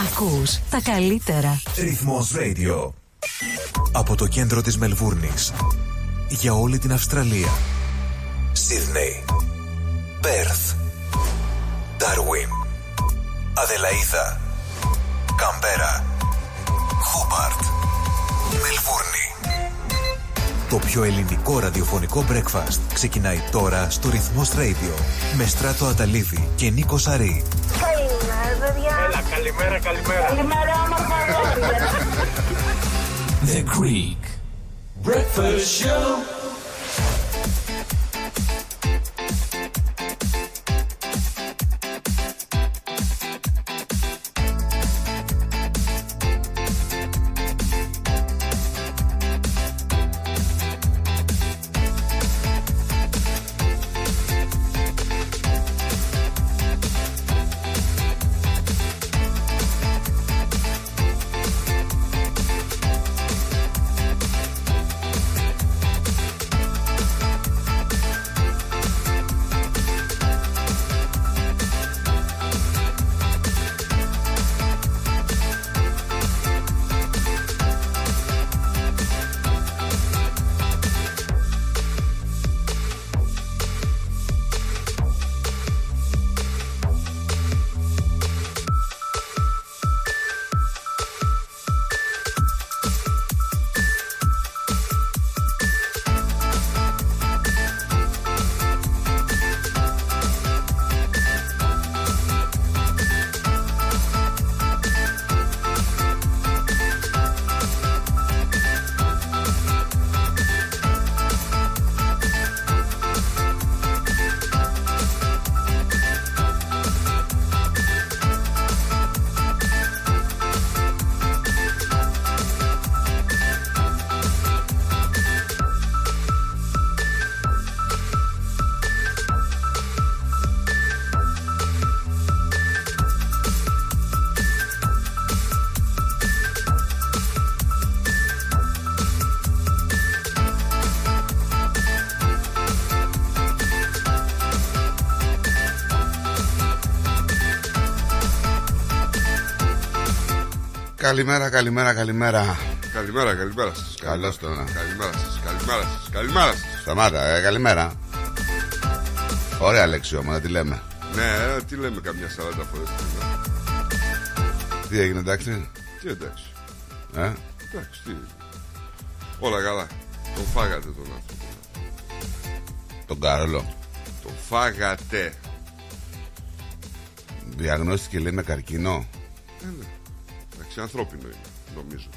Ακούς τα καλύτερα. Ρυθμός Radio. Από το κέντρο της Μελβούρνης. Για όλη την Αυστραλία. Σίδνεϊ. Πέρθ. Ντάρουιν. Αδελαίδα. Καμπέρα. Χόμπαρτ. Μελβούρνη. Το πιο ελληνικό ραδιοφωνικό breakfast ξεκινάει τώρα στο Ρυθμός Radio με Στράτο Αταλίδη και Νίκο Σαρή. Καλημέρα, παιδιά. Έλα, καλημέρα, καλημέρα. Καλημέρα, όμορφα αγόρια. The Greek Breakfast Show. Καλημέρα, καλημέρα, καλημέρα. Καλημέρα, καλημέρα σας. Καλώς το να. Καλημέρα σας, καλημέρα σας. Καλημέρα σας. Σταμάτα, ε, καλημέρα. Ωραία λέξη όμως, να τη λέμε. Ναι, ε, τι λέμε καμιά 40 φορές. Τι έγινε, εντάξει; Τι εντάξει. Ε; Εντάξει, τι. Όλα καλά. Τον φάγατε τον άνθρωπο. Τον Κάρολο. Τον φάγατε. Διαγνώστηκε λέει με καρκίνο. Ε, ναι. Εντάξει, ανθρώπινο είναι, νομίζω.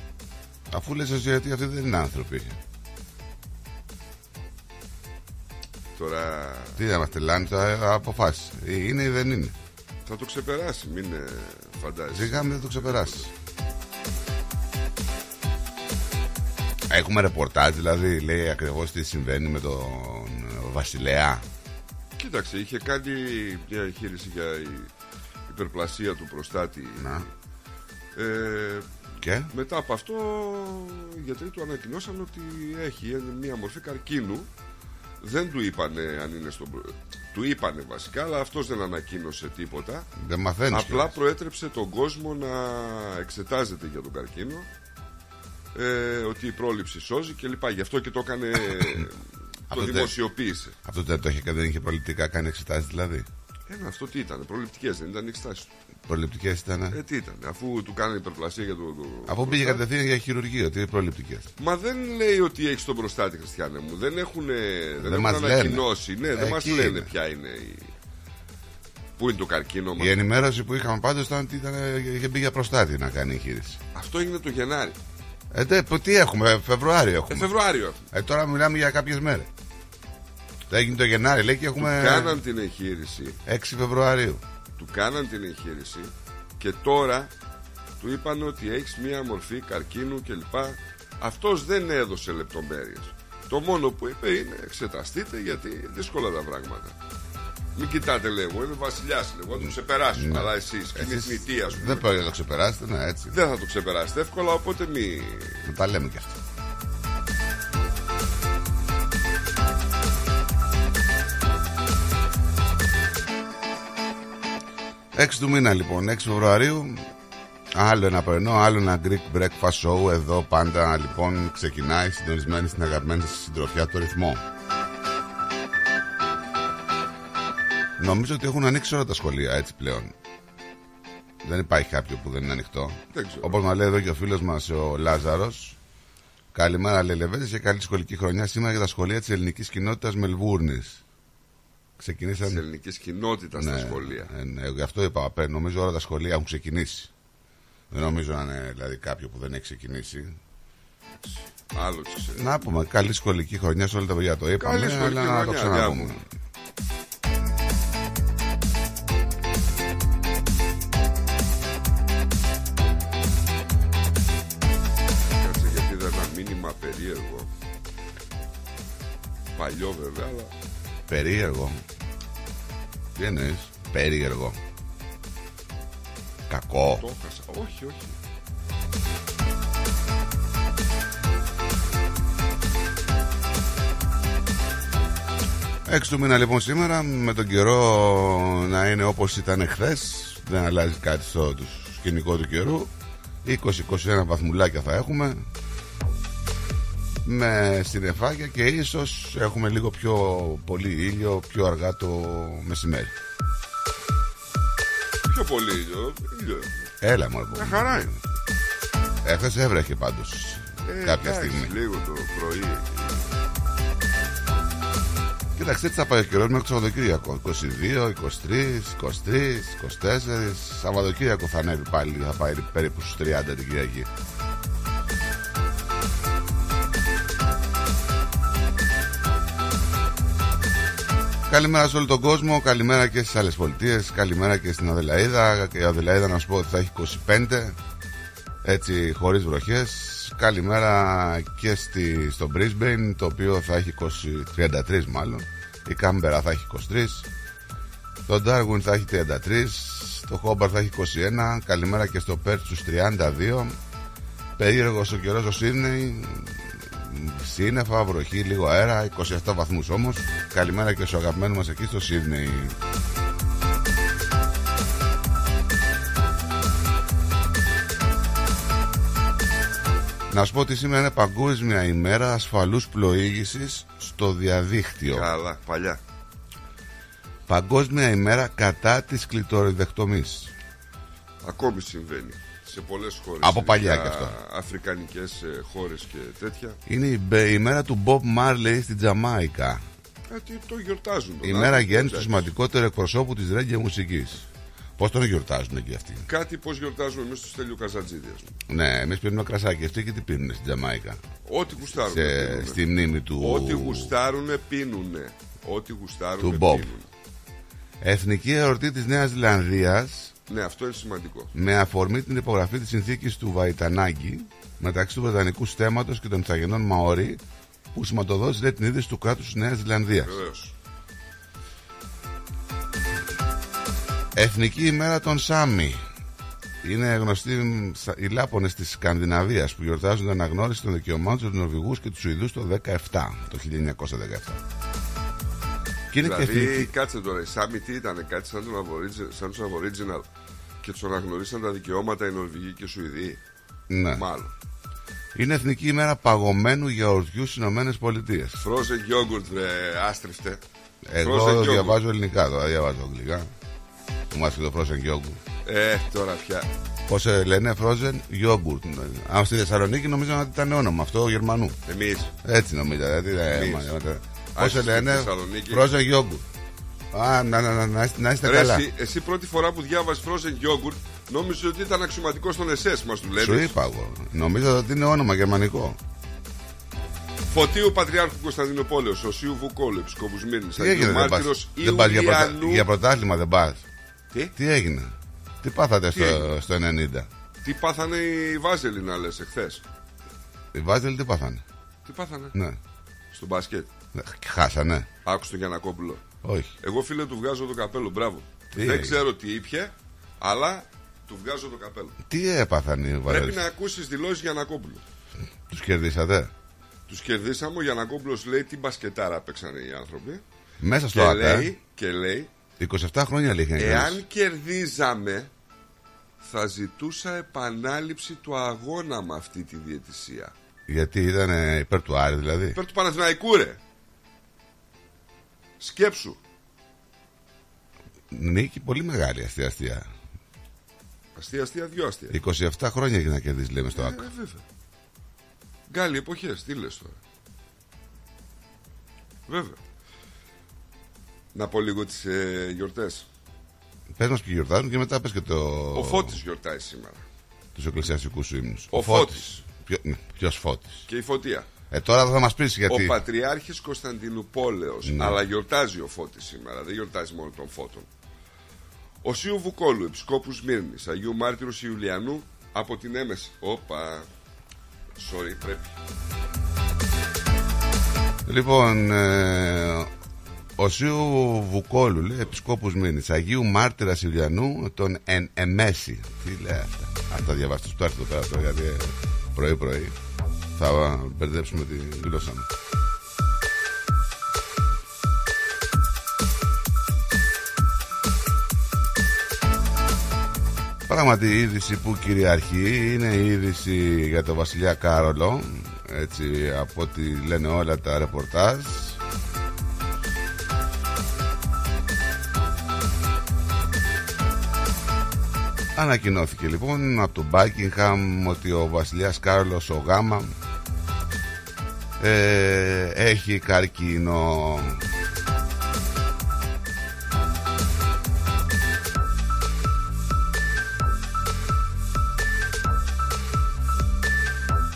Αφού λες εσύ ότι αυτοί δεν είναι άνθρωποι. Τώρα Τι να μας τελάνε τα αποφάσεις. Είναι ή δεν είναι. θα το ξεπεράσει, μην ε, φαντάζεσαι. Σιγά μην δεν το ξεπεράσεις. Έχουμε ρεπορτάζ δηλαδή, λέει ακριβώς τι συμβαίνει με τον Βασιλέα. Κοίταξε, είχε κάνει μια εγχείρηση για η υπερπλασία του προστάτη. Να. Ε, Και; μετά από αυτό οι γιατροί του ανακοινώσαν ότι έχει μια μορφή καρκίνου δεν του είπανε αν είναι στον προ- του είπανε βασικά αλλά αυτός δεν ανακοίνωσε τίποτα δεν μαθαίνεις απλά κιόλας. προέτρεψε τον κόσμο να εξετάζεται για τον καρκίνο ε, ότι η πρόληψη σώζει κλπ γι' αυτό και το έκανε το Αυτό δεν- δημοσιοποίησε Αυτό δεν το είχε, δεν είχε προληπτικά κάνει εξετάσεις δηλαδή; Ένα αυτό τι ήταν προληπτικές δεν ήταν εξετάσεις του Προληπτικές ήταν. ε, τι ήταν αφού του κάνανε υπερπλασία για το, το Αφού πήγε προστάτη. κατευθείαν για χειρουργείο, τι προληπτικές; Μα δεν λέει ότι έχεις τον προστάτη, Χριστιανέ μου. Δεν έχουν, δεν έχουν μας λένε. ανακοινώσει. Ναι, δεν Εκεί μας λένε είναι. ποια είναι η. Πού είναι το καρκίνο μας. Η ενημέρωση που είχαμε πάντως ήταν ότι ήταν, είχε μπει για προστάτη να κάνει εγχείρηση. Αυτό έγινε το Γενάρη. Ε, τε, που- τι έχουμε, Φεβρουάριο Ε, έχουμε. Φεβρουάριο. Ε, τώρα μιλάμε για κάποιες μέρες. Θα έγινε το Γενάρη, λέει και έχουμε Κάναν την εγχείρηση. 6 Φεβρουαρίου. Του κάναν την εγχείρηση και τώρα του είπαν ότι έχεις μία μορφή καρκίνου κλπ. Αυτός δεν έδωσε λεπτομέρειες. Το μόνο που είπε είναι εξεταστείτε γιατί δύσκολα τα πράγματα. Μην κοιτάτε, λέω. Εγώ είμαι βασιλιάς. Εγώ θα το ξεπεράσω. Αλλά εσείς και είναι η Εσείς θνητεία σου. Δεν πρέπει να το ξεπεράσετε, ναι, έτσι. Δεν θα το ξεπεράσετε εύκολα, οπότε μη. Να τα λέμε κι αυτά. Έξι του μήνα λοιπόν, 6 Φεβρουαρίου Άλλο ένα πρωινό, άλλο ένα Greek breakfast show. Εδώ πάντα λοιπόν ξεκινάει συντονισμένη στην αγαπημένη σας συντροφιά το ρυθμό. Νομίζω ότι έχουν ανοίξει όλα τα σχολεία έτσι πλέον. Δεν υπάρχει κάποιο που δεν είναι ανοιχτό. Δεν ξέρω. Όπως μας λέει εδώ και ο φίλος μας ο Λάζαρος. Καλημέρα, Λελεβέτε, και καλή σχολική χρονιά σήμερα για τα σχολεία της ελληνικής κοινότητας Μελβούρνης. Ξεκινήσαν. Της ελληνικής κοινότητας στα σχολεία. ε, ναι, γι' αυτό είπα απέ, νομίζω όλα τα σχολεία έχουν ξεκινήσει. Δεν νομίζω να είναι δηλαδή κάποιο που δεν έχει ξεκινήσει. Άλλο τι ξέρεις. Να πούμε καλή σχολική χρονιά σε όλα τα παιδιά. Το είπαμε, Καλή σχολική αλλά να το χρονιά, ξαναπούμε. διάβολο. Κάτσε γιατί είδα ένα μήνυμα περίεργο. Παλιό βέβαια, αλλά Περίεργο. Τι εννοείς, περίεργο. Κακό. το έχασα. Όχι, όχι. Έξι του μήνα λοιπόν σήμερα με τον καιρό να είναι όπως ήταν χθες. Δεν αλλάζει κάτι στο το σκηνικό του καιρού 20-21 βαθμουλάκια θα έχουμε με συννεφάκια και ίσως έχουμε λίγο πιο πολύ ήλιο πιο αργά το μεσημέρι Πιο πολύ ήλιο. ήλιο. Έλα μου Μια χαρά είναι. Έχθες έβρεχε πάντως Ε, κάποια εντάξει, στιγμή Λίγο το πρωί. εκεί. Κοίταξε έτσι θα πάει ο καιρός μέχρι το Σαββατοκύριακο 22, 23, 23, 24 Σαββατοκύριακο θα ανέβει πάλι Θα πάει περίπου στους 30 την Κυριακή Καλημέρα σε όλο τον κόσμο, καλημέρα και στις άλλες πολιτείες, καλημέρα και στην Αδελαίδα. Και η Αδελαίδα να σου πω ότι θα έχει 25 έτσι χωρίς βροχές. Καλημέρα και στη, στο Brisbane το οποίο θα έχει 20, 33 μάλλον. Η Κάμπερα θα έχει 23 το Darwin θα έχει 33 το Hobart θα έχει 21 καλημέρα και στο Perth στους 32 περίεργος ο καιρός στο Sydney σύννεφα, βροχή, λίγο αέρα 27 βαθμούς όμως καλημέρα και στο αγαπημένο μας εκεί στο Sydney Να σου πω ότι σήμερα είναι παγκόσμια ημέρα ασφαλούς πλοήγησης στο διαδίκτυο. Καλά, παλιά. Παγκόσμια ημέρα κατά της κλειτοριδεκτομής. Ακόμη συμβαίνει σε πολλές χώρες. Από παλιά ειδικά κι αυτό. Αφρικανικές ε, χώρες και τέτοια. Είναι η, μπε- η μέρα του Bob Marley στην Τζαμάικα. Ε, τι, το γιορτάζουν. Η τον μέρα άνθρωπο, γέννηση του εντάξει. σημαντικότερο εκπροσώπου της ρέγγε μουσικής. Πώς τον γιορτάζουν εκεί αυτοί; Κάτι πώς γιορτάζουμε εμείς στο Στέλιο Καζατζίδη. ας πούμε. Ναι, εμείς πίνουμε κρασάκι. Αυτοί και τι πίνουν στην Τζαμάικα; Ό,τι γουστάρουν. Σε, στη μνήμη του, Ό,τι γουστάρουνε πίνουνε. Ό,τι γουστάρουνε Του Bob. πίνουνε. Εθνική εορτή της Νέας Ζηλανδίας Ναι, αυτό είναι σημαντικό. με αφορμή την υπογραφή της συνθήκης του Βαϊτανάγκη μεταξύ του Βρετανικού στέματος και των Ιθαγενών Μαόρι που σηματοδότησε λέει, την ίδρυση του κράτους της Νέας Ζηλανδίας. Βεβαίως. Εθνική ημέρα των Σάμι. Είναι γνωστοί οι Λάπονες της Σκανδιναβίας που γιορτάζουν την αναγνώριση των δικαιωμάτων τους Νορβηγούς και τους Σουηδούς το 17, το 1917. Και είναι και Δηλαδή, εθνική... κάτσε τώρα, οι Σάμι τι ήταν, κάτι σαν, τον aboriginal, σαν τους Aboriginal και τους αναγνωρίσαν τα δικαιώματα οι Νορβηγοί και οι Σουηδοί. Ναι. Μάλλον. Είναι Εθνική ημέρα παγωμένου γιαουρτιού στις Ηνωμένες Πολιτείες. Frozen yogurt, ρε, άστριφτε. Εγώ Frozen yogurt. διαβάζω ελληνικά τώρα, διαβάζω αγγλικά. Που μας και το frozen yogurt. Ε, τώρα πια. Πώς λένε frozen yogurt. Αν στη Θεσσαλονίκη νομίζω ότι ήταν όνομα αυτό Γερμανού. Εμείς. Έτσι νομίζω. Δηλαδή, Εμείς. Πώς Α, στη λένε; Θεσσαλονίκη. frozen yogurt. Α, να, να, να, να, είστε- να είστε Ρε, καλά. εσύ, εσύ πρώτη φορά που διάβασες frozen yogurt νόμιζες ότι ήταν αξιωματικό στον ΕΣΕΣ μας του Σου λένε. είπα εγώ. Νομίζω ότι είναι όνομα γερμανικό. Φωτίου Πατριάρχου Κωνσταντινοπόλεως, Οσίου Βουκόλου, Επισκόπου Μύρνη, Τι έγινε, δεν πας, Μάρτυρος δεν πας για, πρωτα- Ιουλιανού. για πρωτάθλημα, δεν πας; Τι; Τι έγινε; Τι πάθατε Τι στο, έγινε; στο 90. Τι πάθανε οι Βάζελοι να λες εχθές; Οι Βάζελοι τι πάθανε; Τι πάθανε; Ναι. στο μπάσκετ; Ναι, Χάσανε. Άκουσε τον Γιανακόπουλο. Όχι. Εγώ φίλε του βγάζω το καπέλο, μπράβο. Τι; Δεν έγινε; ξέρω τι ήπια, αλλά του βγάζω το καπέλο. Τι έπαθαν οι Πρέπει Βάζελοι. να ακούσεις δηλώσεις Γιανακόπουλου. Τους κερδίσατε; Τους κερδίσαμε, ο Γιανακόπουλος λέει τι μπασκετάρα παίξανε οι άνθρωποι. Μέσα στο Και ΑΚΑ. λέει, και λέει, 27 χρόνια λέει είχε εάν κερδίζαμε, θα ζητούσα επανάληψη του αγώνα με αυτή τη διαιτησία. Γιατί ήταν ε, υπέρ του Άρη δηλαδή. Υπέρ του Παναθηναϊκού ρε. Σκέψου. Νίκη πολύ μεγάλη αστεία αστεία. Αστεία, αστεία, δυο αστεία. 27 χρόνια για να κερδίσεις λέμε στο Ε, άκρο. βέβαια. Γκάλι εποχές, τι λες τώρα. Βέβαια. Να πω λίγο τις ε, γιορτές. Πες μας ποιοι γιορτάζουν και μετά πες και το... Ο Φώτης γιορτάζει σήμερα. τους εκκλησιαστικούς σου ύμνους. Ο Φώτης. Ποιο... ναι, ποιος Φώτης; Και η Φωτία. Ε, τώρα θα μας πεις γιατί. Ο Πατριάρχης Κωνσταντινούπολεως Ναι. Αλλά γιορτάζει ο Φώτης σήμερα Δεν γιορτάζει μόνο τον Φώτων Ο Σίου Βουκόλου Επισκόπους Σμύρνης Αγίου Μάρτυρος Ιουλιανού Από την Έμεση Όπα Sorry πρέπει Λοιπόν, ε, ο Σίου Βουκόλου λέει επισκόπους Μήνης Αγίου Μάρτυρας Ιουλιανού τον εν Εμέση. Τι λέει αυτά. Αν τα διαβάσεις του έρθει εδώ πέρα τώρα γιατί ε, πρωί πρωί θα μπερδέψουμε τη γλώσσα μου. Πράγματι η είδηση που κυριαρχεί είναι η είδηση για τον Βασιλιά Κάρολο έτσι από ό,τι λένε όλα τα ρεπορτάζ Ανακοινώθηκε λοιπόν από το Buckingham ότι ο βασιλιάς Κάρολος ο Γάμα ε, έχει καρκίνο.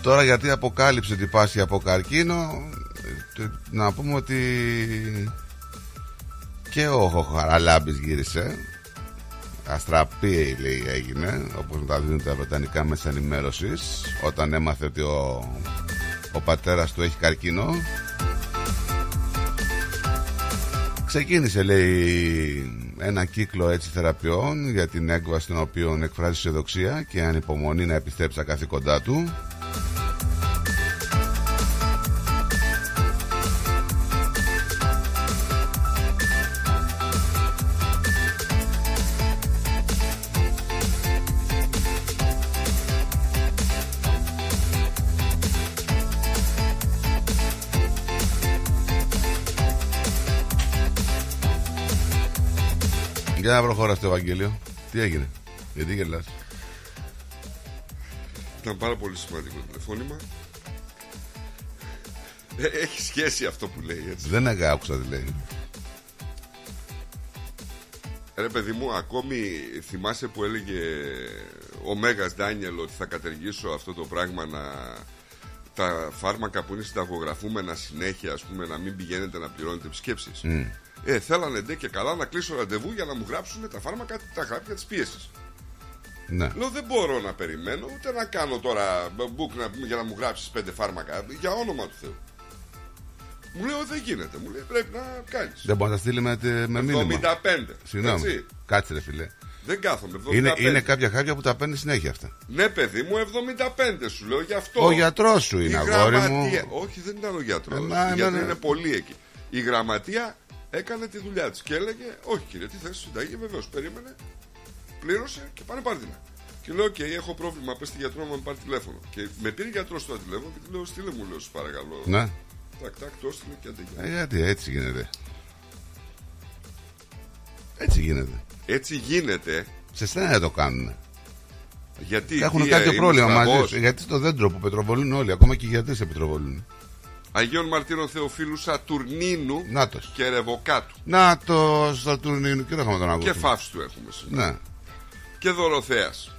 Τώρα γιατί αποκάλυψε ότι πάσχει από καρκίνο ε, να πούμε ότι και ο Χαραλάμπης γύρισε. Αστραπή λέει έγινε όπως μεταδίδουν τα βρετανικά μέσα ενημέρωσης όταν έμαθε ότι ο, ο πατέρας του έχει καρκίνο Ξεκίνησε λέει ένα κύκλο έτσι θεραπείων για την έκβαση των οποίων εκφράζει αισιοδοξία και ανυπομονή να επιστρέψει στα καθήκοντά του Για να προχωρά στο Ευαγγέλιο. Τι έγινε, γιατί γελάς; Ήταν πάρα πολύ σημαντικό το τηλεφώνημα Ε, Έχει σχέση αυτό που λέει έτσι Δεν άκουσα τι λέει. Ρε παιδί μου, ακόμη θυμάσαι που έλεγε ο Μέγας Ντάνιελ ότι θα κατεργήσω αυτό το πράγμα να τα φάρμακα που είναι συνταγογραφούμενα συνέχεια, ας πούμε, να μην πηγαίνετε να πληρώνετε επισκέψεις. Ε, θέλανε ντε και καλά να κλείσω ραντεβού για να μου γράψουν τα φάρμακα, τα χάπια της πίεσης. Ναι. Λέω δεν μπορώ να περιμένω ούτε να κάνω τώρα book να, για να μου γράψεις πέντε φάρμακα, για όνομα του Θεού. Μου λέει δεν γίνεται, μου λέει πρέπει να κάνεις. Δεν μπορείς να τα στείλει με, με μήνυμα. 75. Συγγνώμη. Έτσι. Κάτσε ρε φίλε. Δεν κάθομαι. 75. Είναι, είναι κάποια χάπια που τα παίρνει συνέχεια αυτά. Ναι, παιδί μου, 75 σου λέω γι' αυτό. Ο γιατρός σου είναι Η αγόρι μου. γραμματεία- Όχι, δεν ήταν ο γιατρός. Ε, μα, γιατί εμένα- είναι πολύ εκεί. Η γραμματεία έκανε τη δουλειά της και έλεγε: Όχι, κύριε, τι θες, συνταγή, βεβαίως. Περίμενε, πλήρωσε και πάνε πάρτι να. Και λέω: Οκ, έχω πρόβλημα. Πες στη γιατρό να με πάρει τηλέφωνο. Και με πήρε γιατρός στο τηλέφωνο και του λέω: Στείλε μου, λέω, σου παρακαλώ. Ναι. Τακ, τακ, το έστειλε και άντε γεια. Ε, γιατί έτσι γίνεται. Έτσι γίνεται. Έτσι γίνεται Σε εσένα δεν το κάνουν. γιατί. Έχουν τι, κάποιο ε, πρόβλημα είμαι μαζί στραβός. σου; Γιατί στο δέντρο που πετροβολούν όλοι, ακόμα και οι γιατροί σε πετροβολούν. Αγίων Μαρτύρων Θεοφίλου Σατουρνίνου Νάτος. και Ρεβοκάτου. Να το στο τουρνίνου και δεν είχαμε τον Και αγώνα. φαύση του έχουμε σήμερα. Ναι. και Δωροθέας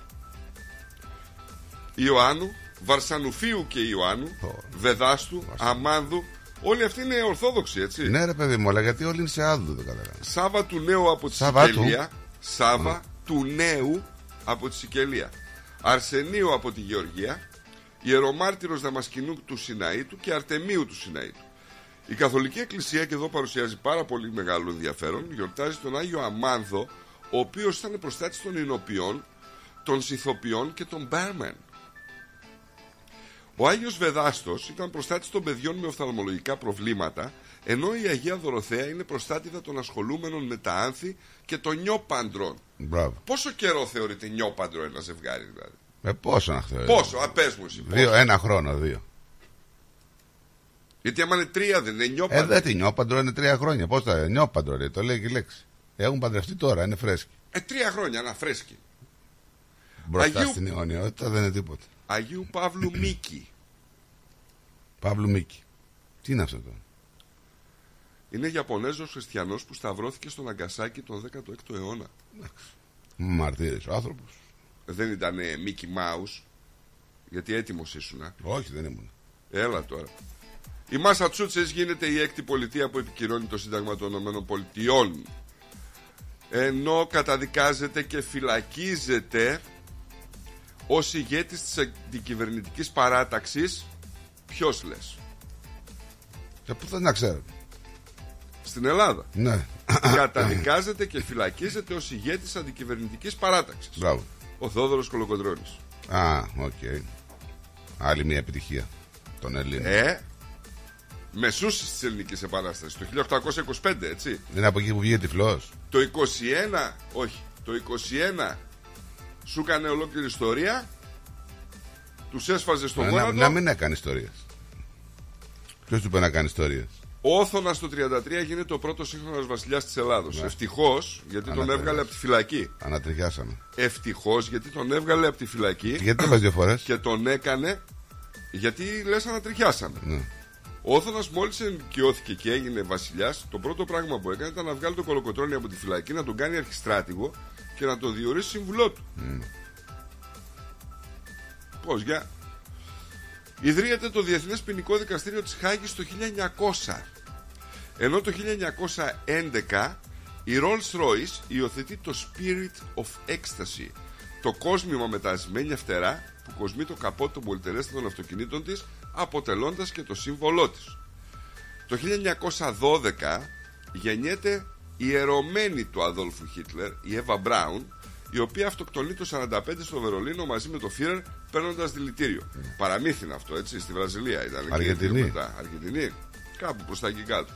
Ιωάννου, Βαρσανουφίου και Ιωάννου, Ω. Βεδάστου, Αμάνδου. Όλοι αυτοί είναι Ορθόδοξοι, έτσι. Ναι, ρε παιδί μου, αλλά γιατί όλοι είναι σε άδου, δεν καταλαβαίνω. Σάβα του Νέου από τη Σαββάτου. Σικελία. Σάβα του Νέου από τη Σικελία. Αρσενίου από τη Γεωργία. Ιερομάρτυρος Δαμασκηνού του Σιναήτου και Αρτεμίου του Σιναήτου. Η Καθολική Εκκλησία, και εδώ παρουσιάζει πάρα πολύ μεγάλο ενδιαφέρον, γιορτάζει τον Άγιο Αμάνδο, ο οποίος ήταν προστάτης των Ινοποιών, των Σιθοποιών και των Μπέρμεν. Ο Άγιος Βεδάστος ήταν προστάτης των παιδιών με οφθαλμολογικά προβλήματα Ενώ η Αγία Δωροθέα είναι προστάτηδα των ασχολούμενων με τα άνθη και των νιόπαντρων. Μπράβο. Πόσο καιρό θεωρείται νιόπαντρο ένα ζευγάρι, δηλαδή; Ε, πόσο να χθες. Πόσο, α πες μου εσύ. Δύο, πόσο. ένα χρόνο, δύο. Γιατί άμα είναι τρία δεν είναι Ε, νιόπαντρο. δεν τι νιόπαντρο είναι τρία χρόνια. Πώς θα νιόπαντρο, ρε, το λέει και η λέξη. Έχουν παντρευτεί τώρα, είναι φρέσκοι. Ε, τρία χρόνια, να φρέσκει. Μπροστά Αγίου- στην αιωνιότητα δεν είναι τίποτα. Αγίου Παύλου Μίκη. Παύλου Μίκη. Τι είναι αυτό το. Είναι Ιαπωνέζος χριστιανός που σταυρώθηκε στον Αγκασάκι τον 16ο αιώνα. Μαρτύρε ο άνθρωπος. Δεν ήταν Μίκη Μάους, γιατί έτοιμος ήσουνα. Όχι, δεν ήμουν. Έλα τώρα. Η Μάσατσούτσες γίνεται η έκτη πολιτεία που επικυρώνει το Σύνταγμα των Ηνωμένων Πολιτειών. Ενώ καταδικάζεται και φυλακίζεται ως ηγέτης της αντικυβερνητικής παράταξης ποιος λες; Και πού θα να ξέρω. στην Ελλάδα Ναι. καταδικάζεται και φυλακίζεται ως ηγέτης αντικυβερνητικής παράταξης Μπράβο. Ο Θόδωρος Κολοκοτρώνης Α, οκ. Άλλη μια επιτυχία των Ελλήνων. ε μεσούσης της Ελληνικής Επανάστασης το 1825 έτσι Είναι από εκεί που βγήκε τυφλός. Το 21, όχι, το 21 σου έκανε ολόκληρη ιστορία, τους έσφαζε στο Να, γόνατο. να μην έκανε ιστορίες. Ποιος του είπε να κάνει ιστορίες; Ο Όθωνας το 33 γίνεται ο πρώτος σύγχρονος βασιλιάς της Ελλάδος. Ναι. Ευτυχώς, γιατί τον Αναφέρες. έβγαλε από τη φυλακή. Ανατριχιάσαμε. Ευτυχώς, γιατί τον έβγαλε από τη φυλακή Γιατί το πα δύο φορές; και τον έκανε, γιατί λες ανατριχιάσαμε. Ναι. Ο Όθωνας μόλις ενοικιώθηκε και έγινε βασιλιάς, το πρώτο πράγμα που έκανε ήταν να βγάλει τον Κολοκοτρώνη από τη φυλακή, να τον κάνει αρχιστράτηγο και να τον διορίσει σύμβουλό του. Πώς, για... Ιδρύεται το Διεθνές Ποινικό Δικαστήριο της Χάγης το 1900. Ενώ το 1911 η Rolls Royce υιοθετεί το Spirit of Ecstasy, το κόσμημα με τα ασημένια φτερά που κοσμεί το καπότ των πολυτερέστατων αυτοκινήτων της, αποτελώντας και το σύμβολό της. Το 1912 γεννιέται η ερωμένη του Αδόλφου Χίτλερ, η Εύα Μπράουν, η οποία αυτοκτονεί το 1945 στο Βερολίνο μαζί με το Φύρερ παίρνοντας δηλητήριο. Παραμύθι είναι αυτό, έτσι, στη Βραζιλία ήταν. εκεί Αργεντινή. λίγο μετά. Αργεντινή. Κάπου προς τα εκεί κάτω.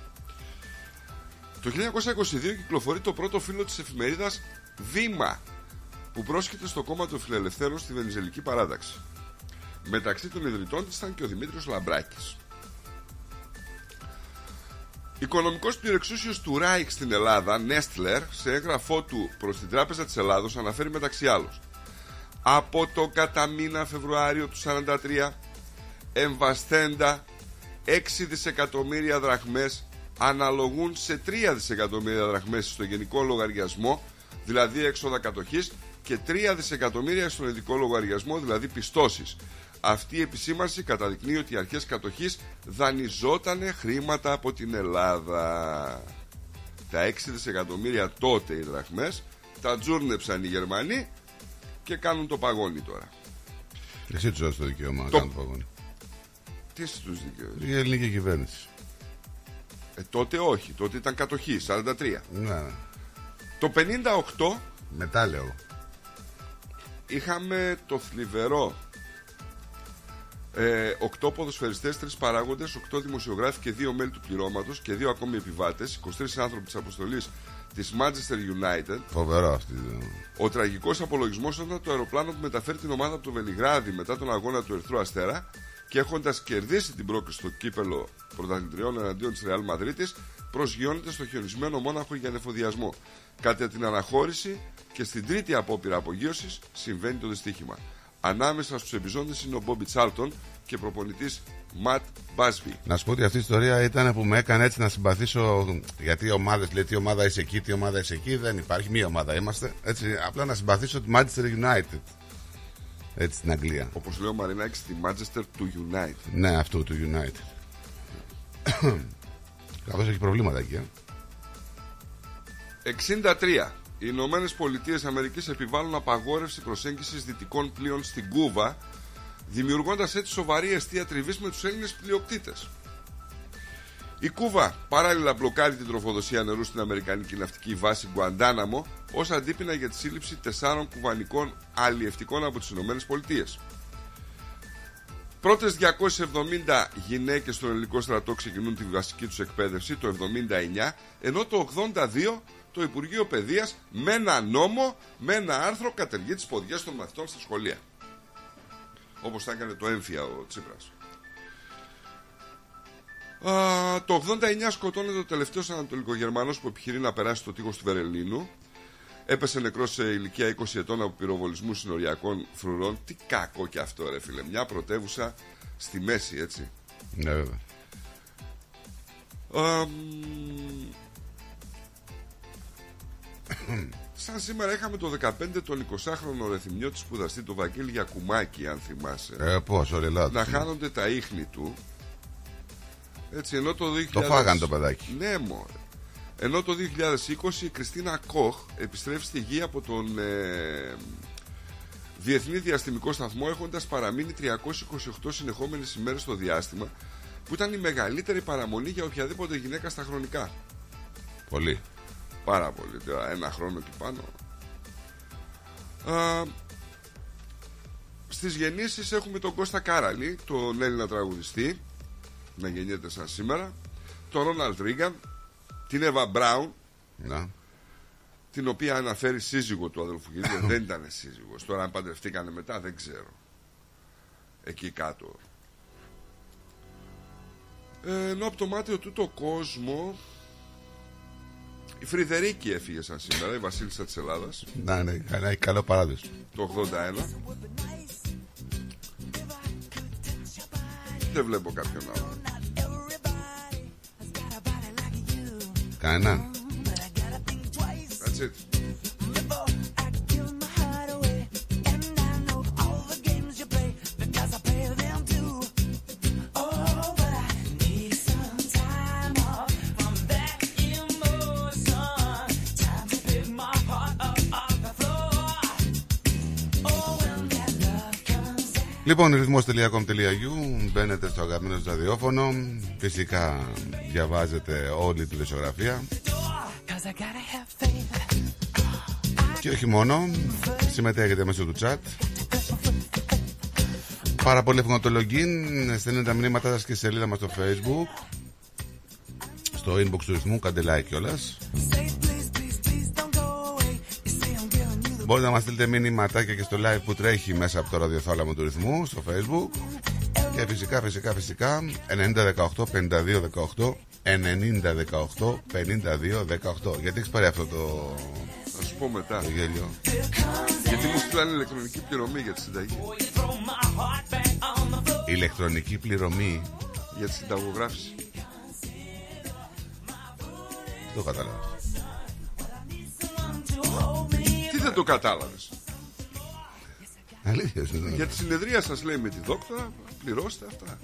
Το 1922 κυκλοφορεί το πρώτο φύλλο της εφημερίδας Βήμα που πρόσκειται στο κόμμα των φιλελευθέρων στη Βενιζελική Παράταξη. Μεταξύ των ιδρυτών της ήταν και ο Δημήτριος Λαμπράκης. Οικονομικός πληρεξούσιος του Ράιχ στην Ελλάδα, Νέστλερ, σε έγγραφό του προς την Τράπεζα της Ελλάδος αναφέρει μεταξύ άλλων από το κατά μήνα Φεβρουάριο του 43 εμβασθέντα 6 δισεκατομμύρια δραχμές αναλογούν σε 3 δισεκατομμύρια δραχμές στο γενικό λογαριασμό, δηλαδή έξοδα κατοχής και 3 δισεκατομμύρια στον ειδικό λογαριασμό, δηλαδή πιστώσεις. Αυτή η επισήμανση καταδεικνύει ότι οι αρχές κατοχής δανειζότανε χρήματα από την Ελλάδα. Τα 6 δισεκατομμύρια τότε οι δραχμές τα τζούρνεψαν οι Γερμανοί και κάνουν το παγόνι τώρα. Εσύ τους έδωσε το δικαίωμα να Το- κάνουν το παγόνι. Τι στους δικαιούς. Η ελληνική κυβέρνηση. Ε, τότε όχι, τότε ήταν κατοχή, 43. Ναι, ναι. Το 58 Μετά λέω. είχαμε το θλιβερό ε, 8 ποδοσφαιριστές, 3 παράγοντες, 8 δημοσιογράφοι και 2 μέλη του πληρώματος και 2 ακόμη επιβάτες, 23 άνθρωποι της αποστολής της Manchester United. Φοβερό αυτή. Ο τραγικός απολογισμός ήταν το αεροπλάνο που μεταφέρει την ομάδα από το Βελιγράδι μετά τον αγώνα του Ερθρού Αστέρα και έχοντας κερδίσει την πρόκληση στο κύπελο πρωταθλητριών εναντίον της Ρεάλ Μαδρίτης προσγειώνεται στο χιονισμένο μόναχο για ανεφοδιασμό. Κατά την αναχώρηση και στην τρίτη απόπειρα απογείωσης συμβαίνει το δυστύχημα. Ανάμεσα στους επιζώντες είναι ο Μπόμπι Τσάλτον και προπονητής Ματ Μπάσβι. Να σου πω ότι αυτή η ιστορία ήταν που με έκανε έτσι να συμπαθήσω. Γιατί οι ομάδες, λέει τι ομάδα είσαι εκεί, τι ομάδα είσαι εκεί. Δεν υπάρχει, μία ομάδα είμαστε. Έτσι, απλά να συμπαθήσω τη Manchester United. Έτσι στην Αγγλία. Όπως λέει ο Μαρινάκης στη Manchester του United. Ναι, αυτό του United. Καθώς έχει προβλήματα εκεί. ε. 63. Οι Ηνωμένες Πολιτείες Αμερικής επιβάλλουν απαγόρευση προσέγγισης δυτικών πλοίων στην Κούβα, δημιουργώντας έτσι σοβαρή αιστεία τριβής με τους Έλληνες πλειοκτήτες. Η Κούβα παράλληλα μπλοκάρει την τροφοδοσία νερού στην Αμερικανική ναυτική βάση Γκουαντάναμο ως αντίπεινα για τη σύλληψη τεσσάρων κουβανικών αλλιευτικών από τις Ηνωμένες Πολιτείες. Πρώτες 270 γυναίκες στον ελληνικό στρατό ξεκινούν τη βασική τους εκπαίδευση το 79, ενώ το 82 το Υπουργείο Παιδείας με ένα νόμο, με ένα άρθρο κατεργεί τις ποδιές των μαθητών στα σχολεία. Όπως θα έκανε το έμφυα ο Τσίπρας. Α, το 89 σκοτώνεται ο τελευταίος Ανατολικογερμανός που επιχειρεί να περάσει το τείχος του Βερολίνου. Έπεσε νεκρός σε ηλικία 20 ετών από πυροβολισμούς συνοριακών φρουρών. Τι κακό κι αυτό, ρε φίλε. Μια πρωτεύουσα στη μέση, έτσι. Ναι, βέβαια. Α, μ, Σαν σήμερα είχαμε το 15 τον 20χρονο ρεθιμιώτη σπουδαστή, τον Βαγγέλη Γιακουμάκη, αν θυμάσαι. Ε, πώς, ωραία, Ελλάδα. να χάνονται τα ίχνη του. Έτσι, ενώ το 2000... Το φάγανε το παιδάκι. Ναι, μωρέ. Ενώ το 2020 η Κριστίνα Κοχ επιστρέφει στη γη από τον ε, Διεθνή Διαστημικό Σταθμό έχοντας παραμείνει 328 συνεχόμενες ημέρες στο διάστημα που ήταν η μεγαλύτερη παραμονή για οποιαδήποτε γυναίκα στα χρονικά. Πολύ. Πάρα πολύ. Τώρα, ένα χρόνο και πάνω. Α, στις γεννήσεις έχουμε τον Κώστα Κάραλη, τον Έλληνα τραγουδιστή, να γεννιέται σαν σήμερα, τον Ρόναλτ Ρίγκαν, την Εύα Μπράουν, Να. την οποία αναφέρει σύζυγο του αδελφού γιατί δεν ήταν σύζυγος. Τώρα αν παντρευτήκανε μετά δεν ξέρω. Εκεί κάτω. Ε, ενώ από το μάτιο του το κόσμο η Φρυδερίκη έφυγε σαν σήμερα, η βασίλισσα της Ελλάδας, Να, ναι, να έχει καλό παράδεισο. το 81. Δεν βλέπω κάποιον άλλο. Κανένα. That's it. Λοιπόν, ρυθμός.com.au μπαίνετε στο αγαπημένο σας ραδιόφωνο. Φυσικά διαβάζετε όλη τη δισογραφία. Και όχι μόνο, συμμετέχετε μέσω του chat. Πάρα πολύ εύκολο το login. Στέλνετε τα μηνύματά σας και στη σελίδα μας στο facebook. Στο inbox του ρυθμού, κάντε like κιόλας. Μπορείτε να μας στείλετε μηνύματάκια και στο live που τρέχει μέσα από το ραδιοθάλαμο του ρυθμού στο facebook. Και φυσικά, φυσικά, φυσικά 9018 52 18 90 18 52 18. Γιατί έχεις πάρει αυτό το, Θα σου πω μετά. το γέλιο; Γιατί μου στείλανε ηλεκτρονική πληρωμή για τη συνταγή. Ηλεκτρονική πληρωμή; Για τη συνταγογράφηση. Δεν το κατάλαβα. Τι δεν το κατάλαβες. Αλήθεια. δεν το- Για τη συνεδρία σας λέει με τη δόκτωρα, πληρώστε αυτά.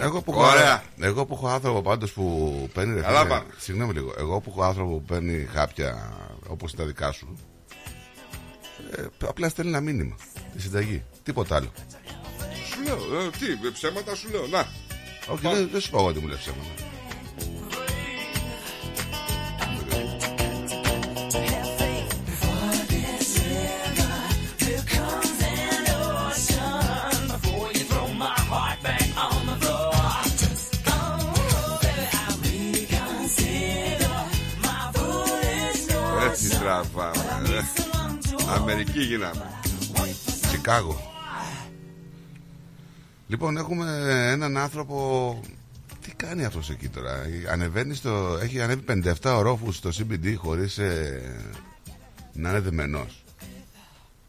Εγώ που, έχω, Ωραία. εγώ που έχω άνθρωπο πάντως που παίρνει. ρε Καλά φίλε, πάμε. Συγγνώμη λίγο. Εγώ που έχω άνθρωπο που παίρνει χάπια όπως τα δικά σου. Ε, απλά στέλνει ένα μήνυμα. Τη συνταγή. Τίποτα άλλο. Σου λέω, ε, τι, ε, ψέματα σου λέω. Να, Όχι, δεν, δεν σου πω εγώ ότι μου λες ψέματα. Τραβάμε. ε. Αμερική γίναμε. Σικάγο. Λοιπόν, έχουμε έναν άνθρωπο. Τι κάνει αυτός εκεί τώρα; Ανεβαίνει στο... Έχει ανέβει 57 ορόφους στο CBD χωρίς να είναι δεμένος.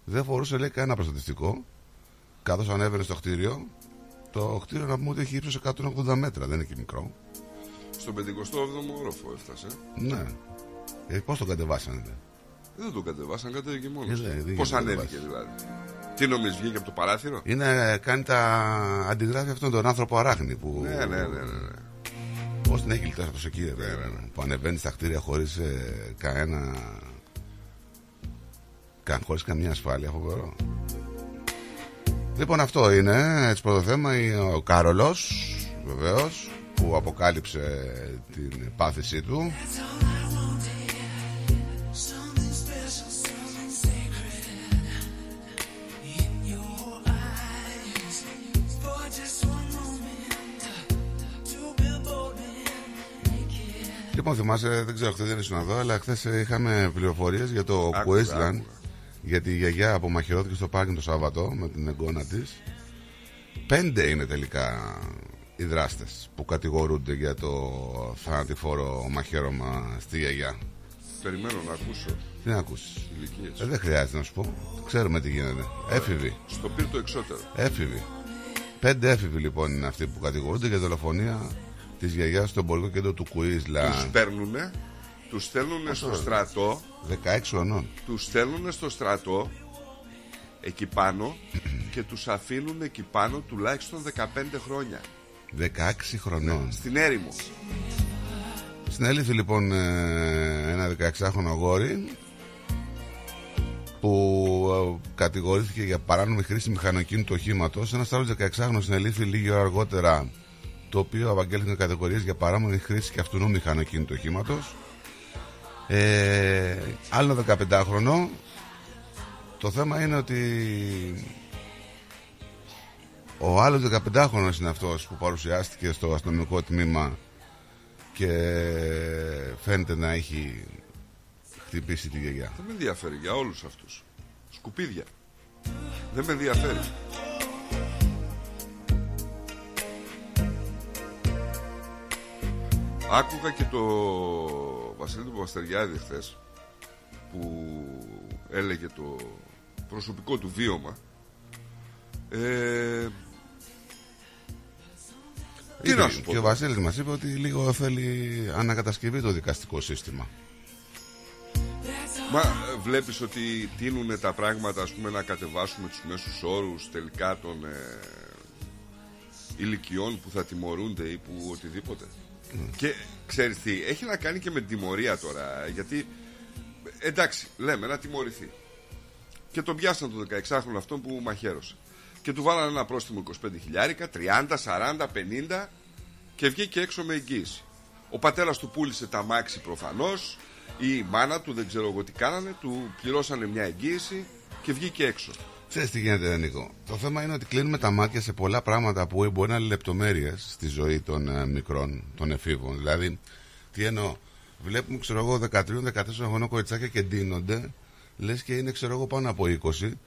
Δεν φορούσε λέει κανένα προστατευτικό. Καθώς ανέβαινε στο κτίριο, το κτίριο να πούμε ότι έχει ύψος 180 μέτρα, δεν είναι και μικρό. Στον 57ο όροφο έφτασε. Ναι. Ε, Πώς τον κατεβάσανε; δε; Δεν τον κατεβάσαν, κατέβηκε μόνος. Ε, δεν- δεν Πώς γίνεται να ανέβηκε κατεβάσει. δηλαδή. Τι νομίζεις, βγήκε από το παράθυρο; Είναι, κάνει τα αντιγράφει αυτόν τον άνθρωπο αράχνη που. Ναι, ναι, ναι, ναι. ναι. Πώς την έχει λιτώσει αυτός εκεί, ρε, που ανεβαίνει στα κτίρια χωρίς κανένα. Κα, χωρίς καμία ασφάλεια, φοβερό. Λοιπόν, αυτό είναι έτσι πρώτο θέμα. Είναι Ο Κάρολος, βεβαίως, που αποκάλυψε την πάθησή του. Λοιπόν, θυμάσαι, δεν ξέρω, χθες δεν ήσουν εδώ, αλλά χθες είχαμε πληροφορίες για το Άκουγα, Queensland. άκουγα. Γιατί η γιαγιά απομαχαιρώθηκε στο πάρκινγκ το Σάββατο με την εγγόνα της. Πέντε είναι τελικά οι δράστες που κατηγορούνται για το θανατηφόρο μαχαίρωμα στη γιαγιά. Περιμένω να ακούσω Τι να ακούσεις; ηλικίες. Ε, δεν χρειάζεται να σου πω. Ξέρουμε τι γίνεται. Έφηβοι. Στο πυρ το εξώτερο. Έφηβοι. Πέντε έφηβοι λοιπόν είναι αυτοί που κατηγορούνται για δολοφονία της γιαγιάς στο εμπορικό κέντρο του Τους Queensland. παίρνουνε, τους στέλνουνε στο στρατό, 16 χρονών. τους στέλνουνε στο στρατό εκεί πάνω και τους αφήνουν εκεί πάνω τουλάχιστον 15 χρόνια. 16 χρονών. Στην έρημο. Συνέληφθη λοιπόν ε, ένα 16χρονο αγόρι που ε, κατηγορήθηκε για παράνομη χρήση μηχανοκίνητου οχήματος. Ένας άλλος 16χρονο συνελήφθη λίγη ώρα αργότερα, το οποίο απαγγέλθηκε κατηγορίες για παράνομη χρήση και αυτού μηχανοκίνητου οχήματος. Ε, άλλο 15χρονο. Το θέμα είναι ότι ο άλλος 15χρονος είναι αυτός που παρουσιάστηκε στο αστυνομικό τμήμα και φαίνεται να έχει χτυπήσει τη γιαγιά. Δεν με ενδιαφέρει για όλους αυτούς. Σκουπίδια. Δεν με ενδιαφέρει. Άκουγα και το Βασίλη του Παπαστεριάδη χθες που έλεγε το προσωπικό του βίωμα. Ε, τι να σου πω. Και ο Βασίλης μας είπε ότι λίγο θέλει ανακατασκευή το δικαστικό σύστημα. Μα ε, βλέπεις ότι τίνουν τα πράγματα ας πούμε να κατεβάσουμε τους μέσους όρους τελικά των ε, ηλικιών που θα τιμωρούνται ή που οτιδήποτε; Και ξέρεις τι, έχει να κάνει και με την τιμωρία τώρα γιατί ε, εντάξει λέμε να τιμωρηθεί. Και τον πιάσαν το 16χρονο αυτόν που μαχαίρωσε. Και του βάλανε ένα πρόστιμο 25 χιλιάρικα, 30, 40, 50 και βγήκε έξω με εγγύηση. Ο πατέρας του πούλησε τα μάξι προφανώς ή η μάνα του δεν ξέρω εγώ τι κάνανε, του πληρώσανε μια εγγύηση και βγήκε έξω. Ξέρεις τι γίνεται, ρε Νίκο. Το θέμα είναι ότι κλείνουμε τα μάτια σε πολλά πράγματα που μπορεί να είναι λεπτομέρειες στη ζωή των ε, μικρών, των εφήβων. Δηλαδή, τι εννοώ. Βλέπουμε, ξέρω εγώ, 13-14 χρονών κοριτσάκια και ντύνονται, λες και είναι, ξέρω εγώ, πάνω από 20.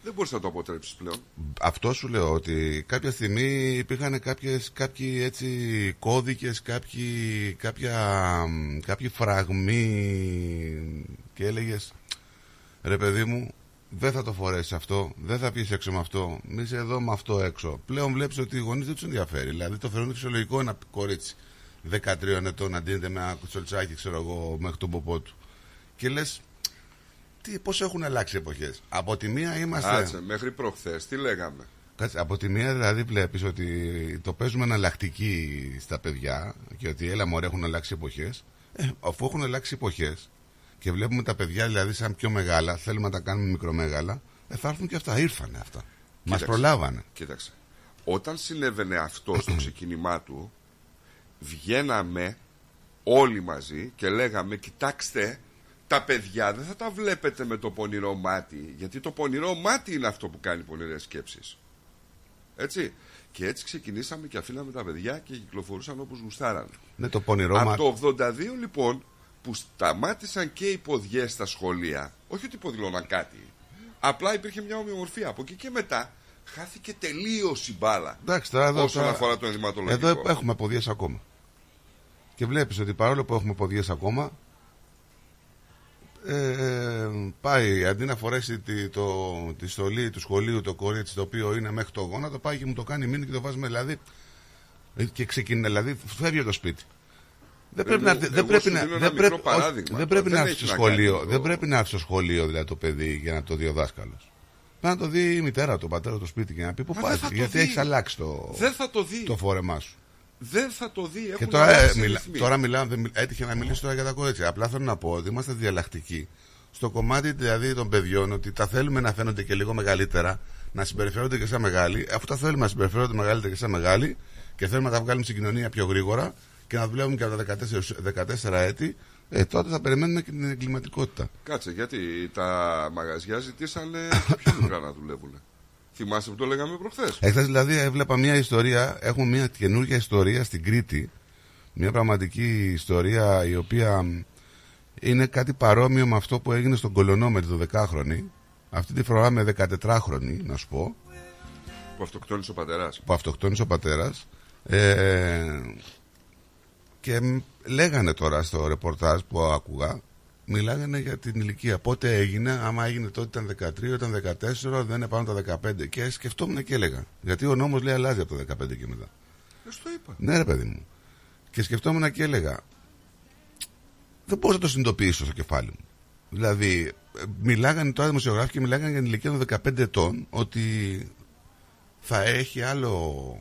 Δεν μπορείς να το αποτρέψεις πλέον. Αυτό σου λέω ότι κάποια στιγμή υπήρχαν κάποιες, κάποιοι έτσι κώδικες, κάποιοι, κάποια, μ, κάποιοι φραγμοί και έλεγες ρε παιδί μου δεν θα το φορέσεις αυτό, δεν θα πεις έξω με αυτό, μη είσαι εδώ με αυτό έξω. Πλέον βλέπεις ότι οι γονείς δεν τους ενδιαφέρει. Δηλαδή το θεωρούν φυσιολογικό ένα κορίτσι 13 ετών να ντύνεται με ένα κουτσολτσάκι, ξέρω εγώ, μέχρι τον ποπό του. Και λες, τι, πώς έχουν αλλάξει οι εποχές; Από τη μία είμαστε... Κάτσε, μέχρι προχθές τι λέγαμε; Κάτσε, από τη μία δηλαδή βλέπεις ότι το παίζουμε εναλλακτική στα παιδιά και ότι έλα μωρέ έχουν αλλάξει εποχές. Ε, αφού έχουν αλλάξει εποχές και βλέπουμε τα παιδιά δηλαδή σαν πιο μεγάλα, θέλουμε να τα κάνουμε μικρομέγαλα, ε, θα έρθουν και αυτά. Ήρθανε αυτά. Μας Κοίταξε. προλάβανε. Κοίταξε. Όταν συνέβαινε αυτό στο ξεκίνημά του, βγαίναμε όλοι μαζί και λέγαμε: Κοιτάξτε, τα παιδιά δεν θα τα βλέπετε με το πονηρό μάτι. Γιατί το πονηρό μάτι είναι αυτό που κάνει πονηρές σκέψεις. Έτσι. Και έτσι ξεκινήσαμε και αφήναμε τα παιδιά και κυκλοφορούσαν όπως γουστάρανε. Ναι, το πονηρό μα... Από το 82 λοιπόν που σταμάτησαν και οι ποδιές στα σχολεία, όχι ότι υποδηλώναν κάτι, απλά υπήρχε μια ομοιομορφία. Από εκεί και μετά χάθηκε τελείως η μπάλα. Εντάξει, τώρα εδώ, όσον τώρα- αφορά το ενδυματολογικό. Εδώ έχουμε ποδιές ακόμα. Και βλέπεις ότι παρόλο που έχουμε ποδιές ακόμα, ε, ε, πάει αντί να φορέσει τη, το, τη στολή του σχολείου το κορίτσι το οποίο είναι μέχρι το γόνατο, πάει και μου το κάνει μήνυ και το βάζουμε δηλαδή. ε, Και ξεκινά, δηλαδή φεύγει από το σπίτι. Δεν πρέπει, μου- να, έρθει- δεν εγώ πρέπει, σου να, δίνω ένα δεν μικρό πρέπει, όχι, παράδειγμα. δεν πρέπει Δεν να έρθει έχει στο να κάνει σχολείο. το- Δεν πρέπει να έρθει στο σχολείο δηλαδή το παιδί για να το δει ο δάσκαλος. Πρέπει να το δει η μητέρα, του, ο πατέρας του σπίτι και να πει πού Μα πα. δεν θα το Γιατί δει. έχει αλλάξει το, Δεν θα το δει. το φόρεμά σου. Δεν θα το δει. Έχουν Και τώρα, ε, αλλάξει οι μιλά, ρυθμοί. τώρα μιλάω, δεν μιλ- έτυχε να μιλήσω τώρα για τα κορίτσια. Απλά θέλω να πω ότι είμαστε διαλλακτικοί στο κομμάτι δηλαδή των παιδιών ότι τα θέλουμε να φαίνονται και λίγο μεγαλύτερα, να συμπεριφέρονται και σαν μεγάλοι. Αφού τα θέλουμε να συμπεριφέρονται μεγαλύτερα και σαν μεγάλοι και θέλουμε να τα βγάλουμε στην κοινωνία πιο γρήγορα και να δουλεύουμε και από τα 14, 14 έτη, ε, τότε θα περιμένουμε και την εγκληματικότητα. Κάτσε, γιατί τα μαγαζιά ζητήσανε και πιο μικρά να δουλεύουν. Θυμάσαι που το λέγαμε προχθές; Εχθές δηλαδή έβλεπα μια ιστορία, έχουμε μια καινούργια ιστορία στην Κρήτη Μια πραγματική ιστορία η οποία είναι κάτι παρόμοιο με αυτό που έγινε στον Κολονό με τη 12χρονη. Αυτή τη φορά με 14χρονη, να σου πω, Που αυτοκτόνησε ο πατέρας. που αυτοκτόνησε ο πατέρας. Ε, και μ- λέγανε τώρα στο ρεπορτάζ που άκουγα, μιλάγανε για την ηλικία. Πότε έγινε, άμα έγινε τότε ήταν 13, ήταν 14, δεν είναι πάνω τα 15. Και σκεφτόμουν και έλεγα. Γιατί ο νόμος λέει αλλάζει από τα 15 και μετά. Δεν στο είπα. Ναι, ρε παιδί μου. Και σκεφτόμουν και έλεγα. Δεν μπορούσα να το συνειδητοποιήσω στο κεφάλι μου. Δηλαδή, ε, μιλάγανε τώρα δημοσιογράφοι και μιλάγανε για την ηλικία των 15 ετών ότι θα έχει άλλο.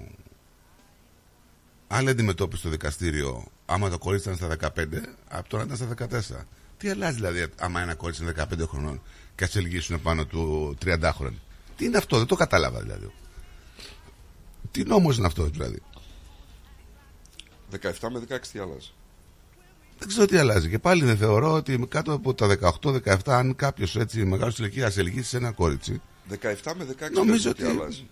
άλλη αντιμετώπιση στο δικαστήριο άμα το κορίτσι ήταν στα 15 από το να ήταν στα 14. Τι αλλάζει δηλαδή άμα ένα κορίτσι είναι 15 χρονών και ας ελγίσουν πάνω του 30 χρόνια. Τι είναι αυτό, δεν το κατάλαβα δηλαδή. Τι νόμος είναι αυτό δηλαδή. 17 με 16 τι άλλαζε. Δεν ξέρω τι αλλάζει. Και πάλι δεν θεωρώ ότι κάτω από τα 18-17, αν κάποιος έτσι μεγάλος ηλικίας ελγίσει σε ένα κόριτσι, 17 με 16 Νομίζω τι ότι- αλλάζει;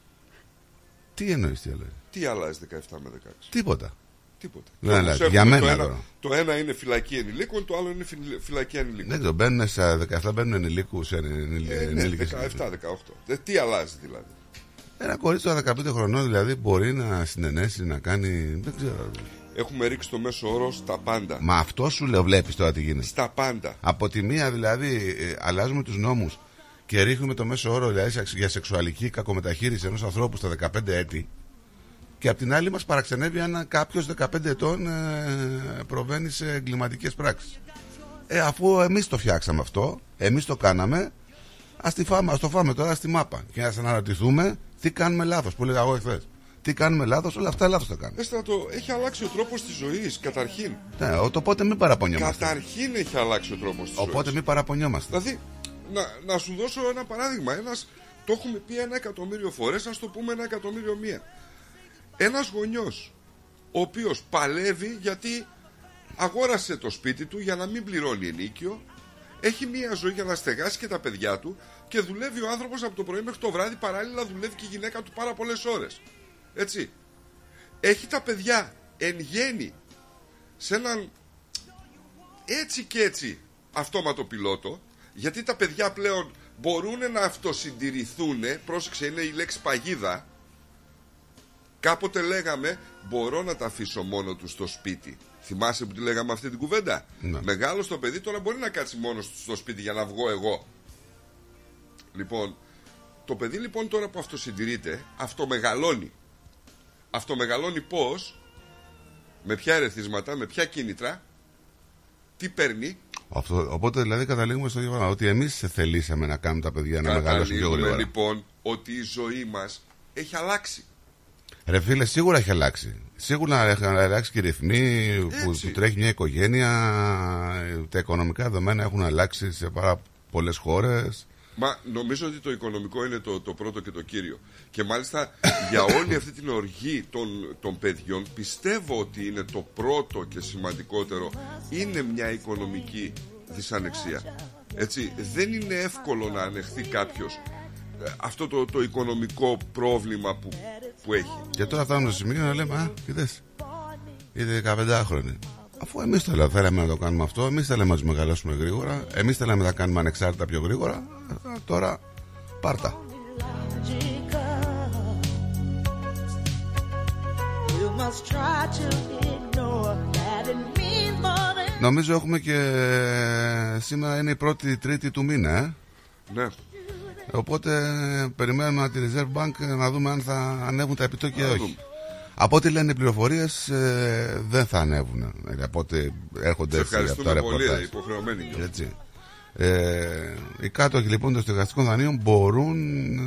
τι εννοείς τι αλλάζει; Τι αλλάζει 17 με 16. Τίποτα. Τίποτα. Δεν Και αλλάζει. όπως Για έχουμε μένα το ένα, τώρα. το ένα είναι φυλακή ενηλίκων, το άλλο είναι φυλ- φυλακή ανηλίκων. Δεν ξέρω, μπαίνουν στα 17 μπαίνουν ενηλίκους Ε, ναι, ενήλικες. 17-18. Ε, τι αλλάζει δηλαδή; Ένα κορίτσι των 15 χρονών δηλαδή μπορεί να συνενέσει, να κάνει. Δεν ξέρω. Έχουμε ρίξει το μέσο όρο στα πάντα. Μα αυτό σου λέω, βλέπεις τώρα τι γίνεται. Στα πάντα. Από τη μία δηλαδή ε, αλλάζουμε τους νόμους και ρίχνουμε το μέσο όρο δηλαδή, σε- για σεξουαλική κακομεταχείριση ενός ανθρώπου στα 15 έτη. Και απ' την άλλη μας παραξενεύει αν κάποιος 15 ετών ε, προβαίνει σε εγκληματικές πράξεις. Ε, αφού εμείς το φτιάξαμε αυτό, εμείς το κάναμε, ας φάμε, ας το φάμε τώρα στη μάπα. Και να αναρωτηθούμε τι κάνουμε λάθος. Που έλεγα εγώ εχθές. Τι κάνουμε λάθος, όλα αυτά λάθος τα κάνουμε. Έστε να το έχει αλλάξει ο τρόπος της ζωής. Καταρχήν. Ναι, ο- οπότε μην παραπονιόμαστε. Καταρχήν έχει αλλάξει ο τρόπος της ζωής. Οπότε μην παραπονιόμαστε. Δηλαδή, να, να σου δώσω ένα παράδειγμα. Ένας, το έχουμε πει ένα εκατομμύριο φορές, ας το πούμε ένα εκατομμύριο μία. Ένας γονιός, ο οποίος παλεύει γιατί αγόρασε το σπίτι του για να μην πληρώνει ενίκιο, έχει μία ζωή για να στεγάσει και τα παιδιά του και δουλεύει ο άνθρωπος από το πρωί μέχρι το βράδυ. Παράλληλα, δουλεύει και η γυναίκα του πάρα πολλές ώρες. Έτσι. Έχει τα παιδιά εν γέννη σε έναν έτσι και έτσι αυτόματο πιλότο γιατί τα παιδιά πλέον μπορούν να αυτοσυντηρηθούν πρόσεξε είναι η λέξη παγίδα κάποτε λέγαμε μπορώ να τα αφήσω μόνο τους στο σπίτι θυμάσαι που τη λέγαμε αυτή την κουβέντα; Ναι. μεγάλος το παιδί τώρα μπορεί να κάτσει μόνος του στο σπίτι για να βγω εγώ λοιπόν το παιδί λοιπόν τώρα που αυτοσυντηρείται αυτομεγαλώνει αυτομεγαλώνει πως με ποια ερεθίσματα, με ποια κίνητρα τι παίρνει Αυτό, οπότε δηλαδή καταλήγουμε στο γεγονός ότι εμείς θελήσαμε να κάνουμε τα παιδιά να μεγαλώσουν πιο Καταλήγουμε γρήγορα. λοιπόν ότι η ζωή μας έχει αλλάξει. Ρε φίλε, σίγουρα έχει αλλάξει. Σίγουρα έχουν αλλάξει και οι ρυθμοί που, Έτσι. που τρέχει μια οικογένεια. Τα οικονομικά δεδομένα έχουν αλλάξει σε πάρα πολλές χώρες. Μα νομίζω ότι το οικονομικό είναι το, το πρώτο και το κύριο. Και μάλιστα για όλη αυτή την οργή των, των παιδιών πιστεύω ότι είναι το πρώτο και σημαντικότερο είναι μια οικονομική δυσανεξία. Έτσι, δεν είναι εύκολο να ανεχθεί κάποιος ε, αυτό το, το οικονομικό πρόβλημα που, που έχει. Και τώρα φτάνουμε στο σημείο να λέμε Α, κοιτέ. Είδε 15χρονη. Αφού εμείς το θέλαμε να το κάνουμε αυτό, εμείς θέλαμε να τους μεγαλώσουμε γρήγορα, εμείς θέλαμε να τα κάνουμε ανεξάρτητα πιο γρήγορα. ε, Τώρα πάρτα. You must try to ignore that it means more than Νομίζω έχουμε και σήμερα είναι η πρώτη τρίτη του μήνα, ε. Ναι. Οπότε περιμένουμε από τη Reserve Bank να δούμε αν θα ανέβουν τα επιτόκια ή Να όχι. δούμε. Από ό,τι λένε οι πληροφορίες δεν θα ανέβουν. Δηλαδή, από ό,τι έρχονται Σε έτσι από τα ευχαριστούμε πολύ, ρεπορτάζ. υποχρεωμένοι. νιώθω. Έτσι. Ε, οι κάτοχοι λοιπόν των στεγαστικών δανείων μπορούν ε,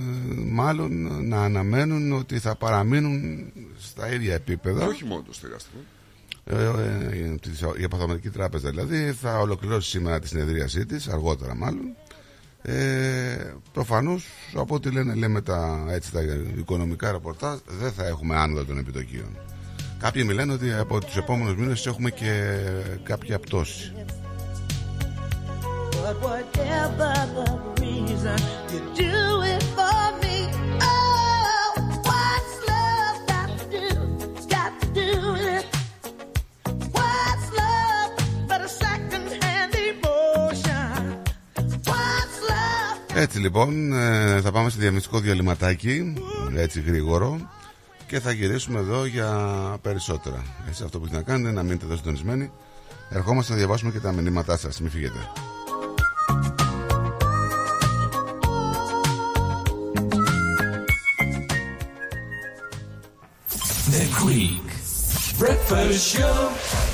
μάλλον να αναμένουν ότι θα παραμείνουν στα ίδια επίπεδα. Και όχι μόνο το στεγαστικό. Ε, ε, της- η Επαθηματική Τράπεζα δηλαδή θα ολοκληρώσει σήμερα τη συνεδρίασή της, αργότερα μάλλον. Ε, προφανώς από ό,τι λένε, λέμε τα, έτσι, τα οικονομικά ρεπορτάζ δεν θα έχουμε άνοδο των επιτοκίων. Κάποιοι μιλάνε ότι από τους επόμενους μήνες έχουμε και κάποια πτώση. But whatever the reason, you do it for me. Έτσι λοιπόν, ε, θα πάμε σε διαμυστικό διαλυματάκι, έτσι γρήγορο, και θα γυρίσουμε εδώ για περισσότερα. Έτσι, αυτό που έχετε να κάνετε είναι να μείνετε εδώ συντονισμένοι. Ερχόμαστε να διαβάσουμε και τα μηνύματά σας, μην φύγετε. The Greek Breakfast Show.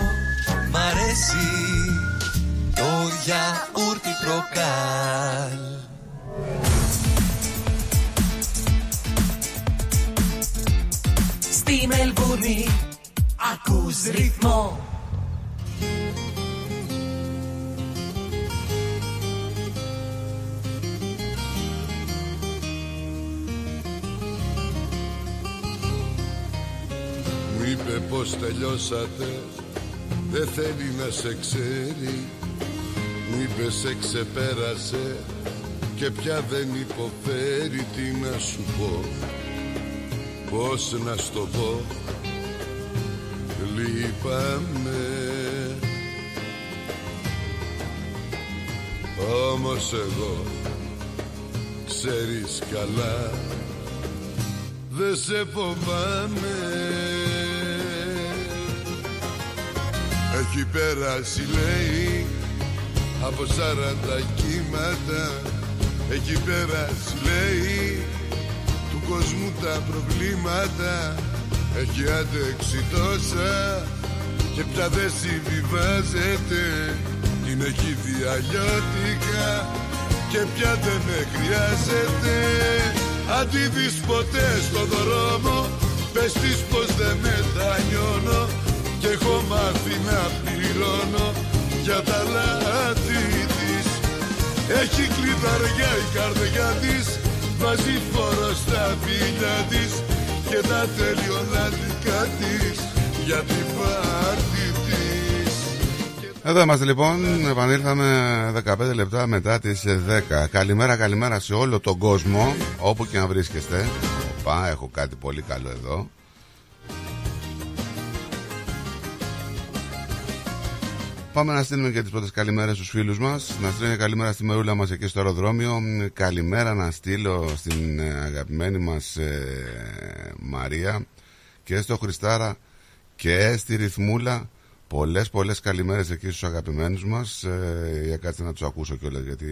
μ' αρέσει Το γιαούρτι προκάλ. Στη Μελβούρνη ακούς ρυθμό. Μου είπε πως τελειώσατε Δεν θέλει να σε ξέρει. Μου είπες σε ξεπέρασε Και πια δεν υποφέρει. Τι να σου πω Πώς να στο πω. Λείπαμε Όμως εγώ Ξέρεις καλά δεν σε φοβάμαι Έχει περάσει λέει από σαράντα κύματα. Έχει περάσει λέει του κόσμου τα προβλήματα. Έχει αντέξει τόσα και πια δεν συμβιβάζεται. Την έχει δει αλλιώτικα και πια δεν με χρειάζεται αν τη δεις ποτέ στον δρόμο Πες της πως δεν μετανιώνω Κι έχω μάθει να πληρώνω Για τα λάθη της. Έχει κλειδαριά η καρδιά της Βάζει φόρο στα φίλια της Και τα θέλει όλα δικά της Για την πάρτι της. Εδώ είμαστε λοιπόν, επανήλθαμε 15 λεπτά μετά τις 10 Καλημέρα, καλημέρα σε όλο τον κόσμο Όπου και να βρίσκεστε. Οπα, έχω κάτι πολύ καλό εδώ Πάμε να στείλουμε και τις πρώτες καλημέρες στους φίλους μας Να στείλουμε καλημέρα στη μερούλα μας εκεί στο αεροδρόμιο Καλημέρα να στείλω στην ε, αγαπημένη μας ε, Μαρία Και στο Χριστάρα και στη Ρυθμούλα Πολλές πολλές καλημέρες εκεί στους αγαπημένους μας ε, Για κάτσε να τους ακούσω κιόλας γιατί...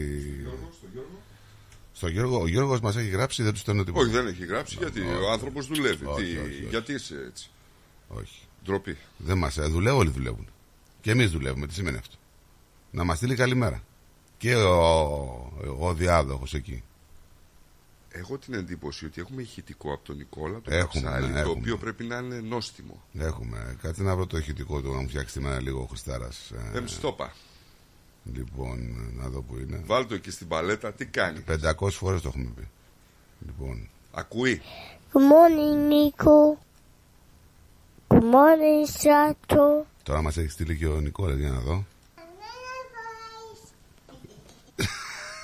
Στο Γιώργο, ο Γιώργος μας έχει γράψει δεν τους στέλνω τίποτα Όχι, δεν έχει γράψει γιατί ο άνθρωπος δουλεύει. Όχι, Τι- όχι, όχι. Γιατί είσαι έτσι; Όχι Ντροπή. Δεν μας ε, δουλεύουν, όλοι δουλεύουν Και εμείς δουλεύουμε, τι σημαίνει αυτό; Να μας στείλει καλημέρα Και ο, ο διάδοχος εκεί Έχω την εντύπωση ότι έχουμε ηχητικό από τον Νικόλα το Έχουμε, Καψάλη, ναι, το έχουμε. οποίο πρέπει να είναι νόστιμο. Έχουμε, κάτσε να βρω το ηχητικό του να μου φτιάξει τη μέρα λίγο ο Χριστάρας ε, Δεν στόπα. Λοιπόν, να δω που είναι Βάλ το εκεί στην παλέτα, τι κάνει. 500 φορές το έχουμε πει Λοιπόν, Ακούει. Good morning, Nico. Good morning, Sato. Τώρα μας έχεις στείλει και ο Νικόλας για να δω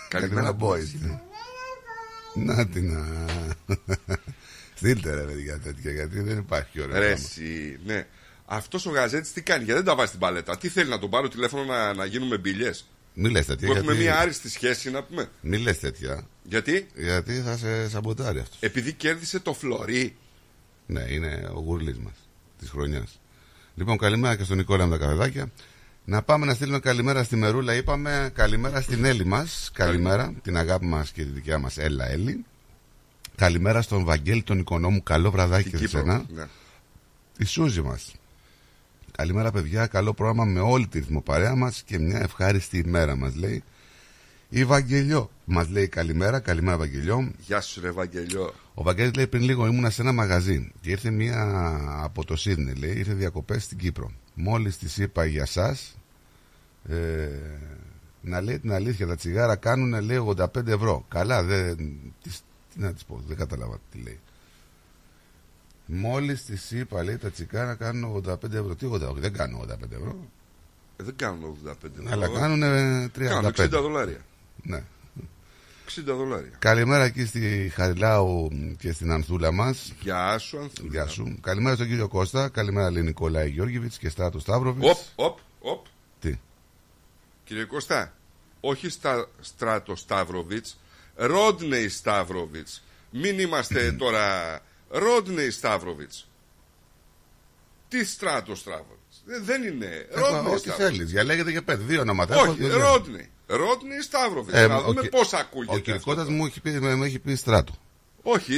Καλημέρα boys ναι. Να την να Στείλτε ρε παιδιά τέτοια γιατί δεν υπάρχει ωραία Ρε, πράγμα. εσύ, ναι. Αυτός ο γαζέτης τι κάνει, γιατί δεν τα βάζει στην παλέτα; Τι θέλει να τον πάρω τηλέφωνο να, να γίνουμε μπηλιέ. Μη λες τέτοια. Που έχουμε γιατί- μια άριστη σχέση να πούμε. Μη λες τέτοια. Γιατί; Γιατί θα σε σαμποτάρει αυτός. Επειδή κέρδισε το φλωρί. Ναι, είναι ο γουρλής μας της χρονιάς. Λοιπόν, καλημέρα και στον Νικόλα με τα καφεδάκια. Να πάμε να στείλουμε καλημέρα στη Μερούλα. Είπαμε καλημέρα στην Έλλη μας. Καλημέρα, την αγάπη μας και τη δικιά μας Έλα Έλλη. Καλημέρα στον Βαγγέλη τον Οικονόμου. Καλό βραδάκι και σε σένα. Ναι. Η Σούζη μας. Καλημέρα, παιδιά. Καλό πρόγραμμα με όλη τη ρυθμοπαρέα μας και μια ευχάριστη ημέρα μας, λέει. Η Βαγγελιό μας λέει καλημέρα. Καλημέρα, Βαγγελιό. Γεια σου, ρε Βαγγελιό. Ο Βαγγέλης λέει πριν λίγο ήμουνα σε ένα μαγαζί και ήρθε μία από το Σίδνεϊ, λέει, ήρθε διακοπές στην Κύπρο. Μόλις της είπα για σας, ε, να λέει την αλήθεια, τα τσιγάρα κάνουν λέει 85 ευρώ. Καλά, δεν, τις, τι να της πω, δεν κατάλαβα τι λέει. Μόλις της είπα, λέει, τα τσιγάρα κάνουν 85 ευρώ. Τι 85, δεν κάνουν 85 ευρώ. Ε, δεν κάνουν 85 ευρώ. Αλλά κάνουν 35. Κάνουν 60 δολάρια. Ναι. 60 δολάρια. Καλημέρα εκεί στη Χαριλάου και στην Ανθούλα μας. Γεια σου, Ανθούλα. Γεια σου. Καλημέρα στον κύριο Κώστα. Καλημέρα, λέει Νικόλαη Γιώργεβιτ και Στράτος Σταύροβιτς. Οπ, οπ, οπ. Τι; Κύριε Κωστά, όχι στα Στράτος Σταύροβιτς, Ρόντνεϊ Σταύροβιτς. Μην είμαστε τώρα Ρόντνεϊ Σταύροβιτς. Τι Στράτος Σταύροβιτς; Ε, Δεν είναι. Έχω Ρόντνεϊ ό,τι Σταύροβιτς. θέλεις. Διαλέγετε και πέντε. Δύο ονόματα. έχω, Όχι, δύο- δύο. Ρόντνεϊ. Ρόντνεϊ Σταύροβιτς. Ε, Να ο δούμε κυ- πώς Ο ακούγεται. Κυρκότα αυτό. μου έχει πει, με, με έχει πει Στράτο. Όχι,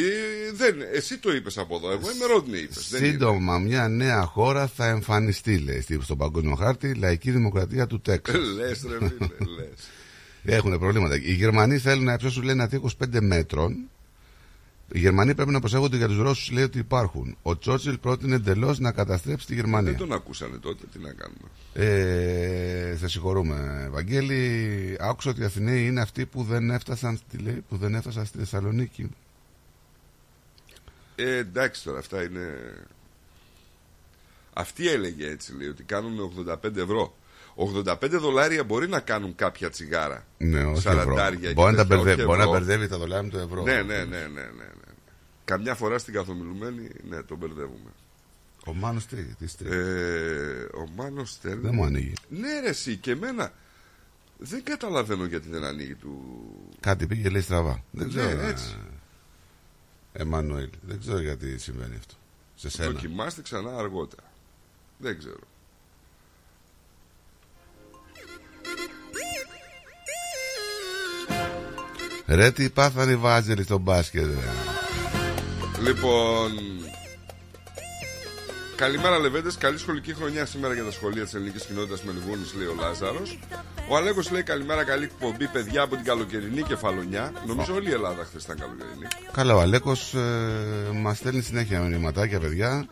δεν, εσύ το είπες από εδώ. Εγώ είμαι Ρόντνεϊ είπες. Δεν είναι. Σύντομα, μια νέα χώρα θα εμφανιστεί, λέει, στη- στον παγκόσμιο χάρτη, λαϊκή δημοκρατία του Τέξας. Λες ρε φίλε, λες. Έχουν προβλήματα. Οι Γερμανοί θέλουν να υψώσουν, λέει, ένα τείχο 5 μέτρων. Οι Γερμανοί πρέπει να προσέχονται για τους Ρώσους, λέει ότι υπάρχουν. Ο Τσότσιλ πρότεινε εντελώς να καταστρέψει τη Γερμανία. Δεν τον ακούσανε τότε, τι να κάνουμε. Ε, σε συγχωρούμε, Βαγγέλη. Άκουσα ότι οι Αθηναίοι είναι αυτοί που δεν έφτασαν στη, λέει, που δεν έφτασαν στη Θεσσαλονίκη. Ε, εντάξει τώρα, αυτά είναι. Αυτή έλεγε έτσι, λέει, ότι κάνουν 85 ευρώ. 85 δολάρια μπορεί να κάνουν κάποια τσιγάρα. Ναι, όχι Σαραντάρια ευρώ. και Μπορεί να, τα τέτοια, μπερδεύει, όχι μπορεί να ευρώ. μπερδεύει τα δολάρια με το ευρώ. Ναι, ναι, ναι, ναι, ναι, ναι. Καμιά φορά στην καθομιλουμένη, ναι, τον μπερδεύουμε. Ο Μάνος τι, τι στρί. Ε, ο Μάνος στέλνει. Δεν μου ανοίγει. Ναι, ρε, εσύ και εμένα. Δεν καταλαβαίνω γιατί δεν ανοίγει του. Κάτι πήγε λέει στραβά. Δεν Ναι, ξέρω. ε, έτσι. Εμμανουέλ, δεν ξέρω γιατί συμβαίνει αυτό. Σε σένα. Δοκιμάστε ξανά αργότερα. Δεν ξέρω. Ρε τι πάθανε οι βάζελοι στο μπάσκετ. Ρε. Λοιπόν. Καλημέρα, Λεβέντες. Καλή σχολική χρονιά σήμερα για τα σχολεία της ελληνικής κοινότητας Μελβούνη, λέει ο Λάζαρος. Ο Αλέκος λέει καλημέρα, καλή εκπομπή, παιδιά από την καλοκαιρινή κεφαλονιά. Νομίζω όλη η Ελλάδα χθες ήταν καλοκαιρινή. Καλά, ο Αλέκος ε, μας στέλνει συνέχεια μηνυματάκια, παιδιά.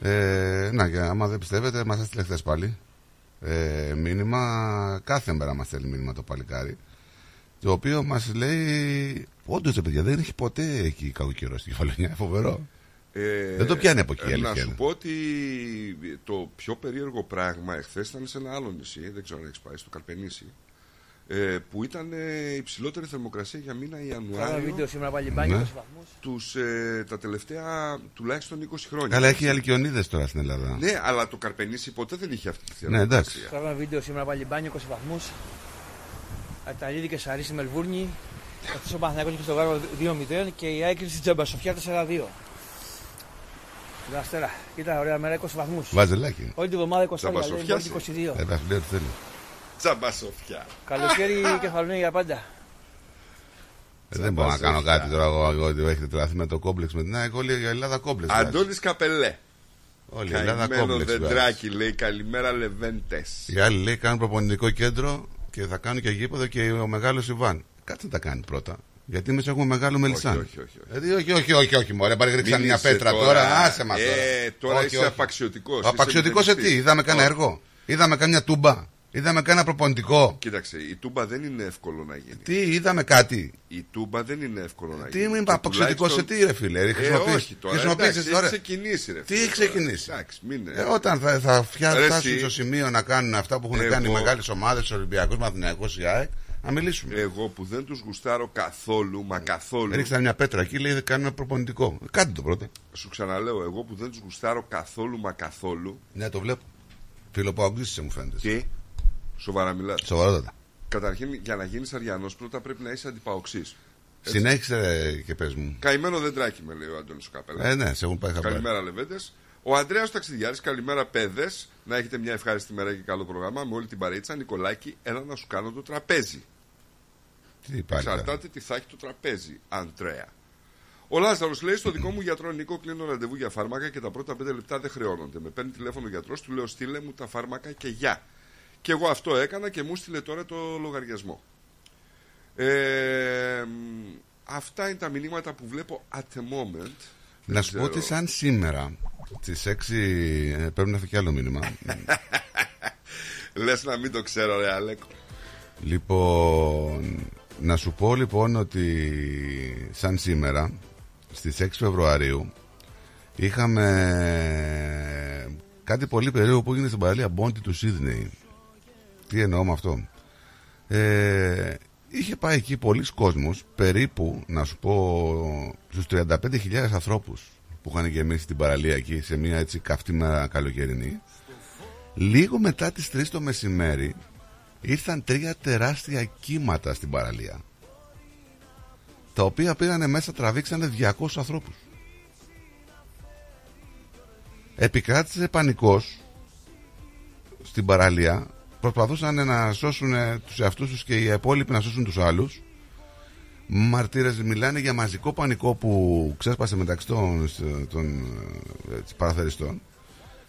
Ε, να, και άμα δεν πιστεύετε, μας έστειλε χθες πάλι. Ε, μήνυμα, κάθε μέρα μας στέλνει μήνυμα το παλικάρι. Το οποίο μας λέει, όντως παιδιά, δεν έχει ποτέ εκεί κακοκαιρό στην κεφαλονιά. Φοβερό. Ε, Δεν το πιάνει από εκεί, η ε, αλήθεια Να σου είναι. πω ότι το πιο περίεργο πράγμα εχθές ήταν σε ένα άλλο νησί, δεν ξέρω αν έχεις πάει, στο Καρπενήσι. Ε, που ήταν ε, υψηλότερη θερμοκρασία για μήνα Κάνα Ιανουάριο βίντεο σήμερα πάλι μπάνιο Ναι. 20 βαθμούς. τους, ε, τα τελευταία τουλάχιστον 20 χρόνια. Καλά, έχει αλκιονίδες τώρα στην Ελλάδα. Ναι, αλλά το Καρπενήσι ποτέ δεν είχε αυτή τη Ναι, εντάξει. θερμοκρασία. Κάνα βίντεο σήμερα πάλι μπάνιο 20 βαθμούς. Αταλίδη και Σαρή στη Μελβούρνη. Αυτός ο Παναθηναϊκός είχε στο Γάρο 2-0 και η Άικρη στην Τζαμπασοφιά 4-2. Την Αστέρα. Κοίτα, ωραία μέρα 20 βαθμούς. Βάζελάκι. Όλη την εβδομάδα 20 λέει, Τζαμπασοφιά, μπορεί και 22. Ε, τα φιλέα του θέλει. Τζαμπά σοφιά. Καλοκαίρι κεφαλονία για πάντα. Ε, δεν μπορώ να κάνω Τσαμπασοφιά. κάτι τώρα εγώ, εγώ ότι έχετε τρελαθεί με το κόμπλεξ με την ΑΕΚ. Όλη η Ελλάδα κόμπλεξ. βγάζει. Αντώνης Καπελέ. Όλη η Ελλάδα Καημένο κόμπλεξ. βγάζει. δεντράκι λέει καλημέρα Λεβέντες. Οι άλλοι λέει κάνουν προπονητικό κέντρο και θα κάνουν και γήπεδο και ο μεγάλος Ιβάν. Κάτσε να τα κάνει πρώτα. Γιατί εμείς έχουμε μεγάλο Μελισάν. όχι, όχι, όχι. Δηλαδή, όχι, όχι, όχι, όχι, μωρέ, πάρε ρίξαν Μην μια είσαι πέτρα τώρα, άσε μας τώρα. Ε, τώρα Όχι, είσαι όχι. απαξιωτικός. Ο απαξιωτικός σε τι, είδαμε κάνα έργο. Είδαμε κάμια τούμπα. Είδαμε κάνα προπονητικό. Κοίταξε, η τούμπα δεν είναι εύκολο να γίνει. Τι, είδαμε κάτι. Η τούμπα δεν είναι εύκολο να Τι γίνει. είμαι Και απαξιωτικό σε τουλάχιστον- τι, ρε φίλε. Ε, Χρησιμοποιείς- όχι τώρα. χρησιμοποιήσεις εντάξει, τώρα. Έχει ξεκινήσει, ρε. Τι φίλε, έχει τώρα. ξεκινήσει; Εντάξει, μην Ε, όταν θα, θα φτιά- Ρε, φτάσουν εσύ. στο σημείο να κάνουν αυτά που έχουν Εγώ- κάνει οι μεγάλες ομάδες, τους Ολυμπιακούς, Μαθηναϊκούς, η ΑΕΚ, να μιλήσουμε. Εγώ που δεν τους γουστάρω καθόλου, μα καθόλου. Ρίξαν μια πέτρα εκεί, λέει κάνουμε προπονητικό. Ε, Κάντε το πρώτα. Σου ξαναλέω, εγώ που δεν τους γουστάρω καθόλου, μα καθόλου. Ναι, το βλέπω. Φιλοπαογκρίσισε μου φαίνεται. Τι, σοβαρά μιλάς. Σοβαρότατα. Καταρχήν, για να γίνεις Αριανός, πρώτα πρέπει να είσαι αντιπαοξής. Συνέχισε και πες μου. Καημένο δεντράκι, με λέει ο Αντώνη Καπέλα. Ε, ναι, σε έχουν πάει χαμπάρι. Καλημέρα, Λεβέντες. Ο Αντρέα Ταξιδιάρης, καλημέρα, παιδες. Να έχετε μια ευχάριστη μέρα και καλό πρόγραμμα με όλη την παρέτσα. Νικολάκη, έλα να σου κάνω το τραπέζι. Τι υπάρχει. Εξαρτάται τι θα έχει το τραπέζι, Αντρέα. Ο Λάζαρος λέει: Στο δικό μου γιατρό Νίκο κλείνω ραντεβού για φάρμακα και τα πρώτα πέντε λεπτά δεν χρεώνονται. Με παίρνει τηλέφωνο ο γιατρός, του λέω: Στείλε μου τα φάρμακα και γεια. Και εγώ αυτό έκανα και μου στείλε τώρα το λογαριασμό. Ε, μ, αυτά είναι τα μηνύματα που βλέπω at the moment. Να Δεν σου πω ξέρω. ότι σαν σήμερα στι 6 ε, πρέπει να έρθει κι άλλο μήνυμα. Λες να μην το ξέρω, ρε Αλέκο. λοιπόν, να σου πω λοιπόν ότι σαν σήμερα στις 6 Φεβρουαρίου είχαμε κάτι πολύ περίεργο που έγινε στην παραλία Μπόντι του Σίδνεϊ. Τι εννοώ με αυτό. Ε, είχε πάει εκεί πολλοί κόσμος, περίπου, να σου πω, στους 35.000 ανθρώπους που είχαν γεμίσει την παραλία εκεί σε μια έτσι καυτή μέρα καλοκαιρινή. Λίγο μετά τις 3 το μεσημέρι ήρθαν τρία τεράστια κύματα στην παραλία τα οποία πήρανε μέσα τραβήξανε 200 ανθρώπους. Επικράτησε πανικός στην παραλία προσπαθούσαν να σώσουν τους εαυτούς τους και οι υπόλοιποι να σώσουν τους άλλους. Μαρτύρες μιλάνε για μαζικό πανικό που ξέσπασε μεταξύ των, των ε, έτσι, παραθεριστών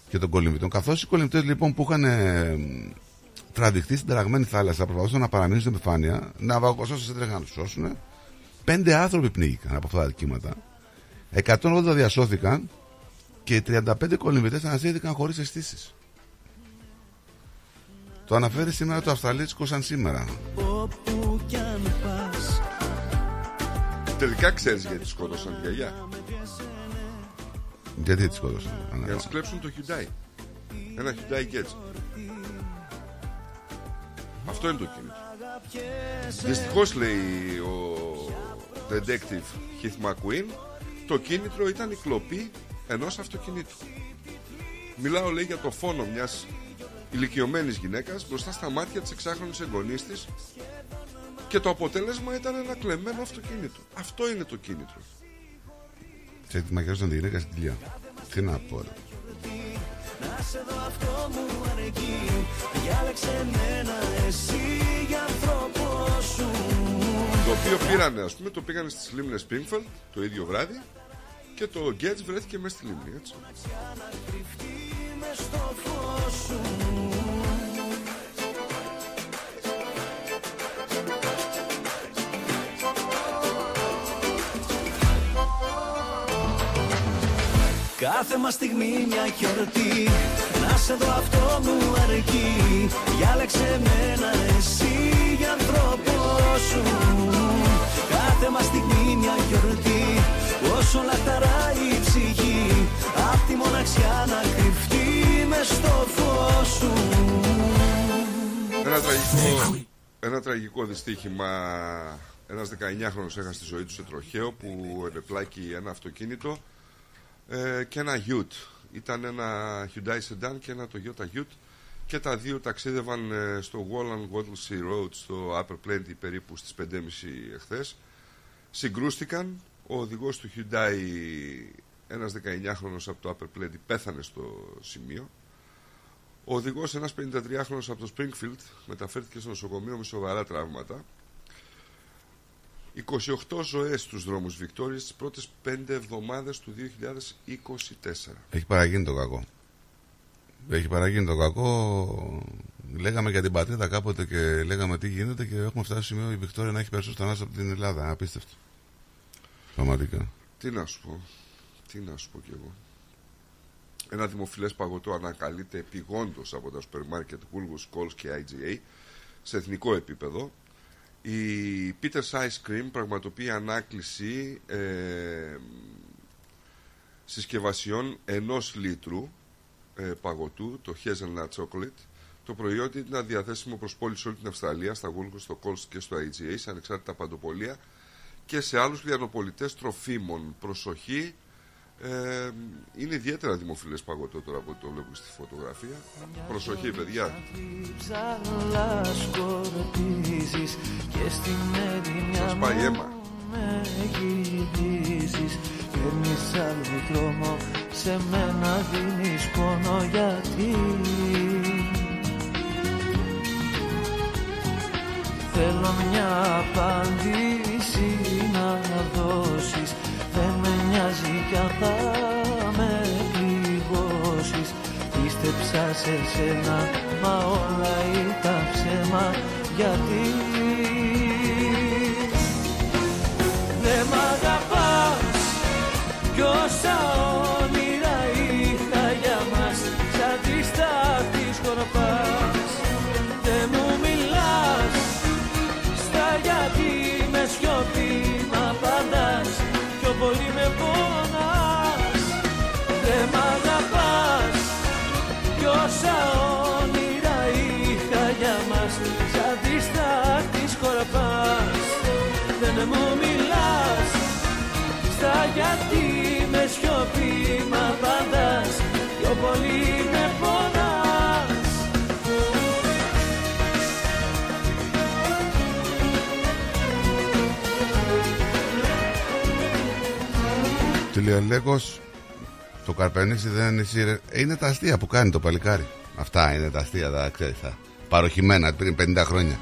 και των κολυμβητών καθώς οι κολυμβητές λοιπόν που είχαν ε, τραβηχτεί στην ταραγμένη θάλασσα προσπαθούσαν να παραμείνουν στην επιφάνεια να βαγοσώσουν έτρεχαν να τους σώσουν. Πέντε άνθρωποι πνίγηκαν από αυτά τα κύματα 180 διασώθηκαν και οι 35 κολυμβητές αναζήτηκαν χωρίς αισθήσεις. Το αναφέρει σήμερα το Αυστραλίτσικο σαν σήμερα. Όπου κι αν πας Τελικά ξέρεις γιατί τη σκότωσαν τη γιαγιά. Γιατί τη σκότωσαν. Για να τη κλέψουν το Hyundai. Ένα Hyundai Getz. Αυτό είναι το κίνητρο. Δυστυχώς λέει ο detective Heath McQueen, το κίνητρο ήταν η κλοπή ενός αυτοκινήτου. Μιλάω λέει για το φόνο μιας ηλικιωμένης γυναίκας μπροστά στα μάτια της εξάχρονης εγγονής της και το αποτέλεσμα ήταν ένα κλεμμένο αυτοκίνητο. Αυτό είναι το κίνητρο. Σε τη μακιάζονταν τη γυναίκας στην κοιλιά. Τι να πω. ρε. Να σε δω αυτό μου αρκεί Διάλεξε μένα εσύ για άνθρωπο σου Το οποίο πήρανε, ας πούμε, το πήγανε στις λίμνες Springfield το ίδιο βράδυ και το Getz βρέθηκε μέσα στη λίμνη, έτσι. Μες στο φως σου. Κάθε μας στιγμή μια γιορτή Να σε δω αυτό μου αρκεί. Διάλεξε μένα εσύ για άνθρωπο σου. Κάθε μας στιγμή μια γιορτή Όσο λαχταράει η ψυχή Απ' τη μοναξιά να κρυφτεί μες στο φως σου Ένα τραγικό, ένα τραγικό δυστύχημα. Ένας 19χρονο έχασε τη ζωή του σε τροχαίο που ενεπλάκη ένα αυτοκίνητο ε, και ένα Ute. Ήταν ένα Hyundai Sedan και ένα Toyota Ute και τα δύο ταξίδευαν ε, στο Wallan Wattlesea Road στο Upper Plenty περίπου στις 5.30 εχθές. Συγκρούστηκαν. Ο οδηγός του Hyundai, ένας 19χρονος από το Upper Plenty, πέθανε στο σημείο. Ο οδηγός, ένας 53χρονο από το Springfield, μεταφέρθηκε στο νοσοκομείο με σοβαρά τραύματα. 28 ζωές στους δρόμους Βικτόριας τις πρώτες 5 εβδομάδες του 2024. Έχει παραγίνει το κακό. Έχει παραγίνει το κακό. Λέγαμε για την πατρίδα κάποτε και λέγαμε τι γίνεται και έχουμε φτάσει στο σημείο η Βικτόρια να έχει περισσότερο θανάτους από την Ελλάδα. Απίστευτο. Πραγματικά. Τι να σου πω, τι να σου πω κι εγώ. Ένα δημοφιλές παγωτό ανακαλείται επιγόντως από τα σούπερ μάρκετ Woolworths, Coles και IGA σε εθνικό επίπεδο. Η Peter's Ice Cream πραγματοποιεί ανάκληση ε, συσκευασιών ενός λίτρου ε, παγωτού, το Hazelnut Chocolate. Το προϊόν είναι διαθέσιμο προς πόλη σε όλη την Αυστραλία, στα Woolworths, στο Coles και στο IGA, σε ανεξάρτητα παντοπολία και σε άλλους λιανοπολιτές τροφίμων. Προσοχή, Ε, είναι ιδιαίτερα δημοφιλές παγωτό τώρα που το βλέπω στη φωτογραφία. Προσοχή, παιδιά. Ψαλά σκορπίζεις και στη μέρη μια Σας πάει αίμα. με γυρίζεις Παίρνεις άλλο δρόμο, σε μένα δίνεις πόνο γιατί Θέλω μια απάντηση να δώσεις. Δεν με νοιάζει κι αν θα με πληγώσεις. Πίστεψα σε σένα μα όλα ήταν ψέμα. Γιατί λέει ο Λέκος, το καρπενήσι δεν είναι σύρε. Είναι τα αστεία που κάνει το παλικάρι. Αυτά είναι τα αστεία, τα ξέρεις. Τα παροχημένα πριν 50 χρόνια.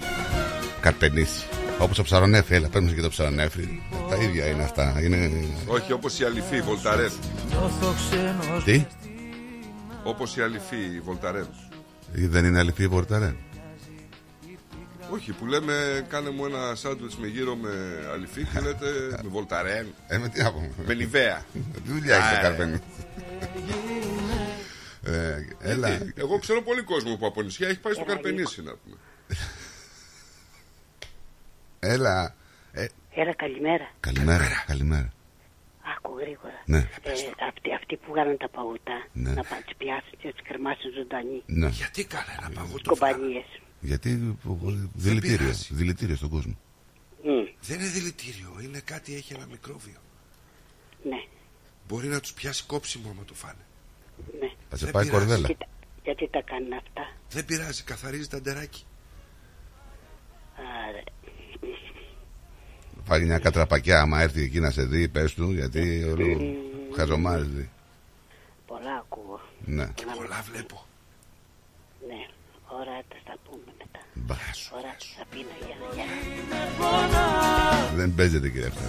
Καρπενήσι. Όπως το ψαρονέφρι, έλα, παίρνουμε και το ψαρονέφρι. Τα ίδια είναι αυτά. Είναι... Όχι όπως η αληθή, η Βολταρέν. νιώθω ξένος Τι, Όπως η αληθή, η Βολταρέν. δεν είναι αληθή η Πορταρέ. Όχι, που λέμε κάνε μου ένα σάντουιτς με γύρω με αληθή και λέτε με Βολταρέν. Ε, με τι να πούμε. Με Νιβαία. Τι δουλειά έχεις Α, το ε. καρπενήσι. Ε, έλα. Γιατί, Εγώ ξέρω πολύ κόσμο που από νησιά έχει πάει στο Καρπενήσι να πούμε. Έλα. Ε, Έλα, καλημέρα. καλημέρα, καλημέρα. Άκου γρήγορα. Ναι. Ε, αυτοί, αυτοί που κάνουν τα παγωτά Ναι. να πα- τις πιάσουν και να τις κρεμάσουν ζωντανή. Ναι. Γιατί κάνα ένα παγωτό. Κομπανίες. Γιατί δηλητήριο, πειράζει. δηλητήριο στον κόσμο. Μμ, Δεν είναι δηλητήριο, είναι κάτι, έχει ένα μικρόβιο. ναι, Μπορεί να τους πιάσει κόψιμο άμα το φάνε. ναι. Θα σε Δεν πάει πειράζει. κορδέλα. Κοίτα, γιατί τα κάνουν αυτά; Δεν πειράζει, καθαρίζει τα ντεράκι. Άρα, Φάγει μια κατραπακιά άμα έρθει εκεί να σε δει, πες του, γιατί όλο χαζομάρες δει. πολλά ακούω. Ναι. Και πολλά βλέπω. Ναι, ωραία, θα τα πούμε Δεν παίζεται κύριε αυτά.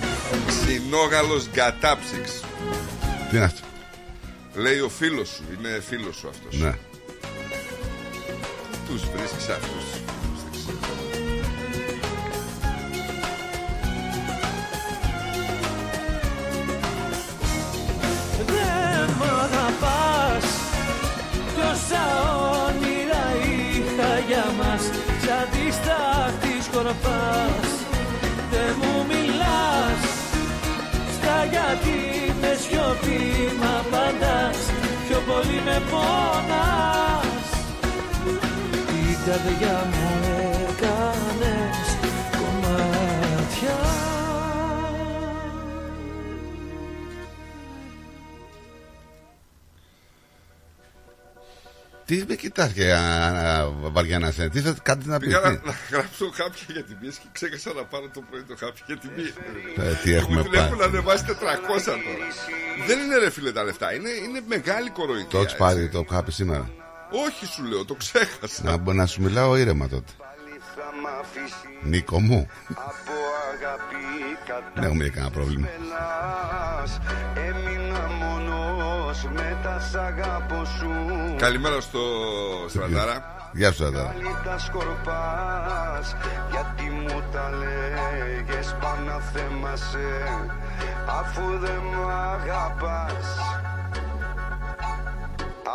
Συνόγαλος γκατάψυξ. Τι είναι αυτό; Λέει ο φίλος σου, είναι φίλος σου αυτός. Ναι. Τους βρίσκεις αυτούς. Δεν ξέρω. Δεν μ' αγαπάς κι όσα όνειρα είχα για μας σαν τη στάχτη σκορπάς δεν μου μιλάς. Στα γιατί με σιωπή μ' απαντάς. Πιο πολύ με πονάς. Την καρδιά μου Τι με κοιτάς και α, α, βαριά σε. Τι θα κάτι να πεις. Πήγα να, τι- να γράψω χάπια για την πίεση και ξέχασα να πάρω το πρωί το χάπια για την πίεση. Ε, τι έχουμε Μου την έχουν πάρει. ανεβάσει 400 τώρα. Δεν είναι ρε φίλε τα λεφτά, είναι, είναι μεγάλη κοροϊδία. Το έχεις έτσι. πάρει το χάπι σήμερα; Όχι σου λέω, το ξέχασα. Να, μπο- να σου μιλάω ήρεμα τότε. Νίκο μου. Δεν έχουμε για κανένα πρόβλημα. Έμεινα μόνος με τα σ' αγαπώ σου Καλημέρα στο Στρατάρα. Γεια σου, Αδάρα. Πάλι τα σκορπάς Γιατί μου τα λέγες πάνω θέμασε Αφού δεν μ' αγαπάς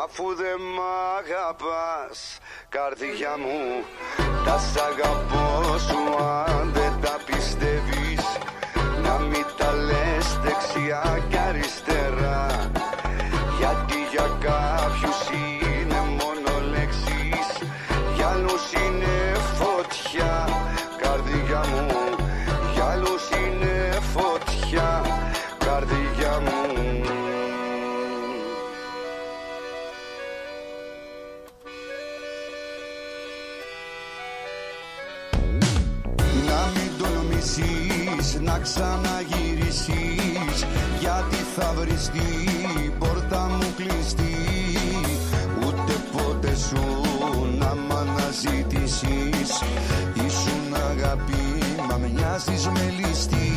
Αφού δεν μ' αγαπάς Καρδιά μου Τα σ' αγαπώ σου αν δεν τα πιστεύεις Να μην τα λες δεξιά και αριστερά να ξαναγυρίσεις γιατί θα βρεις την πόρτα μου κλειστή. Ούτε ποτέ σου να μ' αναζητήσεις. Ήσουν αγάπη μα μοιάζεις με ληστή.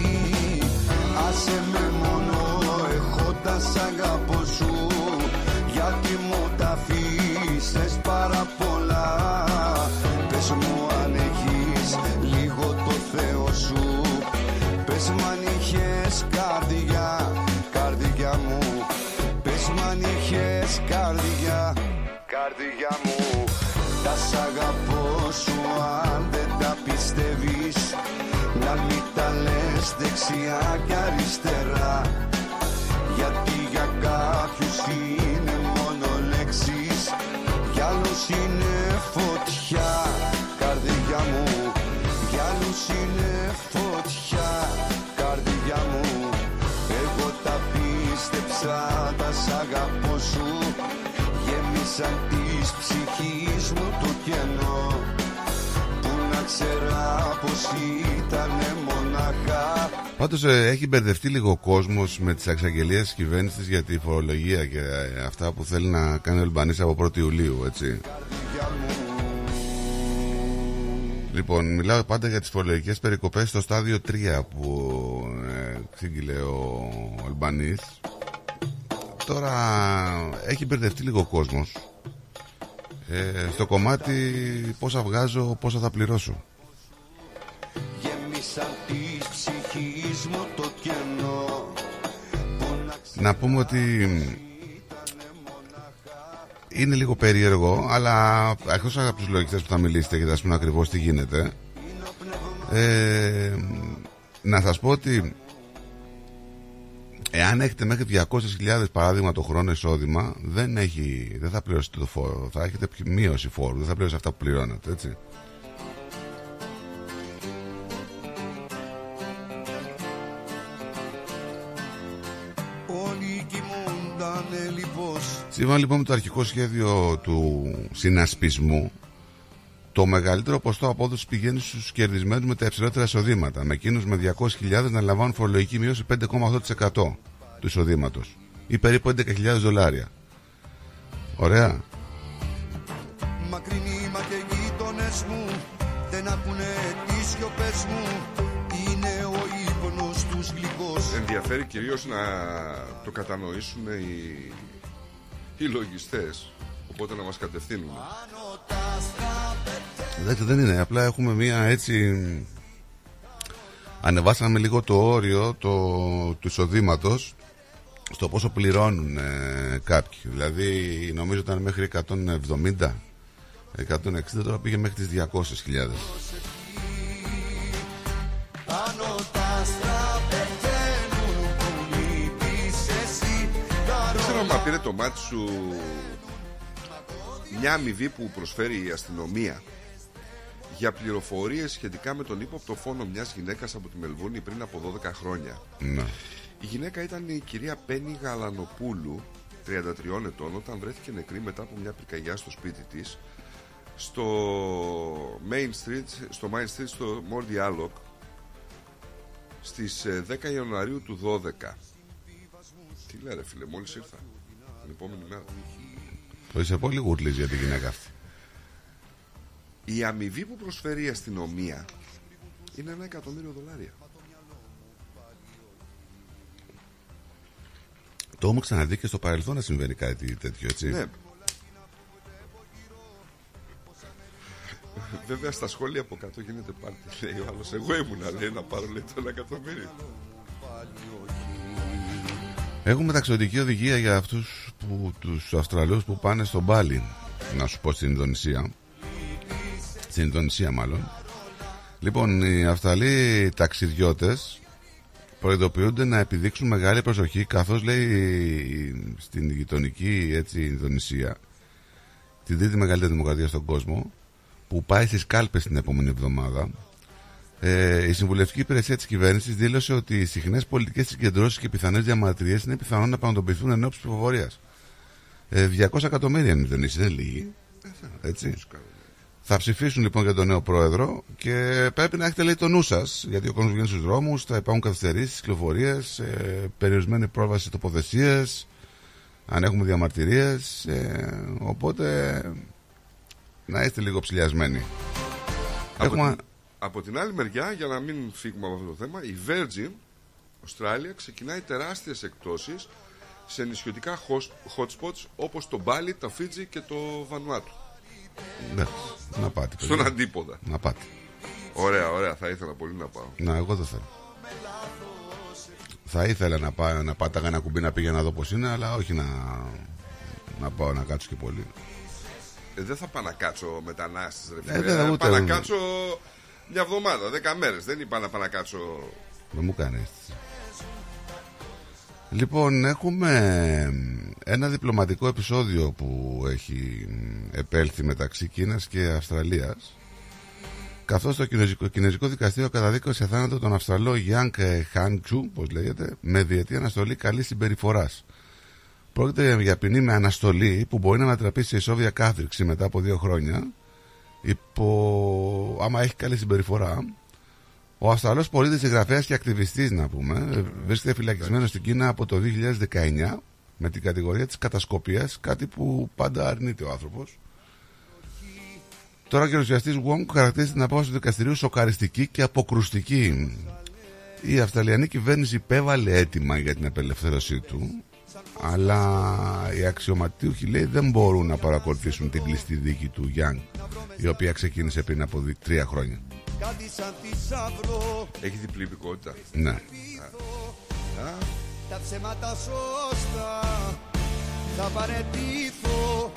Άσε με μόνο έχοντας αγαπώ σου γιατί καρδιά μου. Τα σ' αγαπώ σου αν δεν τα πιστεύεις. Να μην τα λες δεξιά και αριστερά. Γιατί για κάποιους είναι μόνο λέξεις. Για άλλους είναι φωτιά Καρδιά μου. Για άλλους είναι φωτιά Καρδιά μου. Εγώ τα πίστεψα Τα σ' αγαπώ σου Γέμισαν της ψυχής μου το κενό Που να ξέρα πως ήτανε μοναχά Πάντως έχει μπερδευτεί λίγο ο κόσμος με τις εξαγγελίες της κυβέρνησης για τη φορολογία και ε, αυτά που θέλει να κάνει ο Ελμπανή από 1η Ιουλίου, έτσι. Λοιπόν, μιλάω πάντα για τις φορολογικές περικοπές στο στάδιο 3 που ε, ξύγγειλε ο Αλμπανής. Τώρα έχει μπερδευτεί λίγο ο κόσμος. Ε, στο κομμάτι πόσα βγάζω, πόσα θα πληρώσω. Γέμισαν της ψυχής μου το κενό Να πούμε ότι είναι λίγο περίεργο, αλλά εκτός από τους λογιστές που θα μιλήσετε και θα σας πούμε ακριβώς τι γίνεται, ε, να σας πω ότι εάν έχετε μέχρι 200.000 παράδειγμα το χρόνο εισόδημα, δεν, έχει, δεν θα πληρώσετε το φόρο. Θα έχετε μείωση φόρου, δεν θα πληρώσετε αυτά που πληρώνετε, έτσι. Όλοι κοιμούντανε λοιπόν Σύμφωνα λοιπόν με το αρχικό σχέδιο του συνασπισμού, το μεγαλύτερο ποστό απόδοσης πηγαίνει στους κερδισμένους με τα υψηλότερα εισοδήματα, με εκείνους με 200.000 να λαμβάνουν φορολογική μείωση 5,8% του εισοδήματος ή περίπου 11.000 δολάρια. Ωραία. Μακρινοί μα και γείτονες μου Δεν ακούνε τις σιωπές μου Είναι ο ύπνος τους γλυκός Ενδιαφέρει κυρίως να το κατανοήσουν οι, οι λογιστές Οπότε να μας κατευθύνουν Εντάξει δεν είναι, απλά έχουμε μία έτσι... Ανεβάσαμε λίγο το όριο το, του εισοδήματος στο πόσο πληρώνουν ε, κάποιοι. Δηλαδή νομίζω ήταν μέχρι 170 160 τώρα πήγε μέχρι τις 200.000 Πάνω τα άστρα πεθαίνουν που λείπεις εσύ Δεν ξέρω αν πήρε το μάτι σου μια αμοιβή που προσφέρει η αστυνομία για πληροφορίες σχετικά με τον ύποπτο φόνο μιας γυναίκας από τη Μελβούνη πριν από 12 χρόνια. Ναι. Η γυναίκα ήταν η κυρία Πέννη Γαλανοπούλου, 33 ετών, όταν βρέθηκε νεκρή μετά από μια πυρκαγιά στο σπίτι της στο Main Street, στο Main Street, στο More Dialogue στις ε, 10 Ιανουαρίου του 12. Τι λέει ρε φίλε, μόλις ήρθα την επόμενη μέρα. Το είσαι πολύ γουρλής για τη γυναίκα αυτή Η αμοιβή που προσφέρει η αστυνομία είναι ένα εκατομμύριο δολάρια. Το έχουμε ξαναδεί και στο παρελθόν να συμβαίνει κάτι τέτοιο έτσι Ναι. Βέβαια στα σχόλια από κάτω γίνεται πάρτι λέει ο άλλος Εγώ ήμουνα λέει να πάρω λέει το ένα εκατομμύριο Έχουμε ταξιδιωτική οδηγία για αυτούς που, τους Αυστραλίους που πάνε στο Μπάλι Να σου πω στην Ινδονησία Στην Ινδονησία μάλλον Λοιπόν οι Αυστραλοί ταξιδιώτες προειδοποιούνται να επιδείξουν μεγάλη προσοχή καθώς λέει στην γειτονική έτσι, Ινδονησία την τρίτη μεγαλύτερη δημοκρατία στον κόσμο που πάει στις κάλπες την επόμενη εβδομάδα ε, η συμβουλευτική υπηρεσία της κυβέρνησης δήλωσε ότι οι συχνές πολιτικές συγκεντρώσεις και πιθανές διαμαρτυρίες είναι πιθανόν να πραγματοποιηθούν εν ώψη ψηφοφορίας. Ε, 200 εκατομμύρια είναι δεν είναι λίγοι. Έτσι. Θα ψηφίσουν λοιπόν για τον νέο πρόεδρο και πρέπει να έχετε λέει το νου σας. Γιατί ο κόσμος βγαίνει στους δρόμους, θα υπάρχουν καθυστερήσεις, κυκλοφορίες, ε, περιορισμένη πρόβαση τοποθεσίες, αν έχουμε διαμαρτυρίες. Ε, οπότε να είστε λίγο ψηλιασμένοι. Από, Έχουμε... την, από την άλλη μεριά, για να μην φύγουμε από αυτό το θέμα, η Virgin Australia ξεκινάει τεράστιες εκπτώσεις σε νησιωτικά hos- hotspots όπως το Μπάλι, το Φίτζι και το Βανουάτου. Ναι, να πάτε. Στον παιδιά. αντίποδα. Να πάτε. Ωραία, ωραία, θα ήθελα πολύ να πάω. Να, εγώ δεν θέλω. Θα ήθελα να, πάω, να πάταγα ένα κουμπί να πήγαινα να δω πώς είναι, αλλά όχι να, να πάω να κάτσω και πολύ. Ε, δεν θα πάω να κάτσω μετανάστης ρε Ε, φίλε. δεν, θα ούτε πάω να εγώ. κάτσω μια εβδομάδα, δέκα μέρες. Δεν είπα να πάω να κάτσω... Δεν μου κάνεις αίσθηση. Λοιπόν, έχουμε ένα διπλωματικό επεισόδιο που έχει επέλθει μεταξύ Κίνας και Αυστραλίας καθώς το κινέζικο, κινέζικο δικαστήριο καταδίκασε σε θάνατο τον Αυστραλό Γιάνκ Χάντσου, πώς λέγεται, με διετή αναστολή καλής συμπεριφοράς. Πρόκειται για ποινή με αναστολή που μπορεί να ανατραπεί σε ισόβια κάθριξη μετά από δύο χρόνια υπό... άμα έχει καλή συμπεριφορά ο Αυστραλός πολίτης, συγγραφέας και ακτιβιστής να πούμε ε, βρίσκεται φυλακισμένος στην Κίνα από το 2019 με την κατηγορία της κατασκοπίας κάτι που πάντα αρνείται ο άνθρωπος Τώρα ο γερουσιαστής Wong χαρακτηρίζει την απόφαση του δικαστηρίου σοκαριστική και αποκρουστική. Η Αυστραλιανή κυβέρνηση υπέβαλε έτοιμα για την απελευθέρωσή του, αλλά οι αξιωματούχοι λέει δεν μπορούν να παρακολουθήσουν την κλειστή δίκη του Γιάνγκ, η οποία ξεκίνησε πριν από δι- τρία χρόνια. Κάτι σαν θησαυρό Έχει διπλή υπηκότητα. Ναι. Α, Τα ψέματα σωστά Θα παρετήθω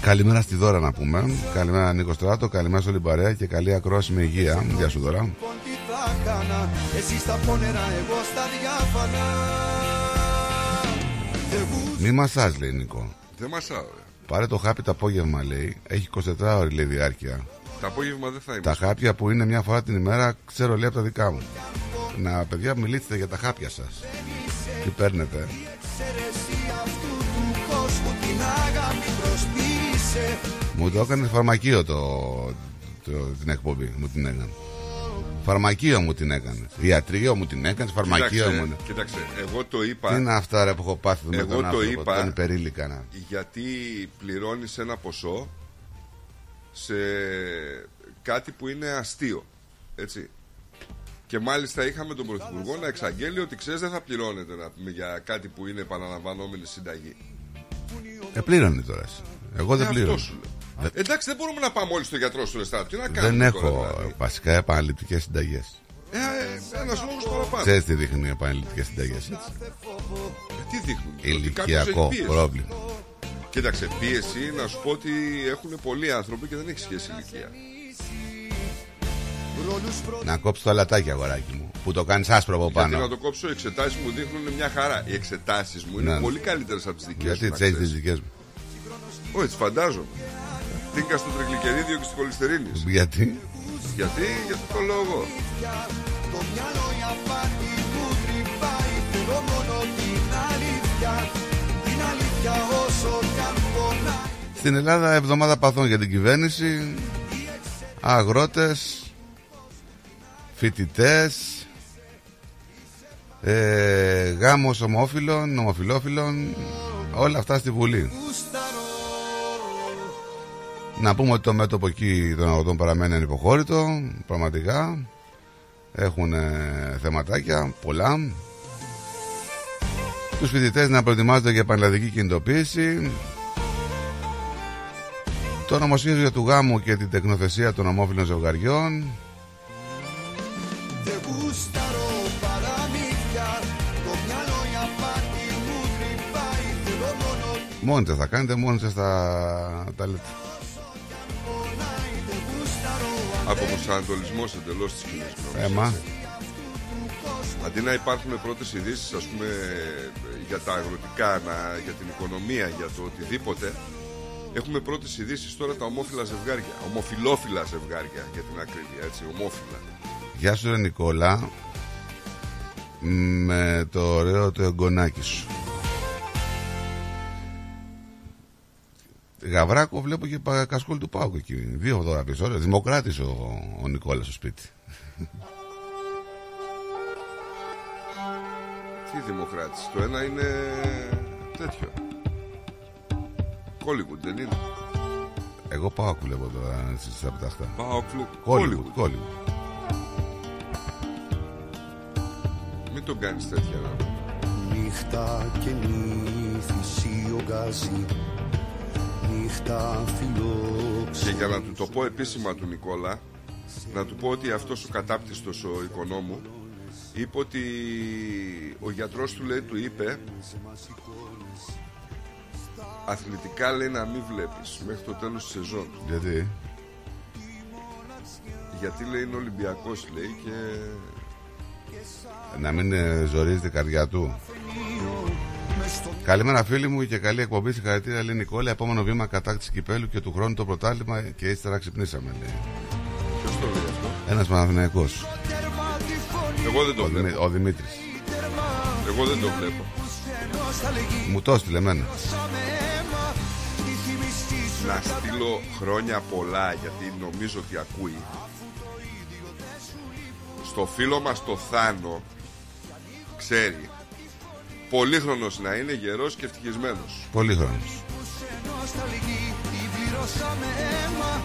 Καλημέρα στη Δώρα να πούμε. Καλημέρα Νίκο Στράτο, καλημέρα σε όλη την παρέα και καλή ακρόαση με υγεία. Γεια σου Δώρα. Λοιπόν τι θα κάνα Εσύ στα πόνερα εγώ στα διάφανα Δεν γου- Μη μασάζ λέει Νίκο. δεν μασάω. ρε. Πάρε το χάπι το απόγευμα λέει. Έχει 24 ώρες λέει διάρκεια. Το απόγευμα δεν θα είμαι. Τα χάπια που είναι μια φορά την ημέρα ξέρω λέει από τα δικά μου. Να παιδιά μιλήστε για τα χάπια σας. Τι παίρνετε. Εξαίρεση αυτού του κόσμου την αγάπη προσπίσε Μου το έκανε φαρμακείο το, το, την εκπομπή. Μου την έκανε. Φαρμακείο μου την έκανε. Ιατρείο μου την έκανε. Φαρμακείο Κοίταξε, μου. κοίταξε, εγώ το Τι είπα είναι αυτά ρε που έχω πάθει με Εγώ τον το άνθρωπο. είπα. Τον υπερήλικα να. γιατί πληρώνεις ένα ποσό σε κάτι που είναι αστείο. Έτσι. Και μάλιστα είχαμε τον Πρωθυπουργό να εξαγγέλει ότι ξέρεις δεν θα πληρώνετε να πούμε, για κάτι που είναι επαναλαμβανόμενη συνταγή. Επλήρωνε τώρα. εσύ. Εγώ δεν Ε, πλήρω. αυτός σου λέω. Εντάξει, δεν μπορούμε να πάμε όλοι στο γιατρό στο ρεστάρατο. Τι να κάνουμε. Δεν τώρα, έχω δηλαδή. βασικά επαναληπτικές συνταγές. Ε, ε, ένας λόγος παραπάνω. Ξέρεις τι δείχνει οι επαναληπτικές συνταγές. Ε, τι δείχνουν; ότι κάποιος Ηλικιακό έχει πίεση. πρόβλημα. Κοίταξε, πίεση να σου πω ότι έχουν πολλοί άνθρωποι και δεν έχει σχέση ηλικία. Να κόψεις το αλατάκι, αγοράκι μου. Που το κάνεις άσπρο από Γιατί να πάνω. το κόψω, οι εξετάσεις μου δείχνουν μια χαρά. Οι εξετάσεις μου είναι Ναι. πολύ καλύτερες από τις δικές Γιατί σου. τι έχει τις δικές μου. Όχι, τι φαντάζομαι. Τίνκα στο τριγλικερίδιο και στη χολυστερίνη. Γιατί; Γιατί, γιατί το λέω εγώ. Το μυαλό η απάτη που τρυπάει Θέλω μόνο την αλήθεια Την αλήθεια όσο κι αν πονάει. Στην Ελλάδα εβδομάδα παθών για την κυβέρνηση Αγρότες Φοιτητές ε, Γάμος ομόφυλων Ομοφιλόφιλων Όλα αυτά στη Βουλή. Να πούμε ότι το μέτωπο εκεί των αγροτών παραμένει ανυποχώρητο Πραγματικά. Έχουν ε, θεματάκια Πολλά Τους φοιτητές να προετοιμάζονται για πανελλαδική κινητοποίηση το νομοσχέδιο του γάμου και την τεκνοθεσία των ομόφυλων ζευγαριών. Δεν γούσταρω παραμύθια Το μυαλό η απάτη που τρυπάει Θέλω μόνο Μόνοι σας θα κάνετε, μόνοι σας θα τα λέτε. πονάει Δεν γούσταρω Από προσανατολισμό εντελώς της κοινής γνώμης. Έμα. Αντί να υπάρχουν πρώτες ειδήσεις, ας πούμε, για τα αγροτικά, να, για την οικονομία, για το οτιδήποτε, έχουμε πρώτες ειδήσεις τώρα τα ομόφυλα ζευγάρια. Ομοφυλόφιλα ζευγάρια, για την ακρίβεια, έτσι, ομόφυλα. Γεια σου ρε Νικόλα Με το ωραίο το εγγονάκι σου Γαβράκο βλέπω και πα- κασκόλ του Πάουκ εκεί. Δύο φωτογραφίε. Ωραία. Δημοκράτη ο, ο Νικόλας στο σπίτι. Τι δημοκράτης. Το ένα είναι τέτοιο. Κόλιγουντ δεν είναι. Εγώ Πάουκ βλέπω τώρα στις από τα αυτά. Πάω κλου... Κόλιγουτ. Κόλιγουτ. Μην τον κάνεις τέτοια. να. Νύχτα και νύχθηση ο γκάζι Νύχτα φιλόξενη Και για να του το πω επίσημα του Νικόλα, να του πω ότι αυτός ο κατάπτυστος ο οικονόμου είπε ότι ο γιατρός του λέει του είπε αθλητικά λέει να μην βλέπεις μέχρι το τέλος της σεζόν. Γιατί; Γιατί λέει είναι Ολυμπιακός λέει και Να μην ε, ζορίζεται η καρδιά του. Καλημέρα φίλοι μου και καλή εκπομπή. Συγχαρητήρια λέει Νικόλα. Επόμενο βήμα κατάκτηση κυπέλου και του χρόνου το πρωτάθλημα και ύστερα ξυπνήσαμε. Λέει. ποιος το λέει αυτό; Ένας Παναθηναϊκός Εγώ δεν το Ο, Δημη, βλέπω. ο Δημήτρης. Εγώ δεν το βλέπω. Μου το έστειλε εμένα. Να στείλω χρόνια πολλά γιατί νομίζω ότι ακούει. Στο φίλο μας το Θάνο ξέρει πολύχρονος να είναι γερός και ευτυχισμένος. Πολύ χρόνο. Νοσταλγή την πληρώσαμε αίμα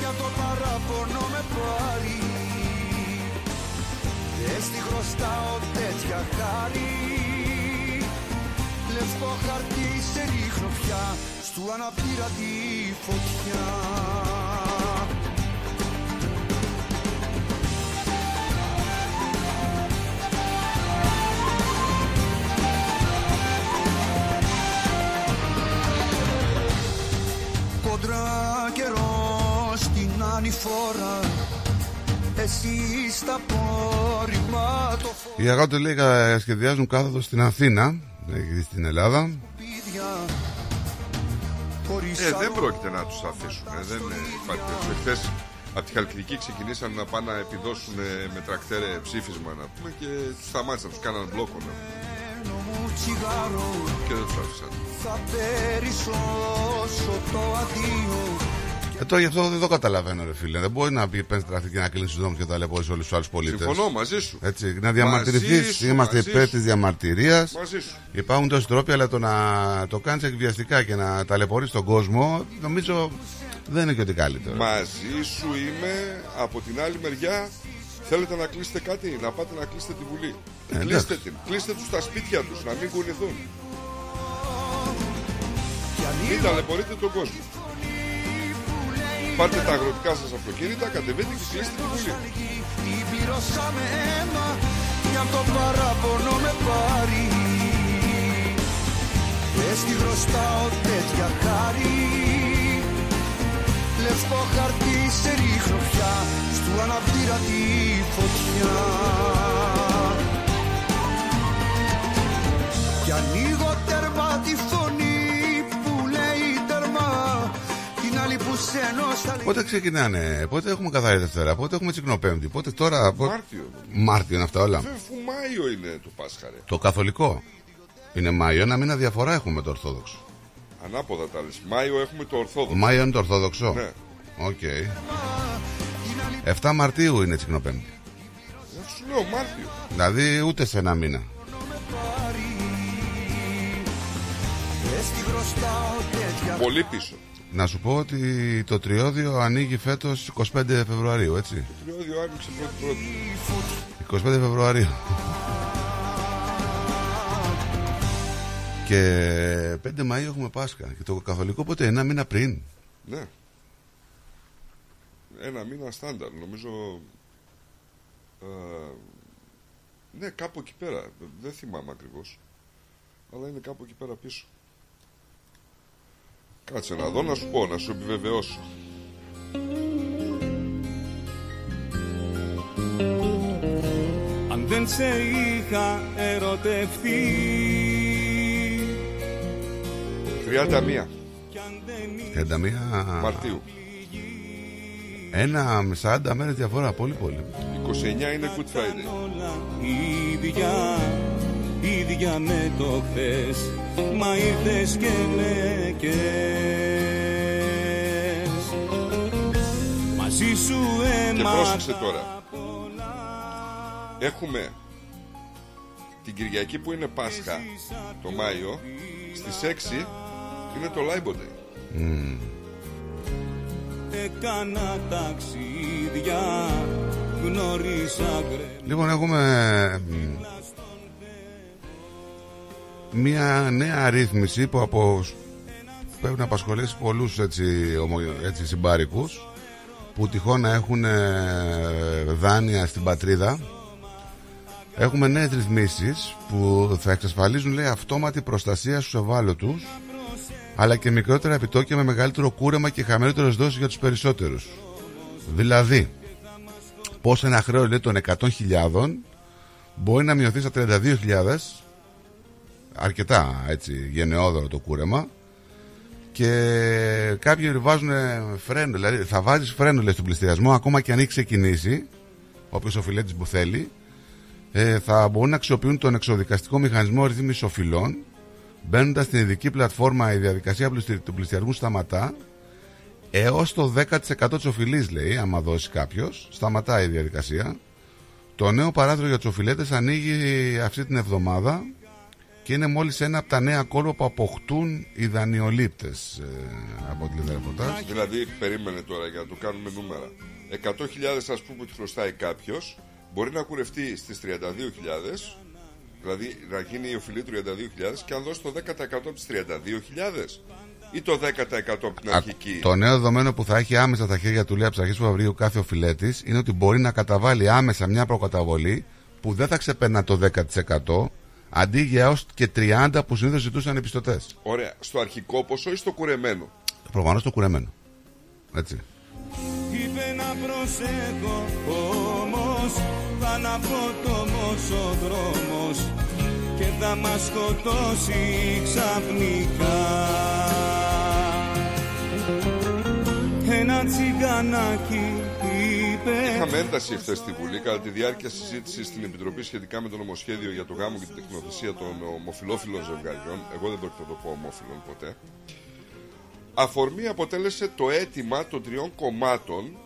Για το παράπονο με πάρει Δεν στη χρωστάω τέτοια χάρη Λευκό χαρτί σε ρίχνω πια Στου αναπήρατη φωτιά Κοντρά καιρό στην ανηφόρα Εσύ στα πόρυμα το Οι αγρότε λέει κα- σχεδιάζουν κάθοδο στην Αθήνα, ε, στην Ελλάδα. φίδια Χωρίς Ε, δεν άλλο πρόκειται να τους αφήσουν. Ε, δεν ε, υπάρχει περίπτωση. Χθες από τη Χαλκιδική ξεκινήσαν να πάνε να επιδώσουν ε, με τρακτέρε ψήφισμα να πούμε και τους σταμάτησαν, τους κάναν μπλόκο να πούμε. μου τσιγάρο και δεν τους άφησαν. Θα περισσώσω το αδείο Ε, τώρα γι' αυτό δεν το καταλαβαίνω, ρε φίλε. Δεν μπορεί να πει πέντε τρafik να κλείνει τους δρόμους και ταλαιπωρήσει όλους τους άλλους πολίτες. Συμφωνώ μαζί σου. Έτσι, να διαμαρτυρηθείς. Μαζί σου, Είμαστε μαζί υπέρ σου. τη διαμαρτυρίας. Μαζί σου. Υπάρχουν τόσοι τρόποι, αλλά το να το κάνεις εκβιαστικά και να ταλαιπωρείς τον κόσμο, νομίζω δεν είναι και ότι καλύτερο. Μαζί σου είμαι από την άλλη μεριά. Θέλετε να κλείσετε κάτι, να πάτε να κλείσετε τη Βουλή. Ε, κλείστε εντάξει. την. Κλείστε τους στα σπίτια τους, να μην κουνηθούν. Μην ταλαιπωρείτε τον κόσμο. Πάρτε τα αγροτικά σας αυτοκίνητα, κατεβείτε και κλείστε τη Βουλή. Την πληρώσαμε αίμα Για το παράπονο με πάρει. Δεν στη χρωστάω τέτοια χάρη. Λευκό χαρτί σε ρίχνω πια Στου αναπτήρα τη φωτιά. Κι ανοίγω τέρμα τη φωνή Πότε ξεκινάνε, πότε έχουμε καθαρή Δευτέρα, πότε έχουμε τσικνοπέμπτη, πότε τώρα. πότε- Μάρτιο. Μάρτιο είναι αυτά όλα. Βέβαια, αφού Μάιο είναι το Πάσχα, ρε. Το καθολικό είναι Μάιο, ένα μήνα διαφορά έχουμε το Ορθόδοξο. Ανάποδα τα λες. Μάιο έχουμε το Ορθόδοξο. Μάιο είναι το Ορθόδοξο. Ναι. Οκ. 7 Μαρτίου είναι τσικνοπέμπτη. Ε, Σου λέω Μάρτιο. Δηλαδή ούτε σε ένα μήνα. Δεν στη χρωστάω τέτοια Πολύ πίσω. Να σου πω ότι το τριώδιο ανοίγει φέτος 25 Φεβρουαρίου, έτσι. Τριώδιο άνοιξε πρώτη πρώτη. 25 Φεβρουαρίου. Και 5 Μαΐου έχουμε Πάσχα. Και το καθολικό πότε, ένα μήνα πριν. Ναι. Ένα μήνα στάνταρ, νομίζω. ε, ναι, κάπου εκεί πέρα. Δεν θυμάμαι ακριβώς. Αλλά είναι κάπου εκεί πέρα πίσω. Κάτσε να δω να σου πω, να σου επιβεβαιώσω. Αν δεν σε είχα ερωτευτεί 31 31 Μαρτίου. Ένα με 40 μέρες διαφορά, πολύ πολύ. 29 είναι Good Friday. Όλα ίδια ίδια με το χθες Μα ήρθες και με καίς Ζήσου Και έμαθα πρόσεξε τώρα. Έχουμε την Κυριακή που είναι Πάσχα το Μάιο στις 6 είναι το Live Day. Μμμ. Έκανα ταξίδια Γνώρισα γκρε Λοιπόν, έχουμε μ, μια νέα ρύθμιση που από, πρέπει να απασχολήσει πολλούς έτσι, ομο, έτσι συμπάρικους που τυχόν να έχουν ε, δάνεια στην πατρίδα Έχουμε νέες ρυθμίσεις που θα εξασφαλίζουν λέει, αυτόματη προστασία στους ευάλωτους αλλά και μικρότερα επιτόκια με μεγαλύτερο κούρεμα και χαμηλότερες δόσεις για τους περισσότερους. Δηλαδή, πως ένα χρέος λέει των 100.000 μπορεί να μειωθεί στα 32.000 αρκετά έτσι γενναιόδωρο το κούρεμα. Και κάποιοι βάζουν φρένο δηλαδή θα βάζεις φρένο λέει, στον πληστηριασμό ακόμα και αν έχει ξεκινήσει όποιος οφειλέτης που θέλει ε, θα μπορούν να αξιοποιούν τον εξοδικαστικό μηχανισμό ρυθμίσης οφειλών μπαίνοντας στην ειδική πλατφόρμα η διαδικασία πληστη- του πληστηριασμού σταματά έως το 10% της οφειλής λέει άμα δώσει κάποιος σταματάει η διαδικασία. Το νέο παράθυρο για τους οφειλέτες ανοίγει αυτή την εβδομάδα και είναι μόλις ένα από τα νέα κόλπα που αποκτούν οι δανειολήπτες ε, από τη ρεπορτάζ. Δηλαδή, περίμενε τώρα για να το κάνουμε νούμερα. 100.000 ας πούμε που τη χρωστάει κάποιος, μπορεί να κουρευτεί στις 32.000, δηλαδή να γίνει η οφειλή 32.000 και αν δώσει το 10% από τις 32.000 ή το 10% από την Α, αρχική. Το νέο δεδομένο που θα έχει άμεσα στα χέρια του λέει από τι αρχέ Φεβρουαρίου κάθε οφειλέτης είναι ότι μπορεί να καταβάλει άμεσα μια προκαταβολή που δεν θα ξεπερνά το 10% αντί για έως και 30% που συνήθως ζητούσαν οι πιστωτές. Ωραία. Στο αρχικό ποσό ή στο κουρεμένο; Προφανώς το κουρεμένο. Έτσι. Είπε να προσέχω όμως Θα να απότομος ο δρόμος Και θα μας σκοτώσει ξαφνικά Ένα τσιγκανάκι είπε Είχαμε ένταση χθες στη Βουλή κατά τη διάρκεια συζήτησης στην Επιτροπή σχετικά με το νομοσχέδιο για το γάμο και την τεκνοθεσία των ομοφυλόφιλων ζευγαριών. Εγώ δεν πρόκειται να το πω ομόφυλων ποτέ. Αφορμή αποτέλεσε το αίτημα των τριών κομμάτων.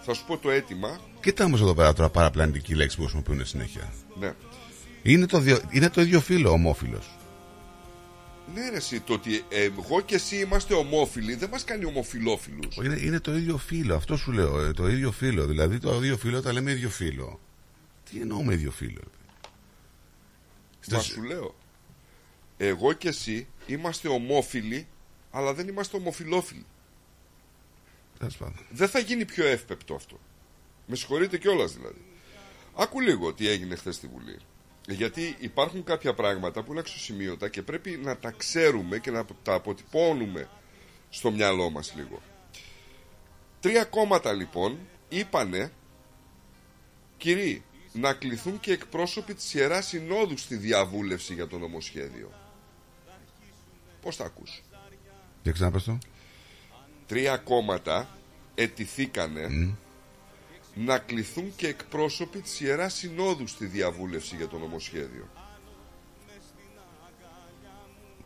Θα σου πω το αίτημα. Κοίτα όμως εδώ πέρα τώρα παραπλανητική λέξη που χρησιμοποιούν συνέχεια. Ναι. Είναι το, διο... είναι το ίδιο φύλλο ομόφυλος. Ναι, ρε, εσύ, το ότι εγώ και εσύ είμαστε ομόφυλοι δεν μας κάνει ομοφυλόφιλους. Είναι, είναι το ίδιο φύλλο, αυτό σου λέω. ε, Το ίδιο φύλλο. Δηλαδή το ίδιο φύλλο τα λέμε ίδιο φύλλο. Τι εννοούμε ίδιο φύλλο. Μα σου λέω. Εγώ και εσύ είμαστε ομόφυλοι, αλλά δεν είμαστε ομοφυλόφιλοι. Τέλος πάντων. Δεν θα γίνει πιο εύπεπτο αυτό. Με συγχωρείτε κιόλας δηλαδή. Άκου λίγο τι έγινε χθες στη Βουλή. Γιατί υπάρχουν κάποια πράγματα που είναι αξιοσημείωτα και πρέπει να τα ξέρουμε και να τα αποτυπώνουμε στο μυαλό μας λίγο. Τρία κόμματα λοιπόν είπανε Κυρίοι, να κληθούν και εκπρόσωποι της Ιεράς Συνόδου στη διαβούλευση για το νομοσχέδιο. Πώς θα ακούς; Για ξαναπες το. Τρία κόμματα ετηθήκανε να κληθούν και εκπρόσωποι της Ιεράς Συνόδου στη διαβούλευση για το νομοσχέδιο.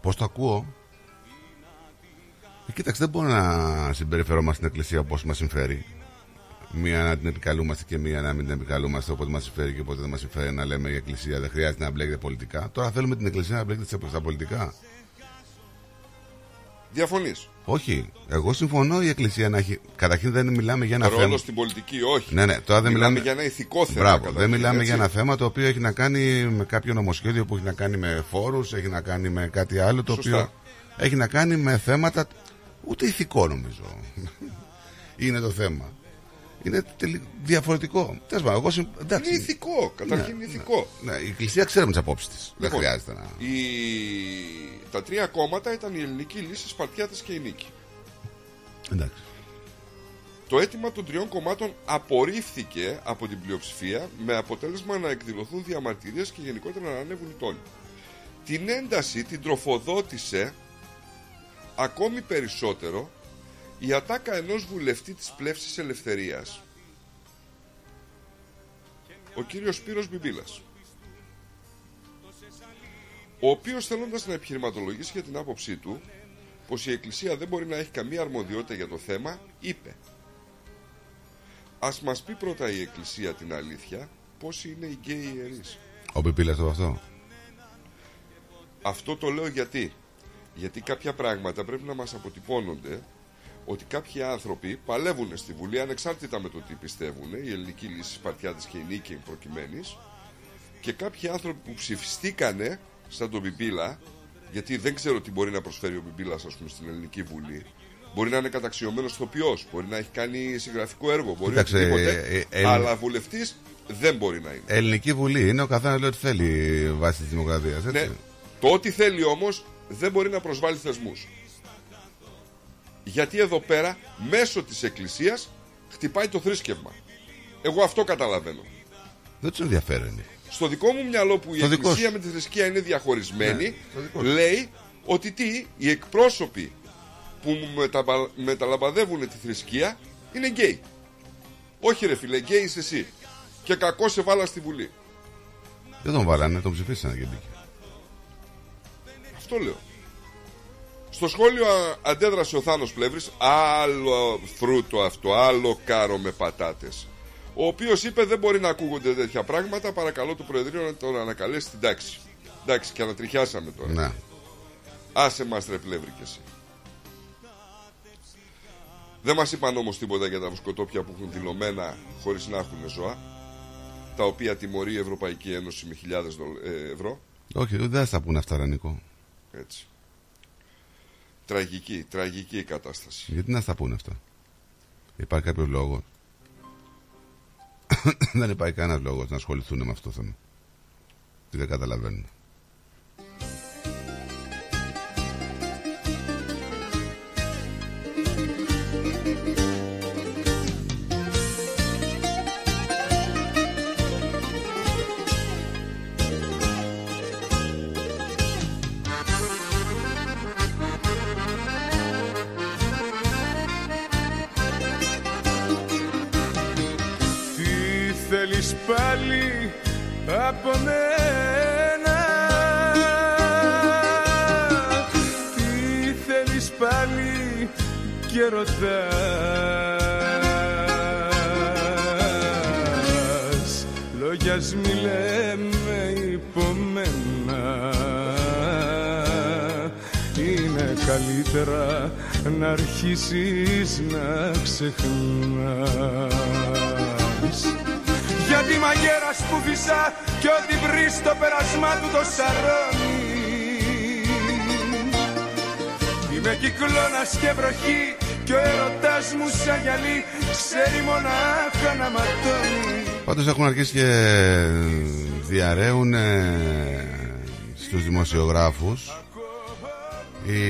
Πώς το ακούω; Ε, κοίταξε, δεν μπορούμε να συμπεριφερόμαστε στην Εκκλησία όπως μας συμφέρει. Μία να την επικαλούμαστε και μία να μην την επικαλούμαστε όποτε μας συμφέρει και όποτε δεν μας συμφέρει να λέμε η Εκκλησία δεν χρειάζεται να μπλέκεται πολιτικά. Τώρα θέλουμε την Εκκλησία να μπλέκεται στα πολιτικά. Διαφωνείς; Όχι. Εγώ συμφωνώ η Εκκλησία να έχει. Καταρχήν δεν μιλάμε για ένα Ρόλο θέμα. στην πολιτική, όχι. Ναι, ναι, τώρα δεν μιλάμε, για ένα ηθικό θέμα. Μπράβο, καταρχήν, δεν μιλάμε έτσι. για ένα θέμα το οποίο έχει να κάνει με κάποιο νομοσχέδιο που έχει να κάνει με φόρους, έχει να κάνει με κάτι άλλο το Σωστά. οποίο έχει να κάνει με θέματα. Ούτε ηθικό νομίζω. είναι το θέμα. Είναι τελει- διαφορετικό. Τέλος πάντων, εγώ συμ... εντάξει. Είναι ηθικό, καταρχήν Ναι, ηθικό. Ναι, η Εκκλησία ξέρουμε τις απόψεις της. Δεν Λοιπόν, χρειάζεται να. Η... Τα τρία κόμματα ήταν η ελληνική λύση, Σπαρτιάτες και η νίκη. Εντάξει. Το αίτημα των τριών κομμάτων απορρίφθηκε από την πλειοψηφία με αποτέλεσμα να εκδηλωθούν διαμαρτυρίες και γενικότερα να ανέβουν οι τόνοι. Την ένταση την τροφοδότησε ακόμη περισσότερο η ατάκα ενός βουλευτή της πλεύσης ελευθερίας. Ο κύριος Σπύρος Μπιμπίλας. Ο οποίος θέλοντας να επιχειρηματολογήσει για την άποψή του πως η Εκκλησία δεν μπορεί να έχει καμία αρμοδιότητα για το θέμα, είπε ας μας πει πρώτα η Εκκλησία την αλήθεια πόσοι είναι οι γκέι ιερείς. Ο Πιπίλας το αυτό. Αυτό το λέω γιατί. Γιατί κάποια πράγματα πρέπει να μας αποτυπώνονται ότι κάποιοι άνθρωποι παλεύουν στη Βουλή ανεξάρτητα με το τι πιστεύουν, η ελληνική λύση Σπαρτιάδης και η νίκη προκειμένης, και κάποιοι άνθρωποι που ψηφιστήκανε σαν τον Πιπίλα, γιατί δεν ξέρω τι μπορεί να προσφέρει ο Πιπίλας ας πούμε στην ελληνική Βουλή, Μπορεί να είναι καταξιωμένος ηθοποιό, μπορεί να έχει κάνει συγγραφικό έργο, μπορεί Κοίταξε, οτιδήποτε. ε, ε, αλλά βουλευτής δεν μπορεί να είναι. Ελληνική Βουλή είναι ο καθένας λέει ότι θέλει βάσει της δημοκρατίας. Ναι. Το ό,τι θέλει όμως δεν μπορεί να προσβάλλει θεσμούς. Γιατί εδώ πέρα μέσω της Εκκλησίας χτυπάει το θρήσκευμα. Εγώ αυτό καταλαβαίνω. Δεν τους ενδιαφέρει. Στο δικό μου μυαλό που η Στο δικός Εκκλησία σου. με τη θρησκεία είναι διαχωρισμένη, Ναι, στο δικός σου. λέει ότι τι, οι εκπρόσωποι που μου μεταπα- μεταλαμπαδεύουν τη θρησκεία είναι γκέι. Όχι ρε φίλε, γκέι είσαι εσύ. Και κακώς σε βάλαν στη Βουλή. Δεν τον βάλανε, τον ψηφίσανε και μπήκε. Αυτό λέω. Στο σχόλιο α, αντέδρασε ο Θάνος Πλεύρης Άλλο φρούτο αυτό, άλλο κάρο με πατάτες Ο οποίος είπε δεν μπορεί να ακούγονται τέτοια πράγματα Παρακαλώ το Προεδρείο να τον ανακαλέσει στην τάξη Εντάξει και ανατριχιάσαμε τώρα Ναι. Άσε μας ρε Πλεύρη και εσύ Δεν μας είπαν όμως τίποτα για τα βοσκοτόπια που έχουν δηλωμένα Χωρίς να έχουν ζώα Τα οποία τιμωρεί η Ευρωπαϊκή Ένωση με χιλιάδες δολ- ε, ευρώ Όχι, δεν θα στα πούνε αυτά, ρε Νικό. Έτσι. Τραγική, τραγική η κατάσταση. Γιατί να στα πούνε αυτά; Υπάρχει κάποιο λόγο; δεν υπάρχει κανένας λόγος να ασχοληθούν με αυτό το θέμα. Τι δεν καταλαβαίνουν. Και ρωτάς Λόγιας ας μη λέμε υπομένα. Είναι καλύτερα να αρχίσεις να ξεχνάς. Γιατί μαγέρας που φυσά κι ό,τι βρεις στο πέρασμά του το σαρώνεις. Είμαι κυκλώνας και βροχή κι ο έρωτας μου σαν γυαλί ξέρει μονάχα να ματώνει. Πάντως έχουν αρχίσει και διαρρέουν ε, στους δημοσιογράφους. Η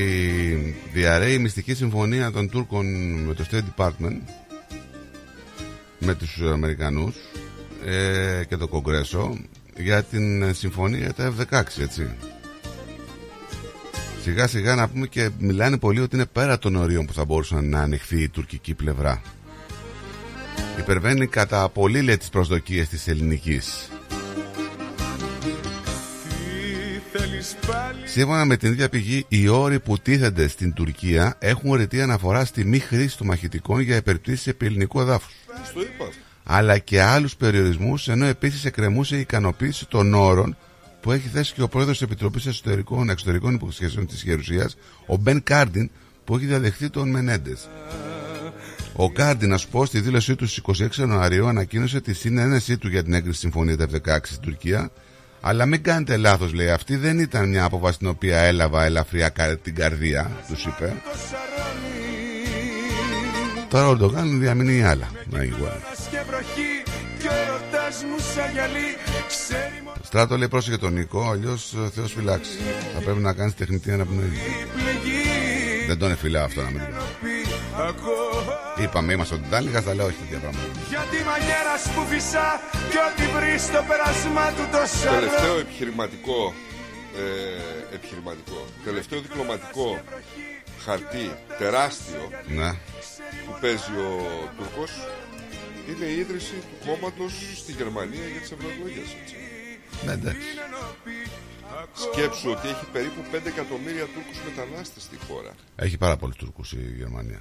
διαρρέει η μυστική συμφωνία των Τούρκων με το State Department με τους Αμερικανούς ε, και το Κογκρέσο για την συμφωνία για τα F-16 έτσι σιγά σιγά να πούμε και μιλάνε πολύ ότι είναι πέρα των ορίων που θα μπορούσε να ανοιχθεί η τουρκική πλευρά. Υπερβαίνει κατά πολύ λέει τις προσδοκίες της ελληνικής. Τι θέλεις πάλι Σύμφωνα με την ίδια πηγή, οι όροι που τίθενται στην Τουρκία έχουν ρητή αναφορά στη μη χρήση των μαχητικών για επερπτήσεις επί ελληνικού εδάφους. Στο είπα. αλλά και άλλους περιορισμούς ενώ επίσης εκκρεμούσε η ικανοποίηση των όρων που έχει θέσει και ο πρόεδρος της Επιτροπής Εσωτερικών Εξωτερικών Υποσχέσεων της Γερουσίας, ο Μπεν Κάρντιν, που έχει διαδεχθεί τον Μενέντες. Ο Κάρντιν, να σου πω, στη δήλωσή του στις 26 Ιανουαρίου ανακοίνωσε τη συνένεσή του για την έγκριση συμφωνία τα F-16 στην Τουρκία. Αλλά μην κάνετε λάθος, λέει. Αυτή δεν ήταν μια απόφαση την οποία έλαβα ελαφριά κα- την καρδία, τους είπε. Τώρα ο Ερντογάν διαμηνύει άλλα. Να είναι igual. και βροχή κι ο έρωτας μου σαν γυαλί ξέρει μονάχα Στράτο λέει πρόσεχε τον Νικό, αλλιώς Θεός φυλάξει. Θα πρέπει να κάνεις τεχνητή αναπνοή. Δεν τον εφυλάω αυτό να μην το πω. ακόμα Είπαμε, είμαστε ότι ήταν λίγα, θα λέω όχι τέτοια πράγματα. Γιατί μαγέρας που φυσά κι ό,τι βρεις στο πέρασμά του το Τελευταίο σαρώνει επιχειρηματικό, ε, επιχειρηματικό, τελευταίο διπλωματικό χαρτί τεράστιο Ναι. που παίζει ο Τούρκος είναι η ίδρυση του κόμματος στη Γερμανία για τις ευρωεκλογές. έτσι. Ναι, εντάξει. Σκέψου ότι έχει περίπου 5 εκατομμύρια Τούρκους μετανάστες στη χώρα. Έχει πάρα πολλούς Τούρκους η Γερμανία.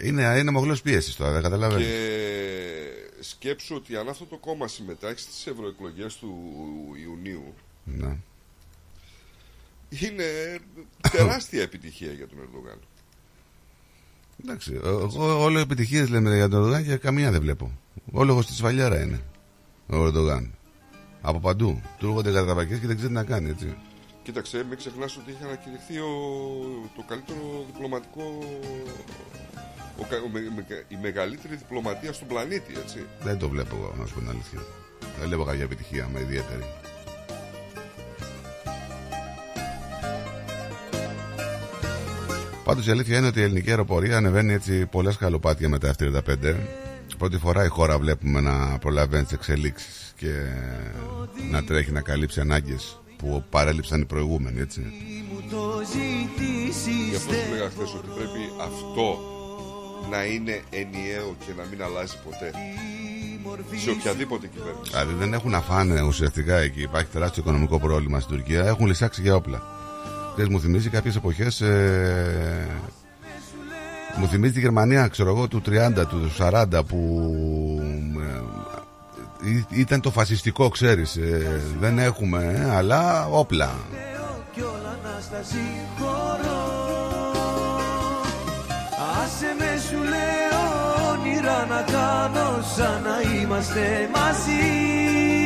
Είναι, είναι μογλός πίεσης τώρα, δεν καταλαβαίνω. Και σκέψου ότι αν αυτό το κόμμα συμμετάξει στις ευρωεκλογές του Ιουνίου, Ναι. είναι τεράστια επιτυχία για τον Ερντογάν. Εντάξει, εγώ όλο επιτυχίες λέμε για τον Ερντογάν και καμία δεν βλέπω. Ο λόγος της Βαλιάρα είναι ο Ερντογάν. Από παντού. Του έρχονται καταπακέ και δεν ξέρει τι να κάνει, έτσι. Κοίταξε, μην ξεχνάς ότι είχε ανακηρυχθεί ο, το καλύτερο διπλωματικό. Ο, κα- ο με- με- η μεγαλύτερη διπλωματία στον πλανήτη, έτσι. Δεν το βλέπω εγώ, να σου πω την αλήθεια. Δεν βλέπω κάποια επιτυχία με ιδιαίτερη. Πάντως η αλήθεια είναι ότι η ελληνική αεροπορία ανεβαίνει έτσι πολλές καλοπάτια με τα F-35. Πρώτη φορά η χώρα βλέπουμε να προλαβαίνει τις εξελίξεις και να τρέχει να καλύψει ανάγκες που παρέλειψαν οι προηγούμενοι, έτσι. Γι' αυτό σου λέγα χθες ότι πρέπει αυτό να είναι ενιαίο και να μην αλλάζει ποτέ. Σε οποιαδήποτε κυβέρνηση. Δηλαδή δεν έχουν να φάνε ουσιαστικά εκεί. Υπάρχει τεράστιο οικονομικό πρόβλημα στην Τουρκία. Έχουν λυσάξει για όπλα. Ξέρεις, μου θυμίζει κάποιες εποχές ε, Μου θυμίζει τη Γερμανία, ξέρω εγώ, του 30, του 40 που ε, ή- ήταν το φασιστικό, ξέρεις. ε, δεν έχουμε, ε, αλλά όπλα. κι όλα να στα συγχωρώ Άσε με σου λέω όνειρα να κάνω σαν να είμαστε μαζί Μόνο με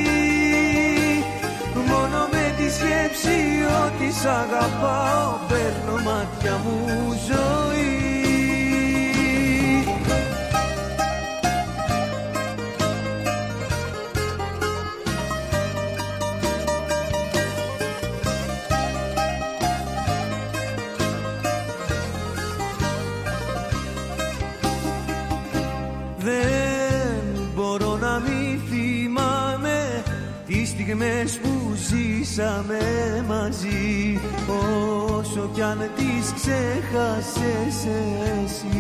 τη σκέψη ότι σ' αγαπάω παίρνω μάτια μου ζωή ζήσαμε μαζί όσο κι αν τις ξέχασες εσύ.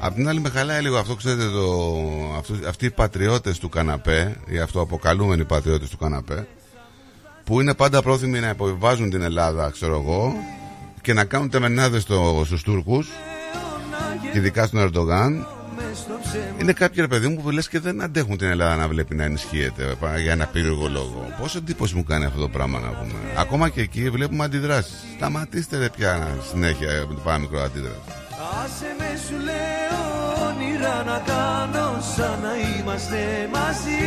Απ' την άλλη με χαλάει λίγο αυτό, ξέρετε, το, αυτό, αυτοί οι πατριώτες του καναπέ, οι αυτοαποκαλούμενοι πατριώτες του καναπέ, που είναι πάντα πρόθυμοι να υποβιβάζουν την Ελλάδα, ξέρω εγώ, και να κάνουν τεμενάδες στο, στους Τούρκους, και ειδικά στον Ερντογάν, είναι κάποιοι ρε παιδί μου που λες και δεν αντέχουν την Ελλάδα να βλέπει να ενισχύεται πα- για ένα περίεργο λόγο. Πόσο εντύπωση μου κάνει αυτό το πράγμα να πούμε. Ακόμα και εκεί βλέπουμε αντιδράσεις. Σταματήστε ρε πια συνέχεια με το παραμικρό αντίδραση. Άσε με σου λέω όνειρα να κάνω σαν να είμαστε μαζί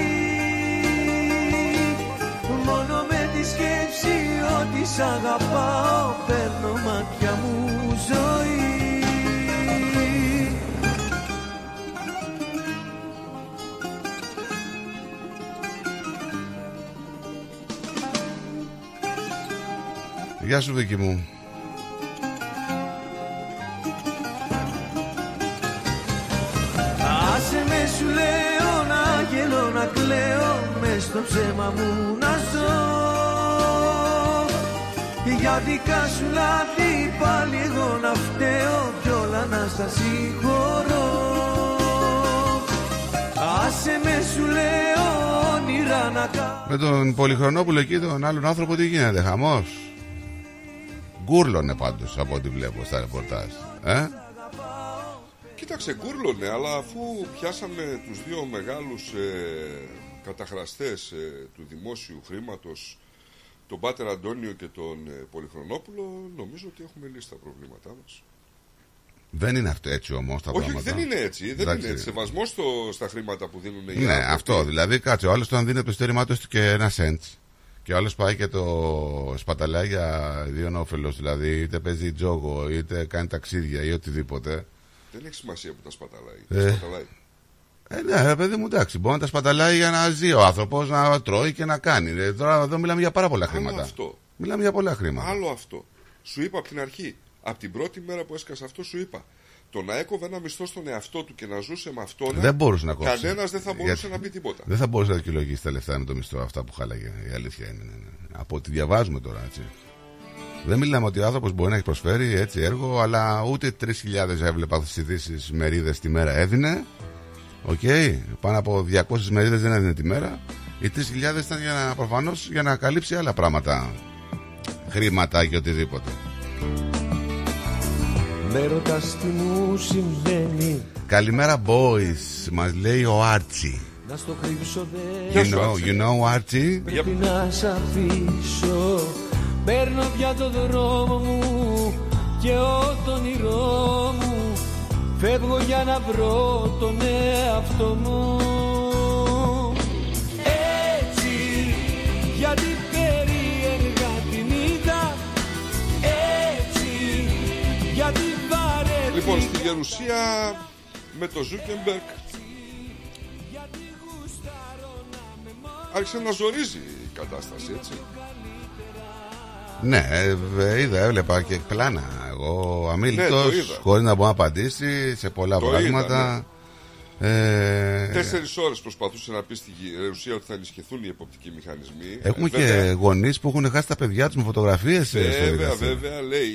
Μόνο με τη σκέψη ότι σ' αγαπάω παίρνω μάτια μου ζωή Γεια σου Βίκυ μου. Άσε με σου λέω να γελώ να κλαίω μες στο ψέμα μου να ζω Για δικά σου λάθη πάλι εγώ να φταίω κι όλα να στα συγχωρώ Άσε με σου λέω όνειρα να κάνω Με τον Πολυχρονόπουλο εκεί, τον άλλον άνθρωπο, τι γίνεται, χαμός; Γκούρλωνε πάντως από ό,τι βλέπω στα ρεπορτάζ. Ε; Κοίταξε, γκούρλωνε, αλλά αφού πιάσαμε τους δύο μεγάλους ε, καταχραστές ε, του δημόσιου χρήματος, τον Πάτερ Αντώνιο και τον ε, Πολυχρονόπουλο, νομίζω ότι έχουμε λύσει τα προβλήματά μας. Δεν είναι αυτό έτσι όμως τα Όχι, πράγματα. δεν είναι έτσι. Δεν Εντάξει. είναι έτσι. Σεβασμός στο, στα χρήματα που δίνουν οι Ναι, άνθρωποι. αυτό. Δηλαδή, κάτσε. Ο άλλος τον δίνει από το στέρημά του και ένα σέντ. Και ο άλλος πάει και το σπαταλάει για δύο όφελο. Δηλαδή, είτε παίζει τζόγο, είτε κάνει ταξίδια ή οτιδήποτε. Δεν έχει σημασία που τα σπαταλάει. Ε. Τα σπαταλάει. Ε, ναι, ρε παιδί μου, εντάξει. Μπορεί να τα σπαταλάει για να ζει ο άνθρωπος, να τρώει και να κάνει. Ε, τώρα εδώ μιλάμε για πάρα πολλά Άλλο χρήματα. αυτό. Μιλάμε για πολλά χρήματα. Άλλο αυτό. Σου είπα από την αρχή. Από την πρώτη μέρα που έσκασε αυτό, σου είπα. Το να έκοβε ένα μισθό στον εαυτό του και να ζούσε με αυτόν. Δεν μπορούσε να κόψει. Κανένας δεν θα μπορούσε Γιατί- να πει τίποτα. Δεν θα μπορούσε να δικαιολογήσει τα λεφτά με το μισθό αυτά που χάλαγε. Η αλήθεια είναι. ναι, ναι. Από ό,τι διαβάζουμε τώρα, έτσι. Δεν μιλάμε ότι ο άνθρωπος μπορεί να έχει προσφέρει έτσι έργο, αλλά ούτε 3.000 έβλεπα στις ειδήσεις μερίδες τη μέρα έδινε. Οκ. Πάνω από 200 μερίδες δεν έδινε τη μέρα. Οι 3.000 ήταν για να, προφανώς για να καλύψει άλλα πράγματα. Χρήματα και οτιδήποτε. Με ρωτάς τι μου συμβαίνει. Καλημέρα boys, μας λέει ο Άρτσι. Να στο κρύψω You δεν know, you know Άρτσι; Πρέπει να σ' αφήσω. Παίρνω πια το δρόμο μου Και ο το όνειρό μου. Φεύγω για να βρω τον εαυτό μου Λοιπόν, στη Γερουσία με το Ζούκερμπεργκ άρχισε να ζορίζει η κατάσταση, έτσι. Ναι, ε, είδα, έβλεπα και πλάνα. Εγώ Ναι, αμίλητος, το είδα. χωρίς να μπορεί να απαντήσει σε πολλά Το πράγματα. Ε, Τέσσερις ώρες προσπαθούσε να πει στη Γερουσία ότι θα ενισχυθούν οι εποπτικοί μηχανισμοί. Έχουμε Ε, και βέβαια, γονείς που έχουν χάσει τα παιδιά τους με φωτογραφίες ε, στο Βέβαια, δικαστήριο. βέβαια, λέει.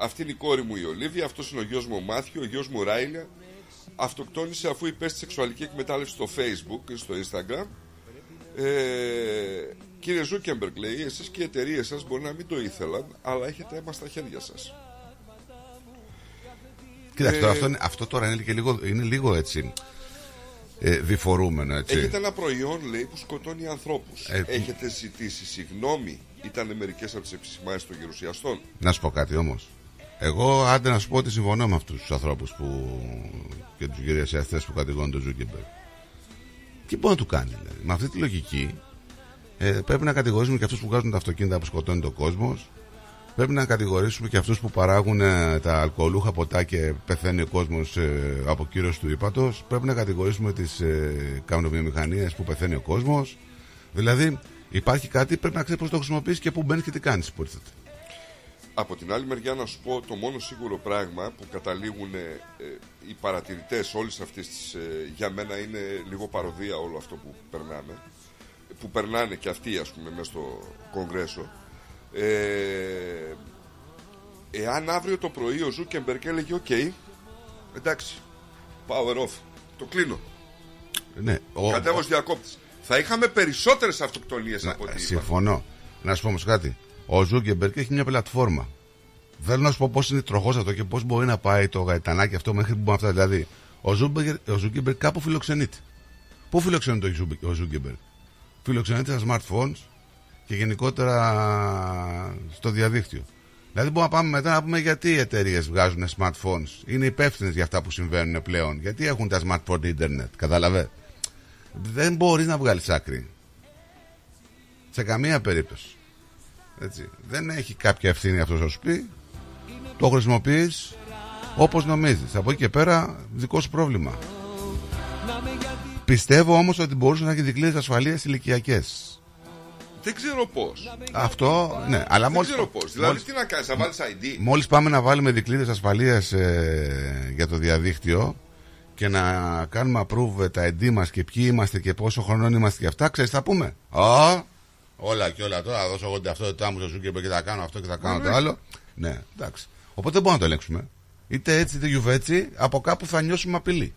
Αυτή είναι η κόρη μου η Ολίβια, αυτός είναι ο γιος μου ο Μάθιο, ο γιος μου ο Ράιλι. Αυτοκτόνησε αφού υπέστη σεξουαλική εκμετάλλευση στο Facebook, στο Instagram. Ε, κύριε Ζούκερμπεργκ, λέει, εσείς και οι εταιρείες σας μπορεί να μην το ήθελαν, αλλά έχετε αίμα στα χέρια σας. Κοίταξε, Ε, τώρα, αυτό, είναι- αυτό τώρα είναι, και λίγο, είναι λίγο έτσι ε, διφορούμενο, έτσι. Έχετε ένα προϊόν, λέει, που σκοτώνει ανθρώπους. Ε, έχετε ζητήσει συγγνώμη. Ήταν μερικές από τις επισημάνσεις των γερουσιαστών. Να σου πω κάτι όμως. Εγώ άντε να σου πω ότι συμφωνώ με αυτούς τους ανθρώπους που... και τους γερουσιαστές που κατηγορούν τον Ζούκερμπεργκ. Τι μπορεί να του κάνει, δηλαδή; Με αυτή τη λογική ε, πρέπει να κατηγορήσουμε και αυτούς που βγάζουν τα αυτοκίνητα που σκοτώνεται ο κόσμος. Πρέπει να κατηγορήσουμε και αυτούς που παράγουν ε, τα αλκοολούχα ποτά και πεθαίνει ο κόσμος ε, από κίρρωση του ήπατος. Πρέπει να κατηγορήσουμε τις ε, καπνοβιομηχανίες που πεθαίνει ο κόσμος. Δηλαδή υπάρχει κάτι πρέπει να ξέρεις πώς το χρησιμοποιείς και πού μπαίνεις και τι κάνεις υποτίθεται. Από την άλλη μεριά να σου πω το μόνο σίγουρο πράγμα που καταλήγουν ε, οι παρατηρητές όλες αυτές τις ε, για μένα είναι λίγο παρωδία όλο αυτό που περνάμε που περνάνε και αυτοί ας πούμε μέσα στο κογκρέσο ε, εάν αύριο το πρωί ο Ζούκερμπεργκ έλεγε οκ εντάξει power off το κλείνω Ναι, ο- κατεβάζω διακόπτης θα είχαμε περισσότερες αυτοκτονίες από ό,τι είπα. Συμφωνώ. Να σου πω όμως κάτι. Ο Ζούκερμπεργκ έχει μια πλατφόρμα. Θέλω να σου πω πώς είναι τροχός αυτό και πώς μπορεί να πάει το γαϊτανάκι αυτό μέχρι που μπορεί αυτά. Δηλαδή, ο, Ζούμπερ- ο Ζούγκεμπερκ κάπου φιλοξενείται. Πού φιλοξενείται ο Ζούμπε- ο Ζούκερμπεργκ, Φιλοξενείται στα smartphones και γενικότερα στο διαδίκτυο. Δηλαδή, μπορούμε να πάμε μετά να πούμε γιατί οι εταιρείες βγάζουν smartphones. Είναι υπεύθυνες για αυτά που συμβαίνουν πλέον. Γιατί έχουν τα smartphone internet. Κατάλαβες; Δεν μπορείς να βγάλεις άκρη. Σε καμία περίπτωση. Έτσι. Δεν έχει κάποια ευθύνη αυτός να σου πει. Το χρησιμοποιείς όπως νομίζεις. Από εκεί και πέρα, δικό σου πρόβλημα. Πιστεύω όμως ότι μπορούσε να έχει δικλείδες ασφαλείας ηλικιακές. δεν ξέρω πώς Αυτό, ναι, αλλά δεν μόλις. ξέρω πώς δηλαδή τι να κάνεις θα βάλεις ID Μόλις πάμε να βάλουμε δικλείδες ασφαλείας ε, για το διαδίκτυο και να κάνουμε approve τα ID μας και ποιοι είμαστε και πόσο χρονών είμαστε και αυτά, ξέρεις θα πούμε. Α, όλα και όλα τώρα, θα δώσω εγώ αυτό το άμμο στο Zuckerberg και θα κάνω αυτό και θα κάνω το Ναι. άλλο. Ναι, εντάξει. Οπότε δεν μπορούμε να το ελέγξουμε. Είτε έτσι είτε γιουβέτσι, από κάπου θα νιώσουμε απειλή.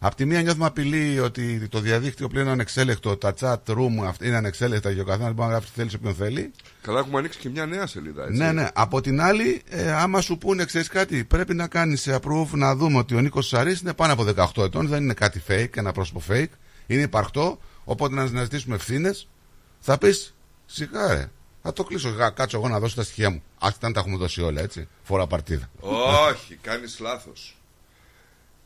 Απ' τη μία νιώθουμε απειλή ότι το διαδίκτυο πλέον είναι ανεξέλεκτο, τα chat room αυτά είναι ανεξέλεκτα και ο καθένας μπορεί να γράφει τι θέλει σε όποιον θέλει. Καλά, έχουμε ανοίξει και μια νέα σελίδα. Έτσι. Ναι, ναι. Από την άλλη, ε, άμα σου πούνε, ξέρεις κάτι, πρέπει να κάνεις approve να δούμε ότι ο Νίκος Σαρής είναι πάνω από 18 ετών, δεν είναι κάτι fake, ένα πρόσωπο fake, είναι υπαρκτό. Οπότε να αναζητήσουμε ευθύνες, θα πεις σιγά ρε. Θα το κλείσω, γα- κάτσω εγώ να δώσω τα στοιχεία μου. Άσχετα αν τα έχουμε δώσει όλα, έτσι. Φορά παρτίδα. Όχι, κάνεις λάθος.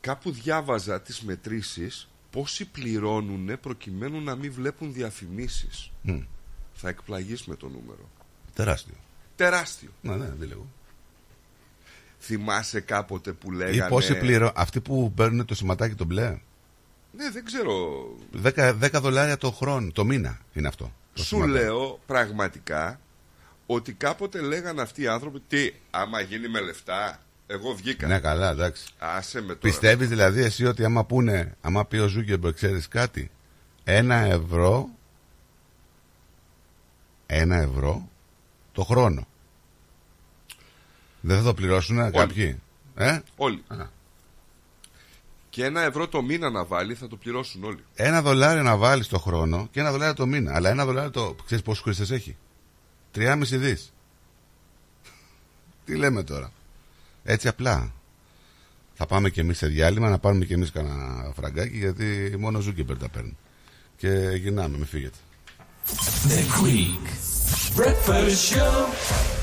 Κάπου διάβαζα τις μετρήσεις πόσοι πληρώνουν προκειμένου να μην βλέπουν διαφημίσεις. Μμ. Θα εκπλαγείς με το νούμερο. Τεράστιο. Τεράστιο. Ναι, ναι, δει λίγο. Θυμάσαι κάποτε που Ή λέγανε... πόσοι πληρώ, αυτοί που παίρνουν το σηματάκι το μπλε; Ναι, δεν ξέρω. 10, 10 δολάρια το χρόνο, το μήνα είναι αυτό. Το Σου σηματάκι. λέω πραγματικά ότι κάποτε λέγανε αυτοί οι άνθρωποι τι, άμα γίνει με λεφτά, εγώ βγήκα. Ναι, καλά, εντάξει. Άσε με τώρα. Πιστεύεις δηλαδή εσύ ότι άμα πούνε, άμα πει ο Ζούκερμπεργκ, ξέρεις κάτι, ένα ευρώ, ένα ευρώ το χρόνο. Δεν θα το πληρώσουν κάποιοι. Ε; Όλοι. Α. Και ένα ευρώ το μήνα να βάλει θα το πληρώσουν όλοι. Ένα δολάριο να βάλεις το χρόνο και ένα δολάριο το μήνα. Αλλά ένα δολάριο το. ξέρεις πόσους χρήστες έχει; 3,5 δις. Τι λέμε τώρα; Έτσι απλά. Θα πάμε και εμείς σε διάλειμμα να πάρουμε και εμείς κανένα φραγκάκι γιατί μόνο ο Ζούκερμπεργκ τα παίρνει. Και γυρνάμε, με φύγετε. The Greek Breakfast Show.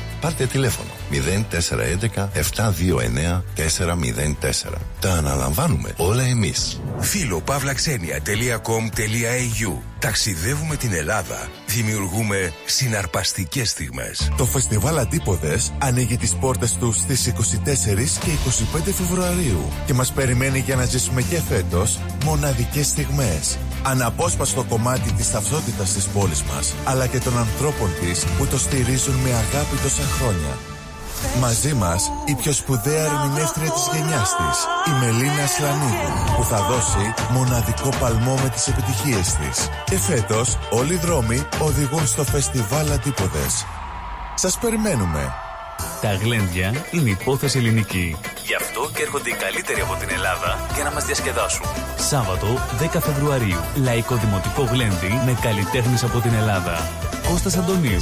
Πάρτε τηλέφωνο 0411 729 404. Τα αναλαμβάνουμε όλα εμείς. Φίλο παύλαξενια.com.au Ταξιδεύουμε την Ελλάδα. Δημιουργούμε συναρπαστικές στιγμές. Το φεστιβάλ Αντίποδες ανοίγει τις πόρτες του στις 24 και 25 Φεβρουαρίου και μας περιμένει για να ζήσουμε και φέτος μοναδικές στιγμές. Αναπόσπαστο κομμάτι της ταυτότητας της πόλης μας, αλλά και των ανθρώπων της που το στηρίζουν με αγάπη τόσα χρόνια. Μαζί μας η πιο σπουδαία ερμηνεύτρια της γενιάς της, η Μελίνα Σλανίδου, που θα δώσει μοναδικό παλμό με τις επιτυχίες της. Και φέτος όλοι οι δρόμοι οδηγούν στο φεστιβάλ Αντίποδες. Σας περιμένουμε. Τα γλέντια είναι υπόθεση ελληνική. Γι' αυτό και έρχονται οι καλύτεροι από την Ελλάδα για να μας διασκεδάσουν. Σάββατο 10 Φεβρουαρίου. Λαϊκό Δημοτικό Γλέντι με καλλιτέχνες από την Ελλάδα. Κώστας Αντωνίου.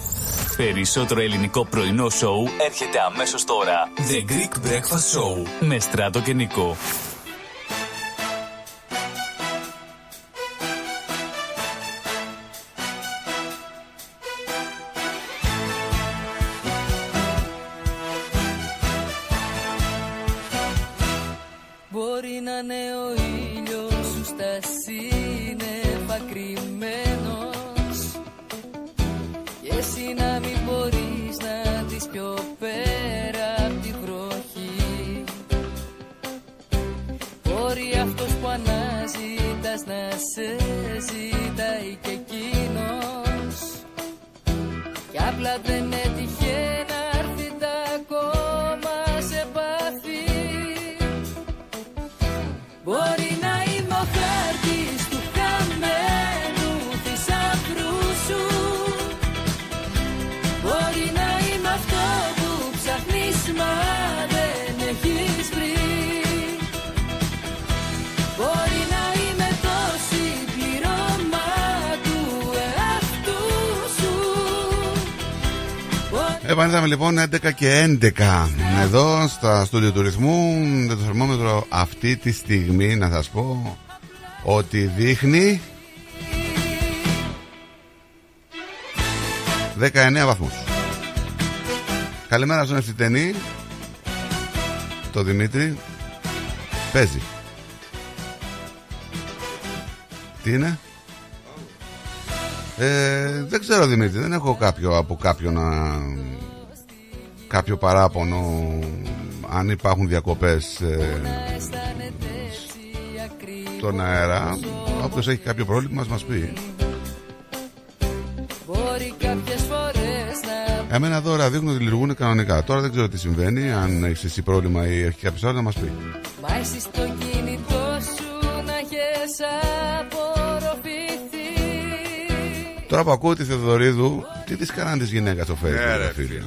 Περισσότερο ελληνικό πρωινό σοου έρχεται αμέσως τώρα. The Greek Breakfast Show με Στράτο και Νικό. Επανήλθαμε λοιπόν 11 και 11 εδώ στα στούντιο του ρυθμού με το θερμόμετρο αυτή τη στιγμή να σας πω ότι δείχνει 19 βαθμούς. Καλημέρα στον Ευθυτενή. Το Δημήτρη Παίζει. Τι είναι; Ε, δεν ξέρω Δημήτρη, δεν έχω κάποιο από κάποιον να... κάποιο παράπονο αν υπάρχουν διακοπές ε, στον αέρα. Όποιος έχει κάποιο πρόβλημα μας πει. Μπορεί κάποιες φορές να Εμένα εδώ ραδιόχνουν ότι λειτουργούν κανονικά. Τώρα δεν ξέρω τι συμβαίνει, αν έχεις εσύ πρόβλημα ή έχει κάποιος άλλος να μας πει. Μα εσύ στο κινητό σου να έχεις απορροφηθεί Τώρα που ακούω τη Θεοδωρίδου, τι της κάνανε της γυναίκας στο Facebook, Ναι, ρε, ρε φίλε.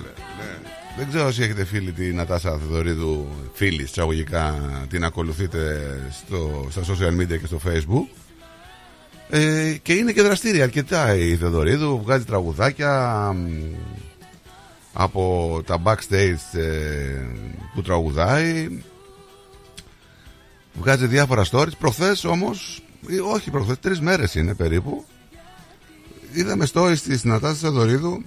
Φίλε. Ναι. Δεν ξέρω όσοι έχετε φίλη τη Νατάσα Θεοδωρίδου, φίλη εισαγωγικά, την ακολουθείτε στο, στα social media και στο Facebook. Ε, και είναι και δραστήρια αρκετά η Θεοδωρίδου, βγάζει τραγουδάκια μ, από τα backstage ε, που τραγουδάει. Βγάζει διάφορα stories. Προχθές όμως, ή όχι προχθές, τρεις μέρες είναι περίπου. Είδαμε stories της Νατάσας Θεοδωρίδου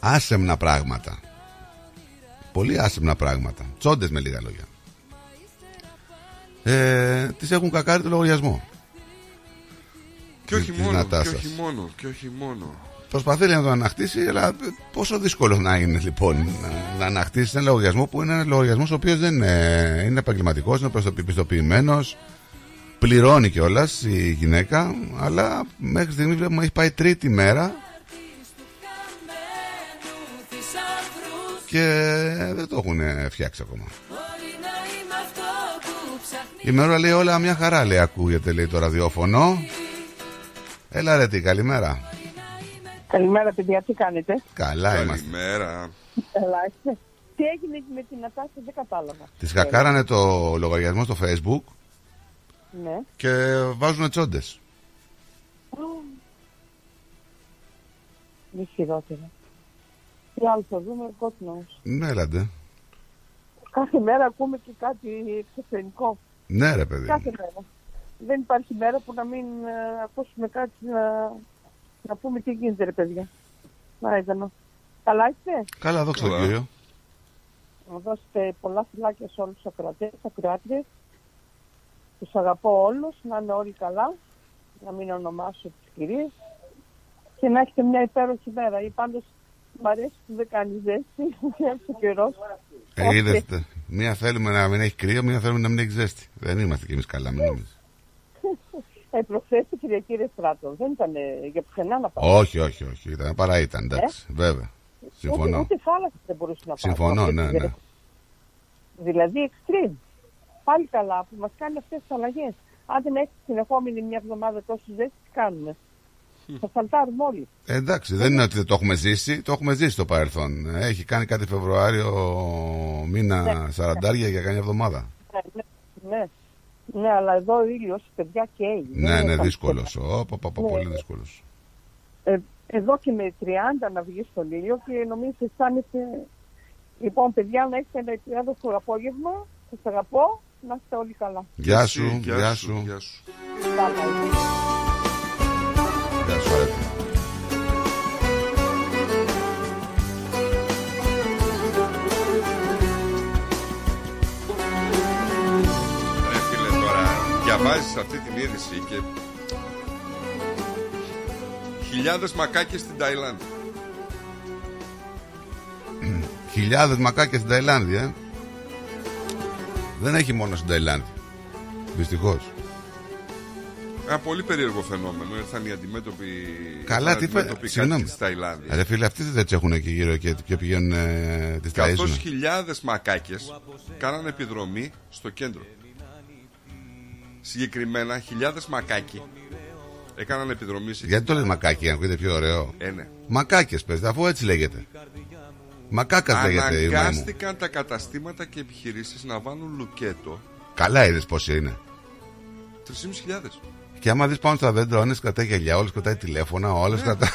άσεμνα πράγματα. Πολύ άσεμνα πράγματα. Τσόντες με λίγα λόγια. Ε, τις έχουν κακάρει το λογαριασμό. Και όχι Της μόνο, και Νατάσας. όχι μόνο, και όχι μόνο. Προσπαθεί να το ανακτήσει, αλλά πόσο δύσκολο να είναι λοιπόν να, να ανακτήσει ένα λογαριασμό που είναι ένας λογαριασμός ο οποίος δεν είναι, είναι επαγγελματικός, είναι πιστοποιημένος, πληρώνει κιόλας η γυναίκα, αλλά μέχρι στιγμής βλέπουμε έχει πάει τρίτη μέρα και δεν το έχουν φτιάξει ακόμα. Η μέρα λέει όλα μια χαρά λέει ακούγεται λέει το ραδιόφωνο. Έλα ρε τι καλημέρα. Καλημέρα, παιδιά, τι κάνετε; Καλά είμαστε. Καλημέρα. Καλά είστε. Τι έγινε με την Νατάσα, δεν κατάλαβα. Τη χακάρανε το λογαριασμό στο facebook Ναι. και βάζουν τσόντες. Μη χειρότερα. Τι άλλο θα δούμε, God knows. Ναι, έλατε. Κάθε μέρα ακούμε και κάτι εξωφρενικό. Ναι, ρε παιδί. Κάθε μέρα. Δεν υπάρχει μέρα που να μην ε, ακούσουμε κάτι να, να πούμε τι γίνεται, ρε παιδιά. Να ήταν. Καλά είστε; Καλά, δόξα τω κύριο. Να δώσετε πολλά φιλάκια σε όλους τους ακροατές, ακροάτριες. Τους αγαπώ όλους, να είναι όλοι καλά, να μην ονομάσω τις κυρίες και να έχετε μια υπέροχη μέρα. Ή πάντως μ' αρέσει που δεν κάνεις ζέστη, έρθει ο καιρός. Ε, είδατε. Μία θέλουμε να μην έχει κρύο, μία θέλουμε να μην έχει ζέστη. Δεν είμαστε κι εμείς καλά, μην νομίζεις. Ε, προχθές η Κυριακή Ρεστράτο δεν ήταν ε, για πουθενά να πάει. Όχι, όχι, όχι. Ήταν, παρά ήταν, εντάξει. Βέβαια. Ούτε, Συμφωνώ. ούτε θάλασσα δεν μπορούσε να πάει. Συμφωνώ, ναι, ναι. Δηλαδή extreme. Πάλι καλά που μας κάνει αυτές τις αλλαγές. Αν δεν έχεις συνεχόμενη μια εβδομάδα τόσο ζέστη, τι κάνουμε; Θα σαλτάρουμε όλοι. Ε, εντάξει, δεν είναι ότι δεν το έχουμε ζήσει, το έχουμε ζήσει στο παρελθόν. Έχει κάνει κάτι Φεβρουάριο μήνα σαραντάρια για καμιά εβδομάδα. Ναι, ναι, ναι. Ναι, αλλά εδώ ο ήλιος, παιδιά, καίει. Ναι, Δεν ναι, είναι δύσκολος. Ναι. Πολύ δύσκολος. Ε, εδώ και με 30 να βγει στον ήλιο και νομίζω αισθάνεσαι. Λοιπόν, παιδιά, να έχετε ένα υπέροχο απόγευμα. Σας αγαπώ. Να είστε όλοι καλά. Γεια Εσύ, σου, γεια γεια σου, σου. γεια σου. Bye bye. Γεια σου, αρέτη. Ρε φίλε τώρα διαβάζεις αυτή την είδηση και χιλιάδες μακάκες στην Ταϊλάνδη. Χιλιάδες μακάκια στην Ταϊλάνδη, ε. Δεν έχει μόνο στην Ταϊλάνδη. Δυστυχώς. Ένα πολύ περίεργο φαινόμενο. Ήρθαν οι αντιμέτωποι. Καλά, ήρθαν τι είπε. αντιμέτωποι Συγγνώμη. κάτοικοι της Ταϊλάνδης. Ρε φίλε, αυτοί δεν τσέχουν εκεί γύρω και, και πηγαίνουν ε, τις Καθώς ταΐζουν. χιλιάδες μακάκες κάνανε επιδρομή στο κέντρο. Συγκεκριμένα χιλιάδες μακάκι έκαναν επιδρομή σε Γιατί το λες μακάκι, για να ακούγεται πιο ωραίο; Ε, ναι. Μακάκες πες, αφού έτσι λέγεται. Μακάκας λέγεται η μάη μου. Αναγκάστηκαν τα καταστήματα και επιχειρήσεις να βάλουν λουκέτο Καλά είδες πόσοι είναι. 3.500. Και άμα δεις πάνω στα δέντρα, ο ένας κρατάει γυαλιά, όλος κρατάει τηλέφωνα, ο άλλος Ναι. κρατάει...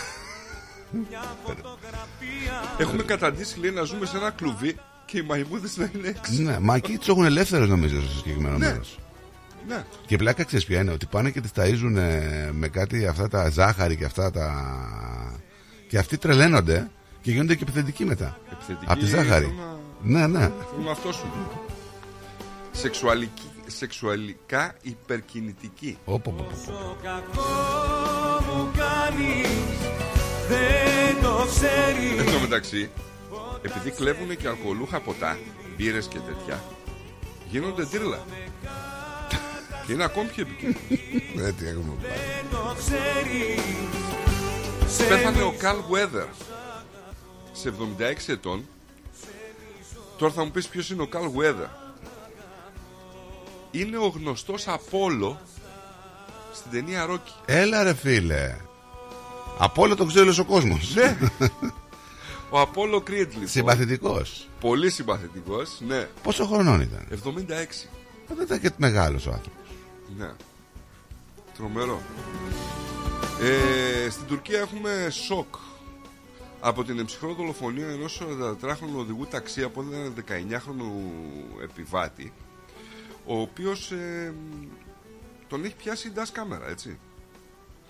Έχουμε καταντήσει λέει να ζούμε σε ένα κλουβί και οι μαϊμούδες να είναι έξω. ναι, μα εκεί τους έχουν ελεύθερους νομίζω στο συγκεκριμένο Ναι. μέρος. Ναι. Και η πλάκα ξέρεις ποια είναι, ότι πάνε και τις ταΐζουν ε, με κάτι αυτά τα ζάχαρη και αυτά τα... Και αυτοί τρελαίνονται και γίνονται και επιθετικοί μετά. Επιθετικοί Από τη ζάχαρη. θέλουν Ναι, ναι. Θέλουν να αυτόσουν. Σεξουαλική, σεξουαλικά υπερκινητική. Όπο, όπο, όπο. Πόσο κακό μου κάνεις Δεν το ξέρεις Εν τω μεταξύ, επειδή κλέβουν και αλκοολούχα ποτά, μπύρες και τέτοια, γίνονται τύρλα. και είναι ακόμη πιο επικίνδυνο. Ε, τι έχουμε πάει. Δεν το ξέρεις Πέθανε ο Καλ Weather σε 76 ετών. Τώρα θα μου πεις ποιος είναι ο Καλ Weather. Είναι ο γνωστός Απόλο στην ταινία Ρόκι. Έλα ρε φίλε. Από όλο το ξέρει όλος ο κόσμος. Ναι. Ο Απόλο Κρίτ λοιπόν. Συμπαθητικός. Πολύ συμπαθητικός, ναι. Πόσο χρονών ήταν; 76. Δεν ήταν και μεγάλος ο άνθρωπος. Ναι. Τρομερό. Ε, στην Τουρκία έχουμε σοκ από την εμψυχρό δολοφονία ενός 44χρονου οδηγού ταξί από έναν 19χρονο επιβάτη ο οποίος ε, τον έχει πιάσει η DAS κάμερα, έτσι.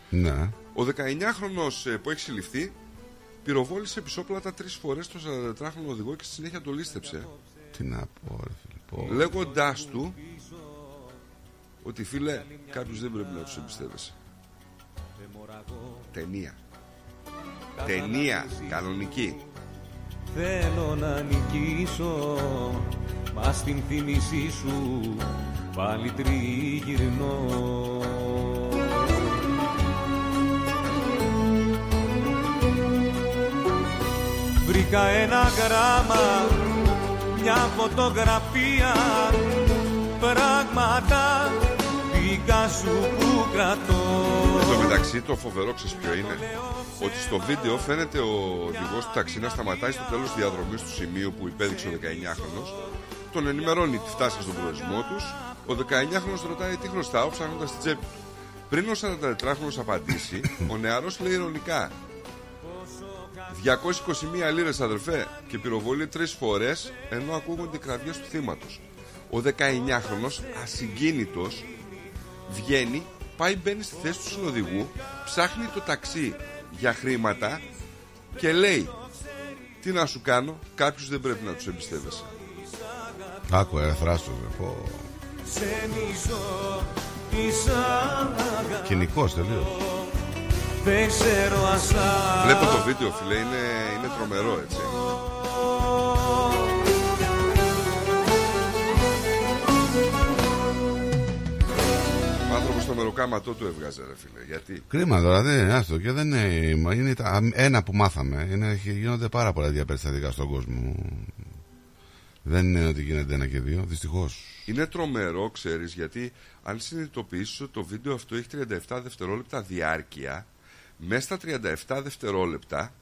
Ναι. Ο 19χρονος ε, που έχει συλληφθεί πυροβόλησε πισόπλατα τρεις φορές τον 44χρονο οδηγό και στη συνέχεια το λίστεψε. Τι να πω ρε φίλε. πω. Λέγοντάς του ότι φίλε κάποιους δεν πρέπει να τους εμπιστεύεσαι. Ταινία. Ταινία, κανονική. Θέλω να νικήσω Μα στην θύμησή σου Πάλι τριγυρνώ. Βρήκα ένα γράμμα Μια φωτογραφία Πράγματα Δικά σου που κρατώ. Εν τω μεταξύ το φοβερό ξέρεις ποιο είναι; Ότι στο βίντεο φαίνεται ο οδηγός του ταξί να σταματάει στο τέλος της διαδρομής του σημείου που υπέδειξε ο 19χρονος Τον ενημερώνει τη φτάση στον προορισμό τους. Ο 19χρονος ρωτάει τι χρωστάω ψάχνοντας την τσέπη του. Πριν ο 44χρονος απαντήσει Ο νεαρός λέει ειρωνικά 221 λίρες αδερφέ και πυροβολεί τρεις φορές ενώ ακούγονται οι κραυγές του θύματος. Ο 19χρονος ασυγκίνητος βγαίνει, πάει μπαίνει στη θέση του συνοδηγού, ψάχνει το ταξί για χρήματα και λέει τι να σου κάνω, κάποιους δεν πρέπει να τους εμπιστεύεσαι. Άκου ρε θράστος ρε. Πω. Ξενίζω της αγάπης Κοινικός τελείως. Δεν ξέρω αν σ' Βλέπω το βίντεο φίλε, είναι, είναι τρομερό έτσι. Στο μεροκάματό του έβγαζε ρε φίλε, γιατί Κρίμα τώρα, δεν είναι άστο και δεν είναι. είναι τα, ένα που μάθαμε. Είναι, γίνονται πάρα πολλά τέτοια περιστατικά στον κόσμο. Δεν είναι ότι γίνεται ένα και δύο, δυστυχώς. Είναι τρομερό, ξέρεις, γιατί αν συνειδητοποιήσεις ότι το βίντεο αυτό έχει 37 δευτερόλεπτα διάρκεια, μέσα στα 37 δευτερόλεπτα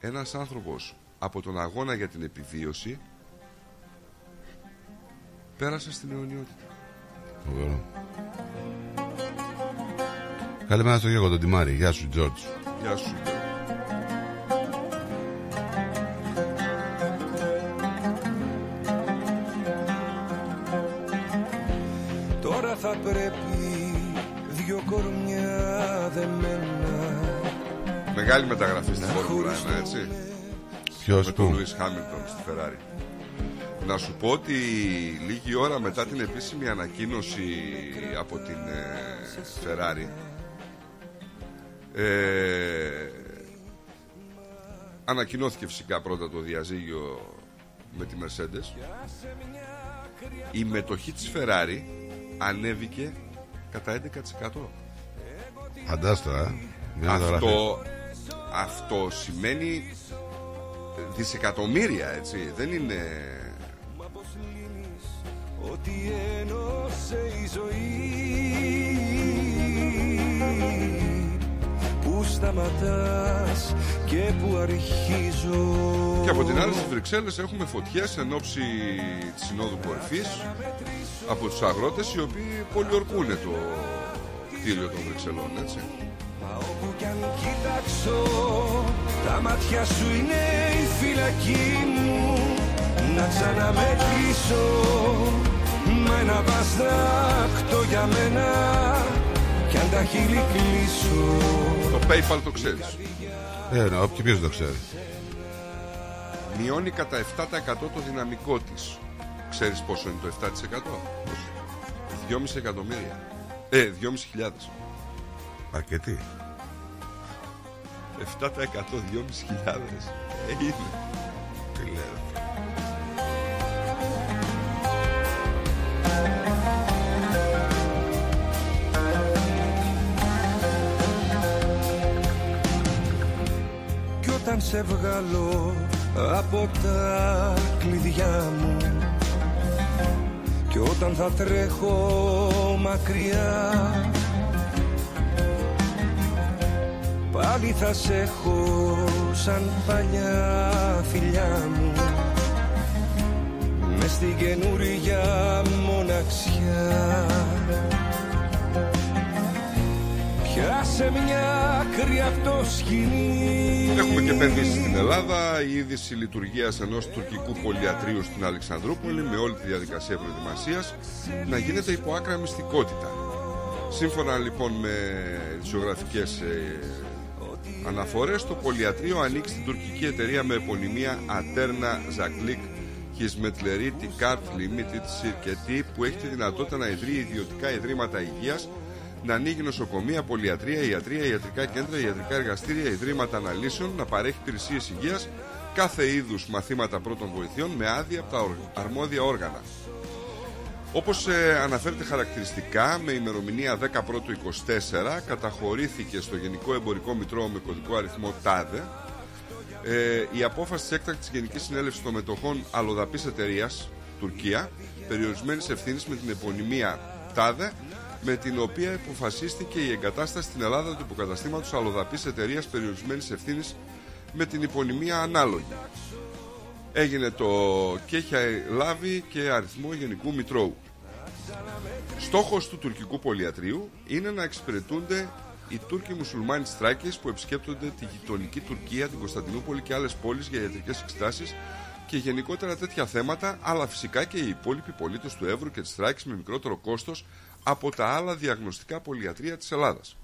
ένας άνθρωπος από τον αγώνα για την επιβίωση πέρασε στην αιωνιότητα. Φοβερό. Καλημέρα στο Γιώργο τον Τιμάρη. Γεια σου, Τζόρτζ. Γεια σου. Τώρα θα πρέπει δυο κορμιά δεμένα Μεγάλη μεταγραφή στη Φόρμουλα 1, έτσι. Ποιος Με που; τον Λουίς Χάμιλτον στη Ferrari. Να σου πω ότι λίγη ώρα μετά την επίσημη ανακοίνωση από την ε, Ferrari ε, ανακοινώθηκε φυσικά πρώτα το διαζύγιο με τη Mercedes η μετοχή της Ferrari ανέβηκε κατά 11% Φαντάστο, ε. Μια μεταγραφή. αυτό, αυτό σημαίνει δισεκατομμύρια έτσι δεν είναι Ότι ένωσε η ζωή. Που σταματάς και που αρχίζω. Και από την άλλη στις Βρυξέλλες έχουμε φωτιές εν ώψη της Συνόδου Κορυφής από τους αγρότες οι οποίοι πολιορκούν το κτίριο των Βρυξελών, έτσι. Μα όπου κι αν κοιτάξω Τα μάτια σου είναι η φυλακή μου. Να ξαναμετρήσω Μα ένα βαστάκτο για μένα Κι αν τα χείλη κλείσω Το PayPal το ξέρεις. Ε, ναι, όποιο ποιος το ξέρει. Μειώνει κατά 7% το δυναμικό της. Ξέρεις πόσο είναι το 7%? 2,5 εκατομμύρια. Ε, 2,5 χιλιάδες. Αρκετή. 7% 2,5 χιλιάδες. Ε, είναι. Τι λέω. Κι όταν σε βγάλω από τα κλειδιά μου Κι όταν θα τρέχω μακριά Πάλι θα σε έχω σαν παλιά φιλιά μου Μες στην καινούργια μοναξιά Πιάσε μια άκρη από το σκηνή Έχουμε και επενδύσει στην Ελλάδα. Η είδηση λειτουργίας ενός τουρκικού πολυατρίου στην Αλεξανδρούπολη με όλη τη διαδικασία προετοιμασίας να γίνεται υπό άκρα μυστικότητα. Σύμφωνα λοιπόν με τις ζωγραφικέ αναφορές, το πολυατρίο ανήκει στην τουρκική εταιρεία με επωνυμία Aterna Zaklik Hizmetleri Tikart Limited Şirketi που έχει τη δυνατότητα να ιδρύει ιδιωτικά ιδρύματα υγείας να ανοίγει νοσοκομεία, πολυατρία, ιατρία, ιατρικά κέντρα, ιατρικά εργαστήρια, ιδρύματα αναλύσεων, να παρέχει υπηρεσίες υγείας, κάθε είδους μαθήματα πρώτων βοηθειών με άδεια από τα ορ- αρμόδια όργανα. Όπως αναφέρεται χαρακτηριστικά, με ημερομηνία 10 Πρώτου 24 καταχωρήθηκε στο Γενικό Εμπορικό Μητρό με κωδικό αριθμό ΤΑΔΕ ε, η απόφαση της έκτακτης Γενικής Συνέλευσης των Μετοχών Αλλοδαπής Εταιρείας Τουρκία, περιορισμένης ευθύνης με την επωνυμία ΤΑΔΕ, με την οποία αποφασίστηκε η εγκατάσταση στην Ελλάδα του υποκαταστήματος Αλλοδαπής Εταιρείας Περιορισμένης Ευθύνης με την υπονημία ανάλογη. Έγινε το και έχει λάβει και αριθμό Γενικού Μητρώου. Στόχος του τουρκικού πολυατρίου είναι να εξυπηρετούνται οι Τούρκοι μουσουλμάνοι της Θράκης που επισκέπτονται τη γειτονική Τουρκία, την Κωνσταντινούπολη και άλλες πόλεις για ιατρικές εξετάσεις και γενικότερα τέτοια θέματα, αλλά φυσικά και οι υπόλοιποι πολίτες του Εύρου και της Θράκης με μικρότερο κόστος από τα άλλα διαγνωστικά πολυατρία της Ελλάδας.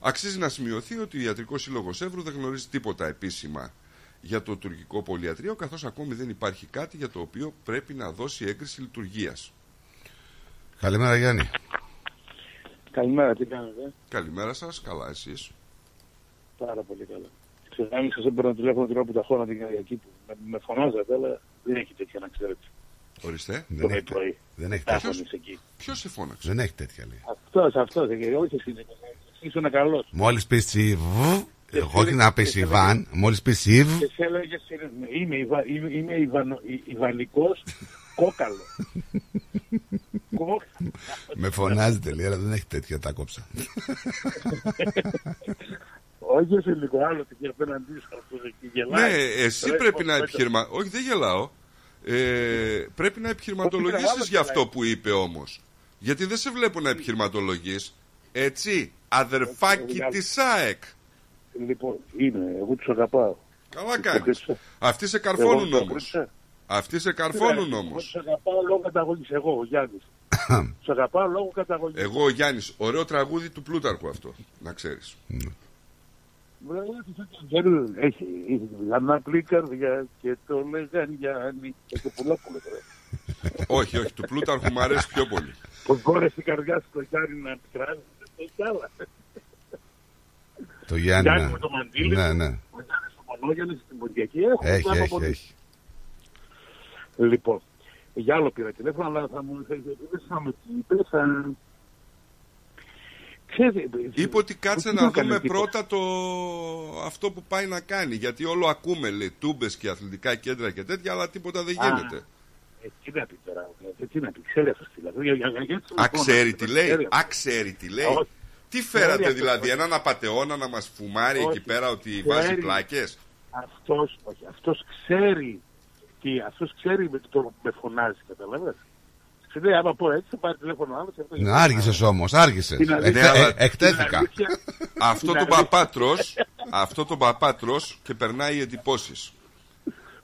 Αξίζει να σημειωθεί ότι ο Ιατρικός Σύλλογος Εύρου δεν γνωρίζει τίποτα επίσημα για το τουρκικό πολυατρίο, καθώς ακόμη δεν υπάρχει κάτι για το οποίο πρέπει να δώσει έγκριση λειτουργίας. Καλημέρα Γιάννη. Καλημέρα, τι κάνετε; Καλημέρα σας, καλά εσείς. Πάρα πολύ καλά. Ξέρω, αν σας έπαιρνα τηλέφωνο την ώρα που τα χώρα την Κυριακή που με, με φωνάζατε, αλλά δεν έχει τέτοια να ξέρετε. Ορίστε. Δεν έχει, πρωί. δεν έχει Τα τέτοια. φωνείς εκεί. Ποιος σε φώναξε; Δεν έχει τέτοια λέει. Αυτός, αυτός, και όχι εσύ. Ήσουν καλός. Μόλις πεις τσιβ, όχι να πει Ιβάν, μόλις πεις Ιβ, Και σε έλεγε, είμαι, Ιβα, είμαι, είμαι Ιβανο, Ι- Ιβανικός κόκαλο. Κόκαλο. με φωνάζετε λέει, αλλά δεν έχει τέτοια, τα κόψα. Όχι εσύ λίγο άλλο και απέναντί σου αυτός εκεί γελάει. Ναι, εσύ Ρε, πρέπει να πέτω. επιχειρημα... Όχι, δεν γελάω. Ε, πρέπει να επιχειρηματολογήσεις άλλος για αυτό γελάει. που είπε όμως. Γιατί δεν σε βλέπω να επιχειρηματολογείς. Έτσι, αδερφάκι Ε, της ΣΑΕΚ. Λοιπόν, είναι, εγώ τους αγαπάω. Καλά κάνεις. Υποκρίτησα. Αυτοί σε Εγώ καρφώνουν τους όμως. Υποκρίτησα. Αυτοί σε καρφώνουν Εγώ όμως. τους αγαπάω λόγω καταγωγής, εγώ ο Γιάννης. Τους αγαπάω λόγω καταγωγής. Εγώ ο Γιάννης, ωραίο τραγούδι του Πλούταρχου αυτό. Να ξέρεις. Έχει λανάπλη καρδιά και το λέγαν Γιάννη. Και το πουλόπουλο τώρα. όχι, όχι, του Πλούταρχου μου αρέσει πιο πολύ. Πως μπόρεσε η καρδιά σου το Γιάννη να επικράζει. Δεν έχει άλλα. Το Γιάννη. Γιάννη ναι. με το μαντίλι. Ναι, ναι. Ο Γιάννης στο Μονόγιαννη στην Ποντιακή. Έχουμε Έχει, πράγμα έχει, πολύ. έχει. Λοιπόν, για άλλο πήρα τηλέφωνο, αλλά θα μου δεν θα με τις είπες, θα... Ξέρετε, Είπε ότι κάτσε τι να να κάνεις δούμε τίποτα. πρώτα το... αυτό που πάει να κάνει. Γιατί όλο ακούμε, λέει, τούμπες και αθλητικά κέντρα και τέτοια, αλλά τίποτα δεν Α, γίνεται. Ε, τι να πει τώρα, ε, τι να πει, ξέρει αυτό δηλαδή. Για- για- για- για- Α, λοιπόν, ξέρει τι λέει. ξέρει. Α, ξέρει τι λέει. Όχι. Τι φέρατε Ξέρει δηλαδή, αυτό. έναν απατεώνα να μας φουμάρει Όχι. εκεί πέρα ότι Ξέρει. βάζει πλάκες; Αυτός, όχι, αυτός ξέρει τι, αυτός ξέρει με το με φωνάζει, καταλαβαίνεις. Σου λέει, άμα πω έτσι, θα πάρει τηλέφωνο άλλος. και αυτός- Ναι, άργησες όμως, άργησες. Την αλήθεια- Ναι, αλλά- Εκτέθηκα. Την αλήθεια- Αυτό την τον αλήθεια- παπάτρος, αυτό τον παπάτρος και περνάει εντυπώσεις.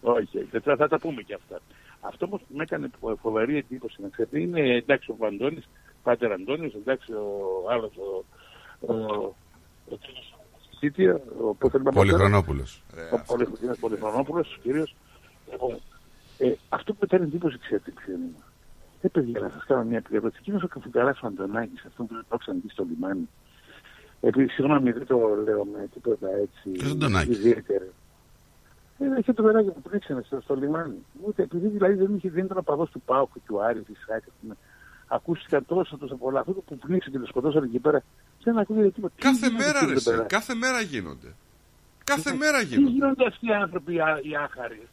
Όχι, όχι, θα, θα τα πούμε και αυτά. Αυτό που με έκανε φο- φοβερή εντύπωση να ξέρετε είναι εντάξει ο Βαντώνης, Πάτερ Αντώνης, εντάξει ο άλλος ο, ο, ο, Σίτια, ο πώς θέλουμε Πολυχρονόπουλος. ο Ε, αυτό που με κάνει εντύπωση, ξέρετε, ποιο είναι. Ε, παιδιά, να σας κάνω μια επικαιρότητα. Εκείνος ο καφουγκαράς ο Αντωνάκης, αυτό που το ξαναδεί στο λιμάνι. Επειδή, συγγνώμη, δεν το λέω με τίποτα έτσι. Ποιος Αντωνάκης; Ιδιαίτερο. Ε, είχε το βεράκι που πνίξανε στο, στο λιμάνι. Ούτε επειδή δηλαδή δεν, είχε, δεν ήταν παδό του Πάου και του Άρη, της Σάκη. Ακούστηκαν τόσο τόσο πολλά. Αυτό που πνίξε και το σκοτώσανε εκεί πέρα. Δεν ακούγεται τίποτα. Τι Κάθε γίνεται μέρα, εκεί ρε, εδώ σε, πέρα; κάθε μέρα γίνονται. Κάθε μέρα Τι γίνονται. γίνονται αυτοί οι άνθρωποι οι, ά- οι άχαροι.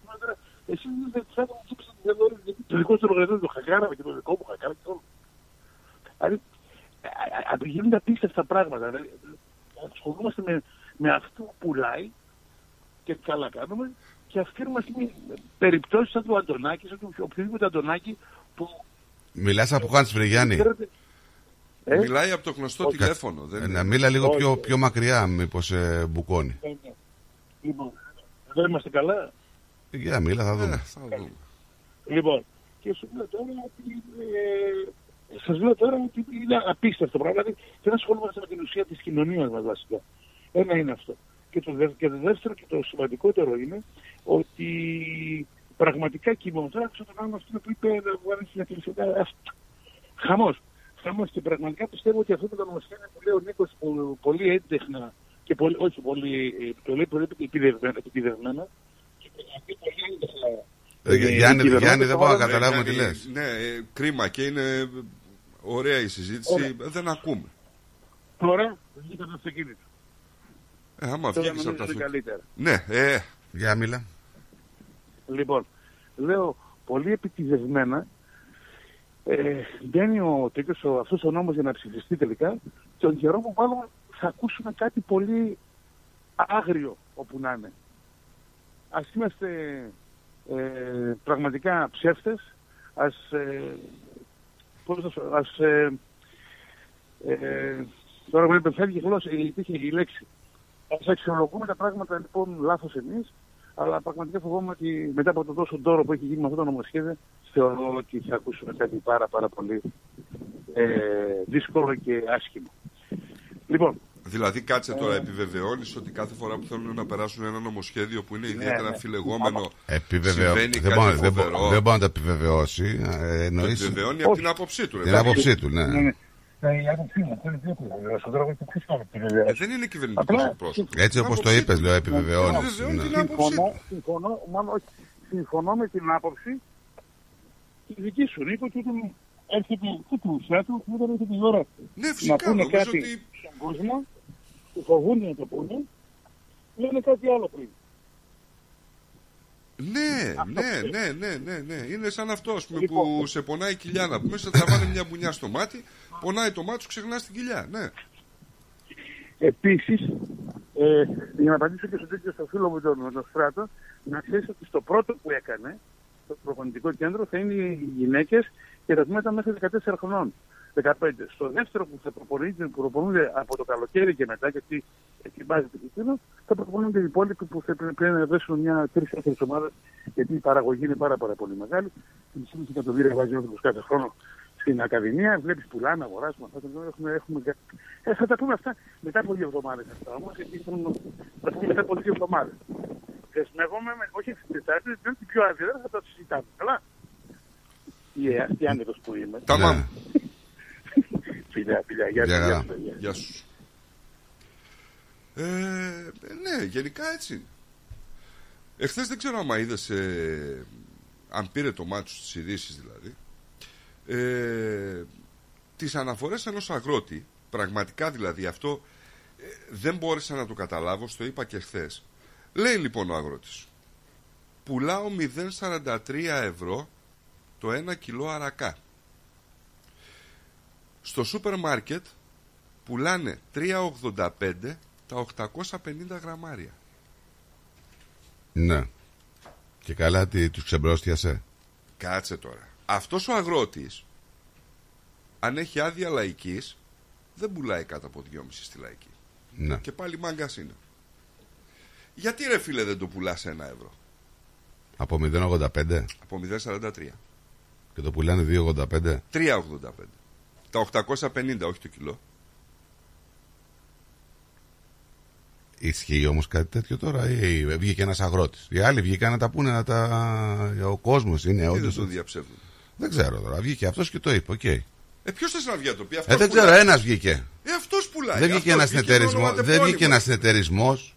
Ας πούμε, τώρα, Εσύ δεν τους άτομα που ψάξατε δεν γνωρίζετε γιατί το δικό σου λογαριασμό το χακάραμε και το δικό μου χακάραμε και όλο. Δηλαδή, α- α- γίνονται απίστευτα πράγματα. Δηλαδή, ασχολούμαστε με, με αυτό που πουλάει και καλά κάνουμε και αυξήνομαστε με περιπτώσεις σαν του Αντωνάκη, σαν του οποιοδήποτε Αντωνάκη που Μιλάς από Χάνς Βρυγιάννη. ξέρετε, ε, Μιλάει από το γνωστό Όχι. τηλέφωνο. Δεν Ε, είναι. Να μίλα λίγο Όχι. πιο, πιο μακριά, μήπως ε, μπουκώνει. ε, ναι. Λοιπόν, εδώ είμαστε καλά. Ε, Για μίλα, θα Ε, δούμε. θα δούμε. Λοιπόν, και σου λέω τώρα ότι. Ε, Σας λέω τώρα ότι είναι απίστευτο πράγμα. Δηλαδή δεν ασχολούμαστε με την ουσία της κοινωνίας μας βασικά. Ένα είναι αυτό. Και το, δε- και το δεύτερο και το σημαντικότερο είναι ότι πραγματικά κοιμόμαστε. Τώρα άκουσα τον άλλο αυτό που είπε να βγάλει στην τηλεφωνία. Χαμός. Χαμός και πραγματικά πιστεύω ότι αυτό το νομοσχέδιο που λέει ο Νίκος πολύ έντεχνα και πολύ, όχι πολύ, ε, το λέει πολύ επιδευμένα, Ε, Γιάννη, Γιάννη, δεν μπορώ να Ναι, καταλάβουμε τι ναι, λες. Ναι, ε, κρίμα και είναι ωραία η συζήτηση. Ωραία. Δεν ακούμε. Τώρα βγήκα το αυτοκίνητο. Ε, άμα Τώρα βγήκες από τα νομίζω αυτοκίνητα. καλύτερα. Ναι, ε, Για μίλα. Λοιπόν, λέω πολύ επιτυδευμένα ε, μπαίνει ο τέτοιος, ο, αυτός ο νόμος για να ψηφιστεί τελικά και τον καιρό που μάλλον θα ακούσουμε κάτι πολύ άγριο όπου να είναι. Ας είμαστε ε, πραγματικά ψεύτες, ας, ε, πώς να σου- ας ε, ε, τώρα μου επεφεύγει η γλώσσα, η, η, η λέξη. Ας αξιολογούμε τα πράγματα λοιπόν λάθος εμείς, αλλά πραγματικά φοβόμαι ότι μετά από το τόσο δώρο που έχει γίνει με αυτό το νομοσχέδιο, θεωρώ ότι θα ακούσουμε κάτι πάρα πάρα πολύ ε, δύσκολο και άσχημο. Λοιπόν, Δηλαδή, κάτσε τώρα, επιβεβαιώνεις ότι κάθε φορά που θέλουν να περάσουν ένα νομοσχέδιο που είναι ιδιαίτερα ναι. αμφιλεγόμενο. Επιβεβαιώ. Συμβαίνει Δεν, κάτι μπορεί, δεν, μπο- φοβερό. δεν μπορεί να το επιβεβαιώσει. Ε, Το εννοείς επιβεβαιώνει από την άποψή του. ρε. την άποψή του, ναι. ναι, η άποψή μου, θέλει δύο κουβέντες. Στον τρόπο και ποιος θα με Ε, επιβεβαιώσει. δεν είναι κυβερνητικός Απλά, εκπρόσωπο. Έτσι όπως το είπες, λέω, επιβεβαιώνεις. Επιβεβαιώνει Ναι. την άποψή Συμφωνώ, του. συμφωνώ, μάλλον όχι, συμφωνώ με την άποψη της δικής σου, Νίκο, και όταν έρχεται και την ουσία του, και όταν έρχεται η ώρα Ναι, να φυσικά. πούνε Νομίζω κάτι ότι στον κόσμο, που φοβούνται να το πούνε, λένε κάτι άλλο πριν. Ναι, ναι, ναι, ναι, ναι, ναι. Είναι σαν αυτό ας πούμε, Λοιπόν. που σε πονάει η κοιλιά να πούμε, σε τραβάνε μια μπουνιά στο μάτι, πονάει το μάτι σου, ξεχνά την κοιλιά. Ναι. Επίσης, ε, για να απαντήσω και στο τέτοιο στο φίλο μου τον, τον Στράτο, να ξέρεις ότι στο πρώτο που έκανε, το προπονητικό κέντρο, θα είναι οι γυναίκες και τα τμήματα μέχρι 14 χρονών. 15. Στο δεύτερο που θα προπονούνται, που προπονούνται από το καλοκαίρι και μετά, γιατί ετοιμάζεται και εκείνο, θα προπονούνται οι υπόλοιποι που θα πρέπει να δέσουν μια τρει-τέσσερι ομάδες, γιατί η παραγωγή είναι πάρα, πάρα πολύ μεγάλη. Τι 3,5 εκατομμύρια βάζει ο άνθρωπος κάθε χρόνο στην Ακαδημία, βλέπεις πουλάνε, αγοράζουμε αυτά. τα- Έχουμε, έχουμε... Ε, θα τα πούμε αυτά μετά από δύο εβδομάδες αυτά όμως, γιατί θέλουν να τα πούμε μετά από δύο εβδομάδες. Δεσμεύομαι, με, όχι την Τετάρτη, δεν την πιο άδεια, δεν θα τα συζητάμε. Καλά. Η αστεία άνετο που είμαι. Τα Ναι. μάμ. Φιλιά, φιλιά, γεια Γεια σας, χαρά. γεια σας, παιδιά. Γεια σου. Ε, ναι, γενικά έτσι είναι. Εχθές δεν ξέρω άμα είδες, ε, αν πήρε το μάτι σου στις ειδήσεις δηλαδή, ε, τις αναφορές ενός αγρότη, πραγματικά δηλαδή αυτό ε, δεν μπόρεσα να το καταλάβω, στο είπα και χθες. Λέει λοιπόν ο αγρότης, πουλάω 0,43 ευρώ το 1 κιλό αρακά. Στο σούπερ μάρκετ πουλάνε 3,85 τα 850 γραμμάρια. Ναι. Και καλά τι τους ξεμπρόστιασε. Κάτσε τώρα. Αυτός ο αγρότης, αν έχει άδεια λαϊκής, δεν πουλάει κάτω από 2,5 στη λαϊκή. Ναι. Και πάλι μάγκας είναι. Γιατί ρε φίλε δεν το πουλάς ένα ευρώ; Από 0,85 Από 0,43. Και το πουλάνε 2,85. 3,85. Τα 850 όχι το κιλό. Ισχύει όμως κάτι τέτοιο τώρα, ή βγήκε ένας αγρότης. Οι άλλοι βγήκαν να τα πούνε, να τα. Ο κόσμος είναι Τι όντω. δεν το διαψεύδουν; Δεν ξέρω τώρα. Βγήκε αυτός και το είπε. οκ. Ε, Ε, ποιος θες να βγει να το πει; Αυτός. δεν ξέρω, ένας βγήκε. Ε, αυτός πουλάει. Δεν βγήκε ένας Αυτός βγήκε συνεταιρισμό. με Δεν ονοματεπώνυμο. βγήκε ένας συνεταιρισμός.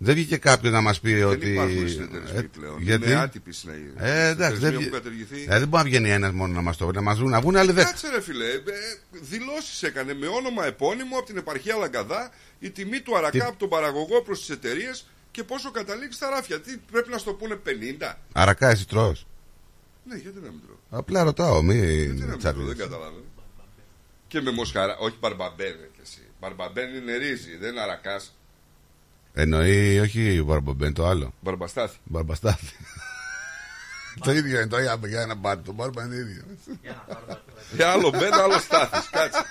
Δεν βγήκε κάποιο να μας πει Δεν ότι. υπάρχουν συνεταιρισμοί Ε, πλέον. Γιατί; Είναι άτυποι συνε- Ε, εντάξει, δεν συνεταιρισμοί βγει- έχουν καταργηθεί. Ε, δεν μπορεί να βγαίνει ένας μόνο να μας το πει. Να μας βγουν, να βγουν άλλοι δέκα. Κάτσε ρε φίλε, ε, δηλώσεις έκανε με όνομα επώνυμο από την επαρχία Λαγκαδά η τιμή του αρακά Τι- από τον παραγωγό προς τις εταιρείες και πόσο καταλήξει στα ράφια. Τι πρέπει να στο πούνε 50. Αρακά, εσύ τρως. Ναι, γιατί να μην τρώω. Απλά ρωτάω, Γιατί να μην μην τρώω, τσαρλείς. δεν καταλαβαίνω. Και με μοσχαρά, όχι μπαρμπαμπέν κι εσύ. Μπαρμπαμπέν είναι ρύζι, δεν είναι αρακάς. Εννοεί, όχι Μπαρμπαμπέν, το άλλο. Μπαρμπαστάθη. Μπαρμπαστάθη. το ίδιο είναι, το ίδιο για ένα πάρτι. Το μπάρμπα είναι ίδιο. Για άλλο μπεν, άλλο στάθης. Κάτσε.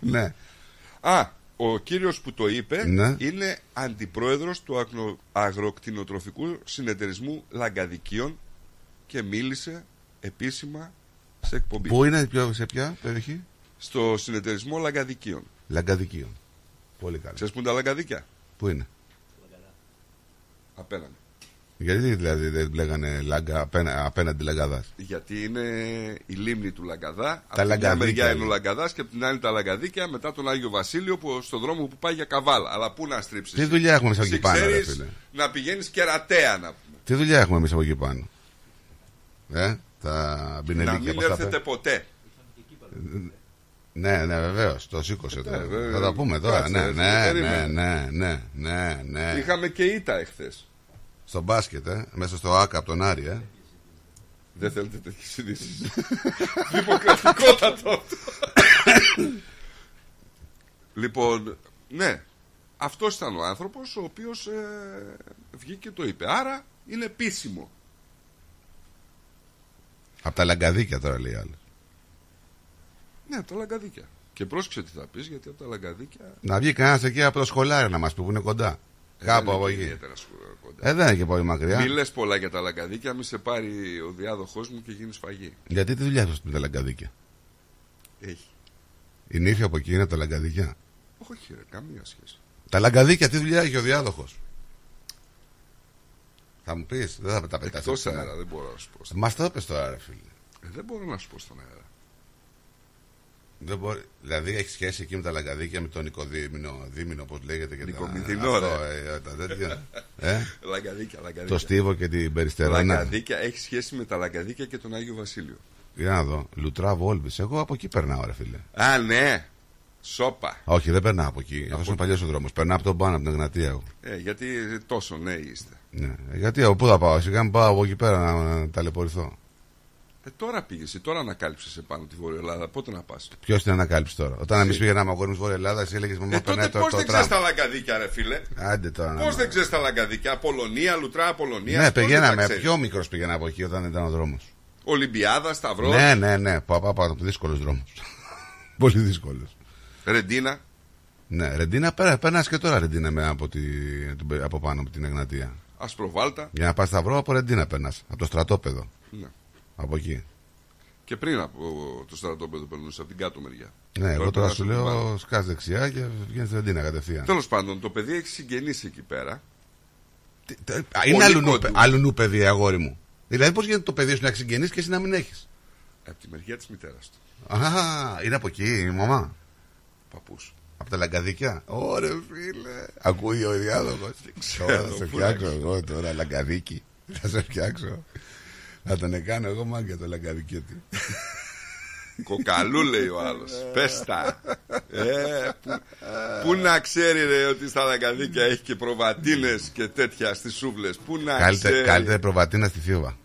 ναι. Α, ο κύριος που το είπε Ναι. είναι αντιπρόεδρος του αγνο- αγροκτηνοτροφικού συνεταιρισμού Λαγκαδικίων και μίλησε επίσημα σε εκπομπή. Πού είναι, ποιο- σε ποια περιοχή; Στο συνεταιρισμό Λαγκαδικίων. Λαγκαδικίων. Πολύ καλά. Ξέρεις που είναι τα λαγκαδίκια; Πού είναι; Απέναντι. Γιατί δηλαδή δεν λέγανε λάγκα απένα- απέναντι λαγκαδάς; Γιατί είναι η λίμνη του Λαγκαδά. Από τη μια Λαγκαδίκια μεριά είναι είναι. ο Λαγκαδάς και από την άλλη τα Λαγκαδίκια μετά τον Άγιο Βασίλειο που στον δρόμο που πάει για καβάλα. Αλλά πού να στρίψεις; Τι δουλειά έχουμε εμείς από Εσύ εκεί πάνω, ρε ξέρεις φίλε; να πηγαίνεις κερατέα να πούμε. Τι δουλειά έχουμε εμείς από εκεί πάνω; Ε, τα Να μπινελίκια μην πώς τα έρθετε πέ- ποτέ. Ναι, ναι, βεβαίως. Το σήκωσε τώρα. Ε, βέβαια. Θα τα πούμε τώρα. Κάτσε, Ναι, ρε, ναι, ναι, περίμενε. ναι, ναι, ναι, ναι. Είχαμε και ήττα εχθές. Στο μπάσκετ, ε, μέσα στο ΑΚΑ από τον Άρη, ε. Δεν θέλετε τέτοιες ειδήσεις. Δημοκρατικότατο αυτό. λοιπόν, ναι. Αυτός ήταν ο άνθρωπος ο οποίος ε, βγήκε και το είπε. Άρα είναι επίσημο. Από τα λαγκαδίκια τώρα λέει άλλο. Ναι, από τα λαγκαδίκια. Και πρόσεξε τι θα πεις γιατί από τα λαγκαδίκια... Να βγει κανένας εκεί από το σχολάρι να μας πει που είναι κοντά. ε, Κάπου δεν από είναι εκεί. ιδιαίτερα σκου- κοντά. Ε, δεν είναι και πολύ μακριά. Μη λες πολλά για τα λαγκαδίκια, μη σε πάρει ο διάδοχός μου και γίνει σφαγή. Γιατί τι δουλειά έχει με τα λαγκαδίκια; Έχει. Η νύφη από εκεί είναι από τα λαγκαδίκια; Όχι ρε, καμία σχέση. Τα λαγκαδίκια τι δουλειά έχει ο διάδοχος; Θα μου πεις, δεν θα τα πετάσει. Εκτός αέρα, δεν μπορώ να σου πω. Μας το είπες τώρα, ρε φίλε. Ε, δεν μπορώ να σου πω στον αέρα. Δεν μπορεί, δηλαδή έχει σχέση εκεί με τα λαγκαδίκια με τον Νικοδήμηνο, Δήμηνο, όπως λέγεται. Και Νικομυθινό, αυτό, ρε. ε, τα τέτοια. ε; Λαγκαδίκια, λαγκαδίκια. Το Στίβο και την Περιστερώνα. Λαγκαδίκια έχει σχέση με τα λαγκαδίκια και τον Άγιο Βασίλειο. Για να δω. Λουτρά Βόλβης. Εγώ από εκεί περνάω, ρε φίλε. Α, ναι. Σόπα. Όχι, δεν περνάω από εκεί. Αυτός είναι παλιός ο δρόμος. Περνάω από τον πάνω, από την Εγνατία. εγώ. Ε, γιατί τόσο νέοι είστε. Ναι. Γιατί από πού θα πάω, σιγά μην πάω από εκεί πέρα να, να ταλαιπωρηθώ. Ε, τώρα πήγες, τώρα ανακάλυψες επάνω τη Βόρεια Ελλάδα. Πότε να πας; Ποιος την ανακάλυψε τώρα; Όταν εμείς πήγαμε αγόρι μου Βόρεια Ελλάδα, εσύ έλεγες με Ε, μόνο τότε περνάει το, πώς το δεν τραμ. ξέρεις τα λαγκαδίκια, ρε φίλε. Άντε τώρα. να Πώς μ' δεν ξέρεις τα λαγκαδίκια; Απολωνία, Λουτρά, Απολωνία. Ναι, πώς δεν τα πηγαίναμε. ξέρεις. Πιο μικρός πήγαινα από εκεί όταν ήταν ο δρόμος. Ολυμπιάδα, Σταυρός. Ναι, ναι, ναι. Πάω πάω δύσκολος δρόμος. Πολύ δύσκολος. Ρεντίνα. Ναι, Ρεντίνα πέρα, περνάς και τώρα Ρεντίνα με από, τη, την- από πάνω από την Εγνατία. Ασπροβάλτα. Για να πας Σταυρό από Ρεντίνα περνάς. Από το στρατόπεδο. Ναι. Από εκεί. Και πριν από το στρατόπεδο περνούσε από την κάτω μεριά. Ναι, εγώ τώρα περνάς σου από την πάνω. λέω σκάς δεξιά και βγαίνεις στη Ρεντίνα κατευθείαν. Τέλος πάντων, το παιδί έχει συγγενείς εκεί πέρα. Α, Είναι Πολύ αλλουνού, κοντού. αλλουνού παιδί, αγόρι μου. Δηλαδή, πώς γίνεται το παιδί σου να έχει συγγενείς και εσύ να μην έχεις; Από τη μεριά της μητέρας του. Α, είναι από εκεί η μαμά. Παππούς. Από τα λαγκαδίκια. Ωρε φίλε. Ακούει ο διάδοχο. ξέρω, Τώρα θα σε πού φτιάξω να εγώ τώρα λαγκαδίκι. Θα σε φτιάξω. Θα τον κάνω εγώ μάγκα το λαγκαδικέτη. Κοκαλού λέει ο άλλος. Πέστα. Ε, που, πού να ξέρει ρε ότι στα λαγκαδίκια έχει και προβατίνες και τέτοια στις σούβλες. Πού να Καλύτερη, ξέρει. καλύτερη προβατίνα στη Θείοβα.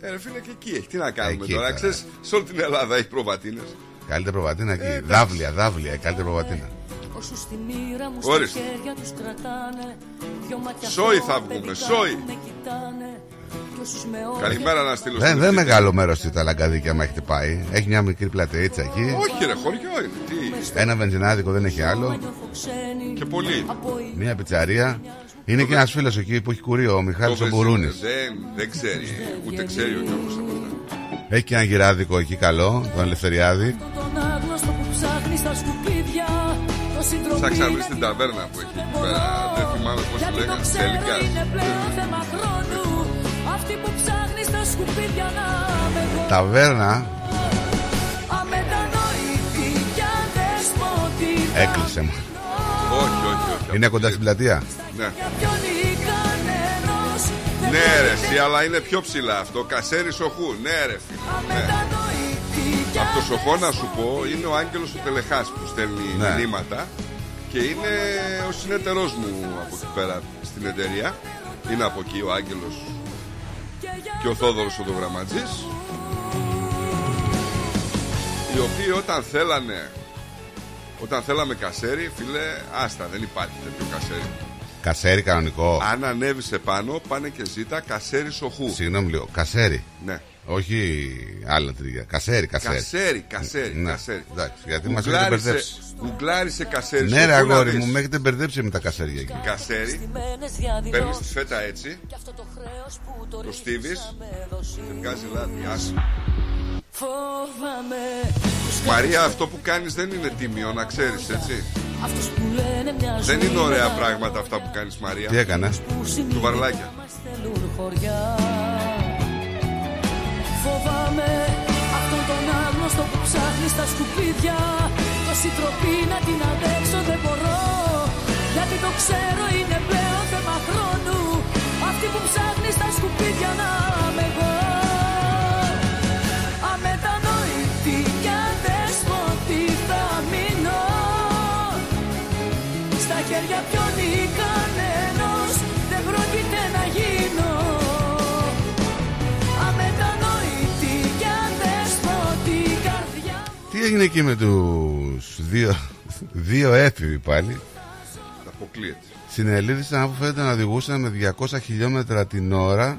Ε, ρε φίλε και εκεί έχει. Τι να κάνουμε Εκεί τώρα. τώρα. Ξέρεις, σε όλη την Ελλάδα έχει προβατίνες. Καλύτερη προβατίνα εκεί. Ε, εντάξει. δάβλια, δάβλια, η καλύτερη προβατίνα. Όσους στη μοίρα μου Ορίστε. στα χέρια τους κρατάνε Δυο μάτια Σόι θα φως βγούμε, παιδικά σόι. Καλημέρα να στείλω Δεν στην δεν είναι Ευθύμη. μεγάλο μέρος τα λαγκαδίκια μα έχετε πάει. Έχει μια μικρή πλατείτσα εκεί. Όχι ρε, χωριό είναι. Τι; Ένα βενζινάδικο δεν έχει άλλο. νιώθω ξένη Και πολύ. Από Μια πιτσαρία. Είναι και ένας φίλος εκεί που έχει κουρεί, ο Μιχάλης ο Το Μπουρούνη. Δεν, δεν ξέρει. Ούτε ξέρει ο Γιώργος αυτό. Έχει και ένα γυράδικο εκεί καλό, τον Ελευθεριάδη. τον άγνωστο που ψάχνει στα σκουπίδια Το Σαν ξαναβρει στην ταβέρνα που έχει εκεί πέρα. Δεν θυμάμαι πώς τη λέγανε. Τελικά. Αυτή που ψάχνεις στα σκουπίδια να με εγώ Ταβέρνα. Αμετανόητη κι αδεσπότη Έκλεισε μου. Όχι, όχι, όχι. Είναι κοντά στην πλατεία. Ναι. Ποιον ή κανένας Ναι, ρε, εσύ, αλλά είναι πιο ψηλά αυτό. Κασέρι σοχού. Ναι, ρε, φίλε. Ναι. Από το σοχό να σου πω είναι ο Άγγελος ο Τελεχάς που στέλνει Ναι. μηνύματα και είναι ο συνεταιρός μου από εκεί πέρα στην εταιρεία. Είναι από εκεί ο Άγγελος και ο Θόδωρος ο Δογραμματζής οι οποίοι όταν θέλανε όταν θέλαμε κασέρι φίλε άστα δεν υπάρχει τέτοιο κασέρι Κασέρι κανονικό. αν ανέβεις επάνω πάνε και ζήτα κασέρι σοχού Συγγνώμη λίγο. Κασέρι. Ναι. Όχι άλλα τρίγια. Κασέρι, κασέρι. Κασέρι, κασέρι, Ναι. κασέρι. Εντάξει, γιατί μας έχετε Ουγκλάρισε- μπερδέψει. Ουγκλάρισε κασέρι. Ναι, ρε σοχού να αγόρι δεις. μου, με έχετε μπερδέψει με τα κασέρια εκεί. Κασέρι, παίρνεις τη φέτα έτσι, το στίβεις και βγάζει λάδι. Άσε. Φόβαμαι Μαρία, αυτό που κάνεις δεν είναι τίμιο, να ξέρεις έτσι. Αυτούς που λένε μια Δεν ζωή είναι ωραία να πράγματα αυτά που κάνεις, Μαρία. Τι έκανε. Τους βαρλάκια. Μας θέλουν χωριά Φοβάμαι αυτόν τον άγνωστο που ψάχνει στα σκουπίδια. Τόση τροπή να την αντέξω δεν μπορώ Γιατί το ξέρω είναι πλέον θέμα χρόνου. Αυτή που ψάχνει στα σκουπίδια να είμαι εγώ Τι έγινε εκεί με τους δύο, δύο έφηβοι πάλι. Αποκλείεται. Συνελήφθησαν αφού φαίνεται να οδηγούσαν με 200 χιλιόμετρα την ώρα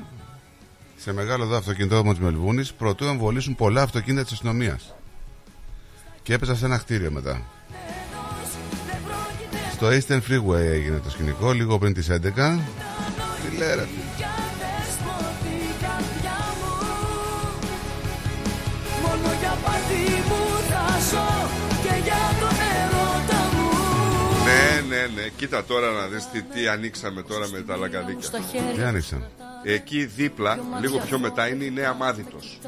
σε μεγάλο εδώ αυτοκινητόδρομο της Μελβούνης προτού εμβολήσουν πολλά αυτοκίνητα της αστυνομίας. Και έπεσαν σε ένα κτίριο μετά. Στο Eastern Freeway έγινε το σκηνικό λίγο πριν τις 11. Τι λέει Ναι, ναι, ναι. Κοίτα τώρα να δεις τι, τι ανοίξαμε τώρα με τα λακαδίκια. Στα χέρια Τι άνοιξαν. Εκεί δίπλα, λίγο πιο μετά, είναι η Νέα Μάδητος.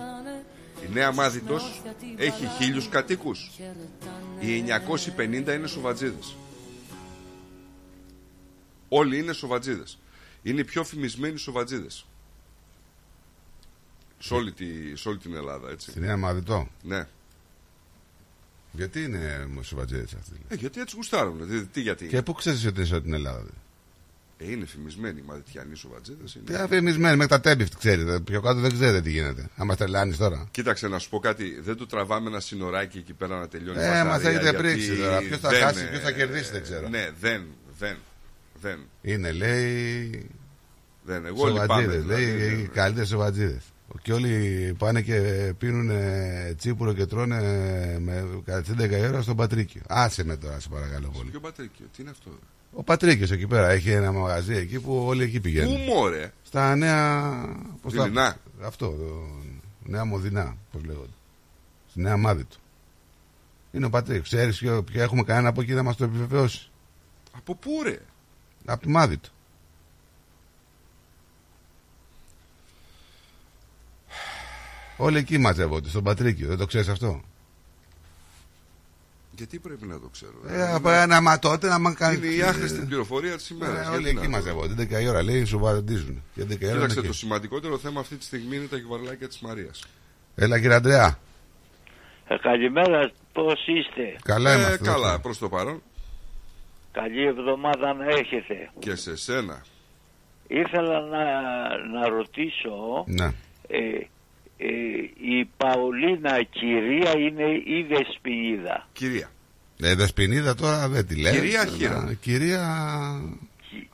Η Νέα Μάδητος έχει χίλιους κατοίκους. Οι 950 είναι σοβατζίδες. Όλοι είναι σοβατζίδες. Είναι οι πιο φημισμένοι σοβατζίδες. Σε όλη, τη, σε όλη την Ελλάδα, έτσι. Στη Νέα Μαδητό. Ναι. Γιατί είναι σοβατζίδες αυτοί. Ε, γιατί έτσι γουστάρουν. Τι, τι γιατί; Και πού ξέρεις ότι είναι σε όλη την Ελλάδα. δε; Ε, είναι φημισμένοι οι μαδιτιανοί σοβατζίδες. Τι Είναι. αφημισμένοι μέχρι τα τέμπιφτ, ξέρετε. Πιο κάτω δεν ξέρετε τι γίνεται. Άμα τρελάνει τώρα. Κοίταξε να σου πω κάτι. Δεν του τραβάμε ένα σινοράκι εκεί πέρα να τελειώνει η Ε, φασαρία, μας έχετε γιατί πρίξει τώρα. Ποιος θα δεν, χάσει, ε, ποιος θα κερδίσει, δεν ξέρω. Ναι, δεν, δεν, δεν. Είναι, λέει. δεν. Εγώ λυπάμαι. Σοβατζίδες, δηλαδή, λέει. δεν- οι καλύτερε σοβατζίδες. Και όλοι πάνε και πίνουν τσίπουρο και τρώνε με κατά τις 11 η ώρα στον Πατρίκιο. Άσε με τώρα, σε παρακαλώ πολύ. Ποιο πατρίκιο, τι είναι αυτό; Ο Πατρίκιος εκεί πέρα έχει ένα μαγαζί εκεί που όλοι εκεί Πού πηγαίνουν. μωρέ; Στα νέα. πώς τα- Δειλινά. Αυτό, το, νέα Μοδινά, πώς λέγονται. Στη νέα μάδη του. Είναι ο Πατρίκιος. Ξέρεις ποιο, ποιο έχουμε κανένα από εκεί να μας το επιβεβαιώσει; Από πού ρε; Από τη μάδη του. Όλοι εκεί μαζεύονται, στον Πατρίκιο. Δεν το ξέρεις αυτό; Γιατί πρέπει να το ξέρω. Ε, από ένα μα τότε να μα κάνει. Είναι η άχρηστη πληροφορία της ημέρας. Ε, όλοι εκεί μαζεύονται. 11 η ώρα λέει, σου βαδίζουν. Για 11 η ώρα είναι Κοίταξε, εκεί. το σημαντικότερο θέμα αυτή τη στιγμή είναι τα κυβαρλάκια της Μαρίας. Έλα κύριε Αντρέα. Ε, καλημέρα, πώς είστε; Καλά ε, είμαστε. καλά, δόξα. προς το παρόν. Καλή εβδομάδα να έχετε. Και σε σένα. Ήθελα να, να ρωτήσω, Ναι. ε, ε, η Παολίνα κυρία είναι ή δεσποινίδα. Κυρία. Ε, δεσποινίδα τώρα δεν τη λέει. Κυρία χείρα. Κυρία.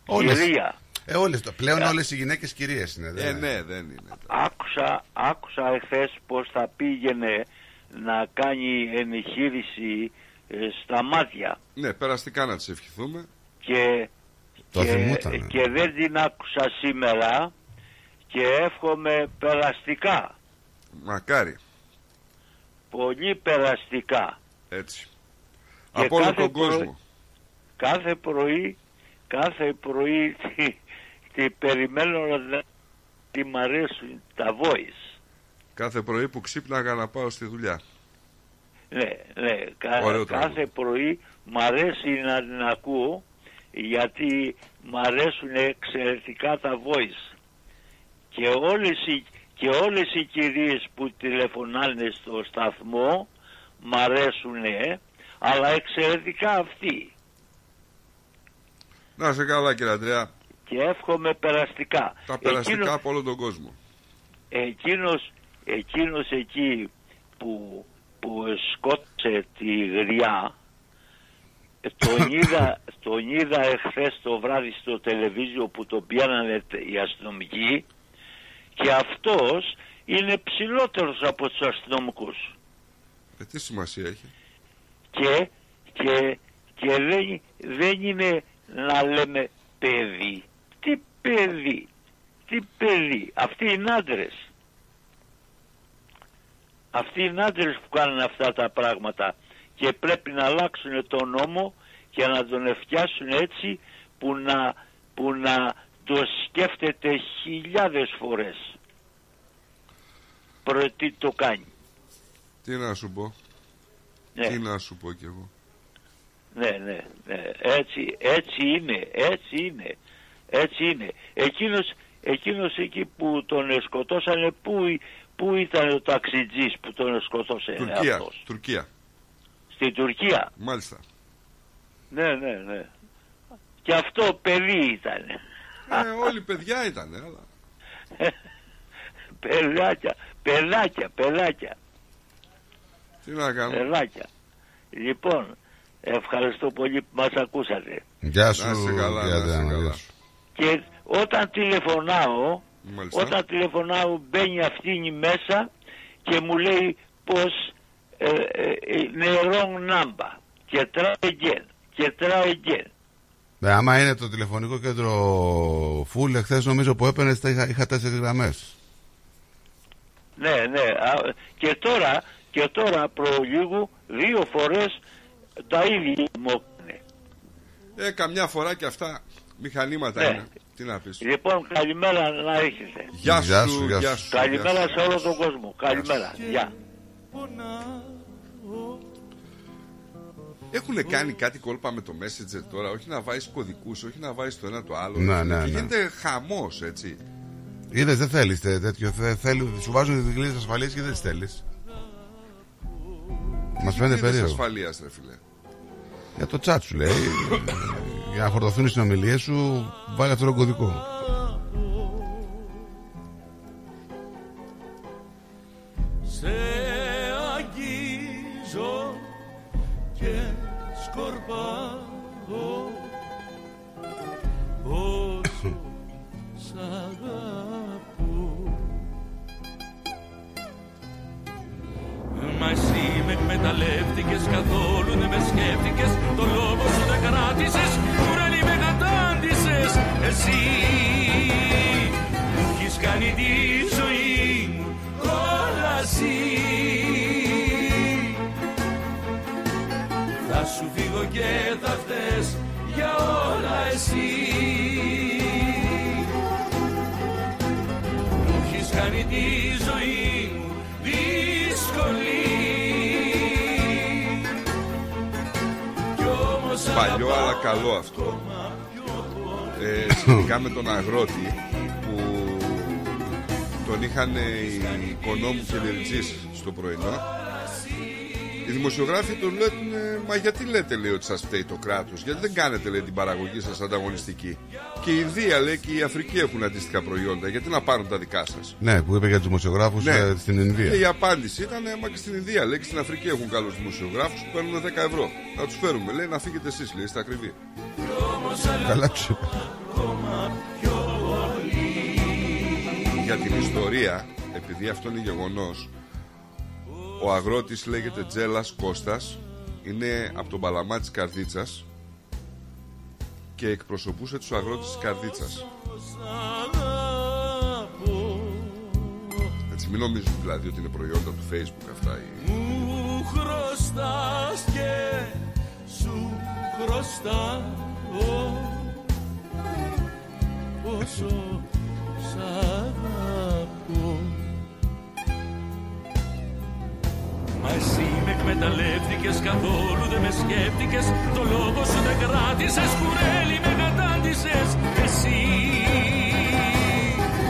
Όλες. Κυρία. Ε, όλες, το- πλέον όλες οι γυναίκες κυρίες είναι. Ε, δεν- ναι, δεν είναι. Άκουσα, άκουσα εχθές πως θα πήγαινε να κάνει εγχείρηση ε, στα μάτια Ναι, περαστικά να της ευχηθούμε. και, Το και, θυμούτανε. και δεν την άκουσα σήμερα και εύχομαι περαστικά, Μακάρι. πολύ περαστικά. Έτσι. Και Από όλο κάθε τον πρωί- κόσμο. κάθε πρωί, κάθε πρωί τι, τι περιμένω να τι μ' αρέσουν τα voice. Κάθε πρωί που ξύπναγα να πάω στη δουλειά. Ναι, ναι, κα- Ωραίο κάθε τραγούδι. πρωί μ' αρέσει να την ακούω γιατί μ' αρέσουν εξαιρετικά τα voice. Και όλες οι, και όλες οι κυρίες που τηλεφωνάνε στο σταθμό μ' αρέσουν, αλλά εξαιρετικά αυτοί. Να σε καλά κύριε Αντρέα. Και εύχομαι περαστικά. Τα περαστικά Εκείνο- από όλο τον κόσμο. εκείνος, εκείνος εκεί που, που σκότωσε τη γριά ε, τον είδα, τον είδα εχθές το βράδυ στο τελεβίζιο που τον πιάνανε τε- οι αστυνομικοί και αυτός είναι ψηλότερος από τους αστυνομικούς. Ε, τι σημασία έχει; και, και, και δεν, δεν είναι να λέμε παιδί. Τι παιδί τι παιδί. Αυτοί είναι άντρες. Αυτοί είναι άντρες που κάνουν αυτά τα πράγματα. Και πρέπει να αλλάξουν τον νόμο και να τον εφτιάσουν έτσι που να, που να το σκέφτεται χιλιάδες φορές πρωτοί το κάνει Τι να σου πω. Ναι. Τι να σου πω κι εγώ. Ναι, ναι, ναι. Έτσι, έτσι είναι, έτσι είναι, έτσι είναι. Εκείνος, εκείνος εκεί που τον σκοτώσανε, πού, πού ήταν ο ταξιτζής που τον σκοτώσε Τουρκία. αυτός; Τουρκία. Στην Τουρκία. Μάλιστα. Ναι, ναι, ναι. Και αυτό παιδί ήταν. Ε, όλοι παιδιά ήταν, αλλά. Παιδάκια, παιδάκια, παιδάκια, Τι να κάνω. παιδάκια. Λοιπόν, ευχαριστώ πολύ που μας ακούσατε. Γεια σου, Να είσαι καλά, κύριε να είσαι Αντρέα, καλά. γεια σου. Και όταν τηλεφωνάω, Μάλιστα. όταν τηλεφωνάω μπαίνει αυτήν μέσα και μου λέει πως ε, ε, ε, είναι wrong number και try again και try again. Ναι, άμα είναι το τηλεφωνικό κέντρο full, εχθές νομίζω που έπαιρνες είχα, είχα τέσσερις γραμμές. Ναι, ναι. α, Και τώρα, και τώρα προ λίγου δύο φορές τα ίδια μου έκανε. Ε, καμιά φορά και αυτά μηχανήματα Ναι. είναι. Τι να πεις. Λοιπόν, καλημέρα να έχετε. Γεια σου, Γεια σου, γεια γεια σου. σου. Καλημέρα γεια σου. σε όλο τον κόσμο. Καλημέρα. Γεια. Έχουν κάνει κάτι κόλπα με το Messenger τώρα, όχι να βάζεις κωδικούς, όχι να βάζεις το ένα το άλλο. Ναι, Και ναι, ναι. Γίνεται χαμός, έτσι. Είδες, δεν θέλεις τέτοιο. Θε, θέλεις, σου βάζουν τις γλύε ασφαλείας και δεν τις θέλεις. Μας φαίνεται Κλείδες περίεργο. ασφαλείας, ρε φίλε; Για το chat σου λέει. για να χορτωθούν οι συνομιλίες σου, βάλει αυτό το κωδικό. Σε εκμεταλλεύτηκες καθόλου δεν με σκέφτηκες Το λόγο σου δεν κράτησες κουρέλι με κατάντησες. Εσύ μου έχεις κάνει τη ζωή μου κόλαση. Θα σου φύγω και θα φταίς για όλα εσύ. Μου έχεις κάνει τη Παλιό αλλά καλό αυτό. Ε, σχετικά με τον αγρότη που τον είχαν οι οικονόμου και λεριτζής στο πρωινό. Οι δημοσιογράφοι του λένε, μα γιατί λέτε λέει ότι σας φταίει το κράτος, γιατί δεν κάνετε λέει την παραγωγή σας ανταγωνιστική. Και η Ινδία λέει και η Αφρική έχουν αντίστοιχα προϊόντα, γιατί να πάρουν τα δικά σας; Ναι, που είπε για τους δημοσιογράφους Ναι. στην Ινδία. Και η απάντηση ήταν, μα και στην Ινδία λέει και στην Αφρική έχουν καλούς δημοσιογράφους που παίρνουν 10 ευρώ. Να τους φέρουμε, λέει να φύγετε εσείς, λέει, στα ακριβή. Καλά του είπε. Για την ιστορία, επειδή αυτό είναι γεγονός, ο αγρότης λέγεται Τζέλας Κώστας, είναι από τον Παλαμά της Καρδίτσας και εκπροσωπούσε τους αγρότες της Καρδίτσας. Έτσι, μην νομίζουν δηλαδή ότι είναι προϊόντα του facebook αυτά. ή- Μου χρωστάς και σου χρωστάω πόσο σ' αγαπώ Μα εσύ με εκμεταλλεύτηκες καθόλου δεν με σκέφτηκες. Το λόγο σου δεν κράτησες κουρέλι με κατάντησες. Εσύ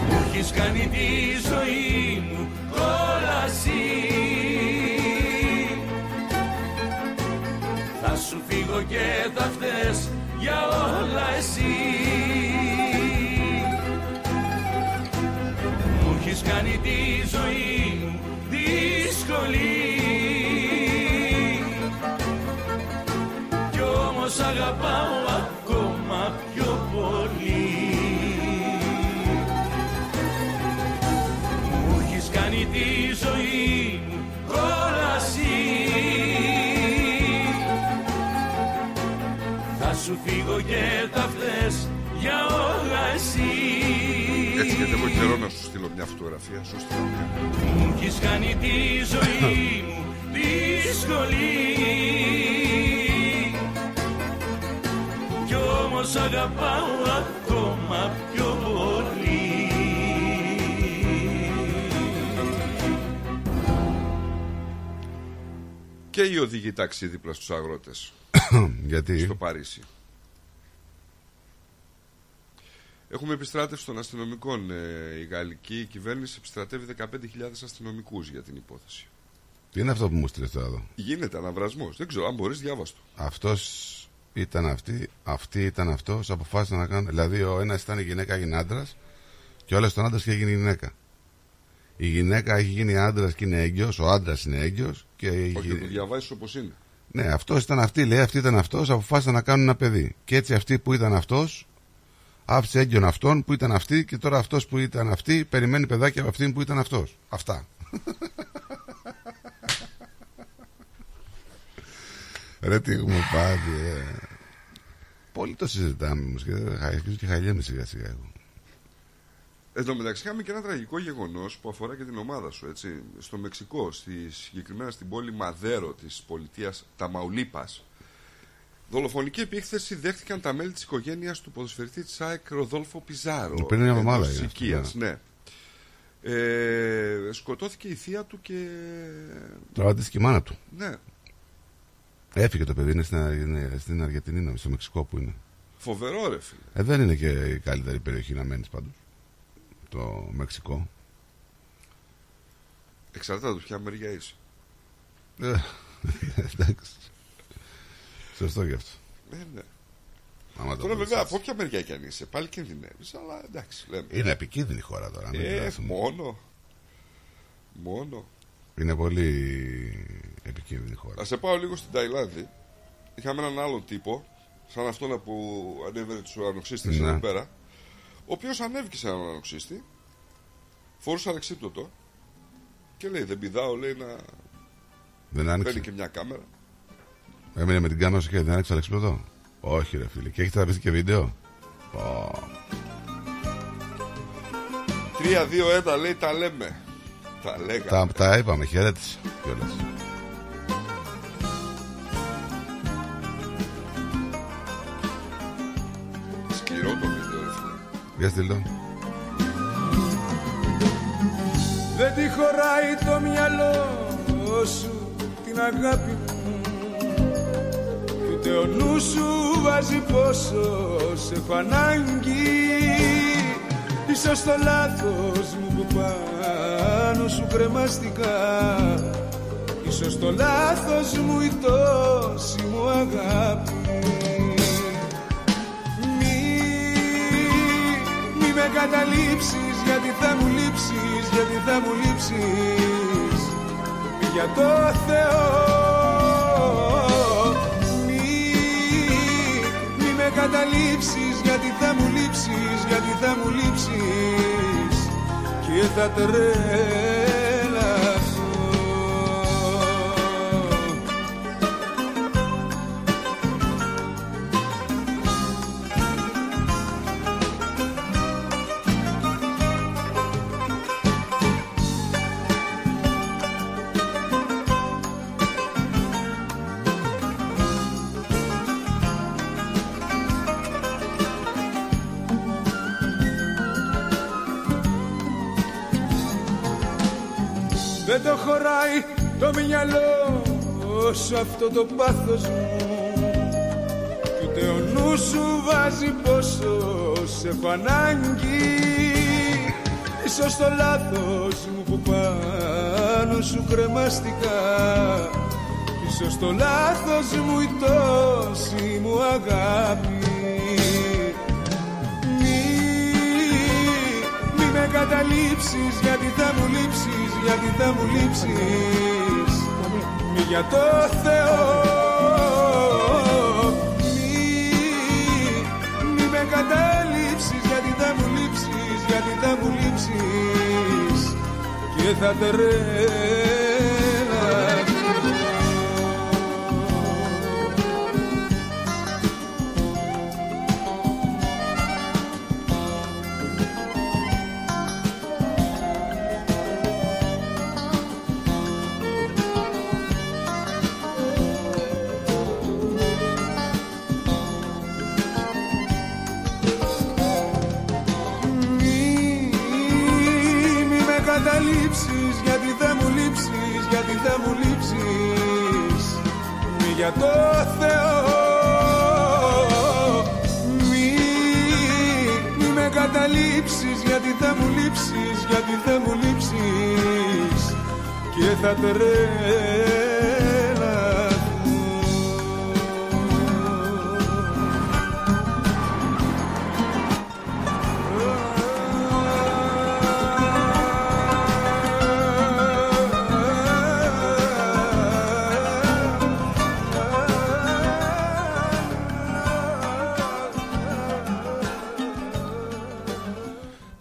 μου έχεις κάνει τη ζωή μου κόλαση Θα σου φύγω και θα φταίς για όλα εσύ. Μου έχεις κάνει τη ζωή μου δύσκολη όμως αγαπάω ακόμα πιο πολύ. Μου έχεις κάνει τη ζωή μου κόλαση. Θα σου φύγω και θα φταίς για όλα εσύ. Έτσι γιατί έχω καιρό να σου στείλω μια φωτογραφία, σου στείλω μια. Μου έχεις κάνει τη ζωή μου δύσκολη. Κι όμως αγαπάω ακόμα πιο πολύ Και η οδηγή ταξί δίπλα στους αγρότες. Γιατί; Στο Παρίσι. Έχουμε επιστράτευση των αστυνομικών. Ε, η γαλλική κυβέρνηση επιστρατεύει 15.000 αστυνομικούς για την υπόθεση. Τι είναι αυτό που μου στείλες τώρα εδώ; Γίνεται αναβρασμός. Δεν ξέρω αν μπορείς διάβαστο. Αυτός ήταν αυτή, αυτή ήταν αυτό, αποφάσισαν να κάνουν. Δηλαδή, ο ένας ήταν η γυναίκα, έγινε άντρας, και όλο τον άντρας και έγινε γυναίκα. Η γυναίκα έχει γίνει άντρας και είναι έγκυος, ο άντρας είναι έγκυος. Και η Όχι, γυ- το διαβάζεις όπως είναι. Ναι, αυτός ήταν αυτή, λέει, αυτή ήταν αυτός, αποφάσισαν να κάνουν ένα παιδί. Και έτσι αυτή που ήταν αυτός, άφησε έγκυον αυτόν που ήταν αυτή, και τώρα αυτός που ήταν αυτή, περιμένει παιδάκι από αυτήν που ήταν αυτός. Αυτά. Ρε τι έχουμε πάθει, ε. Πολύ το συζητάμε όμως και δεν- αρχίζω και χαλιέμαι σιγά σιγά εγώ. Εν τω μεταξύ, είχαμε και ένα τραγικό γεγονός που αφορά και την ομάδα σου. Έτσι. Στο Μεξικό, στη, συγκεκριμένα στην πόλη Μαδέρο της πολιτείας Ταμαουλίπας, δολοφονική επίθεση δέχτηκαν τα μέλη της οικογένειας του ποδοσφαιριστή τη ΑΕΚ Ροδόλφο Πιζάρο. Πριν μια εβδομάδα εντός είναι της αυτό, οικίας, ναι. Ε, σκοτώθηκε η θεία του και. Τραυματίστηκε η μάνα του. Ναι, Έφυγε το παιδί, είναι στην, είναι στην Αργεντινή, νομίζω, στο Μεξικό που είναι. φοβερό ρε φίλε. Ε, δεν είναι και η καλύτερη περιοχή να μένεις πάντως. Το Μεξικό. Εξαρτάται από ποια μεριά είσαι. Ε, Εντάξει. Σωστό γι' αυτό. Ε, ναι. Άμα το Τώρα πεις βέβαια έτσι. από ποια μεριά κι αν είσαι, πάλι κινδυνεύεις, αλλά εντάξει. Λέμε. Είναι επικίνδυνη χώρα τώρα. μην Ε, γελάσουμε. μόνο. Μόνο. Είναι πολύ επικίνδυνη χώρα. Θα σε πάω λίγο στην Ταϊλάνδη. Είχαμε έναν άλλον τύπο, σαν αυτόν που ανέβαινε τους ουρανοξύστες Ναι. εδώ πέρα, ο οποίος ανέβηκε σε έναν ουρανοξύστη, φορούσε αλεξίπτωτο και λέει: Δεν πηδάω, λέει να. Δεν άνοιξε. Παίρνει και μια κάμερα. Έμεινε με την κάμερα σου και δεν άνοιξε αλεξιπτωτό. Όχι, ρε φίλε. Και έχει τραβήξει και βίντεο. Πω. 3-2-1 λέει: Τα λέμε. Τα λέγαμε. Τα, τα είπαμε, χαιρέτησε κιόλας. Σκληρό το βίντεο, ρε φίλε. Για στείλ το. Δεν τη χωράει το μυαλό σου την αγάπη μου Κι ούτε ο νους σου βάζει πόσο σε έχω ανάγκη Ίσως το λάθος μου που πάνω σου κρεμάστηκα Ίσως το λάθος μου η τόση μου αγάπη με καταλήψεις γιατί θα μου λείψεις γιατί θα μου λείψεις. Για το Θεό Μη, μη με καταλήψεις γιατί θα μου λείψεις γιατί θα μου λείψεις. Και θα τρελαθώ το μυαλό σου αυτό το πάθος μου. Κι ούτε ο νους σου βάζει πόσο σε έχω ανάγκη Ίσως το λάθος μου που πάνω σου κρεμάστηκα. Ίσως το λάθος μου η τόση μου αγάπη. Μη, μη με καταλήψεις γιατί θα μου λείψεις Γιατί θα μου λείψεις. Μη για το Θεό. Μη, μη με καταλήψεις γιατί θα μου λείψεις Γιατί θα μου λείψεις. Και θα τρέλαθω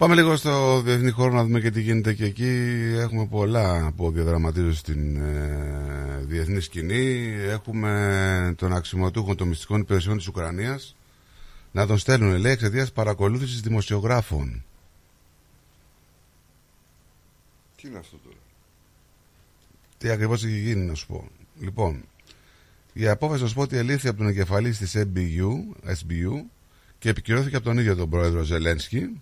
Πάμε λίγο στο διεθνή χώρο να δούμε και τι γίνεται και εκεί. Έχουμε πολλά που διαδραματίζουν στην ε, διεθνή σκηνή. Έχουμε τον αξιωματούχο των μυστικών υπηρεσιών της Ουκρανίας να τον στέλνουν, λέει, εξαιτίας παρακολούθησης δημοσιογράφων. Τι είναι αυτό τώρα; Τι ακριβώς έχει γίνει, να σου πω. Λοιπόν, η απόφαση, να σου πω, ότι ελήφθη από τον εγκεφαλής της SBU, SBU και επικυρώθηκε από τον ίδιο τον πρόεδρο Ζελένσκι.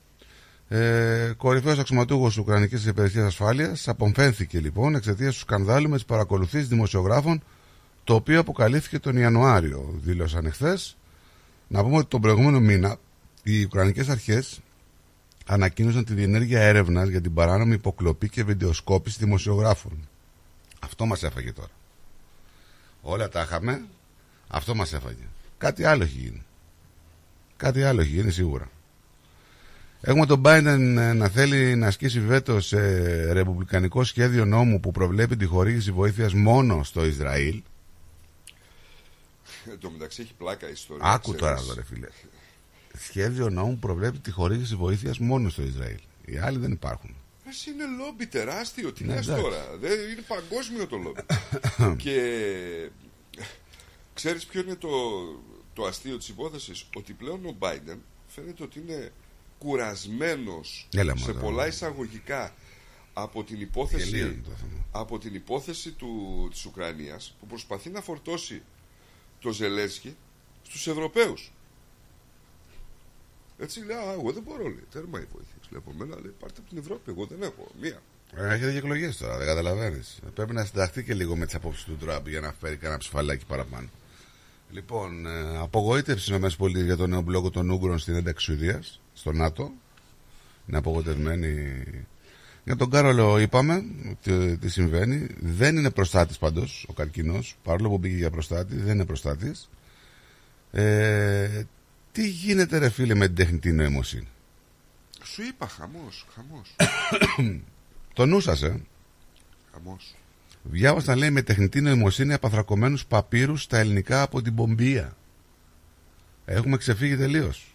Ε, Κορυφαίος αξιωματούχος της Ουκρανικής Υπηρεσίας Ασφάλειας απομφαίνθηκε λοιπόν εξαιτίας του σκανδάλου με τις παρακολουθήσεις δημοσιογράφων, το οποίο αποκαλύφθηκε τον Ιανουάριο, δήλωσαν εχθές. Να πούμε ότι τον προηγούμενο μήνα οι Ουκρανικές Αρχές ανακοίνωσαν τη διενέργεια έρευνας για την παράνομη υποκλοπή και βιντεοσκόπηση δημοσιογράφων. Αυτό μας έφαγε τώρα. Όλα τα είχαμε, αυτό μας έφαγε. Κάτι άλλο έχει γίνει. Κάτι άλλο έχει γίνει σίγουρα. Έχουμε τον Biden ε, να θέλει να ασκήσει βέτο σε ρεπουμπλικανικό σχέδιο νόμου που προβλέπει τη χορήγηση βοήθειας μόνο στο Ισραήλ. Εν τω μεταξύ έχει πλάκα η ιστορία. Άκου ξέρεις. τώρα εδώ ρε φίλε. Σχέδιο νόμου που προβλέπει τη χορήγηση βοήθειας μόνο στο Ισραήλ. Οι άλλοι δεν υπάρχουν. Εσύ είναι λόμπι τεράστιο. Τι Ναι, λες εντάξει. τώρα; Δεν, είναι παγκόσμιο το λόμπι. και ξέρεις ποιο είναι το, το αστείο της υπόθεσης; Ότι πλέον ο Biden φαίνεται ότι είναι κουρασμένος Έλα, σε μωρέ. πολλά εισαγωγικά από την υπόθεση, Γελίο είναι το θέμα. από την υπόθεση του, της Ουκρανίας που προσπαθεί να φορτώσει το Ζελένσκι στους Ευρωπαίους. Έτσι λέει, α, εγώ δεν μπορώ, λέει, τέρμα η βοήθεια. Λέει, από μένα, λέει, πάρτε από την Ευρώπη, εγώ δεν έχω, μία. Ε, Έχετε και εκλογές τώρα, δεν καταλαβαίνεις. Πρέπει να συνταχθεί και λίγο με τις απόψεις του Τραμπ για να φέρει κανένα ψηφαλάκι παραπάνω. Λοιπόν, ε, απογοήτευση στι ΗΠΑ για τον νέο μπλόκο των Ούγγρων στην ένταξη Σουηδία, στο ΝΑΤΟ. Είναι απογοητευμένοι. Για τον Κάρολο είπαμε τι, τι συμβαίνει. Δεν είναι προστάτης πάντως ο καρκίνο, παρόλο που μπήκε για προστάτη, δεν είναι προστάτης. Ε, τι γίνεται, ρε φίλε, με την τεχνητή νοημοσύνη; Σου είπα, χαμός, χαμός. Το νου σας, ε. χαμός. Διάβασα λέει με τεχνητή νοημοσύνη απαθρακωμένους παπύρους στα ελληνικά από την Πομπία. Έχουμε ξεφύγει τελείως.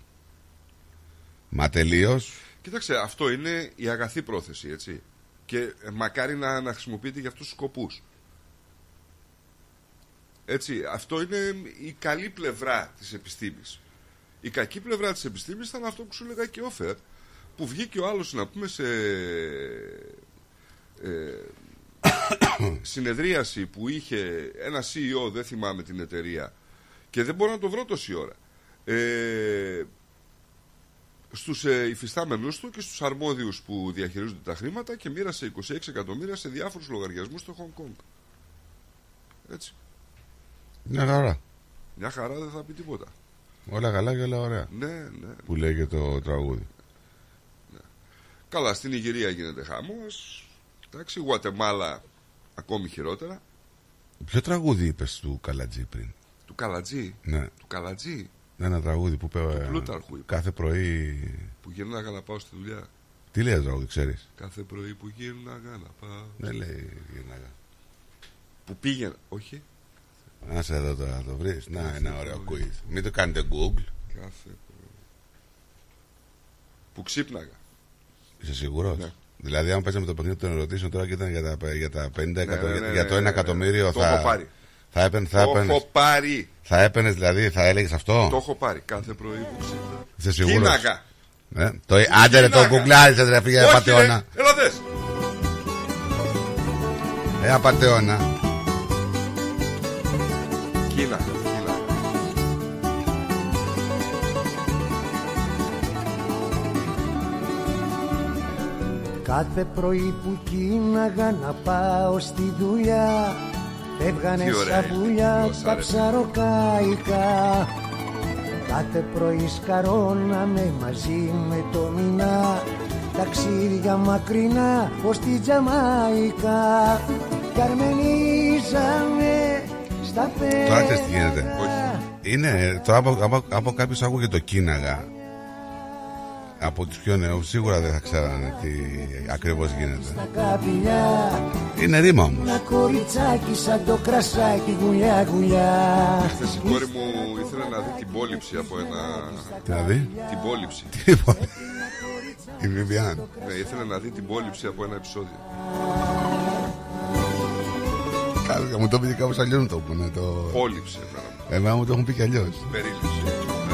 Μα τελείως. Κοίταξε, αυτό είναι η αγαθή πρόθεση, έτσι. Και ε, μακάρι να, να χρησιμοποιείται για αυτούς τους σκοπούς. Έτσι, αυτό είναι η καλή πλευρά της επιστήμης. Η κακή πλευρά της επιστήμης ήταν αυτό που σου έλεγα και ο Φερ, που βγήκε ο άλλος να πούμε σε ε, συνεδρίαση που είχε ένα CEO, δεν θυμάμαι την εταιρεία, και δεν μπορώ να το βρω τόση ώρα. Ε, στους ε, υφιστάμενους του και στους αρμόδιους που διαχειρίζονται τα χρήματα και μοίρασε 26 εκατομμύρια σε διάφορους λογαριασμούς στο Hong Kong. Έτσι. Μια χαρά. Μια χαρά δεν θα πει τίποτα. Όλα καλά και όλα ωραία. Ναι, ναι. Που λέει και το τραγούδι. Καλά, στην Ιγυρία γίνεται χαμός. Εντάξει, Γουατεμάλα ακόμη χειρότερα. Ποιο τραγούδι είπες του Καλατζή πριν; Του Καλατζή; Ναι. Του Καλατζή; Ναι, Ένα τραγούδι που είπε ε, Πλούταρχου είπε. κάθε πρωί. Που γυρνάγα να πάω στη δουλειά. Τι λέει το τραγούδι, ξέρεις; Κάθε πρωί που γύρναγα να πάω. Δεν λέει γύρναγα. Που πήγαινα. Όχι. Να σε εδώ τώρα να το βρεις. Να, ένα ωραίο quiz. Μην το κάνετε Google. Κάθε πρωί. Που ξύπναγα. Είσαι σίγουρος; Ναι. Δηλαδή, αν παίζαμε το παιχνίδι των ερωτήσεων τώρα και ήταν για τα, για τα 50 εκατο- ναι, ναι, για το ναι, 1 ναι. εκατομμύριο Το θα. έχω πάρει. Θα έπαιρνε. Θα Το έπαιρνες, έχω πάρει. θα έπαιρνες, δηλαδή, θα έλεγες αυτό; Το έχω πάρει. Κάθε πρωί που ξύπνα. Είσαι σίγουρος; Κοίναγα. Ε, το, άντε ρε, το Κοίναγα. κουκλάρισε ρε, φύγε Όχι, ρε. πατεώνα. Έλα δες. Ε, απατεώνα. Κάθε πρωί που κοίναγα να πάω στη δουλειά Φεύγανε Τι ωραία σαν είναι πουλιά η γλώσσα, τα ρε. ψαροκάικα Κάθε πρωί σκαρώναμε μαζί με το μηνά Ταξίδια μακρινά ως τη Τζαμάικα Καρμενίζαμε στα Τώρα ξέρεις τι πέρα γίνεται. Είναι, τώρα από, από, από κάποιος άκουγε το κίναγα. Από τους πιο νέους σίγουρα δεν θα ξέρανε τι ακριβώς γίνεται. τα καπηλιά Είναι ρήμα όμως. Ένα κοριτσάκι σαν το κρασάκι γουλιά γουλιά Χθες η κόρη μου ήθελε να δει την πόληψη από ένα... Τι να δει; Την πόληψη. Λοιπόν, η Βιβιάν. Ναι, ήθελε να δει την πόληψη από ένα επεισόδιο. Κάτω, μου το πει κάπως αλλιώς μου το πούνε. Το... Πόληψη, εμένα. Εμένα μου το έχουν πει κι αλλιώς. Περίληψη.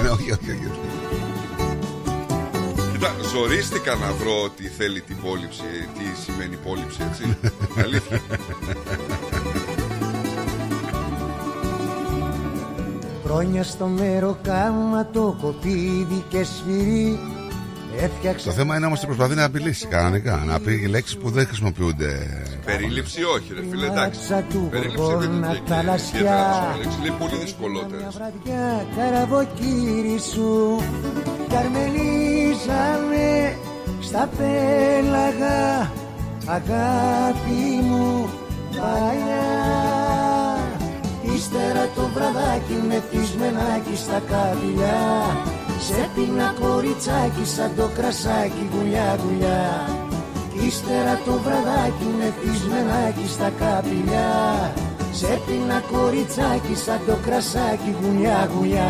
Ναι, όχι, όχι, όχι. Κοίτα, ζορίστηκα να βρω τι θέλει την πόληψη, τι σημαίνει πόληψη, έτσι. Αλήθεια. Χρόνια στο μέρο κάμα το κοπίδι και σφυρί Έφτιαξε Το θέμα είναι όμως ότι προσπαθεί να απειλήσει κανονικά. Να πει λέξεις που δεν χρησιμοποιούνται. Περίληψη όχι, ρε φίλε, εντάξει. μάτσα του Περίληψη δεν γοργόνα είναι και θαλασσιά. ιδιαίτερα δύσκολη λέξη. Λέει πολύ δυσκολότερες. βραδιά καραβοκύρι σου Καρμενίζαμε στα πέλαγα Αγάπη μου παλιά. Ύστερα το βραδάκι με φυσμενάκι στα καπηλιά Σε πίνα κοριτσάκι σαν το κρασάκι γουλιά γουλιά. Ύστερα το βραδάκι με φυσμενάκι στα καπηλιά Σε πίνα κοριτσάκι σαν το κρασάκι γουλιά γουλιά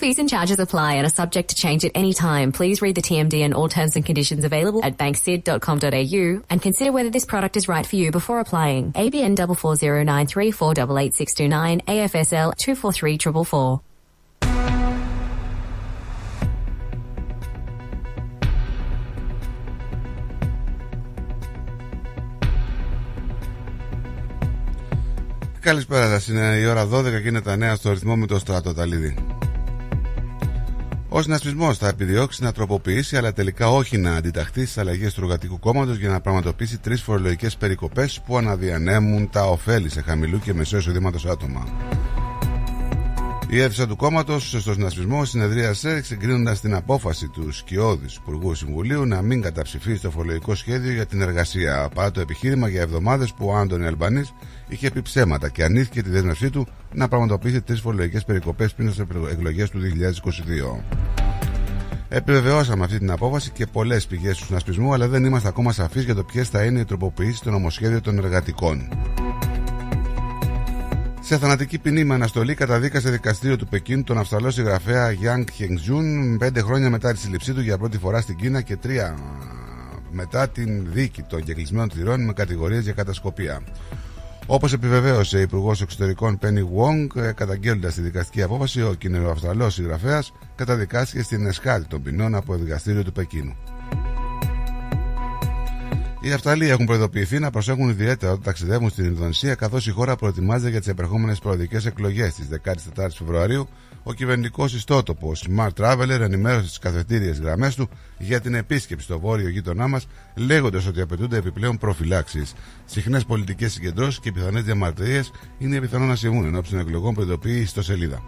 Fees and charges apply and are subject to change at any time. Please read the TMD and all terms and conditions available at banksid.com.au and consider whether this product is right for you before applying. ABN 44093488629 AFSL 243444. Καλησπέρα σας, είναι η ώρα 12 και είναι τα νέα στο ρυθμό με το στράτο Ταλίδη. Ο συνασπισμός θα επιδιώξει να τροποποιήσει, αλλά τελικά όχι να αντιταχθεί στις αλλαγές του εργατικού κόμματος για να πραγματοποιήσει τρεις φορολογικές περικοπές που αναδιανέμουν τα ωφέλη σε χαμηλού και μεσαίου εισοδήματος άτομα. Η αίθουσα του κόμματος στο συνασπισμός συνεδρίασε συγκρίνοντας την απόφαση τους Σκιώδης Υπουργού Συμβουλίου να μην καταψηφίσει το φορολογικό σχέδιο για την εργασία, παρά το επιχείρημα για εβδομάδες που ο Άντωνη Αλμπανής είχε πει ψέματα και αρνήθηκε τη δέσμευσή του να πραγματοποιήσει τρεις φορολογικές περικοπές πριν στις εκλογές του 2022. Επιβεβαιώσαμε αυτή την απόφαση και πολλές πηγές του συνασπισμού, αλλά δεν είμαστε ακόμα σαφείς για το ποιες θα είναι οι τροποποιήσεις στο νομοσχέδιο των εργατικών. Σε θανατική ποινή με αναστολή καταδίκασε δικαστήριο του Πεκίνου τον Αυστραλό συγγραφέα Γιάνγκ Χεγγζούν πέντε χρόνια μετά τη σύλληψή του για πρώτη φορά στην Κίνα και τρία μετά την δίκη των κεκλεισμένων θυρών με κατηγορίες για κατασκοπία. Όπως επιβεβαίωσε η Υπουργός Εξωτερικών Πένι Γουόγκ, καταγγέλλοντας τη δικαστική απόφαση, ο Αυστραλός συγγραφέας καταδικάστηκε στην εσχάτη των ποινών από το δικαστήριο του Πεκίνου. Οι Αυστραλοί έχουν προειδοποιηθεί να προσέχουν ιδιαίτερα όταν ταξιδεύουν στην Ινδονησία, καθώς η χώρα προετοιμάζεται για τις επερχόμενες προοδικές εκλογές της 14η Φεβρουαρίου. Ο κυβερνητικός ιστότοπος Smart Traveler ενημέρωσε τι καθετήριες γραμμές του για την επίσκεψη στο βόρειο γείτονά μας, λέγοντας ότι απαιτούνται επιπλέον προφυλάξεις. Συχνές πολιτικές συγκεντρώσεις και πιθανές διαμαρτυρίες είναι πιθανό να συμβούν εν ώψη των εκλογών, προειδοποιεί η ιστοσελίδα.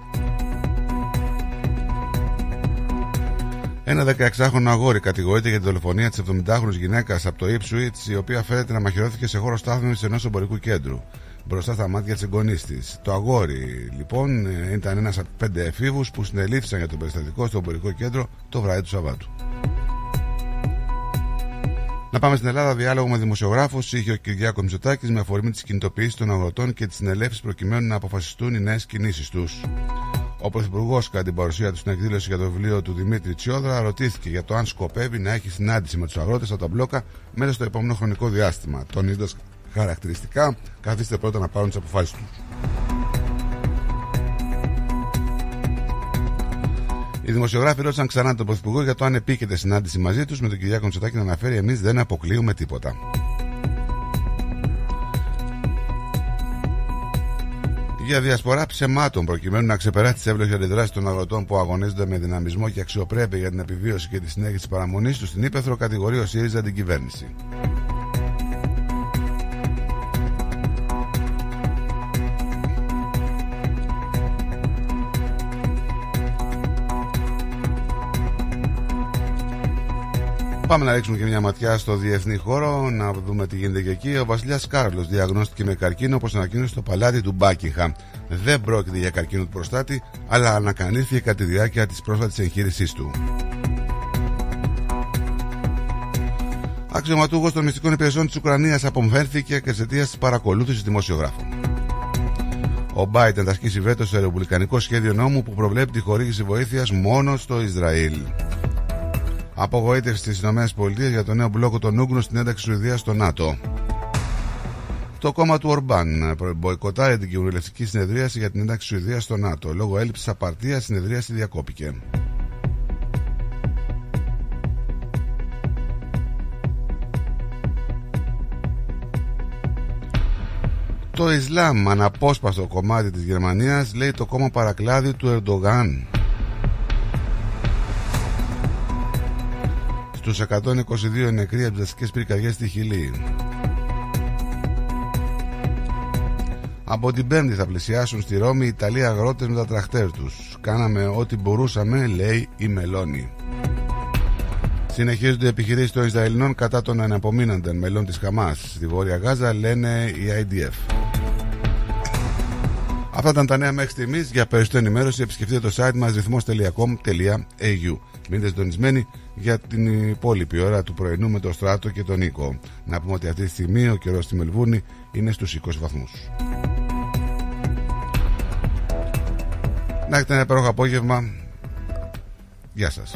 Ένα 16χρονο αγόρι κατηγορείται για τη δολοφονία της 70χρονη γυναίκας από το Ipswich, η οποία φαίνεται να μαχαιρώθηκε σε χώρο στάθμευση ενός εμπορικού κέντρου, μπροστά στα μάτια της εγγονής της. Το αγόρι, λοιπόν, ήταν ένας από πέντε εφήβους που συνελήφθησαν για το περιστατικό στο εμπορικό κέντρο το βράδυ του Σαββάτου. Να πάμε στην Ελλάδα. Διάλογο με δημοσιογράφους είχε ο Κυριάκος Μητσοτάκης με αφορμή της κινητοποίησης των αγροτών και της συνελεύσης προκειμένου να αποφασιστούν οι νέες κινήσεις τους. Ο Πρωθυπουργός, κατά την παρουσία του στην εκδήλωση για το βιβλίο του Δημήτρη Τσιόδρα, ρωτήθηκε για το αν σκοπεύει να έχει συνάντηση με τους αγρότες από τα μπλόκα μέσα στο επόμενο χρονικό διάστημα, τονίζοντα χαρακτηριστικά καθίστε πρώτα να πάρουν τις αποφάσεις τους. Οι δημοσιογράφοι ρώτησαν ξανά τον Πρωθυπουργό για το αν επίκειται συνάντηση μαζί τους με τον Κυριάκο Μητσοτάκη να αναφέρει: Εμείς δεν αποκλείουμε τίποτα. Για διασπορά ψεμάτων προκειμένου να ξεπεράσει τις εύλογες αντιδράσεις των αγροτών που αγωνίζονται με δυναμισμό και αξιοπρέπεια για την επιβίωση και τη συνέχιση της παραμονής τους στην Ήπεθρο, κατηγορεί ο ΣΥΡΙΖΑ την κυβέρνηση. Πάμε να ρίξουμε και μια ματιά στο διεθνή χώρο, να δούμε τι γίνεται και εκεί. Ο βασιλιάς Κάρλο διαγνώστηκε με καρκίνο όπως ανακοίνωσε στο παλάτι του Μπάκιχαμ. Δεν πρόκειται για καρκίνο του προστάτη, αλλά ανακανήθηκε κατά τη διάρκεια της πρόσφατης εγχείρησής του. Αξιωματούχος των μυστικών υπηρεσιών της Ουκρανίας απομφέρθηκε και εξαιτίας της παρακολούθησης δημοσιογράφων. Ο Μπάιντεν θα ασκήσει βέτο στο ρεπουμπλικανικό σχέδιο νόμου που προβλέπει τη χορήγηση βοήθειας μόνο στο Ισραήλ. Απογοήτευση στις ΗΠΑ για το νέο μπλόκο των Ούγγρων στην ένταξη Σουηδίας στο ΝΑΤΟ. Το κόμμα του Ορμπάν μποϊκοτάρει την κοινοβουλευτική συνεδρίαση για την ένταξη Σουηδίας στο ΝΑΤΟ. Λόγω έλλειψης απαρτίας, η συνεδρίαση διακόπηκε. Το Ισλάμ, αναπόσπαστο κομμάτι της Γερμανίας, λέει το κόμμα παρακλάδι του Ερντογάν. Στους 122 νεκροί από τις πυρκαγιές στη Χιλή. Από την Πέμπτη θα πλησιάσουν στη Ρώμη οι Ιταλοί αγρότες με τα τραχτέρ τους. Κάναμε ό,τι μπορούσαμε, λέει η Μελώνη. Συνεχίζονται οι επιχειρήσεις των Ισραηλινών κατά των αναπομείναντων μελών της Χαμάς. Στη Βόρεια Γάζα λένε η IDF. Αυτά ήταν τα νέα μέχρι στιγμής. Για περισσότερη ενημέρωση επισκεφτείτε το site μας ρυθμό.com.au. Μείνετε συντονισμένοι για την υπόλοιπη ώρα του πρωινού με τον Στράτο και τον Νίκο. Να πούμε ότι αυτή τη στιγμή ο καιρός στη Μελβούρνη είναι στους 20 βαθμούς. Να έχετε ένα υπέροχο απόγευμα. Γεια σας.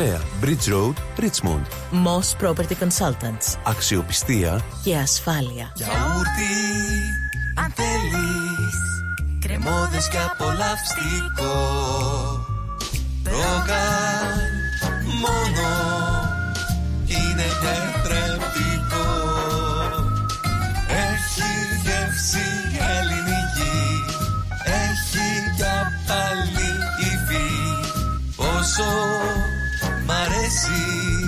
Bridge Road, Richmond. Moss Property Consultants. Αξιοπιστία Και ασφάλεια. Γιαούρτι, αν θέλεις Κρεμόδες και απολαυστικό Ρόγαν μόνο Είναι τετρεπτικό Έχει γεύση ελληνική Έχει για πάλι υφή Πόσο μ'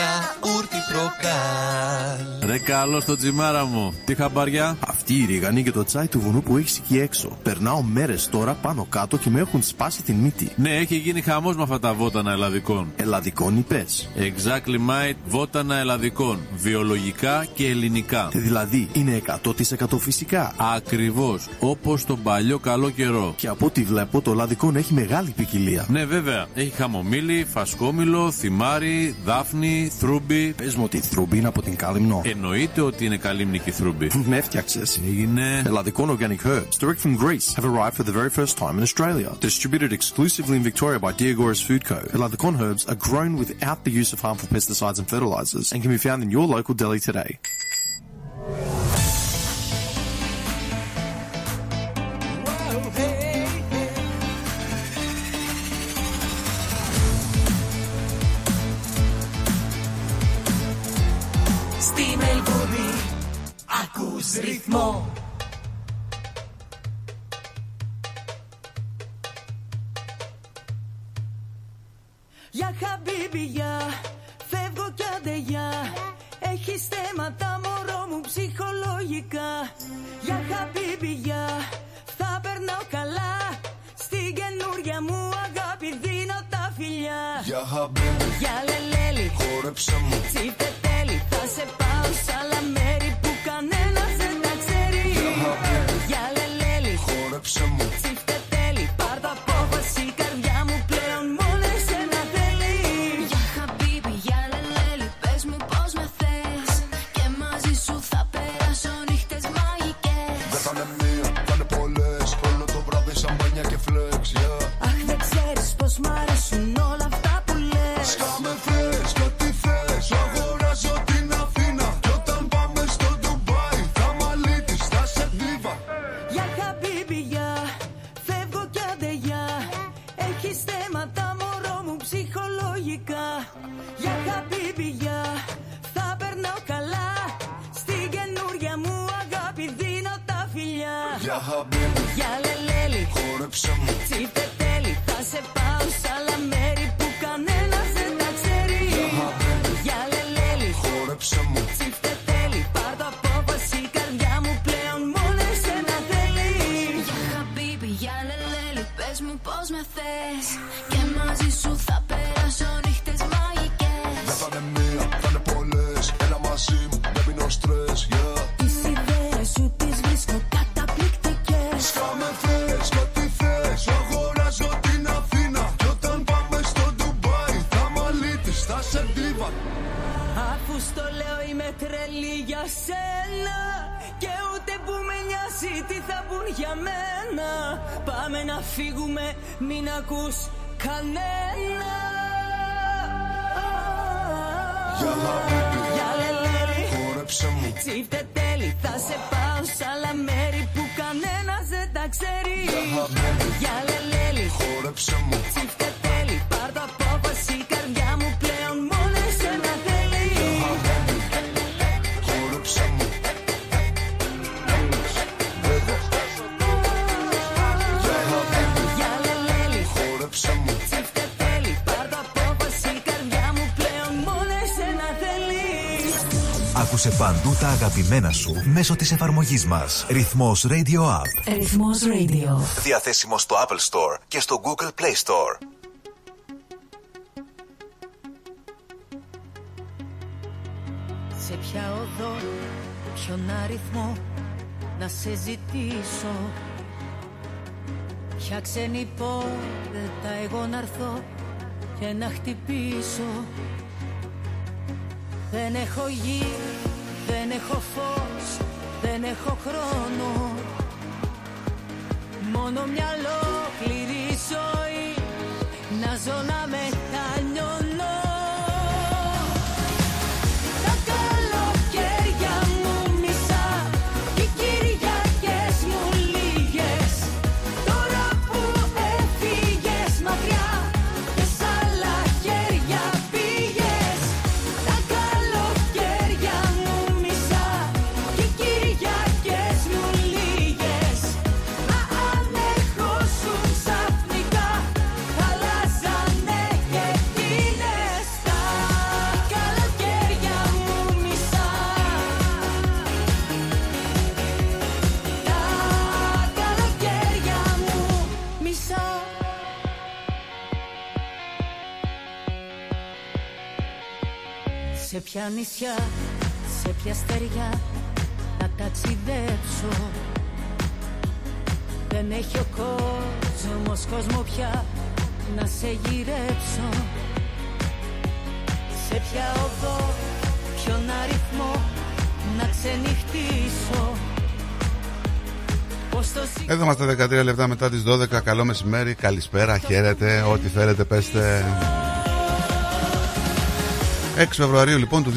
αρέσει Το γιαούρτι προκάλ Ρε καλό στο τσιμάρα μου. Τι χαμπαριά. Αυτή η ρίγανη και το τσάι του βουνού που έχει εκεί έξω. Περνάω μέρες τώρα πάνω κάτω και με έχουν σπάσει την μύτη. Ναι, έχει γίνει χαμός με αυτά τα βότανα ελλαδικών. Ελλαδικών είπες. Exactly mate, βότανα ελλαδικών. Βιολογικά και ελληνικά. Δηλαδή είναι 100% φυσικά. Ακριβώς. Όπως τον παλιό καλό καιρό. Και από ό,τι βλέπω το ελλαδικών έχει μεγάλη ποικιλία. Ναι, βέβαια. Έχει χαμομήλι, φασκόμηλο, θυμάρι, δάφνη, θρούμπι. Πε μου ότι η θρούμπι είναι από την Κάλυμνο. Εννοείται ότι είναι καλύμνικη θρούμπι. Με έφτιαξε. Έγινε. Ελλαδικών organic herbs, direct from Greece, have arrived for the very first time in Australia. Distributed exclusively in Victoria by Diagoras Food Co. Eladicon herbs are grown without the use of harmful pesticides and fertilizers and can be found in your local deli today. Ακούς ρυθμό. Για χαμπίμπι, για φεύγω κι άντε για Έχει θέματα μωρό μου ψυχολογικά. Για χαμπίμπι, για θα περνάω καλά. Στην καινούρια μου αγάπη δίνω τα φιλιά. Για χαμπίμπι, Για λελέλη, χόρεψε μου. τσίφτε τέλει Θα σε πάω σ' άλλα μέρη λελέλη, Άκουσε παντού τα αγαπημένα σου μέσω της εφαρμογής μας. Ρυθμός Radio App. Ρυθμός Radio. Διαθέσιμο στο Apple Store και στο Google Play Store. Ποια νησιά, σε ποια στεριά να ταξιδέψω Δεν έχει ο κόσμος κόσμο πια να σε γυρέψω Σε ποια οδό, ποιον αριθμό να ξενυχτήσω Πώς το Εδώ είμαστε 13 λεπτά μετά τις 12. Καλό μεσημέρι, καλησπέρα, χαίρετε, ό,τι θέλετε πέστε. 6 Φεβρουαρίου λοιπόν του 2024.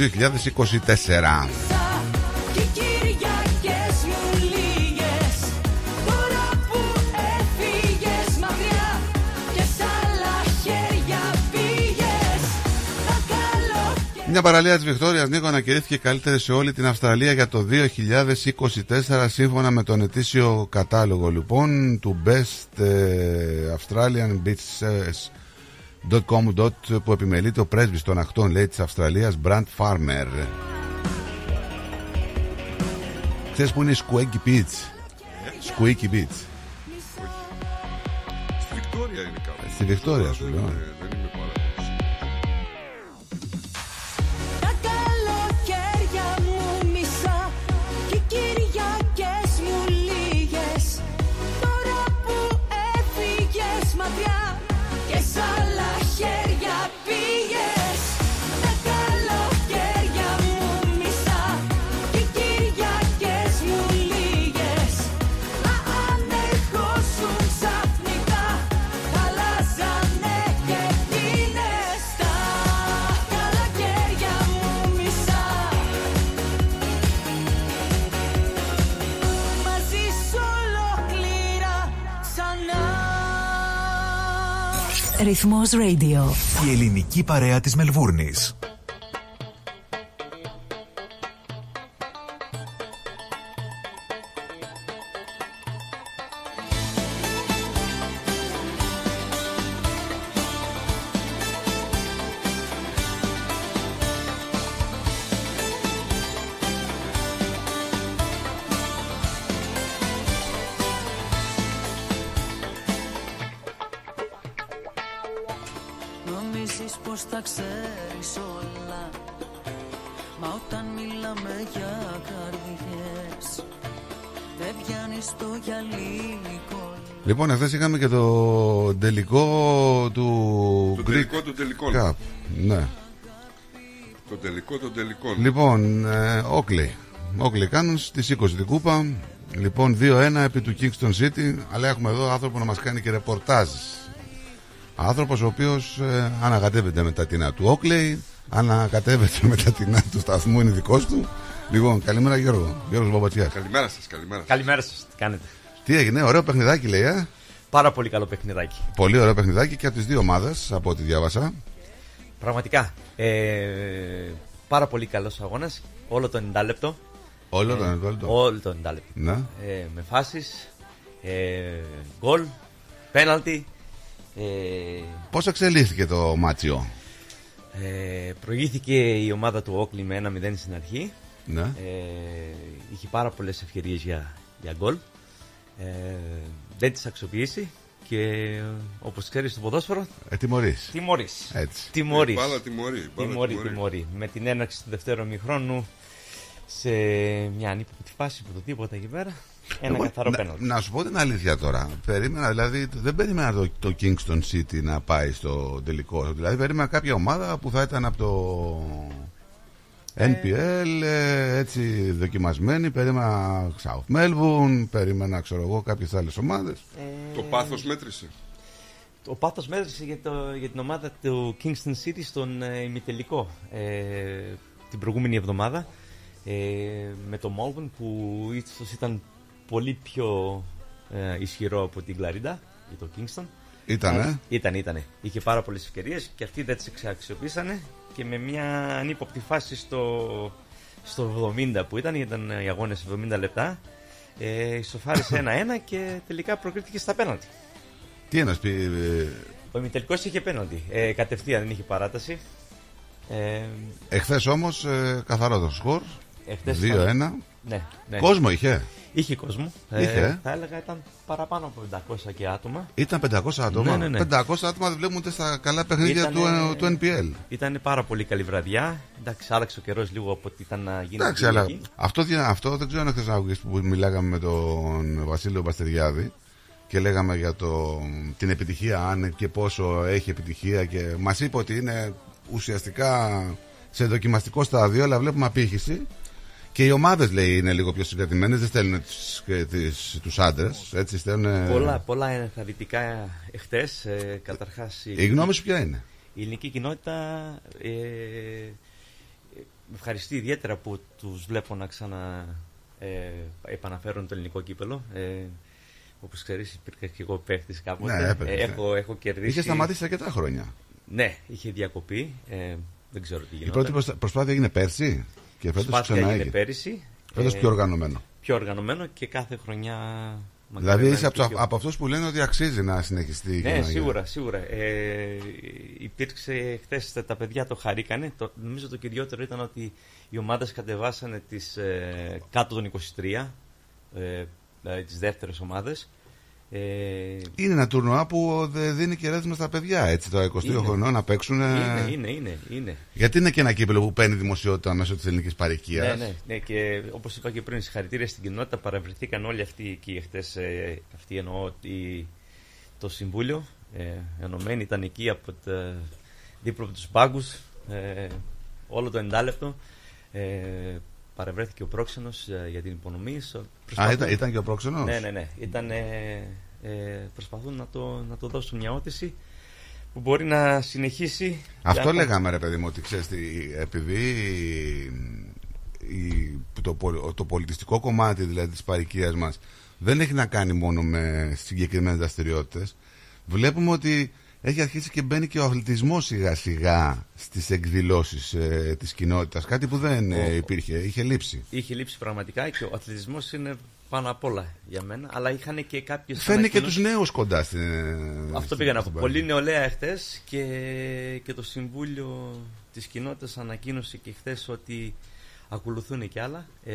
Και οι Κυριακές μου λίγες Τώρα που έφυγες μακριά Και σ' άλλα χέρια πήγες Τα καλοκαίρια Μια παραλία της Βικτόριας Νίκο ανακηρύχθηκε καλύτερη σε όλη την Αυστραλία για το 2024 σύμφωνα με τον ετήσιο κατάλογο λοιπόν του Best ε, Australian Beaches .com που επιμελείται ο πρέσβης των ακτών λέει της Αυστραλίας Brand Farmer Ξέρεις που είναι η Squeaky Beach Squeaky Beach Στη Βικτόρια είναι κάπου. Στη Βικτόρια σου λέω Ρυθμός Radio. Η ελληνική παρέα της Μελβούρνης. Λοιπόν, εχθές είχαμε και το τελικό του Το Greek τελικό των τελικών. Cup. Ναι. Το τελικό των τελικών. Λοιπόν, ε, Όκλι. Όκλι κάνουν στις 20 την κούπα. Λοιπόν, 2-1 επί του Kingston City. Αλλά έχουμε εδώ άνθρωπο να μας κάνει και ρεπορτάζ. Άνθρωπος ο οποίος ε, ανακατεύεται με τα τεινά του Όκλι. Ανακατεύεται με τα τεινά του σταθμού, είναι δικός του. Λοιπόν, καλημέρα Γιώργο. Γιώργος Μπαμπατσιάς. Καλημέρα σας, καλημέρα σας. Καλημέρα σας, τι κάνετε; Τι έγινε, ωραίο παιχνιδάκι λέει, ε. Πάρα πολύ καλό παιχνιδάκι. Πολύ ωραίο παιχνιδάκι και από τις δύο ομάδες, από ό,τι διάβασα. Πραγματικά. Ε, πάρα πολύ καλός αγώνας. Όλο το 90 λεπτό. Όλο το Ε, 90 λεπτό. Όλο το 90 λεπτό. Ναι. Ε, με φάσεις, ε, γκολ, πέναλτι. Ε, Πώς εξελίχθηκε το μάτσιο, ε, προηγήθηκε η ομάδα του Όκλι με 1-0 στην αρχή. Ναι. Ε, είχε πάρα πολλές ευκαιρίες για, για γκολ. Ε, δεν τις αξιοποιήσει και όπως ξέρεις στο ποδόσφαιρο. Ε, τιμωρείς. Τιμωρείς. Έτσι. Τιμωρείς. Η μπάλα τιμωρεί, η μπάλα Τιμωρεί, τιμωρεί. τιμωρεί. Με την έναρξη του δεύτερου μηχρόνου σε μια ανύποπτη φάση που το τίποτα εκεί πέρα. Ένα Εγώ, καθαρό να, πέναλτι. να σου πω την αλήθεια τώρα. Περίμενα, δηλαδή, δεν περίμενα το, το Kingston City να πάει στο τελικό. Δηλαδή, περίμενα κάποια ομάδα που θα ήταν από το NPL, ε, έτσι δοκιμασμένη. Περίμενα South Melbourne, περίμενα, ξέρω εγώ, κάποιες άλλες ομάδες. Το πάθος μέτρησε. Ο πάθος μέτρησε για, το, για την ομάδα του Kingston City στον ε, ημιτελικό ε, την προηγούμενη εβδομάδα ε, με το Melbourne που ίσως ήταν πολύ πιο ε, ισχυρό από την Κλαρίντα για το Kingston. Ήτανε. Ε, Ήταν, ήτανε. Είχε πάρα πολλές ευκαιρίες και αυτοί δεν τις αξιοποίησανε και με μια ανύποπτη φάση στο, στο 70 που ήταν, ήταν οι αγώνες 70 λεπτά, ε, ισοφάρισε 1-1 και τελικά προκρίθηκε στα πέναλτι. Τι ένας πει... ε, Ο ημιτελικό είχε πέναλτι. Ε, κατευθείαν δεν είχε παράταση. Ε, Εχθές όμως ε, καθαρό το σκορ. εχθές 2-1. Ήταν- Ναι, ναι. Κόσμο είχε. Είχε κόσμο. Είχε, ε. θα έλεγα ήταν παραπάνω από 500 και άτομα. Ήταν 500 άτομα. Ναι, ναι, ναι. 500 άτομα δεν βλέπουν ούτε στα καλά παιχνίδια Ήτανε- του, του NPL. Ήταν πάρα πολύ καλή βραδιά. Εντάξει, άλλαξε ο καιρός λίγο από ό,τι ήταν να γίνει. Εντάξει, την αλλά Κυριακή. αυτό, δι- αυτό δεν ξέρω αν χθε άκουγες που μιλάγαμε με τον Βασίλειο Μπαστεριάδη και λέγαμε για το, την επιτυχία, αν και πόσο έχει επιτυχία. Και μας είπε ότι είναι ουσιαστικά σε δοκιμαστικό στάδιο, αλλά βλέπουμε απήχηση. Και οι ομάδες λέει είναι λίγο πιο συγκρατημένες, δεν στέλνουν τους άντρες. Έτσι στέλνουν. Πολλά, πολλά ενθαρρυντικά εχθές. Ε, Καταρχάς. Η γνώμη σου ποια είναι; Η ελληνική κοινότητα ε, ε, με ευχαριστεί ιδιαίτερα που τους βλέπω να ξανα ε, επαναφέρουν το ελληνικό κύπελο. Ε, όπως ξέρεις υπήρχα και εγώ παίχτης κάποτε. Ναι, έπαιξε. Ε, έχω, έχω κερδίσει. Είχε σταματήσει αρκετά χρόνια. Ναι, είχε διακοπεί. Ε, δεν ξέρω τι Η γινόταν. πρώτη προσπά- προσπάθεια έγινε πέρσι; Και φέτος Προσπάθεια ξανά έγινε έγινε. πέρυσι. Φέτος Ε, πιο οργανωμένο. Πιο οργανωμένο και κάθε χρονιά... Δηλαδή μακάρι να είσαι είναι από, το- πιο- από αυτούς που λένε ότι αξίζει να συνεχιστεί. και ναι, να σίγουρα, σίγουρα. Ε, υπήρξε χθες τα παιδιά το χαρήκανε. Το, νομίζω το κυριότερο ήταν ότι οι ομάδες κατεβάσανε τις ε, κάτω των 23, ε, δηλαδή τις δεύτερες ομάδες. Ε, Είναι ένα τουρνουά που δεν δίνει και ρέθισμα στα παιδιά έτσι, τα 22 Είναι. χρονών να παίξουν. ε, είναι, είναι, είναι, είναι. Γιατί είναι και ένα κύπελο που παίρνει δημοσιότητα μέσω της ελληνικής παροικία. Ναι, ναι, ναι, και όπως είπα και πριν, συγχαρητήρια στην κοινότητα. Παραβρεθήκαν όλοι αυτοί εκεί χτε. Ε, αυτοί εννοώ ότι το Συμβούλιο ε, ενωμένοι ήταν εκεί από τα, δίπλα από τους πάγκου ε, όλο το εντάλεπτο. Ε, παρευρέθηκε ο πρόξενος ε, για την υπονομή. Σο- προσπαθούν- ήταν- ήταν και ο πρόξενος; Ναι, ναι, ναι. Ήταν, ε, ε, προσπαθούν να το, να το δώσουν μια όθηση που μπορεί να συνεχίσει. Αυτό για- λέγαμε ρε παιδί μου ότι ξέρεις τι, επειδή η- το, πολ- το πολιτιστικό κομμάτι δηλαδή της παροικίας μας δεν έχει να κάνει μόνο με συγκεκριμένες δραστηριότητες. βλέπουμε ότι έχει αρχίσει και μπαίνει και ο αθλητισμός σιγά σιγά στις εκδηλώσεις ε, της κοινότητας κάτι που δεν ε, Ο- υπήρχε, είχε λείψει Είχε λείψει πραγματικά και ο αθλητισμός είναι πάνω απ' όλα για μένα. Αλλά είχαν και κάποιες. φέρνει και τους νέους κοντά στην Αυτό στην- πήγα να στην πω. παροικία. Πολύ νεολαία εχθές και, και το Συμβούλιο της Κοινότητας ανακοίνωσε και χθες ότι ακολουθούν και άλλα. Ε,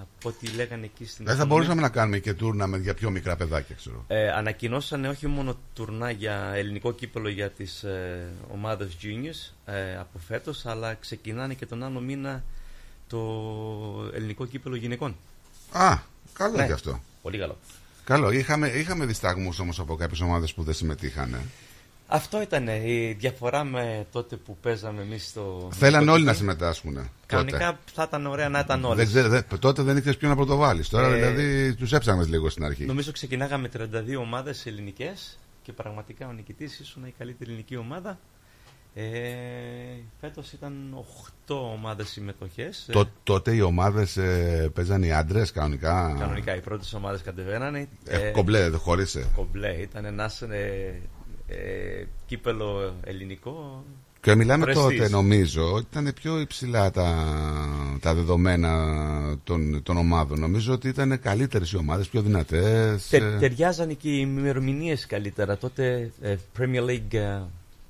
από ό,τι λέγανε εκεί στην. Δεν θα Αθήνα. μπορούσαμε να κάνουμε και τούρναμεντ για πιο μικρά παιδάκια ξέρω Ε, ανακοινώσανε όχι μόνο τουρνά για ελληνικό κύπελο για τις ε, ομάδες juniors ε, από φέτος, αλλά ξεκινάνε και τον άλλο μήνα το ελληνικό κύπελο γυναικών. Α, καλό Ναι, και αυτό. Πολύ καλό. Καλό. Είχαμε, είχαμε δισταγμούς όμως από κάποιες ομάδες που δεν συμμετείχαν. Αυτό ήταν η διαφορά με τότε που παίζαμε εμείς στο... Θέλαν στο όλοι να κύπελλο. συμμετάσχουν. Κανονικά θα ήταν ωραία να ήταν Δεν όλες. ξέρω, δεν- τότε δεν ήξερες ποιον να πρωτοβάλεις. Τώρα Ε, δηλαδή τους έψαχνες λίγο στην αρχή. Νομίζω ξεκινάγαμε 32 ομάδες ελληνικές και πραγματικά ο νικητής ήσουν η καλύτερη ελληνική ομάδα Ε, φέτος ήταν 8 ομάδες συμμετοχές. Το, τότε οι ομάδες ε, παίζαν οι άντρες κανονικά; Κανονικά οι πρώτες ομάδες κατεβαίνανε. Ε, κομπλέ, δεν χωρίσε. Κομπλέ, ήταν ένα ε, ε, κύπελο ελληνικό. Και μιλάμε Πρεστής. τότε, νομίζω, ότι ήταν πιο υψηλά τα, τα δεδομένα των, των ομάδων. Νομίζω ότι ήταν καλύτερες οι ομάδες, πιο δυνατές. Τε, ταιριάζανε και οι ημερομηνίες καλύτερα. Τότε ε, Premier League, ε,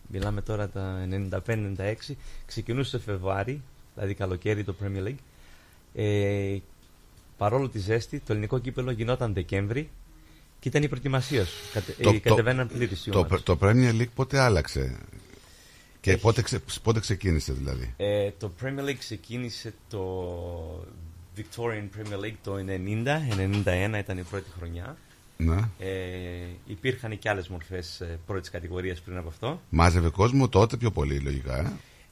μιλάμε τώρα τα 95-96, ξεκινούσε το Φεβρουάρι, δηλαδή καλοκαίρι το Premier League. Ε, παρόλο τη ζέστη, το ελληνικό κύπελο γινόταν Δεκέμβρη και ήταν η προετοιμασία σου. Κατε, Το- ε, το- κατεβαίναν πλήρες οι το, ομάδες. το Premier League πότε άλλαξε; Και πότε, ξε- πότε ξεκίνησε δηλαδή; Ε, το Premier League ξεκίνησε το Victorian Premier League το 90, 91 ήταν η πρώτη χρονιά. Ναι. Ε, υπήρχαν και άλλες μορφές ε, πρώτης κατηγορίας πριν από αυτό. Μάζευε κόσμο τότε πιο πολύ, λογικά.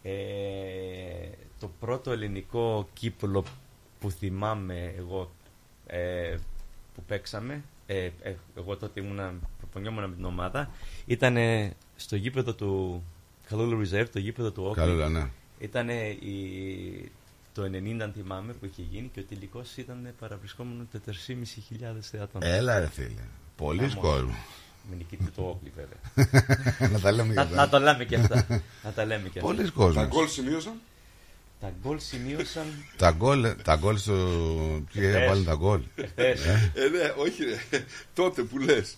Ε; Ε, το πρώτο ελληνικό κύπελο που θυμάμαι εγώ ε, που παίξαμε, ε, ε, εγώ τότε ήμουνα, προπονιόμουν με την ομάδα, ήταν ε, στο γήπεδο του Καλούλου Reserve, το γήπεδο του Όκλι. Καλούλα, ναι. Ήταν το 90 αν θυμάμαι που είχε γίνει και ο τελικός ήταν παραβρισκόμενο 4.500 θεατών. Έλα, ρε φίλε. Πολλοί Άμα. κόσμο. Με νικητή το Όκλι βέβαια. Να τα λέμε και να, αυτά. να το λέμε και αυτά. να τα λέμε και αυτά. Πολλοί κόσμος. Τα γκολ σημείωσαν; Τα γκολ σημείωσαν. Τα γκολ, τα γκολ στο. Ποιοι Εχθές. έβαλαν τα γκολ. Εχθές. Ε, Ε, ναι, όχι ρε. Τότε που λες.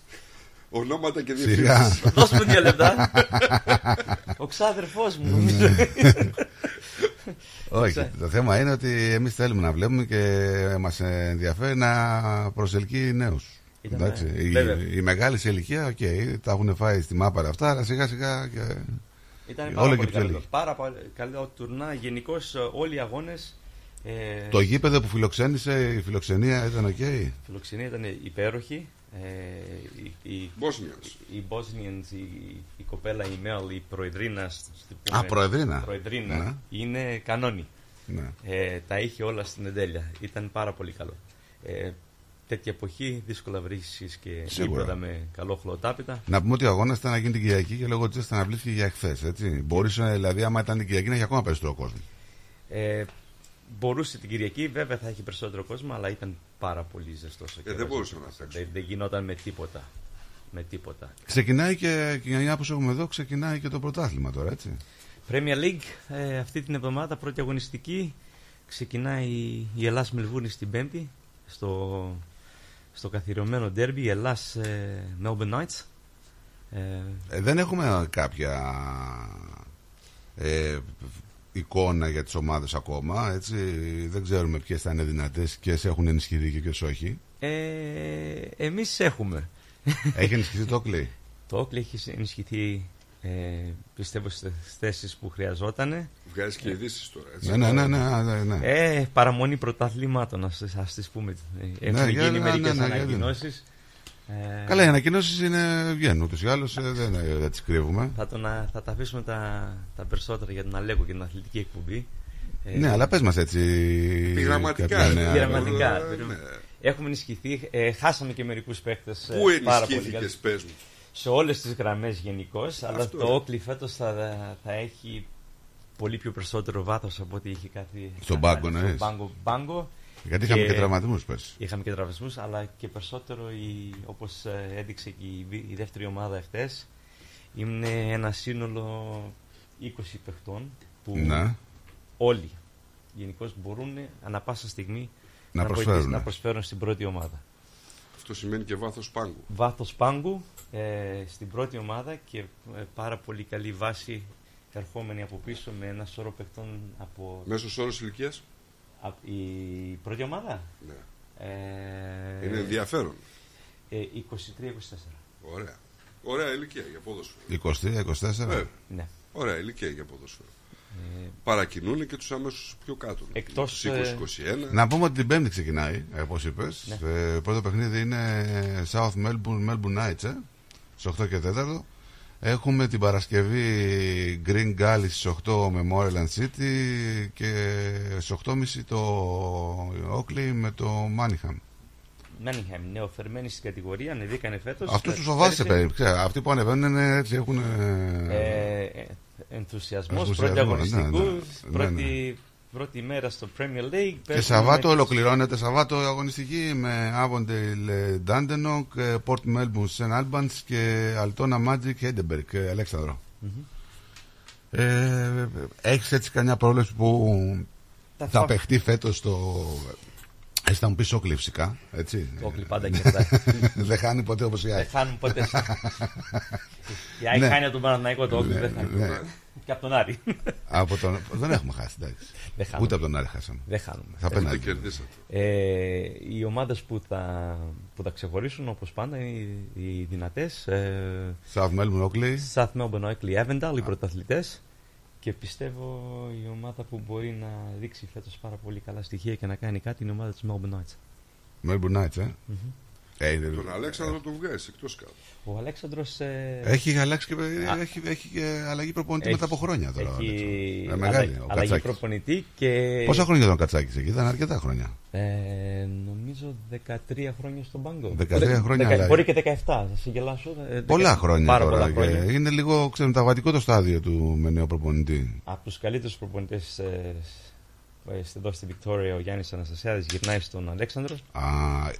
Ονόματα και Σιγά. διευθύνσεις. Δώσ' μου δύο λεπτά. Ο ξάδερφός μου νομίζω. Όχι, το θέμα είναι ότι εμείς θέλουμε να βλέπουμε και μας ενδιαφέρει να προσελκύει νέους. Ήταν, Εντάξει, ε, οι, βέβαια. οι μεγάλοι σε ηλικία, οκ, τα έχουν φάει στη μάπα ρε αυτά, αλλά σιγά σιγά και. Ήταν όλο πάρα και πολύ πιο καλό. λίγοι. Πάρα πολύ καλό τουρνουά. Γενικώς όλοι οι αγώνες. Ε, Το γήπεδο που φιλοξένησε, η φιλοξενία ήταν οκ; Η φιλοξενία ήταν υπέροχη. Ε, η, η, Bosnians. Οι Bosnians, η, η κοπέλα, η Μέλ, η προεδρίνα. στη- Α, προεδρίνα. προεδρίνα Ναι. είναι κανόνι. Ναι. Ε, τα είχε όλα στην εντέλεια. Ήταν πάρα πολύ καλό. Ε, τέτοια εποχή δύσκολα βρίσκεις και Σίγουρα. γήπεδα με καλό χλωτάπιτα. Να πούμε ότι ο αγώνας ήταν να γίνει την Κυριακή και λόγω της ζέστη αναβλήθηκε για εχθέ. Μπορούσε δηλαδή, άμα ήταν την Κυριακή, να έχει ακόμα περισσότερο κόσμο. Ε, μπορούσε την Κυριακή, βέβαια θα έχει περισσότερο κόσμο, αλλά ήταν πάρα πολύ ζεστός. Ε, δεν μπορούσε να δεν, δεν γινόταν με τίποτα. Με τίποτα. Ξεκινάει και, και για που έχουμε εδώ, ξεκινάει και το πρωτάθλημα τώρα, έτσι. Premier League ε, αυτή την εβδομάδα, πρώτη αγωνιστική, ξεκινάει η Ελλάς Μελβούρνη στην Πέμπτη, στο, στο καθιερωμένο ντέρμπι, η Ελλάς ε, Melbourne Knights. Ε, Ε, δεν έχουμε κάποια ε, εικόνα για τις ομάδες ακόμα, έτσι. Δεν ξέρουμε ποιες θα είναι δυνατές, ποιες έχουν ενισχυθεί και ποιες όχι. ε, εμείς έχουμε. Έχει ενισχυθεί το Oakley; Το Oakley έχει ενισχυθεί, ε, πιστεύω, στις θέσεις που χρειαζόταν. Βγάζεις και ειδήσεις τώρα. Έτσι. Ναι, ναι, ναι, ναι, ναι, ναι. Ε, παραμονή πρωταθλήματων, ας, ας τις πούμε. Ε, Έχουν για- γίνει ναι, μερικές ναι, ναι, για- ανακοινώσεις. Ε, Καλά, οι ανακοινώσεις είναι βγαίνουν ούτως ή άλλως, δεν, δεν τις κρύβουμε. Θα, τον, α- θα τα αφήσουμε τα, τα περισσότερα για τον Αλέκο και την αθλητική εκπομπή. Ε, Ναι, αλλά πες μας έτσι. Επιγραμματικά, κάποια νέα. Πειραματικά. Ε, ναι. Έχουμε ενισχυθεί. Ε, χάσαμε και μερικούς παίκτες. Πού ενισχύθηκες, πες μου; Σε όλες τις γραμμές γενικώς. Αλλά Αυτό, το ε. Όκλι φέτος θα, θα έχει πολύ πιο περισσότερο βάθος από ό,τι είχε κάτι. Στον κάτι πάγκο, άλλο. ναι. Στον πάγκο, πάγκο. Γιατί είχαμε και τραυματισμούς πέρσι. Είχαμε και τραυματισμούς, αλλά και περισσότερο όπως έδειξε και η, β- η δεύτερη ομάδα εχθές. Είναι ένα σύνολο 20 παιχτών που Ναι. όλοι γενικώ μπορούν ανα πάσα στιγμή Να βοηθήσουν- προσφέρουν. να προσφέρουν στην πρώτη ομάδα. Αυτό σημαίνει και βάθος πάγκου. Βάθος πάγκου ε, στην πρώτη ομάδα και ε, πάρα πολύ καλή βάση ερχόμενη από πίσω με ένα σώρο παιχτών από, Μέσος όρος ηλικίας; από η πρώτη ομάδα; Ναι. Ε, Είναι ενδιαφέρον. Ε, 23-24. Ωραία. Ωραία ηλικία για ποδόσφαιρο. 23-24. Ε, Ναι. Ωραία ηλικία για ποδόσφαιρο. Ε, Παρακινούν και τους άμεσου πιο κάτω. Εκτός, Τους ε, 20-21. Να πούμε ότι την Πέμπτη ξεκινάει, όπως είπες. Ναι. πρώτο παιχνίδι είναι South Melbourne, Melbourne Knights, ε, στι 8 και 4. Έχουμε την Παρασκευή Green Gully στις 8 με Moreland City και στις 8.30 το Oakley με το Manningham. Μάνιχαμ, νεοφερμένοι στην κατηγορία, ανεβήκανε φέτος. Αυτούς τους φοβάσαι περίπου. Αυτοί που ανεβαίνουν είναι έτσι έχουν... Ε, ε, Ενθουσιασμός, Ενθουσιασμός, πρώτη αγωνιστικού, ναι, ναι, ναι, πρώτη, πρώτη μέρα στο Premier League. Και παίζουμε Σαββάτο με- ολοκληρώνεται Σαββάτο αγωνιστική με Avondale Dandenong, Port Melbourne St. Albans και Altona Magic Edinburgh και Αλέξανδρο. Μμμ. Ε, έχεις έτσι καμιά πρόληψη που Τα θα φα- παιχτεί φέτος στο... Έτσι θα μου πεις Όκλι φυσικά, έτσι; Το Όκλι πάντα κερδάει. δεν χάνει ποτέ όπως η Δεν ΑΕΚ. χάνουν ποτέ. Η ΑΕΚ Ναι. χάνει από τον Παναθηναϊκό το Όκλι, Ναι, δεν χάνει. ναι. Και από τον Άρη. Από τον... δεν έχουμε χάσει, εντάξει. Δεν χάνουμε. Ούτε από τον Άρη χάσαμε. Δεν χάνουμε. Θα Δεν πέντε. κερδίσατε. Ε, οι ομάδες που θα, που θα ξεχωρίσουν όπως πάντα είναι οι, οι δυνατές. Ε, South Melbourne Oakley. South Melbourne Oakley Avondale, οι πρωταθλητές. Και πιστεύω η ομάδα που μπορεί να δείξει φέτος πάρα πολύ καλά στοιχεία και να κάνει κάτι είναι η ομάδα της Melbourne Knights. Melbourne Knights, ε. Μμμ. Ε, Τον Αλέξανδρο τον βγάζει εκτός κάτω. Ο Αλέξανδρος ε, Έχει αλλάξει και, Α. έχει, έχει και αλλαγή προπονητή έχει- μετά από χρόνια τώρα. ο Έχει Αλέξανδρος. Ε, μεγάλη, αλλαγή- ο αλλαγή Κατσάκης. προπονητή και. Πόσα χρόνια ήταν ο Κατσάκης εκεί, ήταν αρκετά χρόνια. Ε, νομίζω 13 χρόνια στον πάγκο. 13 χρόνια Δεκα- αλλαγή. Μπορεί και 17, θα σε γελάσω. ε, δεκα- Πολλά χρόνια Πάρα τώρα. πολλά χρόνια. Και είναι λίγο ξεμεταβατικό το στάδιο του με νέο προπονητή. Από τους καλύτερους προπονητές εδώ στη Βικτόρια, ο Γιάννης Αναστασιάδης γυρνάει στον Αλέξανδρο. Α,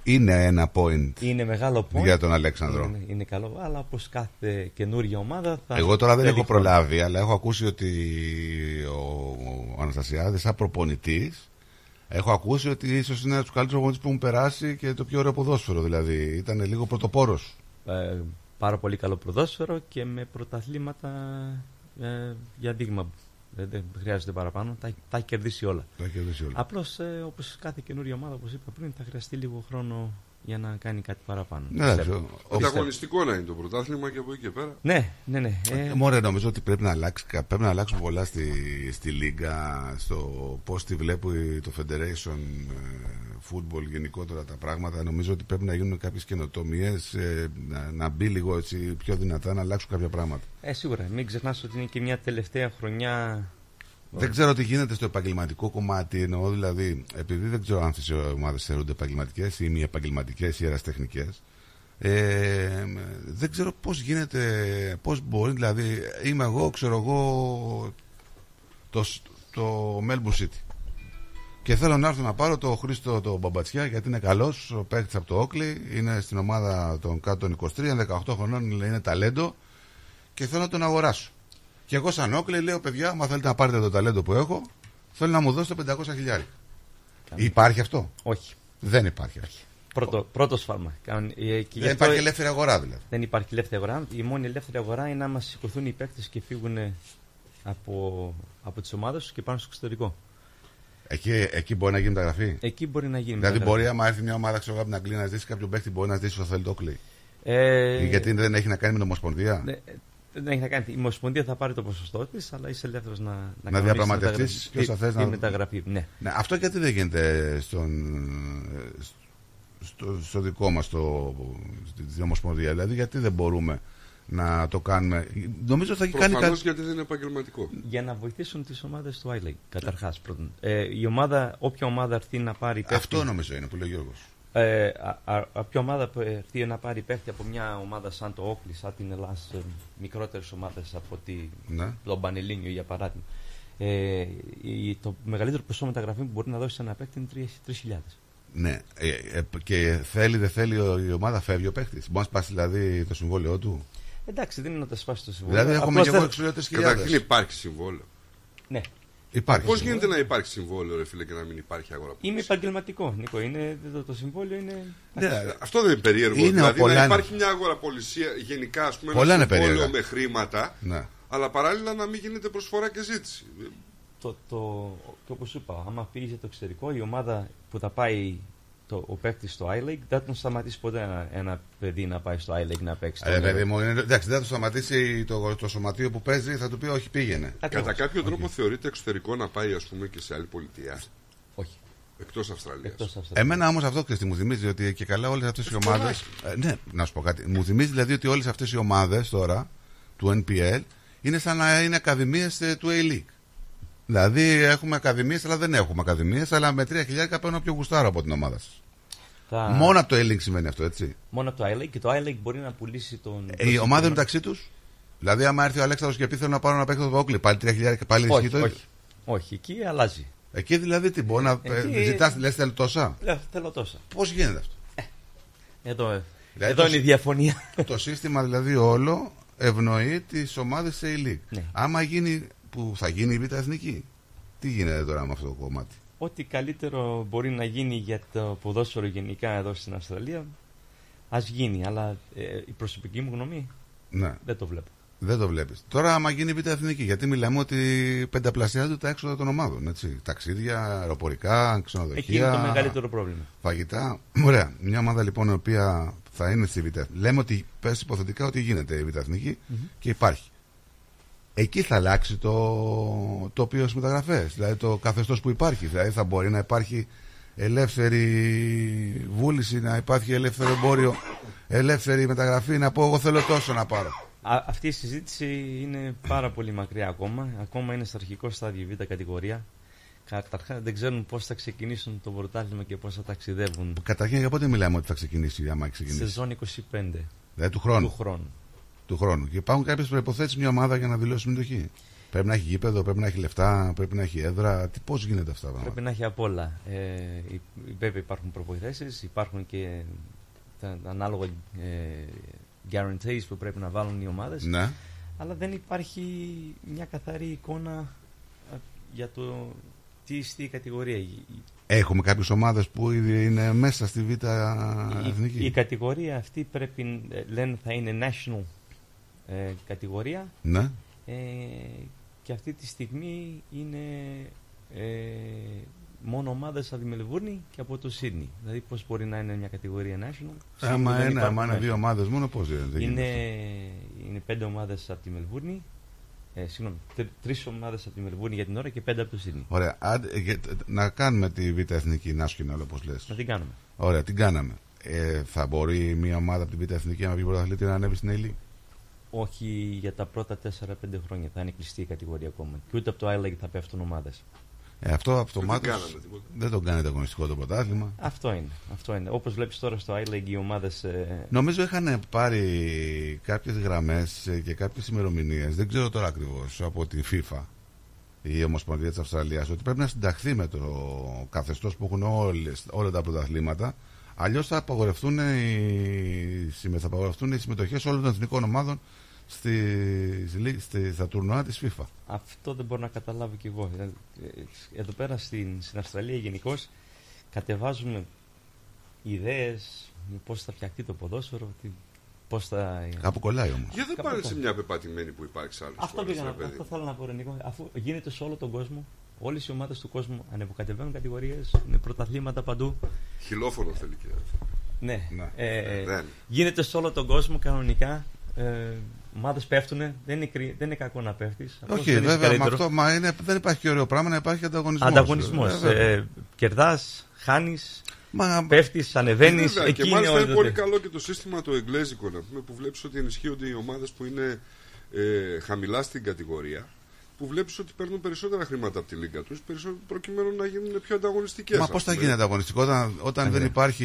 είναι ένα point Είναι μεγάλο point. για τον Αλέξανδρο. Είναι, είναι καλό, αλλά όπως κάθε καινούργια ομάδα. Θα Εγώ τώρα δεν θέλει έχω χρόνο. προλάβει, αλλά έχω ακούσει ότι ο, ο Αναστασιάδης σαν προπονητής έχω ακούσει ότι ίσως είναι από τους καλύτερους προπονητές που έχουν περάσει και το πιο ωραίο ποδόσφαιρο. Δηλαδή ήταν λίγο πρωτοπόρος. Ε, πάρα πολύ καλό ποδόσφαιρο και με πρωταθλήματα ε, για δείγμα. Δεν, δεν χρειάζεται παραπάνω. Τα, τα έχει κερδίσει όλα. Τα έχει κερδίσει όλα. Απλώς ε, όπως κάθε καινούργια ομάδα, όπως είπα πριν, θα χρειαστεί λίγο χρόνο για να κάνει κάτι παραπάνω. Ναι, Πιστεύω. ξέρω. Πιστεύω. Ανταγωνιστικό να είναι το πρωτάθλημα και από εκεί και πέρα. Ναι, ναι, ναι. Ε, Μωρέ, νομίζω ότι πρέπει να, αλλάξει, πρέπει να αλλάξουν πολλά στη, στη Λίγκα, στο πώς τη βλέπει το Federation ε, Football γενικότερα τα πράγματα. Νομίζω ότι πρέπει να γίνουν κάποιες καινοτομίες, ε, να, να μπει λίγο έτσι πιο δυνατά, να αλλάξουν κάποια πράγματα. Ε, σίγουρα. Μην ξεχνάς ότι είναι και μια τελευταία χρονιά. Δεν ξέρω τι γίνεται στο επαγγελματικό κομμάτι. Εννοώ δηλαδή, επειδή δεν ξέρω αν αυτέ οι ομάδε θεωρούνται επαγγελματικές ή μη επαγγελματικές ή εραστεχνικέ. Ε, δεν ξέρω πώς γίνεται, πώς μπορεί, δηλαδή είμαι εγώ, ξέρω εγώ το, το Melbourne City και θέλω να έρθω να πάρω το Χρήστο το Μπαμπατσιά γιατί είναι καλός, ο παίκτης από το Όκλι είναι στην ομάδα των κάτω των 23, 18 χρονών είναι ταλέντο και θέλω να τον αγοράσω και εγώ σαν Όκλι λέω παιδιά, άμα θέλετε να πάρετε το ταλέντο που έχω θέλω να μου δώσετε 500 χιλιάρια Υπάρχει αυτό; Όχι. Δεν υπάρχει αυτό. Πρώτο, πρώτος σφάλμα. Κάνουν- ε, και γι' Δεν αυτό- υπάρχει ελεύθερη αγορά δηλαδή. Δεν υπάρχει ελεύθερη αγορά. Η μόνη ελεύθερη αγορά είναι άμα σηκωθούν οι παίκτες και φύγουν από, από τις ομάδες τους και πάνε στο εξωτερικό. Εκεί, εκεί μπορεί να γίνει μεταγραφή. Εκεί μπορεί να γίνει Δηλαδή, μεταγραφή. μπορεί, άμα έρθει μια ομάδα ξέρω, από την Αγγλία να ζήσει κάποιον παίκτη, μπορεί να ζήσει στο θέλει το Όκλι. Ε, Γιατί δεν έχει να κάνει με την Ομοσπονδία; Ναι, δεν έχει να κάνει. Η Ομοσπονδία θα πάρει το ποσοστό της, αλλά είσαι ελεύθερος να, να, Να κανονίσεις διαπραγματευτείς τη ποιος θα θες τη να- μεταγραφή. Ναι. Ναι, αυτό γιατί δεν γίνεται στον, στο, στο δικό μας το, στην Ομοσπονδία. Δηλαδή, γιατί δεν μπορούμε να το κάνουμε. Νομίζω θα έχει κάνει Προφανώς κάτι. γιατί δεν είναι επαγγελματικό. Για να βοηθήσουν τις ομάδες του iLeague. Καταρχάς, πρώτον. Ε, η ομάδα, όποια ομάδα έρθει να πάρει παίκτη. Αυτό νομίζω είναι που λέει ο Γιώργος. Ε, α, α, όποια ομάδα που έρθει να πάρει παίκτη από μια ομάδα σαν το Όκλι, σαν την Ελλάδα, ε, μικρότερες ομάδες από τη, Ναι. τον Πανελλήνιο για παράδειγμα. Ε, η- το μεγαλύτερο ποσό μεταγραφή που μπορεί να δώσει σε ένα παίκτη είναι 3.000. Ναι, ε, ε, και θέλει, δεν θέλει ο- η ομάδα, φεύγει ο παίκτη. Μπορείς να σπάσει δηλαδή το συμβόλαιό του; Εντάξει, δεν είναι να τα σπάσει το συμβόλαιο. Δηλαδή, έχουμε Απλώς και εγώ δεν- εξωτερικέ Καταρχήν χιλιάδες. υπάρχει συμβόλαιο. Ναι. Υπάρχει. Πώς συμβόλαιο. γίνεται να υπάρχει συμβόλαιο, ρε φίλε, και να μην υπάρχει αγορά; Είμαι επαγγελματικό, Νίκο. Είναι, το, το συμβόλαιο είναι. Ναι, Αυτό δεν είναι περίεργο. Είναι δηλαδή πολλά να είναι. υπάρχει μια αγοραπολισία γενικά, ας πούμε, Πολλά ένα είναι συμβόλαιο περίεργα. με χρήματα, Ναι. αλλά παράλληλα να μην γίνεται προσφορά και ζήτηση. Το, το, και όπως είπα, άμα φύγεις για το εξωτερικό, η ομάδα που θα πάει το, ο παίκτης στο iLeague δεν θα τον σταματήσει ποτέ ένα, ένα παιδί να πάει στο iLeague να παίξει. Ε, Το- παιδί μου, είναι, εντάξει, δεν θα το σταματήσει το, το σωματείο που παίζει, θα του πει όχι, πήγαινε. Ακριβώς. Κατά κάποιο τρόπο θεωρείται εξωτερικό να πάει, ας πούμε, και σε άλλη πολιτεία. Όχι. Εκτός Αυστραλίας. Εκτός Αυστραλίας. Εμένα όμως αυτό ξέρεις τι μου θυμίζει, ότι και καλά όλες αυτές οι Αυτό ομάδε. είναι ναι, να σου πω κάτι. Μου θυμίζει δηλαδή ότι όλες αυτές οι ομάδες τώρα του NPL είναι σαν να είναι ακαδημίες του A-League. Δηλαδή έχουμε ακαδημίες, αλλά δεν έχουμε ακαδημίες, αλλά με 3 χιλιάρικα παίρνω πιο γουστάρο από την ομάδα σας. Θα- Μόνο από το A-League σημαίνει αυτό, έτσι. Μόνο από το iLeague και το iLeague μπορεί να πουλήσει τον. Ε, οι ομάδε μεταξύ τους. Δηλαδή, άμα έρθει ο Αλέξανδρος και πει θέλω να πάρω ένα παίκτο το Όκλι, πάλι 3 χιλιάρια και πάλι ισχύει Όχι, το ίδιο. όχι. Όχι, εκεί αλλάζει. Εκεί δηλαδή τι μπορεί να Εκεί- ζητάς, λες θέλω τόσα. Λέω, θέλω τόσα. Πώς γίνεται αυτό; Εδώ, Δηλαδή, εδώ το είναι η σ- διαφωνία. Το σύστημα δηλαδή όλο ευνοεί τις ομάδες σε ηλίκ. Ναι. Άμα γίνει που θα γίνει η Β' Εθνική, τι γίνεται τώρα με αυτό το κομμάτι; Ό,τι καλύτερο μπορεί να γίνει για το ποδόσφαιρο γενικά εδώ στην Αυστραλία, ας γίνει. Αλλά ε, η προσωπική μου γνώμη Ναι. δεν το βλέπω. Δεν το βλέπεις. Τώρα, άμα γίνει η Β' Εθνική, γιατί μιλάμε ότι πενταπλασιάζονται τα έξοδα των ομάδων. Έτσι. Ταξίδια, αεροπορικά, ξενοδοχεία. Εκεί είναι το μεγαλύτερο πρόβλημα. Φαγητά. Ωραία. Μια ομάδα λοιπόν η οποία θα είναι στη Β' Εθνική. Λέμε ότι πες υποθετικά ότι γίνεται η Β' Εθνική Μμμ. και υπάρχει. Εκεί θα αλλάξει το τοπίο στις μεταγραφές. Δηλαδή το καθεστώς που υπάρχει. Δηλαδή θα μπορεί να υπάρχει ελεύθερη βούληση, να υπάρχει ελεύθερο εμπόριο, ελεύθερη μεταγραφή. Να πω, εγώ θέλω τόσο να πάρω. Α, αυτή η συζήτηση είναι πάρα πολύ μακριά ακόμα. Ακόμα είναι στο αρχικό στάδιο η Β' κατηγορία. Καταρχάς δεν ξέρουν πώς θα ξεκινήσουν το πρωτάθλημα και πώς θα ταξιδεύουν. Καταρχήν, για πότε μιλάμε ότι θα ξεκινήσει, άμα έχει ξεκινήσει; Σεζόν 25. Δηλαδή του χρόνου. Του χρόνου. Του χρόνου. Και υπάρχουν κάποιες προποθέσει μια ομάδα για να δηλώσει συμμετοχή. Πρέπει να έχει γήπεδο, πρέπει να έχει λεφτά, πρέπει να έχει έδρα. Τι, πώς γίνεται αυτά τα πράγματα; Πρέπει να έχει απ' όλα. Ε, υ- βέβαια υπάρχουν προποθέσει, υπάρχουν και τα ανάλογα ε, guarantees που πρέπει να βάλουν οι ομάδες. Ναι. Αλλά δεν υπάρχει μια καθαρή εικόνα ε, για το τι στη κατηγορία. Η- Έχουμε κάποιες ομάδες που ήδη είναι μέσα στη Β' Η, Εθνική. η κατηγορία αυτή πρέπει, ε, λένε θα είναι national ε, κατηγορία Ναι. ε, και αυτή τη στιγμή είναι ε, μόνο ομάδες από τη Μελβούρνη και από το Σίδνη. Δηλαδή πώς μπορεί να είναι μια κατηγορία national. Άμα Σίγουρα δεν είναι, υπάρχουν άμα είναι national. δύο ομάδες μόνο, πώς γίνεται. Είναι, είναι πέντε ομάδες από τη Μελβούρνη ε, συγγνώμη, τρει τρεις ομάδες από τη Μελβούρνη για την ώρα και πέντε από το Σίδνη. Ωραία. Άντε, ε, και- να κάνουμε τη Β' Εθνική national όπω λες. Να την κάνουμε. Ωραία, την κάναμε. Ε, θα μπορεί μια ομάδα από τη Β' Εθνική να βγει πρωταθλήτρια να ανέβει στην Ελή. Όχι για τα πρώτα 4-5 χρόνια. Θα είναι κλειστή η κατηγορία ακόμα. Και ούτε από το iLeague θα πέφτουν ομάδες. Ε, αυτό αυτομάτω κάναμε τίποτα. δεν τον κάνετε αγωνιστικό το πρωτάθλημα. Αυτό είναι. Αυτό είναι. Όπως βλέπεις τώρα στο iLeague οι ομάδες... Ε, Νομίζω είχαν πάρει κάποιες γραμμές ε, και κάποιες ημερομηνίες. δεν ξέρω τώρα ακριβώς, από τη FIFA η Ομοσπονδία της Αυστραλίας, ότι πρέπει να συνταχθεί με το καθεστώς που έχουν όλες, όλα τα πρωταθλήματα, αλλιώς θα απαγορευτούν οι, συμμε- θα απαγορευτούν οι συμμετοχές όλων των εθνικών ομάδων στη, στη, στη- στα τουρνουά της FIFA. Αυτό δεν μπορώ να καταλάβω κι εγώ. Ε, ε, Εδώ πέρα στην, στην Αυστραλία γενικώς κατεβάζουμε ιδέες πώς θα φτιαχτεί το ποδόσφαιρο, τι, πώς θα... Κάπου κολλάει όμως. Για δεν Κάπου πάνε το- σε μια πεπατημένη που υπάρχει σε άλλες Αυτό, πήγα να, αυτό θέλω να πω, Ρενικό. Αφού γίνεται σε όλο τον κόσμο, όλες οι ομάδες του κόσμου ανεβοκατεβαίνουν κατηγορίες, είναι πρωταθλήματα παντού. Χιλόφωνο θέλει και Ναι. Ε, Ε, δεν. γίνεται σε όλο τον κόσμο κανονικά. Ε, Ομάδες πέφτουν, δεν είναι, κρύ- δεν είναι κακό να πέφτεις. Όχι, βέβαια, με αυτό μα είναι, δεν υπάρχει και ωραίο πράγμα να υπάρχει ανταγωνισμός. Ανταγωνισμός. Ε, βέβαια. Ε, Κερδάς, χάνεις, Μα- πέφτεις, ανεβαίνεις. Βέβαια, Εκεί και είναι μάλιστα είναι όλο πολύ το- καλό και το σύστημα το εγγλέζικο να πούμε, που βλέπεις ότι ενισχύονται οι ομάδες που είναι ε, χαμηλά στην κατηγορία. Που βλέπεις ότι παίρνουν περισσότερα χρήματα από τη λίγα τους προκειμένου να γίνουν πιο ανταγωνιστικές. Μα πώς θα γίνει ανταγωνιστικό όταν, όταν δεν υπάρχει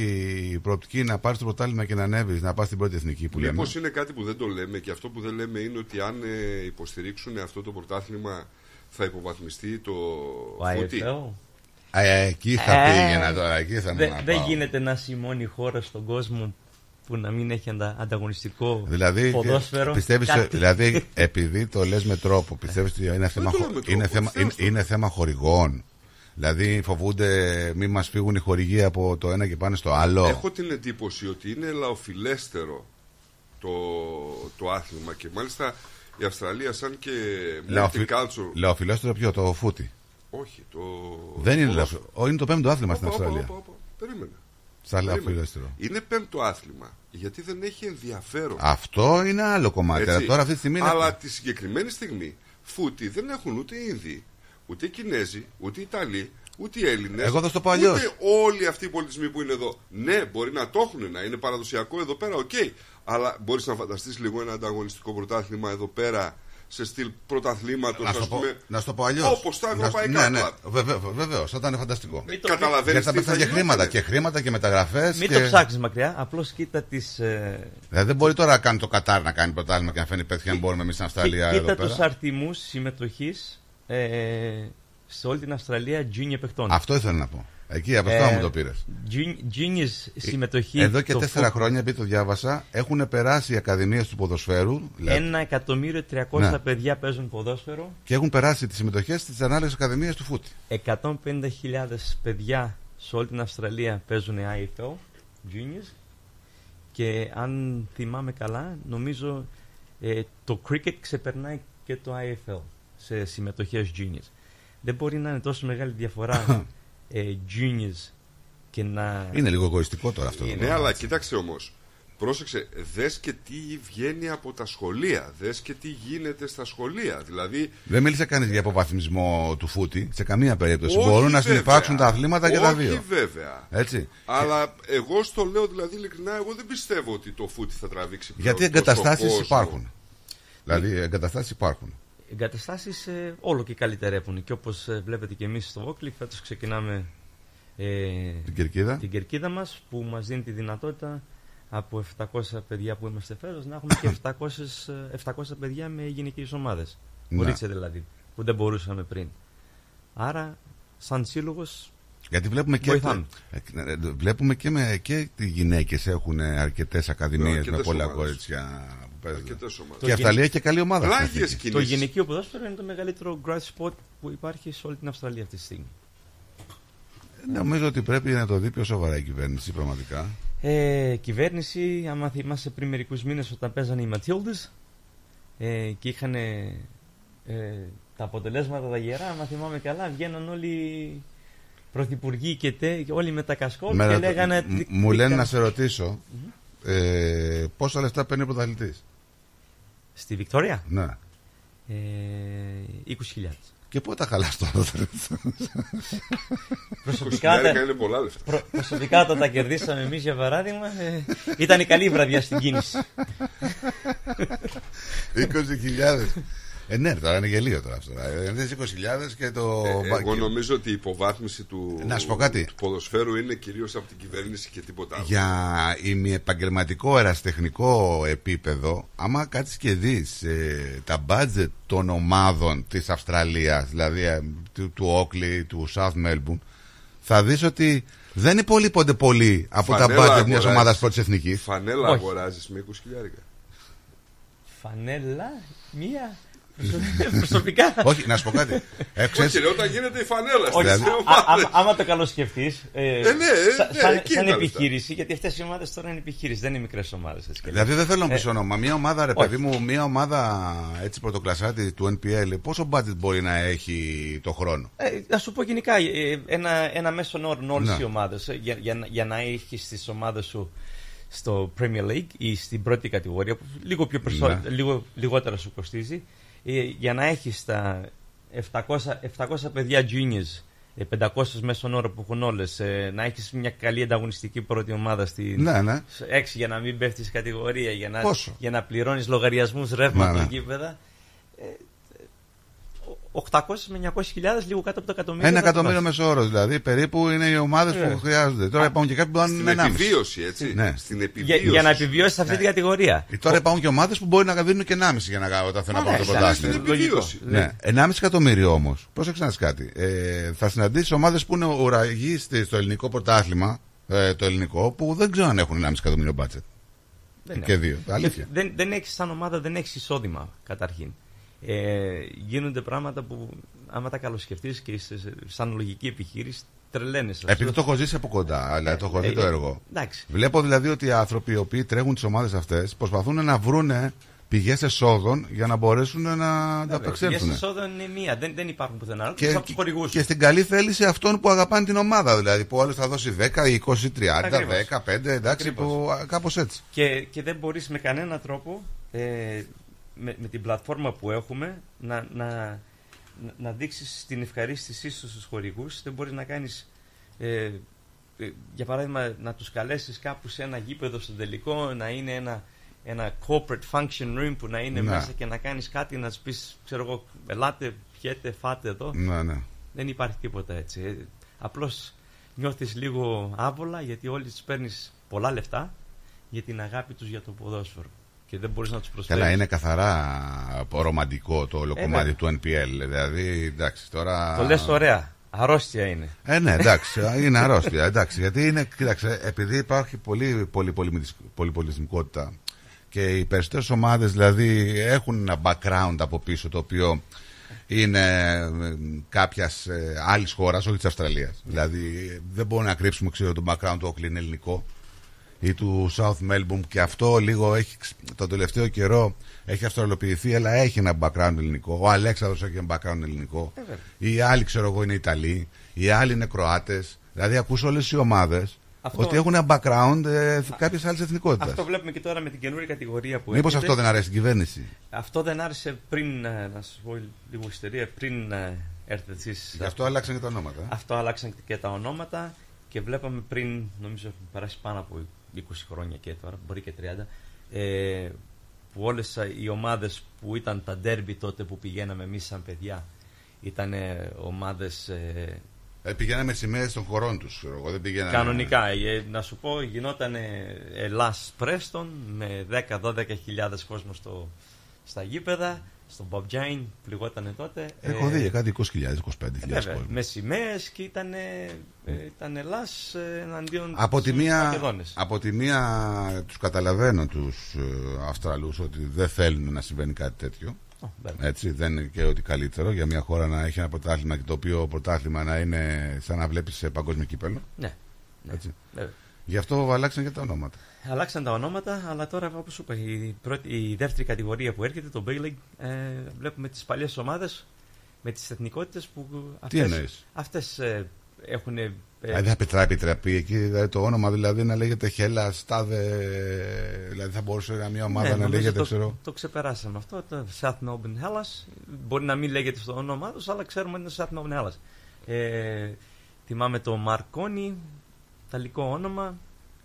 η προοπτική να πάρεις το πρωτάθλημα και να ανέβεις, να πας στην πρώτη εθνική που λέμε; Μήπω είναι κάτι που δεν το λέμε και αυτό που δεν λέμε είναι ότι αν ε, υποστηρίξουν αυτό το πρωτάθλημα θα υποβαθμιστεί το Ο φούτι. IFL. Ε, εκεί θα Ε, πήγαινα τώρα, εκεί θα δεν- να Δεν πάω. γίνεται να είσαι η μόνη χώρα στον κόσμο που να μην έχει αντα- ανταγωνιστικό Δηλαδή, ποδόσφαιρο. πιστεύεις, Κάτι- δηλαδή, επειδή το λες με τρόπο, πιστεύεις ότι είναι θέμα, το χω- λέω με τρόπο, είναι θέμα, πιστεύω είναι, είναι θέμα χορηγών. Δηλαδή φοβούνται μη μας φύγουν οι χορηγοί από το ένα και πάνε στο άλλο. Έχω την εντύπωση ότι είναι λαοφιλέστερο το, το άθλημα και μάλιστα η Αυστραλία σαν και Λαοφι... multicultural. Λαοφιλέστερο ποιο, το φούτι; Όχι, το. Δεν είναι ποδόσφαιρο. λαοφι... Ο, είναι το πέμπτο άθλημα στην Όπα, όπα, Αυστραλία. όπα, όπα. Περίμενε. Στα Περίμενε. λαοφιλέστερο. Είναι πέμπτο άθλημα. Γιατί δεν έχει ενδιαφέρον. Αυτό είναι άλλο κομμάτι. Έτσι. Αλλά Τώρα αυτή τη στιγμή είναι- Αλλά τη συγκεκριμένη στιγμή footy δεν έχουν ούτε Ίνδιοι, ούτε οι Κινέζοι, ούτε οι Ιταλοί, ούτε οι Έλληνες. Εγώ θα στο πω αλλιώς. Ούτε όλοι αυτοί οι πολιτισμοί που είναι εδώ. Ναι, μπορεί να το έχουν, να είναι παραδοσιακό εδώ πέρα, οκ. Αλλά μπορείς να φανταστείς λίγο ένα ανταγωνιστικό πρωτάθλημα εδώ πέρα σε στυλ πρωταθλήματος, Να ας σου το πω, πούμε. να σου το πω αλλιώς. Όπως τα ευρωπαϊκά. Ναι, ναι, κλαμπ. βεβαίως, θα ήταν φανταστικό. Μην το- Καταλαβαίνεις Γιατί θα τι πέφτουν θα και γινότανε. χρήματα και χρήματα και μεταγραφές. Μην και... το ψάξεις μακριά, απλώς κοίτα τις. Ε, Δηλαδή δεν μπορεί τώρα να κάνει το Κατάρ να κάνει πρωτάθλημα και να φαίνει πέτυχα αν μπορούμε εμείς στην Αυστραλία εδώ κοίτα πέρα. τους αριθμού συμμετοχής ε, σε όλη την Αυστραλία junior παιχτών. Αυτό ήθελα να πω. Εκεί από αυτό Ε, μου το πήρες. Junior συμμετοχή. Εδώ και το τέσσερα foot- χρόνια, επειδή το διάβασα, έχουν περάσει οι ακαδημίες του ποδοσφαίρου δηλαδή, Ένα εκατομμύριο τριακόσια Ναι. παιδιά παίζουν ποδόσφαιρο. και έχουν περάσει τις συμμετοχές στι ανάλογε ακαδημίε του φούτη. 150.000 παιδιά σε όλη την Αυστραλία παίζουν IFL juniors και αν θυμάμαι καλά νομίζω ε, το cricket ξεπερνάει και το IFL σε συμμετοχές juniors. Δεν μπορεί να είναι τόσο μεγάλη διαφορά ε, juniors και να... Είναι λίγο εγωιστικό τώρα αυτό. το Ναι, πράγμα. αλλά κοίταξε όμως. Πρόσεξε, δες και τι βγαίνει από τα σχολεία. Δες και τι γίνεται στα σχολεία. Δηλαδή, Δεν μίλησε κανείς για υποβαθμισμό του φούτη σε καμία περίπτωση. Όχι Μπορούν να βέβαια. συνεπάρξουν τα αθλήματα και τα Όχι δύο. βέβαια. Έτσι. Αλλά εγώ στο λέω δηλαδή ειλικρινά, εγώ δεν πιστεύω ότι το φούτι θα τραβήξει πλέον Γιατί τόσο εγκαταστάσεις κόσμο. υπάρχουν. Δηλαδή, εγκαταστάσεις υπάρχουν. Εγκαταστάσεις ε, όλο και καλυτερεύουν. Και όπως βλέπετε και εμείς στο Όκλι, φέτος ξεκινάμε ε, Την κερκίδα. την κερκίδα μας που μας δίνει τη δυνατότητα από 700 παιδιά που είμαστε φέτος να έχουμε και 700, ε, 700 παιδιά με γυναικείες ομάδες. Ναι. Κορίτσια δηλαδή, που δεν μπορούσαμε πριν. Άρα, σαν σύλλογος, Γιατί βλέπουμε και, Βοηθάμε. ε, ε, βλέπουμε και, με, και οι γυναίκες έχουν αρκετές ακαδημίες με αρκετές πολλά ομάδες. κορίτσια που παίζουν. Αρκετές ομάδες. Και η Αυστραλία έχει και καλή ομάδα. στην Πλάγιες εθνική. το κινήσεις. γυναικείο ποδόσφαιρο είναι το μεγαλύτερο grad sport που υπάρχει σε όλη την Αυστραλία αυτή τη στιγμή. Νομίζω ότι πρέπει να το δει πιο σοβαρά η κυβέρνηση πραγματικά. Ε, κυβέρνηση, άμα θυμάσαι πριν μερικούς μήνες όταν παίζανε οι Ματίλδες ε, και είχαν ε, τα αποτελέσματα τα γερά, άμα θυμάμαι καλά, βγαίναν όλοι πρωθυπουργοί και, τε, και όλοι με τα κασκόλ Με και ρωτά- λέγανε... μ- τι- μου τι λένε κα- να σε ρωτήσω ε, πόσα λεφτά παίρνει ο πρωταθλητής; Στη Βικτόρια, Ναι. ε, 20.000. Και πού τα χαλάς τώρα. Προσωπικά, χιλιάρικα τα- είναι πολλά λεφτά. προ- προσωπικά όταν τα κερδίσαμε εμείς για παράδειγμα, ε, ήταν η καλή βραδιά στην κίνηση. 20.000. Ε, ναι, τώρα είναι γελίο τώρα αυτό. Ε, δες 20.000 και το. Ε, εγώ νομίζω ότι η υποβάθμιση του, Να σου πω κάτι. του ποδοσφαίρου είναι κυρίως από την κυβέρνηση και τίποτα άλλο. Για ημιεπαγγελματικό εραστεχνικό επίπεδο, άμα κάτσεις και δεις τα budget των ομάδων της Αυστραλίας, δηλαδή ε, του, του Oakley, του South Melbourne, θα δεις ότι δεν υπολείπονται πολύ από τα Φανέλα budget μιας αγοράζεις. ομάδας πρώτης εθνικής. Φανέλα Όχι. αγοράζεις με 20 χιλιάρικα. Φανέλα, μία. Προσω- Προσωπικά. Όχι, να σου πω κάτι. Ε, ξέρεις- Όχι, ρε, όταν γίνεται η φανέλα Όχι, στις Δηλαδή- α- ομάδες. άμα, άμα το καλοσκεφτείς. Ε, Ε, ναι, ε, σα- ναι, σαν, εκεί σαν είναι τα επιχείρηση, γιατί αυτές οι ομάδες τώρα είναι επιχείρηση, δεν είναι μικρές ομάδες. Δηλαδή δεν θέλω να Ε, πει όνομα. Μια ομάδα, ρε όχι. παιδί μου, μια ομάδα έτσι πρωτοκλασάτη του NPL, πόσο budget μπορεί να έχει το χρόνο; Ε, να σου πω γενικά, ε, ένα, ένα μέσον όρο όλε Ναι. οι ομάδες. Για, για, να- για να έχεις τις ομάδες σου στο Premier League ή στην πρώτη κατηγορία, που λίγο, πιο προσω... Ναι. λίγο λιγότερα σου κοστίζει, ε, για να έχεις τα 700, 700 παιδιά juniors, ε, 500 μέσον όρο που έχουν όλες, να έχεις μια καλή ανταγωνιστική πρώτη ομάδα στην Ναι, ναι. 6 για να μην πέφτεις σε κατηγορία, για να, Πόσο; για να πληρώνεις λογαριασμούς ρεύματο Ναι, ναι. γήπεδα. Ε, 800 με 900 χιλιάδες, λίγο κάτω από το εκατομμύριο. Ένα θα το εκατομμύριο βάζεις. μέσο όρο δηλαδή. Περίπου είναι οι ομάδες Ε. που χρειάζονται. Τώρα υπάρχουν και κάποιοι που Στην είναι 1,5. επιβίωση, έτσι. Ναι. Στην Για, επιβίωση. για να επιβιώσει σε αυτή Ναι. την κατηγορία. Ε, Τώρα υπάρχουν και ομάδες που μπορεί να δίνουν και 1,5 για να όταν θέλουν να πάρουν το Ναι, πρωτάθλημα. Στην επιβίωση. Ναι, 1,5 εκατομμύριο όμως. Πρόσεξε να δεις κάτι. Ε, θα συναντήσεις ομάδες που είναι ουραγοί στη- στο ελληνικό πρωτάθλημα, ε, το ελληνικό, που δεν ξέρω αν έχουν 1,5 εκατομμύριο μπάτσετ. Δεν Και είναι. δύο. Αλήθεια. Και Δεν, δεν έχεις σαν ομάδα, δεν έχεις εισόδημα καταρχήν. Ε, γίνονται πράγματα που άμα τα καλοσκεφτείς και είσαι σε- σαν λογική επιχείρηση τρελαίνεσαι. Επειδή το έχω ζήσει από κοντά, δηλαδή το έχω δει Ε, το ε, έργο. εντάξει. Βλέπω δηλαδή ότι οι άνθρωποι οι οποίοι τρέχουν τις ομάδες αυτές προσπαθούν να βρούνε πηγές εσόδων για να μπορέσουν να Βέβαια, ανταπεξέλθουν. πηγές εισόδων είναι μία, δεν, δεν υπάρχουν πουθενά. Και, Και, από τους χορηγούς. και στην καλή θέληση αυτών που αγαπάνε την ομάδα. Δηλαδή που άλλος θα δώσει 10, 20, 30, Ακριβώς. 15, εντάξει, Ακριβώς. που κάπως έτσι. Και, και δεν μπορείς με κανένα τρόπο ε, με, με την πλατφόρμα που έχουμε να, να, να, να δείξεις την ευχαρίστησή σου στους χορηγούς. Δεν μπορείς να κάνεις, ε, ε, για παράδειγμα, να τους καλέσεις κάπου σε ένα γήπεδο στο τελικό, να είναι ένα, ένα corporate function room που να είναι Ναι. μέσα και να κάνεις κάτι να σου πεις, ξέρω εγώ, ελάτε, πιέτε, φάτε εδώ. Ναι, ναι. Δεν υπάρχει τίποτα έτσι. Ε, Απλώς νιώθεις λίγο άβολα γιατί όλοι τους παίρνεις πολλά λεφτά για την αγάπη τους για το ποδόσφαιρο. Και δεν μπορείς να τους προσφέρεις. Καλά, είναι καθαρά ρομαντικό το όλο Ε, κομμάτι βέβαια. του NPL. Δηλαδή, εντάξει, τώρα. Το λες ωραία. Αρρώστια είναι. Ε, ναι, εντάξει, είναι αρρώστια. Εντάξει, γιατί είναι, κοίταξε, επειδή υπάρχει πολύ, πολύ, πολύ, πολυπολιτισμικότητα και οι περισσότερες ομάδες δηλαδή έχουν ένα background από πίσω το οποίο είναι κάποιας άλλης χώρας, όχι της Αυστραλίας. Δηλαδή δεν μπορούμε να κρύψουμε ξέρω, το background του Oakley είναι ελληνικό ή του South Melbourne και αυτό λίγο έχει το τελευταίο καιρό έχει αυστραλοποιηθεί αλλά έχει ένα background ελληνικό. Ο Αλέξανδρος έχει ένα background ελληνικό. Ε, βέβαια. Οι άλλοι ξέρω εγώ είναι Ιταλοί, οι άλλοι είναι Κροάτες. Δηλαδή ακούς όλες οι ομάδες Αυτό- ότι έχουν ένα background ε, κάποιες άλλες εθνικότητες. Αυτό βλέπουμε και τώρα με την καινούργια κατηγορία που Μήπως έρχεται. αυτό δεν αρέσει την κυβέρνηση; Αυτό δεν άρεσε πριν, ε, να σας πω λίγο ιστορία, πριν ε, έρθετε εσείς. Γι' αυτό άλλαξαν και τα ονόματα. Αυτό άλλαξαν και τα ονόματα και βλέπαμε πριν, νομίζω έχουν περάσει πάνω από 20 χρόνια και τώρα, μπορεί και 30, ε, που όλες ε, οι ομάδες που ήταν τα ντέρμπι τότε που πηγαίναμε εμείς σαν παιδιά, ήταν ε, ομάδες ε, Ε, πηγαίναμε σημαίες των χωρών τους. ξέρω εγώ, δεν πηγαίναμε... Κανονικά, ε, να σου πω, γινόταν Ελλάς Πρέστον με 10-12 χιλιάδες κόσμο στο, στα γήπεδα, στον Bob Jane, πληγότανε τότε. Έχω Ε, δει για κάτι 20.000, 25.000 βέβαια, κόσμος. με σημαίες και ήταν, ε, ήταν Ελλάς ε, εναντίον Από τη, στους μία, Μακεδόνες. από τη μία τους καταλαβαίνω τους ε, Αυστραλούς ότι δεν θέλουν να συμβαίνει κάτι τέτοιο. Ω, βέβαια. Έτσι, δεν είναι και ότι καλύτερο για μια χώρα να έχει ένα πρωτάθλημα και το οποίο πρωτάθλημα να είναι σαν να βλέπεις σε παγκόσμιο κύπελο. Ναι, ναι, Έτσι. βέβαια. Γι' αυτό αλλάξαν και τα ονόματα. Αλλάξαν τα ονόματα, αλλά τώρα όπως σου είπα, η, πρώτη, η δεύτερη κατηγορία που έρχεται, το B League, ε, βλέπουμε τις παλιές ομάδες με τις εθνικότητες που αυτές, εννοείς; αυτές ε, έχουν... Ε, Δηλαδή θα πετρά επιτραπεί εκεί δηλαδή, το όνομα δηλαδή να λέγεται Χέλα, Στάδε. Δηλαδή θα μπορούσε να μια ομάδα ναι, να νομίζω λέγεται, το, ξέρω. το ξεπεράσαμε αυτό, το South Melbourne Hellas. Μπορεί να μην λέγεται στο όνομά τους, αλλά ξέρουμε ότι είναι South Melbourne Hellas. Ε, θυμάμαι το Μαρκόνι, ταλικό όνομα,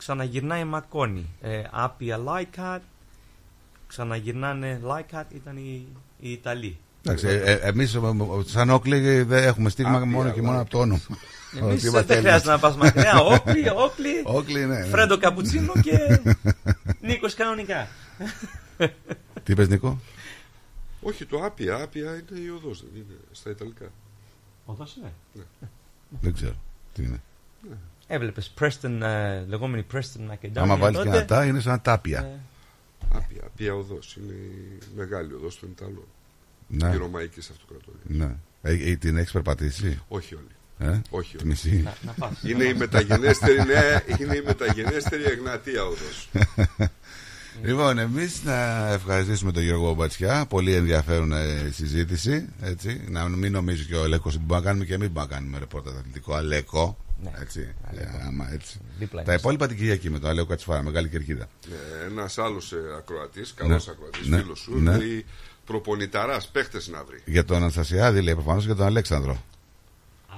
ξαναγυρνάει Μακόνι. Ε, Άπια Λάικατ, ξαναγυρνάνε Λάικατ, ήταν οι, οι Ιταλοί. Εντάξει, ε, ε, εμείς ε, σαν Όκλι δεν έχουμε στίγμα Άπια, μόνο και μόνο από το όνομα. Εμείς Ότι είμαστε δεν χρειάζεται να πας μακριά. Όκλι, Όκλι, Όκλι, ναι, ναι. Φρέντο Καπουτσίνο και Νίκος κανονικά. Τι είπες Νίκο; Όχι, το άπια, άπια είναι η οδός, δεν είναι στα Ιταλικά. Οδός είναι. Ναι. Δεν ξέρω. Τι είναι. Έβλεπες Preston, ε, λεγόμενη Preston Academy. Άμα βάλεις και τότε. ένα τά είναι σαν τάπια. Ε, Άπια, άπια οδός, είναι η μεγάλη οδός των Ιταλών. Ναι. Η Ρωμαϊκής Αυτοκρατορίας. Ναι. Ε, ε, την έχεις περπατήσει; Όχι όλοι. Ε; Όχι Τη όλοι. μισή. Να- να πας. Είναι η μεταγενέστερη, ναι, είναι η μεταγενέστερη Εγνατία οδός. Λοιπόν, εμείς να ευχαριστήσουμε τον Γιώργο Μπατσιά. Πολύ ενδιαφέρον ε, συζήτηση. Έτσι. Να μην νομίζεις και ο Αλέκος ότι μπορούμε να κάνουμε και εμείς μπορούμε να κάνουμε ρεπόρτα αθλητικό. Αλέκο. Ναι. Έτσι. Ε, άμα, έτσι. Δίπλα Τα είμαστε. υπόλοιπα την Κυριακή με τον Αλέκο Κατσφάρα, μεγάλη κερκίδα. Ναι, ένας άλλος ε, ακροατής, καλός Ναι. ακροατής, Ναι. φίλος σου, Ναι. λέει προπονηταράς, παίχτες να βρει. Για τον Αναστασιάδη λέει προφανώς και τον Αλέξανδρο.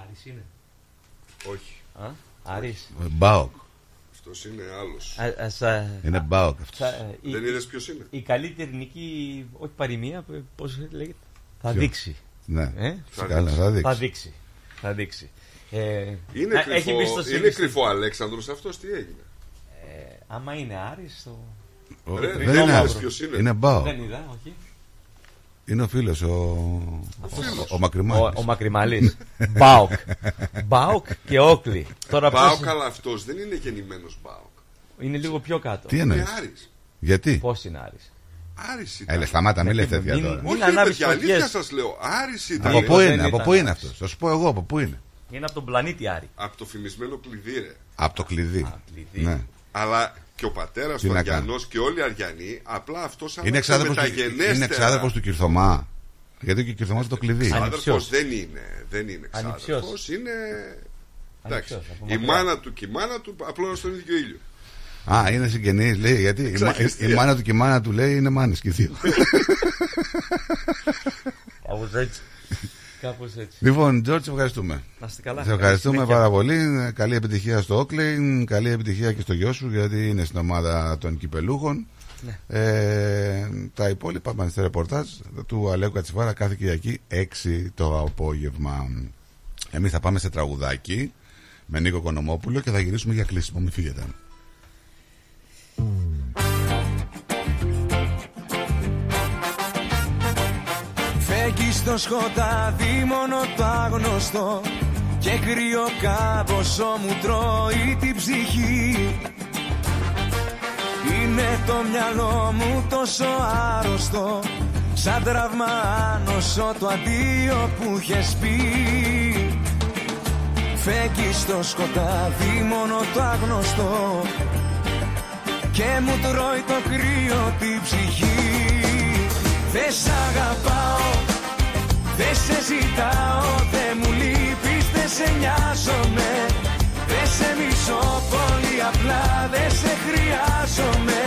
Άρης είναι. Όχι. Α, Άρης. Ε, Μπάοκ. Αυτός είναι άλλος. Α, ας, α, Είναι Μπάοκ αυτός. θα- ε, η- Δεν είδες ποιος είναι; Η καλύτερη νική, όχι παροιμία, πώς λέγεται; Θα Ποιο; δείξει. Ναι. Ε; Φυσικά, θα δείξει. Θα δείξει. Θα δείξει. Ε, Είναι, να- κρυφό, έχει εμπιστοσύνη είναι στη- κρυφό Αλέξανδρος αυτός, τι έγινε; Ε, άμα είναι Άρης, το... Ο- Ρε, δεν δεν είναι είδες Άρης. ποιος είναι; Είναι ΠΑΟΚ. Δεν είδα, όχι. Είναι ο φίλος ο. Αυτός. Ο, ο Μακρυμάλης. Ο, ο Μακρυμαλής. ΠΑΟΚ. ΠΑΟΚ και Oakleigh. Τώρα ΠΑΟΚ, πώς... αλλά αυτός δεν είναι γεννημένος ΠΑΟΚ. Είναι λίγο πιο κάτω. Τι Είναι εννοεί. Άρης. Γιατί; Πώς είναι Άρης; Άρης ήταν. Έλε, σταμάτα, μην λες τέτοια μην- τώρα. μην- Όχι, ανάβεις παιδιά, αλήθεια φωτιές. σας λέω. Άρης ήταν. Από πού δεν είναι, από ήταν πού είναι Άρης. αυτός; Θα σου πω εγώ από πού είναι. Είναι από τον πλανήτη Άρη. Από το φημισμένο κλειδί, ρε. Από το κλειδί. κλειδί. Ναι. Αλλά και ο πατέρας Τι του να Αριανός και όλοι οι Αριανοί, απλά αυτός σαν Είναι εξάδελφος, του, είναι εξάδελφος του Κυρθωμά. Γιατί και ο Κυρθωμάς είναι το κλειδί. Ξάδερφος Ανιψιός. δεν είναι. Δεν είναι Ανιψιός. ξάδερφος, είναι. Εντάξει. Ανιψιός, από Η μακριά. μάνα του και η μάνα του απλώνουν στον ίδιο ήλιο. Α, είναι συγγενείς, λέει, γιατί η, μα- Εξαγγελία. η μάνα του και η μάνα του λέει είναι μάνες και οι δύο. Κάπως έτσι. Κάπως έτσι. λοιπόν, Τζόρτζ, ευχαριστούμε. Να είστε καλά. Σε ευχαριστούμε Καλή συνέχεια. πάρα πολύ. Καλή επιτυχία στο Όκλιν, καλή επιτυχία και στο γιο σου, γιατί είναι στην ομάδα των κυπελούχων. Ε, τα υπόλοιπα πάνε στο ρεπορτάζ του Αλέου Κατσιφάρα κάθε Κυριακή 6 το απόγευμα. Εμείς θα πάμε σε τραγουδάκι με Νίκο Κονομόπουλο και θα γυρίσουμε για κλείσιμο. Μην φύγετε. Στο σκοτάδι μόνο το άγνωστο Και κρύο κάμποσο μου τρώει την ψυχή. Είναι το μυαλό μου τόσο άρρωστο Σαν τραύμα άνοσο το αντίο που είχες πει. Φέγγεις στο σκοτάδι μόνο το άγνωστο Και μου τρώει το κρύο την ψυχή. Δεν σ' αγαπάω, δεν σε ζητάω Δεν μου λείπεις, δεν σε νοιάζομαι. Δεν σε μισώ πολύ απλά, δεν σε χρειάζομαι.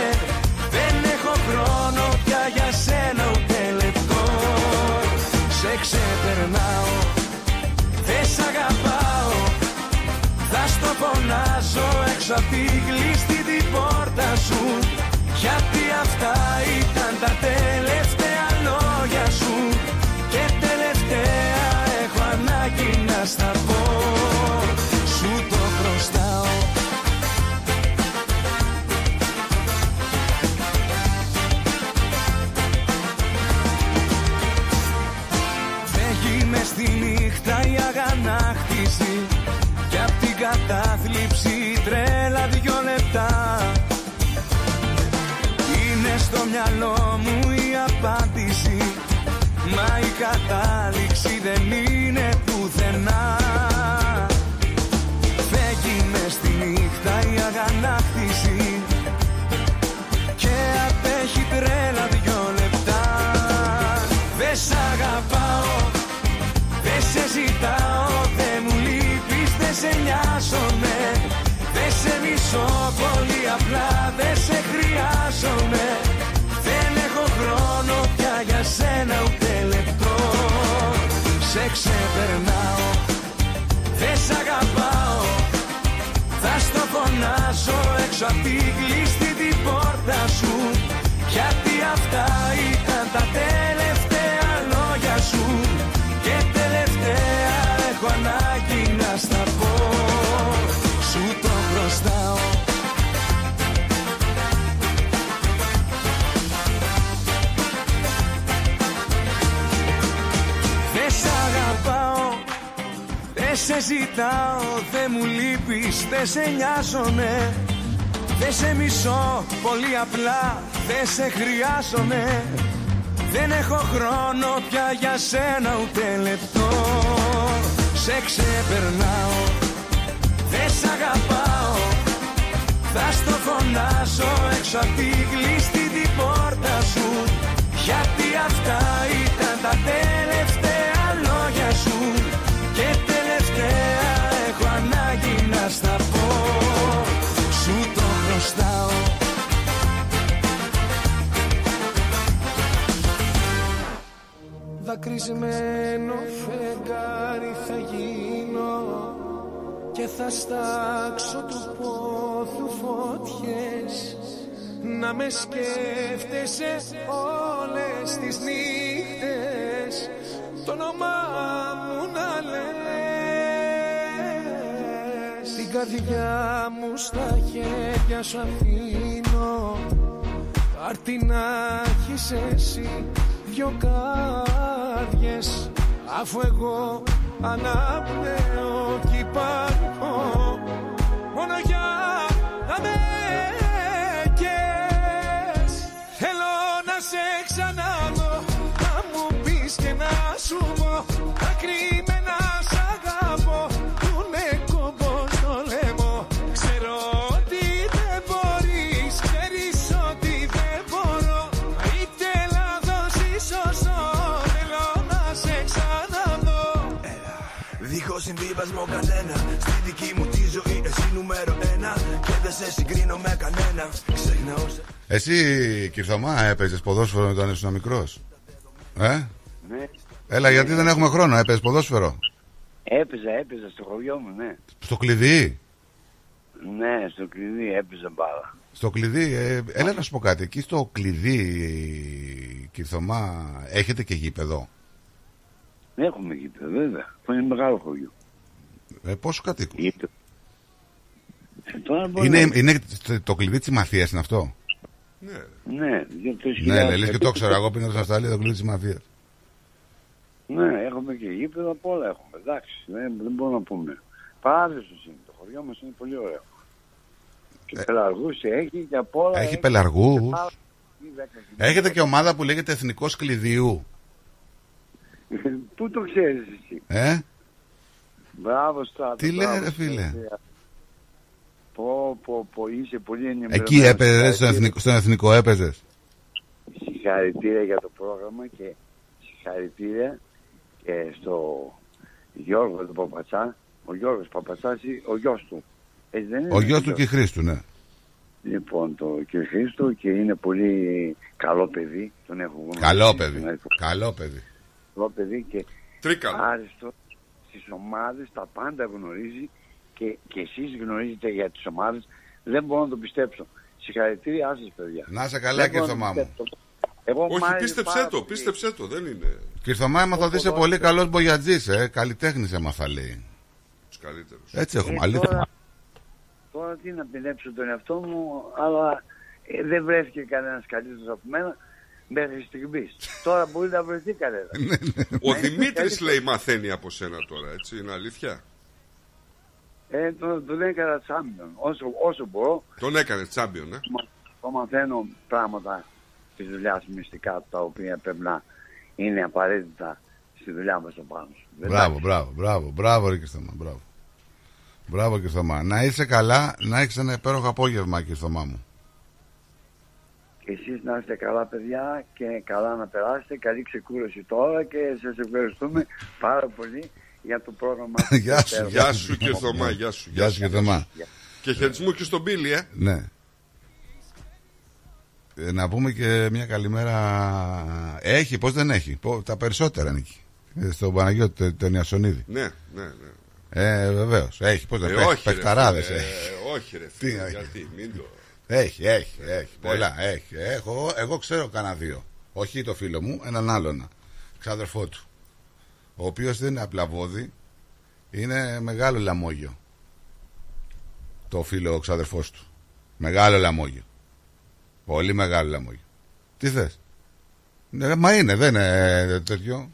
Δεν έχω χρόνο πια για σένα ούτε λεπτό. Σε ξεπερνάω, δεν σ' αγαπάω. Θα στο φωνάζω έξω απ' τη κλειστή την πόρτα σου. Γιατί αυτά ήταν τα τελευταία λεπτά. Είναι στο μυαλό μου η απάντηση. Μα η κατάληξη δεν είναι πουθενά. Φεύγει μες στη νύχτα η αγανάκτηση. Και απέχει τρέλα δυο λεπτά. Δεν σ' αγαπάω δεν σε ζητάω, δεν μου λείπεις, δεν σε νοιάζομαι. Δεν σε μισώ πολύ απλά, δεν σε χρειάζομαι. Δεν έχω χρόνο πια για σένα ούτε λεπτό. Σε ξεπερνάω, δεν σ' αγαπάω. Θα στο φωνάσω έξω απ' την κλειστή την πόρτα σου λείπεις, δεν σε νοιάζομαι. Δεν σε μισώ, πολύ απλά, δεν σε χρειάζομαι. Δεν έχω χρόνο πια για σένα ούτε λεπτό. Σε ξεπερνάω, δεν σ' αγαπάω. Θα στο φωνάσω έξω απ' την κλειστή την πόρτα σου. Γιατί αυτά ήταν τα τελευταία Δακρυσμένο φεγγάρι θα γίνω και θα στάξω του πόθου φωτιές. Να με σκέφτεσαι όλες τις νύχτες το όνομά μου να λες. Την καρδιά μου στα χέρια σου αφήνω Πάρτι να έχεις εσύ δυο κάρδιες Αφού εγώ αναπνέω κι υπάρχω. Μόνο για να με καις. Θέλω να σε ξαναδώ Να μου πεις και να σου πω Τα Δίχως συμβίβασμο κανένα Στη δική μου τη ζωή εσύ νούμερο ένα Και δεν σε συγκρίνω με κανένα Ξεχνάω σε... Εσύ, Κυρθωμά, έπαιζες ποδόσφαιρο όταν ήσουν μικρός. Ε; Ναι. Έλα, γιατί δεν έχουμε χρόνο, έπαιζες ποδόσφαιρο. Έπαιζα, έπαιζα στο χωριό μου, ναι. Στο κλειδί; Ναι, στο κλειδί έπαιζα μπάλα. Στο κλειδί, ε, έλα να σου πω κάτι. Εκεί στο κλειδί, Κυρθωμά, έχετε και γήπεδο; Έχουμε γήπεδο, βέβαια. Αυτό είναι μεγάλο χωριό. Ε, πόσο κατοίκους; Ε, τώρα μπορεί Είναι, να- είναι το κλειδί της μαφίας, είναι αυτό; Ναι, δύο τρεις Ναι, χιλιάδες ναι, λες και το ξέρω. Εγώ πήγα στην Αυστραλία το κλειδί της μαφίας. Ναι, έχουμε και γήπεδο, απ' όλα έχουμε. Εντάξει, δεν, δεν μπορούμε να πούμε. Παράδεισος είναι. Το χωριό μας είναι πολύ ωραίο. Και πελαργούς έχει και απ' όλα. Έχει πελαργούς. και πάρα- ή δέκα χιλιάδες. Έχετε και ομάδα που λέγεται Εθνικός Κλειδιού. Πού το ξέρεις εσύ. Ε, Μπράβο Στράτο. Τι λέει, μπράβο, ρε, φίλε; Στράτο. Πω, πω, πω, είσαι πολύ ενημερωμένος. εκεί έπαιζες, στον Συγχαρητήρια. εθνικό, στον εθνικό έπαιζες; Συγχαρητήρια για το πρόγραμμα και συγχαρητήρια και στο Γιώργο του Παπατσά. Ο Γιώργος Παπατσάς, ο γιος του. Έτσι δεν είναι, Ο γιος του και Χρήστου, ναι. Λοιπόν, το κύριο Χρήστο και είναι πολύ καλό παιδί. Τον έχω γνωρίσει. Καλό παιδί. Τον έχω- Καλό παιδί. Καλό παιδί και Τρίκαλο. άριστο στις ομάδες, τα πάντα γνωρίζει και, και εσείς γνωρίζετε για τις ομάδες. Δεν μπορώ να το πιστέψω. Συγχαρητήριά σας παιδιά. Να είσαι καλά, Δεν κύριε μπορώ να Θωμά μου. πιστέψω. Εγώ μ' Όχι, άρεσε πίστεψέ πάρα το, πολύ. πίστεψέ το, δεν είναι Κυρθωμά, έμαθα ότι είσαι πολύ καλός μπογιατζής, ε. Καλλιτέχνης έμαθα, λέει. τους καλύτερους. Έτσι έχουμε, Ε, αλήθεια. Τώρα, τώρα τι να πεινέψω τον εαυτό μου, αλλά ε, δεν βρέθηκε κανένας καλύτερος από μένα μέχρι στιγμής. τώρα μπορεί να βρεθεί κανένα. Ο Δημήτρης λέει μαθαίνει από σένα τώρα, έτσι, είναι αλήθεια; ε, τον, τον έκανα τσάμπιον. Όσο, όσο μπορώ, Τον έκανε τσάμπιον, ε. μα- το μαθαίνω πράγματα τη δουλειά μυστικά τα οποία πρέπει να είναι απαραίτητα στη δουλειά μας το πάνω. σου. Δεν Μπράβο, μπράβο, μπράβο, μπράβο, ρε Κυρθωμά, μπράβο. Μπράβο, Κυρθωμά. Να είσαι καλά, να έχεις ένα υπέροχο απόγευμα, Κυρθωμά μου. Και εσείς να είστε καλά παιδιά και καλά να περάσετε. Καλή ξεκούραση τώρα και σας ευχαριστούμε πάρα πολύ για το πρόγραμμα. Γεια σου, Γεια σου και Θωμά, γεια σου. Γεια σου, Κυρθωμά. Και χαιρετισμού και στον Πίλη, ε. Ναι. Ε, να πούμε και μια καλημέρα. Έχει, πώς δεν έχει; Πω- τα περισσότερα είναι εκεί. Ε, Στον Παναγιώτη Τε- Τενιασονίδη. Ναι, ναι, ναι. Ε, βεβαίως. Έχει, πώς δεν Ε, έχει. όχι, ρε, Πεχταράδε φίλε, έχει. ε, όχι, ρε, Τι φίλε, έχει; γιατί, μην το. Έχει, έχει, έχει. Ναι. Πολλά, έχει. Έχω, εγώ ξέρω κανένα δύο. Όχι το φίλο μου, έναν άλλον. Ξάδερφό του. Ο οποίος δεν είναι απλά βόδι, είναι μεγάλο λαμόγιο. Το φίλο ο ξάδερφό του. Μεγάλο λαμόγιο. Πολύ μεγάλο λαμόγιο. Τι θες; Ναι, μα είναι, δεν είναι τέτοιο.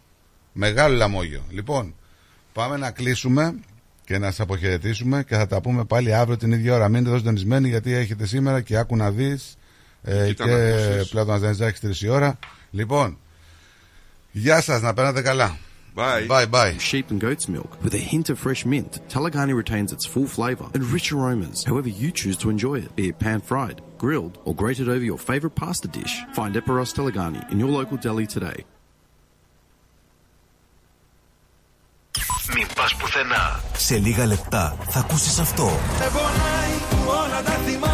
Μεγάλο λαμόγιο. Λοιπόν, πάμε να κλείσουμε και να σα αποχαιρετήσουμε και θα τα πούμε πάλι αύριο την ίδια ώρα. Μείνετε εδώ συντονισμένοι γιατί έχετε σήμερα και άκου να δει. Ε, Κοίτα και να ακούσεις. πλέον να έχει 3 η ώρα. Λοιπόν, γεια σας, να περνάτε καλά. Bye. Bye, bye. Sheep and goat's milk with a hint of fresh mint. Talagani retains its full flavour and rich aromas, however you choose to enjoy it, be it pan fried, grilled, or grated over your favourite pasta dish. Find Epiros Talagani in your local deli today. Μην πας πουθενά. Σε λίγα λεπτά θα ακούσεις αυτό. Δεν πονάει που όλα τα θυμάμαι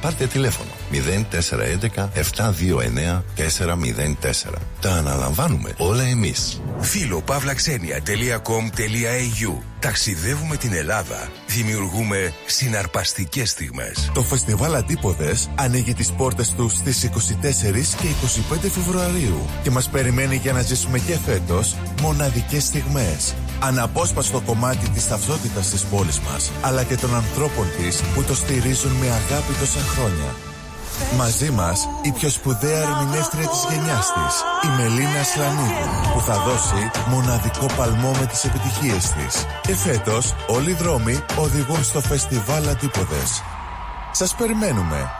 Πάρτε τηλέφωνο 0411 729 404. Τα αναλαμβάνουμε όλα εμείς. Φίλο παύλαξενια.com.au Ταξιδεύουμε την Ελλάδα. Δημιουργούμε συναρπαστικές στιγμές. Το φεστιβάλ Αντίποδες ανοίγει τις πόρτες του στις 24 και 25 Φεβρουαρίου και μας περιμένει για να ζήσουμε και φέτος μοναδικές στιγμές. Αναπόσπαστο κομμάτι της ταυτότητας της πόλης μας, αλλά και των ανθρώπων της που το στηρίζουν με αγάπη τόσα χρόνια. Μαζί μας η πιο σπουδαία ερμηνεύτρια της γενιάς της, η Μελίνα Σλανίδου, που θα δώσει μοναδικό παλμό με τις επιτυχίες της. Και φέτος όλοι οι δρόμοι οδηγούν στο φεστιβάλ Αντίποδες. Σας περιμένουμε.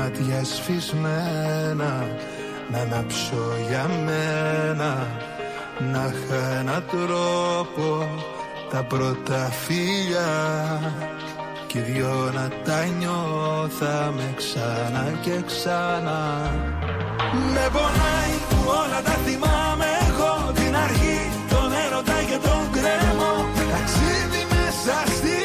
Μάτια σφισμένα να ανάψω για μένα Να είχα έναν τρόπο τα πρώτα φιλιά Κι οι δυο να τα νιώθαμε ξανά και ξανά. Με πονάει που όλα τα θυμάμαι εγώ Την αρχή, τον έρωτα και τον κρέμο. Ταξίδι μέσα στη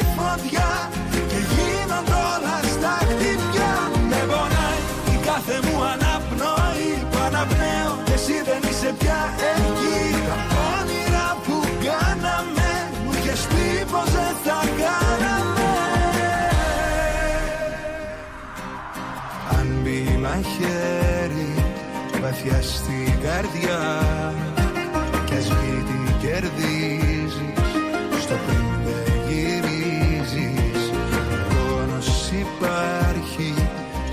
είσαι πια εκεί Τα όνειρα που κάναμε Μου είχες πει πως δεν θα κάναμε. Αν μπει ένα χέρι βαθιά στην καρδιά Κι ας βγει τι κερδίζεις Στο πριν δεν γυρίζεις. Πόνος υπάρχει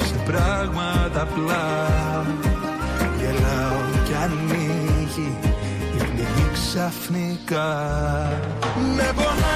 σε πράγματα απλά ξαφνικά. Με πονάει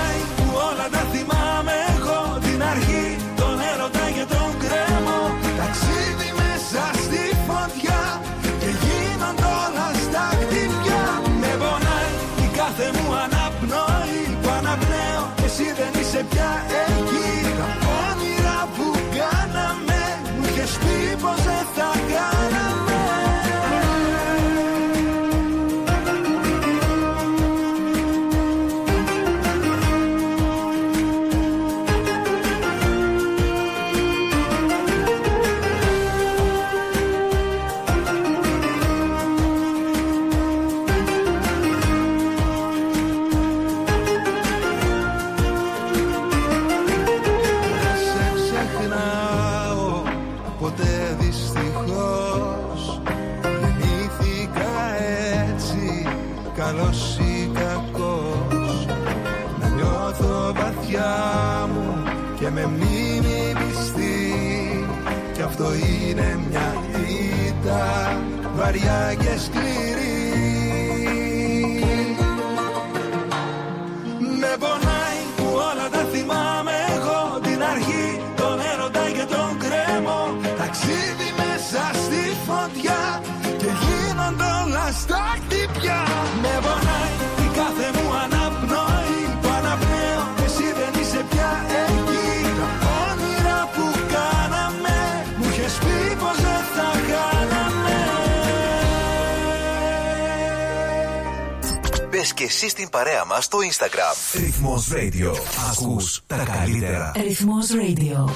Μπες και εσύ στην παρέα μας στο Instagram. Ρυθμός Radio. Ακούς τα καλύτερα. Ρυθμός Radio.